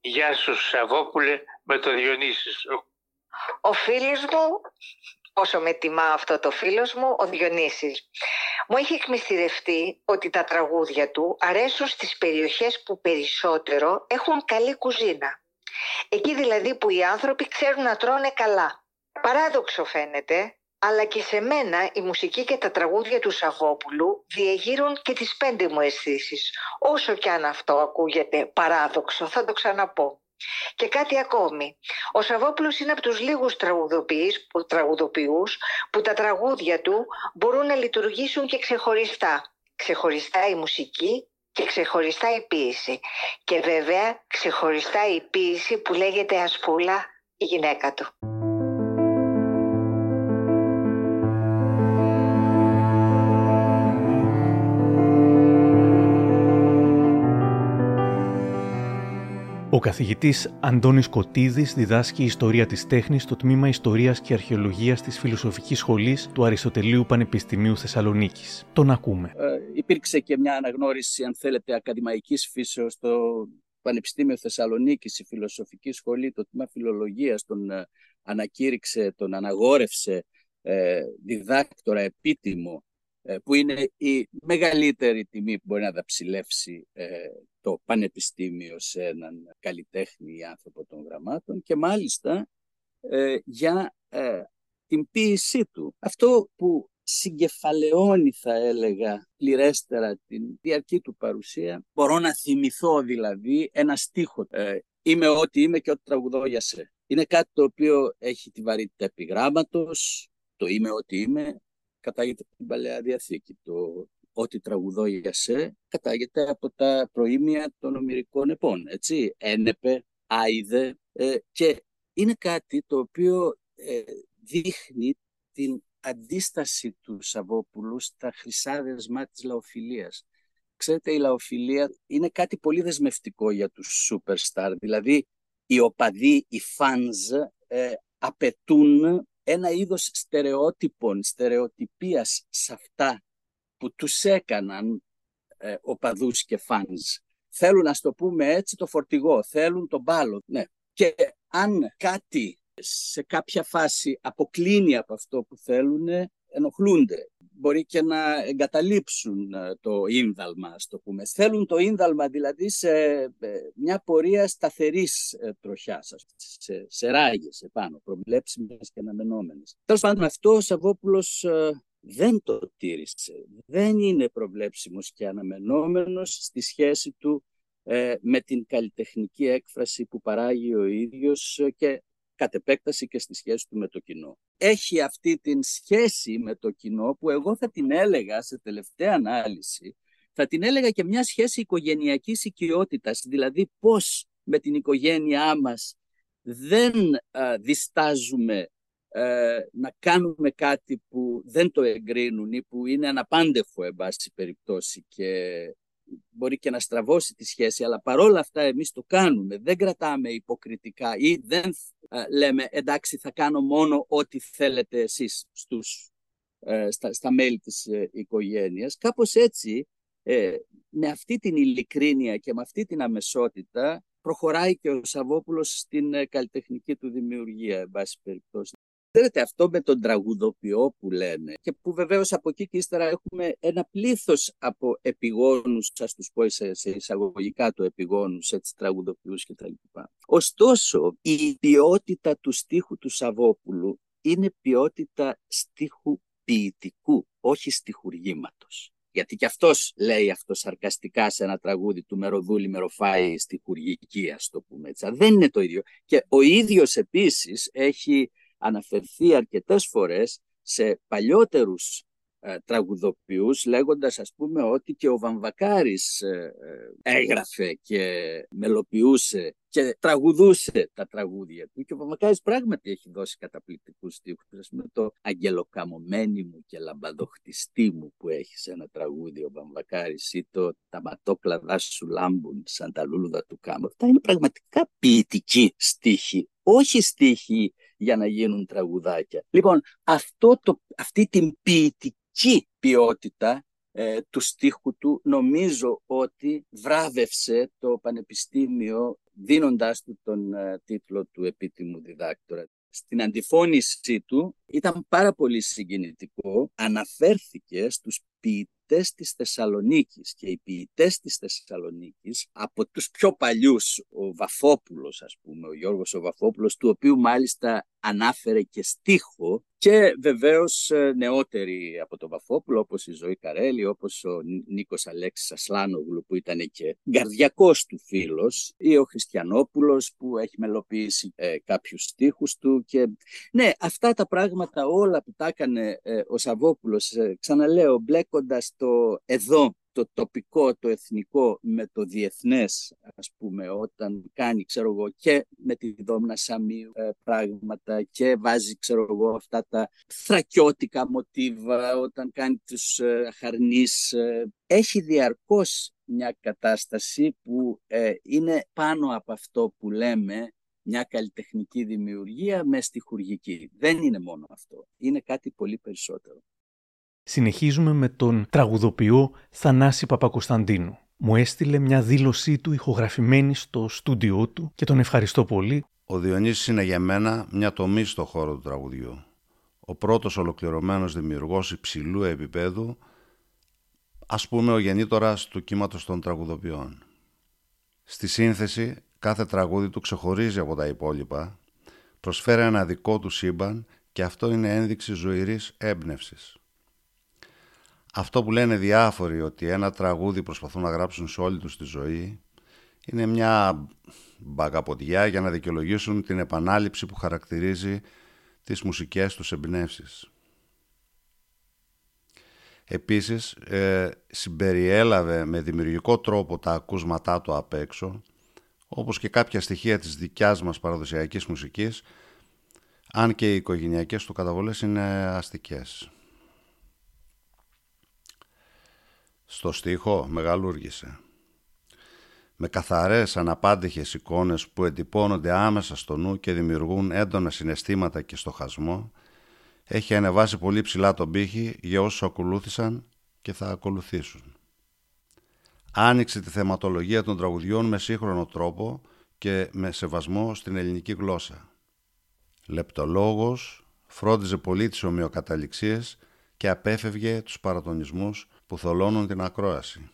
Γεια σου Σαββόπουλε με το Διονύσης σου. Ο φίλος μου, όσο με τιμά αυτό το φίλος μου, ο Διονύσης. Μου έχει εκμυστηρευτεί ότι τα τραγούδια του αρέσουν στις περιοχές που περισσότερο έχουν καλή κουζίνα. Εκεί δηλαδή που οι άνθρωποι ξέρουν να τρώνε καλά. Παράδοξο φαίνεται, αλλά και σε μένα η μουσική και τα τραγούδια του Σαββόπουλου διεγείρουν και τις πέντε μου αισθήσεις. Όσο κι αν αυτό ακούγεται παράδοξο, θα το ξαναπώ. Και κάτι ακόμη. Ο Σαββόπουλος είναι από τους λίγους τραγουδοποιούς που τα τραγούδια του μπορούν να λειτουργήσουν και ξεχωριστά. Ξεχωριστά η μουσική και ξεχωριστά η ποίηση. Και βέβαια ξεχωριστά η ποίηση που λέγεται ασπούλα η γυναίκα του. Ο καθηγητής Αντώνης Κωτίδης διδάσκει Ιστορία της Τέχνης στο τμήμα Ιστορίας και Αρχαιολογίας της Φιλοσοφικής Σχολής του Αριστοτελείου Πανεπιστημίου Θεσσαλονίκης. Τον ακούμε. Ε, υπήρξε και μια αναγνώριση, αν θέλετε, ακαδημαϊκής φύσεως στο Πανεπιστήμιο Θεσσαλονίκης, η Φιλοσοφική Σχολή, το τμήμα Φιλολογίας τον ε, ανακήρυξε, τον αναγόρευσε ε, διδάκτορα επίτιμο ε, που είναι η μεγαλύτερη τιμή που μπορεί να δαψιλεύσει ε, το πανεπιστήμιο σε έναν καλλιτέχνη ή άνθρωπο των γραμμάτων και μάλιστα ε, για την ποίησή του. Αυτό που συγκεφαλαιώνει θα έλεγα πληρέστερα την διαρκή του παρουσία. Μπορώ να θυμηθώ δηλαδή ένα στίχο. είμαι ό,τι είμαι και ό,τι τραγουδώ για σε. Είναι κάτι το οποίο έχει τη βαρύτητα επιγράμματος, το είμαι ό,τι είμαι, κατάγεται από την Παλαιά Διαθήκη. Το «Ό,τι τραγουδώ για σε» κατάγεται από τα προήμια των ομυρικών επών, έτσι. Ένεπε, άιδε ε, και είναι κάτι το οποίο ε, δείχνει την αντίσταση του Σαββόπουλου στα χρυσά δεσμά της λαοφιλίας. Ξέρετε, η λαοφιλία είναι κάτι πολύ δεσμευτικό για τους superstar. Δηλαδή, οι οπαδοί, οι fans ε, απαιτούν ένα είδος στερεότυπων, στερεοτυπίας σε αυτά που τους έκαναν ε, οπαδούς και φανς. Θέλουν, να το πούμε έτσι, το φορτηγό, θέλουν τον μπάλο. Ναι. Και αν κάτι σε κάποια φάση αποκλίνει από αυτό που θέλουν, ενοχλούνται. Μπορεί και να εγκαταλείψουν ε, το ίνδαλμα, ας το πούμε. Θέλουν το ίνδαλμα δηλαδή σε ε, μια πορεία σταθερής ε, τροχιάς, σε, σε ράγες επάνω, προβλέψιμες και αναμενόμενες. Τέλος πάντων, αυτό ο Σαββόπουλος δεν το τήρησε. Δεν είναι προβλέψιμος και αναμενόμενος στη σχέση του με την καλλιτεχνική έκφραση που παράγει ο ίδιος και κατ' επέκταση και στη σχέση του με το κοινό. Έχει αυτή την σχέση με το κοινό που εγώ θα την έλεγα σε τελευταία ανάλυση, θα την έλεγα και μια σχέση οικογενειακής οικειότητας, δηλαδή πώς με την οικογένειά μας δεν διστάζουμε να κάνουμε κάτι που δεν το εγκρίνουν ή που είναι αναπάντεχο, εν πάση περιπτώσει, και μπορεί και να στραβώσει τη σχέση, αλλά παρόλα αυτά εμείς το κάνουμε. Δεν κρατάμε υποκριτικά ή δεν λέμε εντάξει θα κάνω μόνο ό,τι θέλετε εσείς στους, ε, στα, στα μέλη της ε, οικογένειας. Κάπως έτσι, ε, με αυτή την ειλικρίνεια και με αυτή την αμεσότητα, προχωράει και ο Σαββόπουλος στην καλλιτεχνική του δημιουργία, εν πάση περιπτώσει. Ξέρετε, αυτό με τον τραγουδοποιό που λένε και που βεβαίως από εκεί και ύστερα έχουμε ένα πλήθος από επιγόνους, ας τους πω σε, εισαγωγικά του επιγόνους, έτσι τραγουδοποιούς κτλ. Ωστόσο, η ποιότητα του στίχου του Σαββόπουλου είναι ποιότητα στίχου ποιητικού, όχι στιχουργήματος. Γιατί και αυτός λέει αυτό σαρκαστικά σε ένα τραγούδι του Μεροδούλη Μεροφάη στη χουργική, ας το πούμε έτσι. Δεν είναι το ίδιο. Και ο ίδιος επίσης έχει αναφερθεί αρκετές φορές σε παλιότερους ε, τραγουδοποιούς λέγοντας ας πούμε ότι και ο Βαμβακάρης ε, ε, έγραφε και μελοποιούσε και τραγουδούσε τα τραγούδια του. Και ο Βαμβακάρης πράγματι έχει δώσει καταπληκτικούς στίχους. Ας πούμε το «Αγγελοκαμωμένη μου και λαμπαδοχτιστή μου» που έχει σε ένα τραγούδι ο Βαμβακάρης ή το «Τα ματόκλαδά σου λάμπουν σαν τα λούλουδα του κάμου» αυτά είναι πραγματικά ποιητικοί στίχοι όχι στίχοι για να γίνουν τραγουδάκια. Λοιπόν, αυτό το, αυτή την ποιητική ποιότητα ε, του στίχου του νομίζω ότι βράβευσε το Πανεπιστήμιο δίνοντάς του τον ε, τίτλο του επίτιμου διδάκτορα. Στην αντιφώνησή του ήταν πάρα πολύ συγκινητικό. Αναφέρθηκε στους ποιητές ποιητές της Θεσσαλονίκης και οι ποιητές της Θεσσαλονίκης από τους πιο παλιούς, ο Βαφόπουλος ας πούμε, ο Γιώργος ο Βαφόπουλος, του οποίου μάλιστα ανάφερε και στίχο και βεβαίως ε, νεότεροι από τον Βαφόπουλο όπως η Ζωή Καρέλη, όπως ο Νίκος Αλέξης Ασλάνογλου που ήταν και γκαρδιακός του φίλος ή ο Χριστιανόπουλος που έχει μελοποιήσει ε, κάποιους στίχους του και ναι αυτά τα πράγματα όλα που τα έκανε ε, ο Σαββόπουλος ε, ξαναλέω μπλέκοντας το εδώ το τοπικό, το εθνικό με το διεθνές, ας πούμε, όταν κάνει, ξέρω εγώ, και με τη δόμνα Σαμίου ε, πράγματα και βάζει, ξέρω εγώ, αυτά τα θρακιώτικα μοτίβα όταν κάνει τους ε, χαρνείς. Ε, έχει διαρκώς μια κατάσταση που ε, είναι πάνω από αυτό που λέμε μια καλλιτεχνική δημιουργία με στιχουργική. Δεν είναι μόνο αυτό. Είναι κάτι πολύ περισσότερο. Συνεχίζουμε με τον τραγουδοποιό Θανάση Παπακοσταντίνου. Μου έστειλε μια δήλωσή του ηχογραφημένη στο στούντιό του και τον ευχαριστώ πολύ. Ο Διονύσης είναι για μένα μια τομή στο χώρο του τραγουδιού. Ο πρώτος ολοκληρωμένος δημιουργός υψηλού επίπεδου, ας πούμε ο γεννήτορας του κύματος των τραγουδοποιών. Στη σύνθεση κάθε τραγούδι του ξεχωρίζει από τα υπόλοιπα, προσφέρει ένα δικό του σύμπαν και αυτό είναι ένδειξη ζωηρής έμπνευσης. Αυτό που λένε διάφοροι ότι ένα τραγούδι προσπαθούν να γράψουν σε όλη τους τη ζωή είναι μια μπαγκαποδιά για να δικαιολογήσουν την επανάληψη που χαρακτηρίζει τις μουσικές τους εμπνεύσεις. Επίσης, ε, συμπεριέλαβε με δημιουργικό τρόπο τα ακούσματά του απ' έξω, όπως και κάποια στοιχεία της δικιάς μας παραδοσιακής μουσικής, αν και οι οικογενειακές του καταβολές είναι αστικές. Στο στίχο μεγαλούργησε. Με καθαρές αναπάντηχες εικόνες που εντυπώνονται άμεσα στο νου και δημιουργούν έντονα συναισθήματα και στοχασμό, έχει ανεβάσει πολύ ψηλά τον πύχη για όσους ακολούθησαν και θα ακολουθήσουν. Άνοιξε τη θεματολογία των τραγουδιών με σύγχρονο τρόπο και με σεβασμό στην ελληνική γλώσσα. Λεπτολόγος, φρόντιζε πολύ τις ομοιοκαταληξίες και απέφευγε τους παρατονισμούς που θολώνουν την ακρόαση.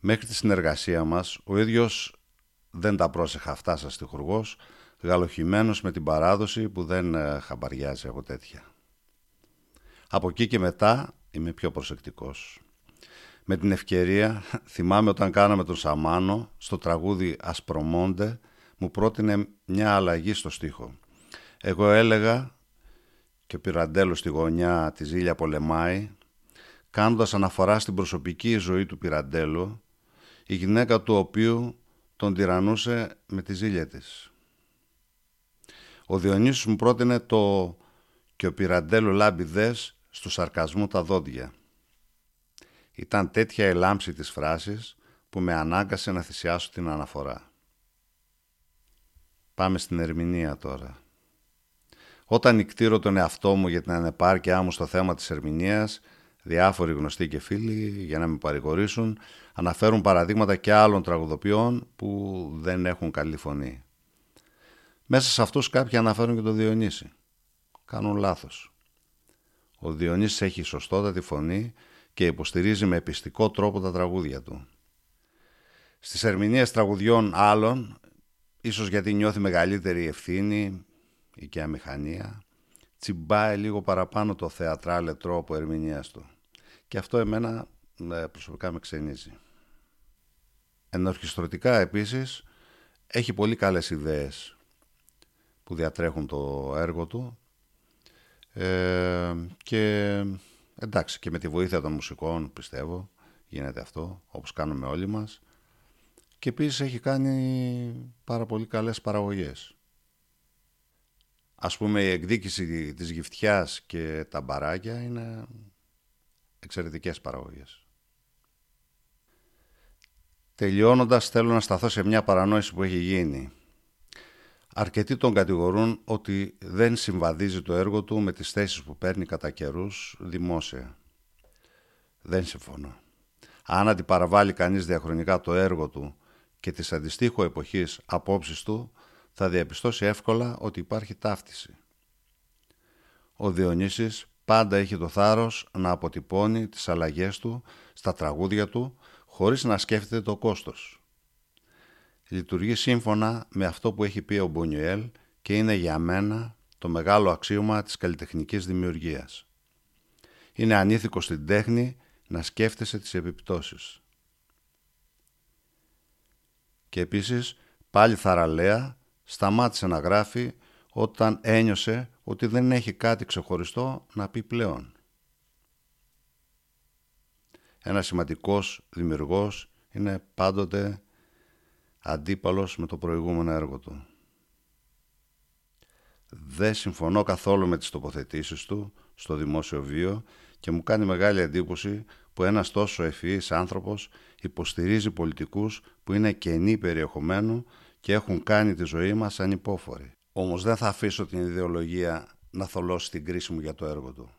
Μέχρι τη συνεργασία μας, ο ίδιος δεν τα πρόσεχα αυτά σαν στιχουργός, γαλοχημένος με την παράδοση που δεν ε, χαμπαριάζει εγώ τέτοια. Από εκεί και μετά είμαι πιο προσεκτικός. Με την ευκαιρία θυμάμαι όταν κάναμε τον Σαμάνο στο τραγούδι «Ασπρομόντε» μου πρότεινε μια αλλαγή στο στίχο. Εγώ έλεγα και ο Πυραντέλος στη γωνιά τη ζήλια πολεμάει κάνοντας αναφορά στην προσωπική ζωή του Πυραντέλου, η γυναίκα του οποίου τον τυραννούσε με τη ζήλια της. Ο Διονύσης μου πρότεινε το «και ο Πυραντέλου λάμπει δες στου σαρκασμού τα δόντια». Ήταν τέτοια η λάμψη της φράσης που με ανάγκασε να θυσιάσω την αναφορά. Πάμε στην ερμηνεία τώρα. Όταν νικτήρω τον εαυτό μου για την ανεπάρκειά μου στο θέμα της ερμηνείας, διάφοροι γνωστοί και φίλοι, για να με παρηγορήσουν, αναφέρουν παραδείγματα και άλλων τραγουδοποιών που δεν έχουν καλή φωνή. Μέσα σε αυτούς κάποιοι αναφέρουν και τον Διονύση. Κάνουν λάθος. Ο Διονύσης έχει σωστότατη φωνή και υποστηρίζει με επιστικό τρόπο τα τραγούδια του. Στις ερμηνείες τραγουδιών άλλων, ίσως γιατί νιώθει μεγαλύτερη ευθύνη ή και αμηχανία, τσιμπάει λίγο παραπάνω το θεατράλε τρόπο ερμηνείας του. Και αυτό εμένα ε, προσωπικά με ξενίζει. Ενορχιστρωτικά επίσης έχει πολύ καλές ιδέες που διατρέχουν το έργο του ε, και εντάξει και με τη βοήθεια των μουσικών πιστεύω γίνεται αυτό όπως κάνουμε όλοι μας και επίσης έχει κάνει πάρα πολύ καλές παραγωγές. Ας πούμε η εκδίκηση της γυφτιάς και τα μπαράκια είναι εξαιρετικές παραγωγές. Τελειώνοντας θέλω να σταθώ σε μια παρανόηση που έχει γίνει. Αρκετοί τον κατηγορούν ότι δεν συμβαδίζει το έργο του με τις θέσεις που παίρνει κατά καιρούς δημόσια. Δεν συμφωνώ. Αν αντιπαραβάλει κανείς διαχρονικά το έργο του και τις αντιστοίχου εποχής απόψεις του, θα διαπιστώσει εύκολα ότι υπάρχει ταύτιση. Ο Διονύσης πάντα έχει το θάρρος να αποτυπώνει τις αλλαγές του στα τραγούδια του χωρίς να σκέφτεται το κόστος. Λειτουργεί σύμφωνα με αυτό που έχει πει ο Μπονιουέλ και είναι για μένα το μεγάλο αξίωμα της καλλιτεχνικής δημιουργίας. Είναι ανήθικο στην τέχνη να σκέφτεσαι τις επιπτώσεις. Και επίσης πάλι θαραλέα σταμάτησε να γράφει όταν ένιωσε ότι δεν έχει κάτι ξεχωριστό να πει πλέον. ένας σημαντικός δημιουργός είναι πάντοτε αντίπαλος με το προηγούμενο έργο του. Δεν συμφωνώ καθόλου με τις τοποθετήσεις του στο δημόσιο βίο και μου κάνει μεγάλη εντύπωση που ένας τόσο ευφυής άνθρωπος υποστηρίζει πολιτικούς που είναι κενοί περιεχομένου και έχουν κάνει τη ζωή μας ανυπόφορη. Όμως δεν θα αφήσω την ιδεολογία να θολώσει την κρίση μου για το έργο του.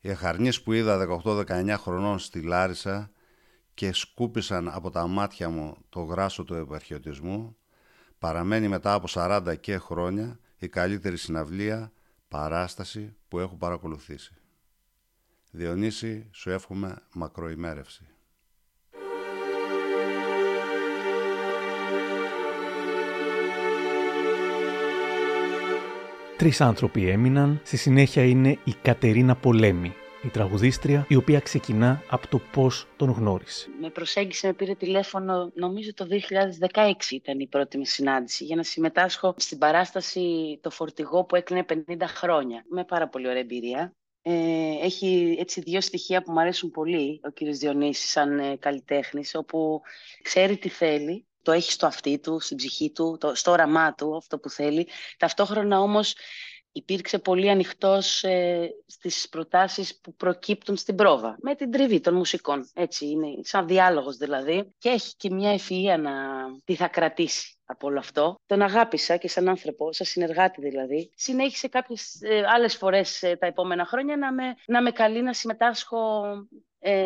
Οι εχαρνείς που είδα 18-19 χρονών στη Λάρισα και σκούπισαν από τα μάτια μου το γράσο του επαρχιωτισμού παραμένει μετά από 40 και χρόνια η καλύτερη συναυλία, παράσταση που έχω παρακολουθήσει. Διονύση, σου εύχομαι μακροημέρευση. Τρεις άνθρωποι έμειναν, στη συνέχεια είναι η Κατερίνα Πολέμη, η τραγουδίστρια, η οποία ξεκινά από το πώς τον γνώρισε. Με προσέγγισε, με πήρε τηλέφωνο, νομίζω το 2016 ήταν η πρώτη μου συνάντηση, για να συμμετάσχω στην παράσταση «Το φορτηγό» που έκλεινε 50 χρόνια. Με πάρα πολύ ωραία εμπειρία. Ε, έχει έτσι δύο στοιχεία που μου αρέσουν πολύ ο κύριος Διονύσης σαν ε, καλλιτέχνης, όπου ξέρει τι θέλει, το έχεις στο αυτί του, στην ψυχή του, το, στο όραμά του, αυτό που θέλει. Ταυτόχρονα όμως υπήρξε πολύ ανοιχτός ε, στις προτάσεις που προκύπτουν στην πρόβα, με την τριβή των μουσικών. Έτσι είναι, σαν διάλογος δηλαδή. Και έχει και μια ευφυΐα να τι θα κρατήσει από όλο αυτό. Τον αγάπησα και σαν άνθρωπο, σαν συνεργάτη δηλαδή. Συνέχισε κάποιες ε, άλλες φορές ε, τα επόμενα χρόνια να με, να με καλεί να συμμετάσχω ε,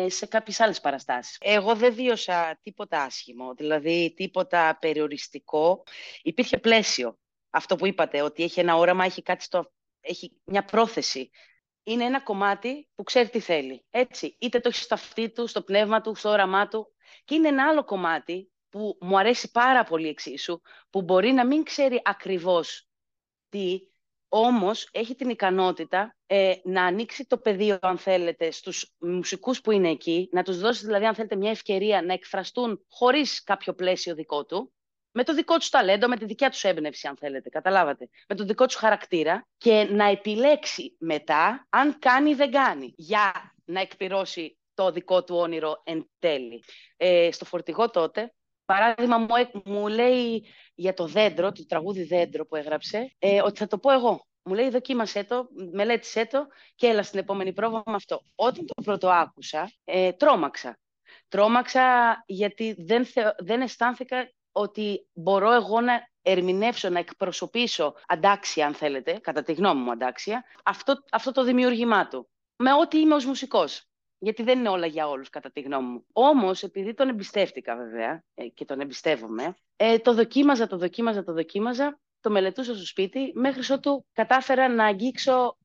σε κάποιες άλλες παραστάσεις. Εγώ δεν βίωσα τίποτα άσχημο, δηλαδή τίποτα περιοριστικό. Υπήρχε πλαίσιο αυτό που είπατε, ότι έχει ένα όραμα, έχει, κάτι στο, έχει μια πρόθεση. Είναι ένα κομμάτι που ξέρει τι θέλει. Έτσι, είτε το έχει στο αυτί του, στο πνεύμα του, στο όραμά του. Και είναι ένα άλλο κομμάτι που μου αρέσει πάρα πολύ εξίσου, που μπορεί να μην ξέρει ακριβώς τι, όμως έχει την ικανότητα ε, να ανοίξει το πεδίο, αν θέλετε, στους μουσικούς που είναι εκεί, να τους δώσεις δηλαδή, αν θέλετε, μια ευκαιρία να εκφραστούν χωρίς κάποιο πλαίσιο δικό του, με το δικό τους ταλέντο, με τη δικιά τους έμπνευση, αν θέλετε, καταλάβατε, με το δικό τους χαρακτήρα και να επιλέξει μετά αν κάνει ή δεν κάνει για να εκπληρώσει το δικό του όνειρο εν τέλει. Ε, στο φορτηγό τότε, παράδειγμα μου, μου λέει για το δέντρο, το τραγούδι δέντρο που έγραψε, ε, ότι θα το πω εγώ. Μου λέει δοκίμασέ το, μελέτησέ το και έλα στην επόμενη πρόβα με αυτό. Όταν το πρώτο άκουσα, ε, τρόμαξα. Τρόμαξα γιατί δεν, δεν αισθάνθηκα ότι μπορώ εγώ να ερμηνεύσω, να εκπροσωπήσω αντάξια, αν θέλετε, κατά τη γνώμη μου αντάξια, αυτό, αυτό το δημιουργήμά του. Με ό,τι είμαι ως μουσικός. Γιατί δεν είναι όλα για όλους, κατά τη γνώμη μου. Όμως, επειδή τον εμπιστεύτηκα βέβαια ε, και τον εμπιστεύομαι, ε, το δοκίμαζα, το δοκίμαζα, το δοκίμαζα, το μελετούσα στο σπίτι, μέχρι ότου κατάφερα να αγγίξω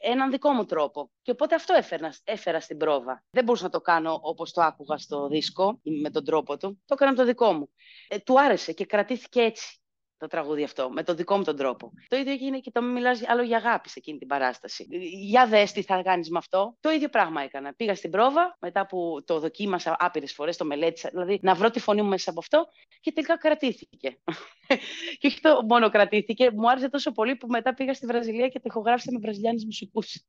έναν δικό μου τρόπο. Και οπότε αυτό έφερα, έφερα στην πρόβα. Δεν μπορούσα να το κάνω όπως το άκουγα στο δίσκο, με τον τρόπο του. Το έκανα με το δικό μου. Ε, του άρεσε και κρατήθηκε έτσι το τραγούδι αυτό, με τον δικό μου τον τρόπο. Το ίδιο έγινε και το μιλάς άλλο για αγάπη σε εκείνη την παράσταση. Για δες τι θα κάνεις με αυτό. Το ίδιο πράγμα έκανα. Πήγα στην πρόβα, μετά που το δοκίμασα άπειρες φορές, το μελέτησα, δηλαδή να βρω τη φωνή μου μέσα από αυτό και τελικά κρατήθηκε. και όχι το μόνο κρατήθηκε, μου άρεσε τόσο πολύ που μετά πήγα στη Βραζιλία και το ηχογράφησα με βραζιλιάνου μουσικούς.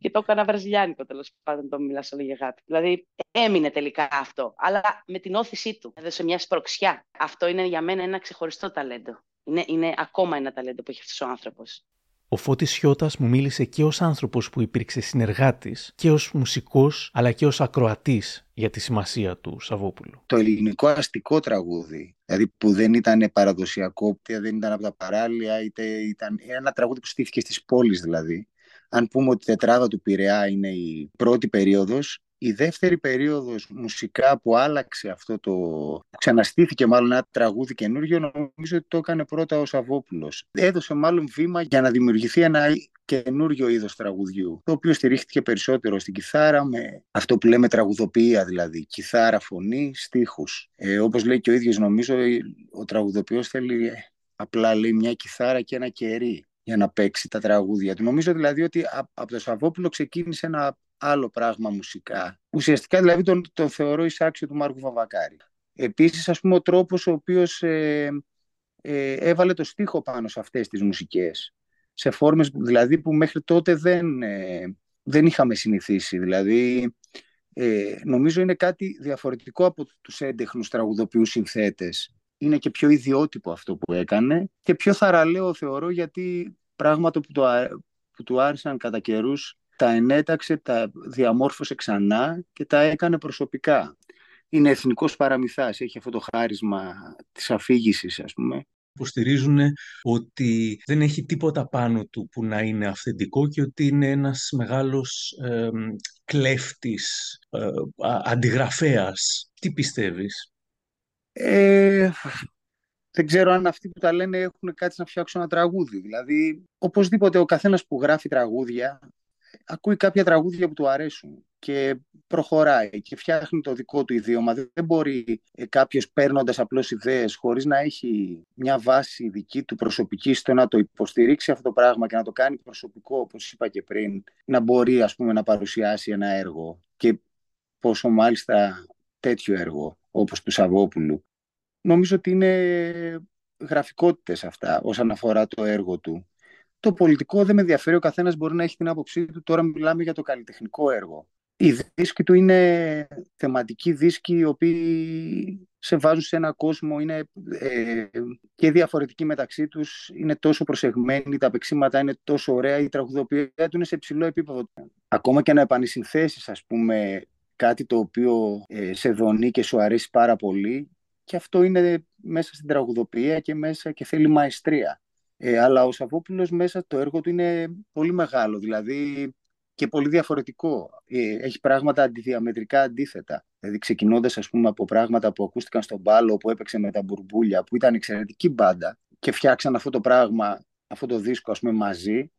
Και το έκανα βραζιλιάνικο τέλος πάντων, το μιλάς όλο για αγάπη. Δηλαδή έμεινε τελικά αυτό, αλλά με την όθησή του. Έδωσε μια σπροξιά. Αυτό είναι για μένα ένα ξεχωριστό ταλέντο. Είναι, είναι ακόμα ένα ταλέντο που έχει αυτός ο άνθρωπος. Ο Φώτης Σιώτας μου μίλησε και ως άνθρωπος που υπήρξε συνεργάτης και ως μουσικός αλλά και ως ακροατής για τη σημασία του Σαββόπουλου. Το ελληνικό αστικό τραγούδι, δηλαδή που δεν ήταν παραδοσιακό, δεν ήταν από τα παράλια, είτε ήταν ένα τραγούδι που στήθηκε στις πόλεις δηλαδή. Αν πούμε ότι η τετράδα του Πειραιά είναι η πρώτη περίοδος, η δεύτερη περίοδος μουσικά που άλλαξε αυτό το... που ξαναστήθηκε μάλλον ένα τραγούδι καινούργιο, νομίζω ότι το έκανε πρώτα ο Σαββόπουλος. Έδωσε μάλλον βήμα για να δημιουργηθεί ένα καινούριο είδος τραγουδιού, το οποίο στηρίχθηκε περισσότερο στην κιθάρα με αυτό που λέμε τραγουδοποιία δηλαδή, κιθάρα, φωνή, στίχους. Ε, όπως λέει και ο ίδιος νομίζω, ο τραγουδοποιός θέλει απλά λέει μια κιθάρα και ένα κερί για να παίξει τα τραγούδια του. Νομίζω δηλαδή ότι από το Σαββόπουλο ξεκίνησε ένα άλλο πράγμα μουσικά. Ουσιαστικά δηλαδή τον, τον θεωρώ εισάξιο του Μάρκου Βαβακάρη. Επίσης ας πούμε ο τρόπος ο οποίος ε, ε, έβαλε το στίχο πάνω σε αυτές τις μουσικές. Σε φόρμες δηλαδή που μέχρι τότε δεν, ε, δεν είχαμε συνηθίσει. Δηλαδή ε, νομίζω είναι κάτι διαφορετικό από τους έντεχνους τραγουδοποιούς συνθέτες. Είναι και πιο ιδιότυπο αυτό που έκανε και πιο θαραλέο θεωρώ γιατί πράγματα που, το, που του άρεσαν κατά καιρούς τα ενέταξε, τα διαμόρφωσε ξανά και τα έκανε προσωπικά. Είναι εθνικός παραμυθάς, έχει αυτό το χάρισμα της αφήγησης ας πούμε υποστηρίζουν ότι δεν έχει τίποτα πάνω του που να είναι αυθεντικό και ότι είναι ένας μεγάλος ε, κλέφτης, ε, αντιγραφέας. Τι πιστεύεις; Ε, δεν ξέρω αν αυτοί που τα λένε έχουν κάτι να φτιάξουν ένα τραγούδι. Δηλαδή, οπωσδήποτε ο καθένας που γράφει τραγούδια ακούει κάποια τραγούδια που του αρέσουν και προχωράει και φτιάχνει το δικό του ιδίωμα. Δεν μπορεί ε, κάποιος παίρνοντας απλώς ιδέες χωρίς να έχει μια βάση δική του προσωπική στο να το υποστηρίξει αυτό το πράγμα και να το κάνει προσωπικό, όπως είπα και πριν, να μπορεί ας πούμε, να παρουσιάσει ένα έργο και πόσο μάλιστα τέτοιο έργο όπως του Σαββόπουλου. Νομίζω ότι είναι γραφικότητες αυτά όσον αφορά το έργο του το πολιτικό δεν με ενδιαφέρει, ο καθένας μπορεί να έχει την άποψή του. Τώρα μιλάμε για το καλλιτεχνικό έργο. Οι δίσκοι του είναι θεματικοί δίσκοι οι οποίοι σε βάζουν σε ένα κόσμο, είναι ε, και διαφορετικοί μεταξύ τους, είναι τόσο προσεγμένοι, τα παίξήματα είναι τόσο ωραία, η τραγουδοποιία του είναι σε υψηλό επίπεδο. Ακόμα και να επανεσυνθέσεις, ας πούμε, κάτι το οποίο ε, σε δονεί και σου αρέσει πάρα πολύ, και αυτό είναι μέσα στην τραγουδοποιία και μέσα και θέλει μαεστρία. Ε, αλλά ο Σαββόπουλος μέσα το έργο του είναι πολύ μεγάλο, δηλαδή και πολύ διαφορετικό. Ε, έχει πράγματα αντιδιαμετρικά αντίθετα. Δηλαδή ξεκινώντας ας πούμε από πράγματα που ακούστηκαν στον Πάλο που έπαιξε με τα μπουρμπούλια που ήταν εξαιρετική μπάντα και φτιάξαν αυτό το πράγμα, αυτό το δίσκο ας πούμε μαζί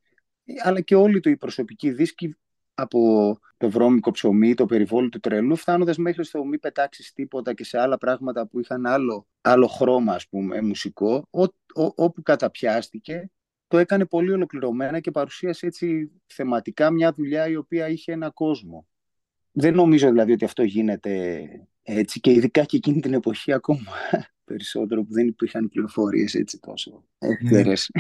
αλλά και όλοι του οι προσωπικοί δίσκοι από το βρώμικο ψωμί, το περιβόλι του τρελού, φτάνοντας μέχρι στο μη πετάξεις τίποτα και σε άλλα πράγματα που είχαν άλλο, άλλο χρώμα, ας πούμε, μουσικό, ό, όπου καταπιάστηκε, το έκανε πολύ ολοκληρωμένα και παρουσίασε έτσι θεματικά μια δουλειά η οποία είχε ένα κόσμο. Δεν νομίζω δηλαδή ότι αυτό γίνεται έτσι και ειδικά και εκείνη την εποχή ακόμα περισσότερο που δεν υπήρχαν πληροφορίες έτσι τόσο εύκαιρες.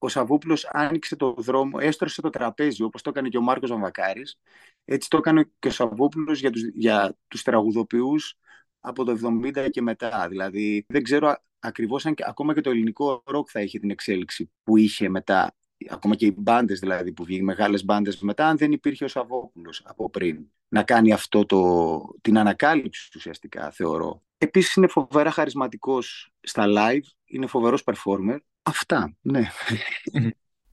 Ναι ο Σαββούπουλος άνοιξε το δρόμο, έστρωσε το τραπέζι, όπως το έκανε και ο Μάρκος Βαμβακάρης. Έτσι το έκανε και ο Σαββούπουλος για τους, για τους τραγουδοποιούς από το 70 και μετά. Δηλαδή δεν ξέρω ακριβώς αν και, ακόμα και το ελληνικό ροκ θα είχε την εξέλιξη που είχε μετά. Ακόμα και οι μπάντες δηλαδή που βγήκαν, μεγάλες μπάντες μετά, αν δεν υπήρχε ο Σαββόπουλος από πριν. Να κάνει αυτό το, την ανακάλυψη ουσιαστικά, θεωρώ. Επίσης είναι φοβερά χαρισματικός στα live, είναι φοβερός performer Αυτά, ναι.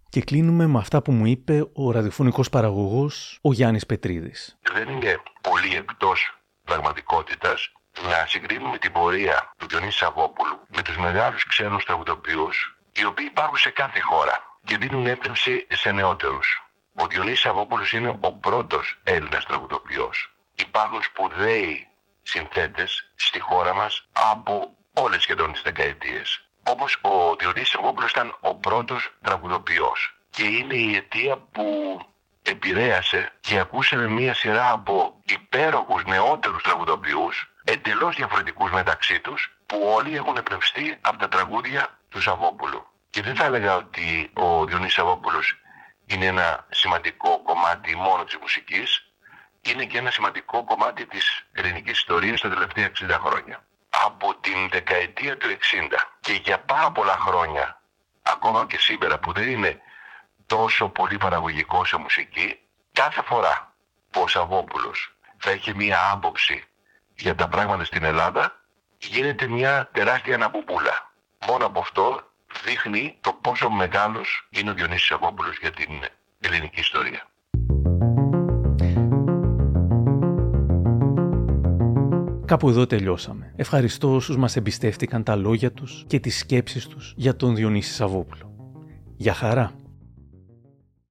Και κλείνουμε με αυτά που μου είπε ο ραδιοφωνικός παραγωγός, ο Γιάννης Πετρίδης. Δεν είναι πολύ εκτός πραγματικότητας να συγκρίνουμε την πορεία του Διονύσης Σαββόπουλου με τους μεγάλους ξένους τραγουδοποιούς, οι οποίοι υπάρχουν σε κάθε χώρα και δίνουν έμπνευση σε νεότερους. Ο Διονύσης Σαββόπουλος είναι ο πρώτος Έλληνας τραγουδοποιός. Υπάρχουν σπουδαίοι συνθέτες στη χώρα μας από όλες σχεδόν τις δεκαετίες όπως ο Διονύσης Αγόπουλος ήταν ο πρώτος τραγουδοποιός και είναι η αιτία που επηρέασε και ακούσαμε μία σειρά από υπέροχους νεότερους τραγουδοποιούς εντελώς διαφορετικούς μεταξύ τους που όλοι έχουν εμπνευστεί από τα τραγούδια του Σαββόπουλου. Και δεν θα έλεγα ότι ο Διονύσης Σαββόπουλος είναι ένα σημαντικό κομμάτι μόνο της μουσικής, είναι και ένα σημαντικό κομμάτι της ελληνικής ιστορίας τα τελευταία 60 χρόνια από την δεκαετία του 60 και για πάρα πολλά χρόνια, ακόμα και σήμερα που δεν είναι τόσο πολύ παραγωγικό σε μουσική, κάθε φορά που ο Σαββόπουλος θα έχει μία άποψη για τα πράγματα στην Ελλάδα, γίνεται μια τεράστια αναπουπούλα. Μόνο από αυτό δείχνει το πόσο μεγάλος είναι ο Διονύσης Σαββόπουλος για την ελληνική ιστορία. Κάπου εδώ τελειώσαμε. Ευχαριστώ όσους μας εμπιστεύτηκαν τα λόγια τους και τις σκέψεις τους για τον Διονύση Σαββόπουλο. Για χαρά!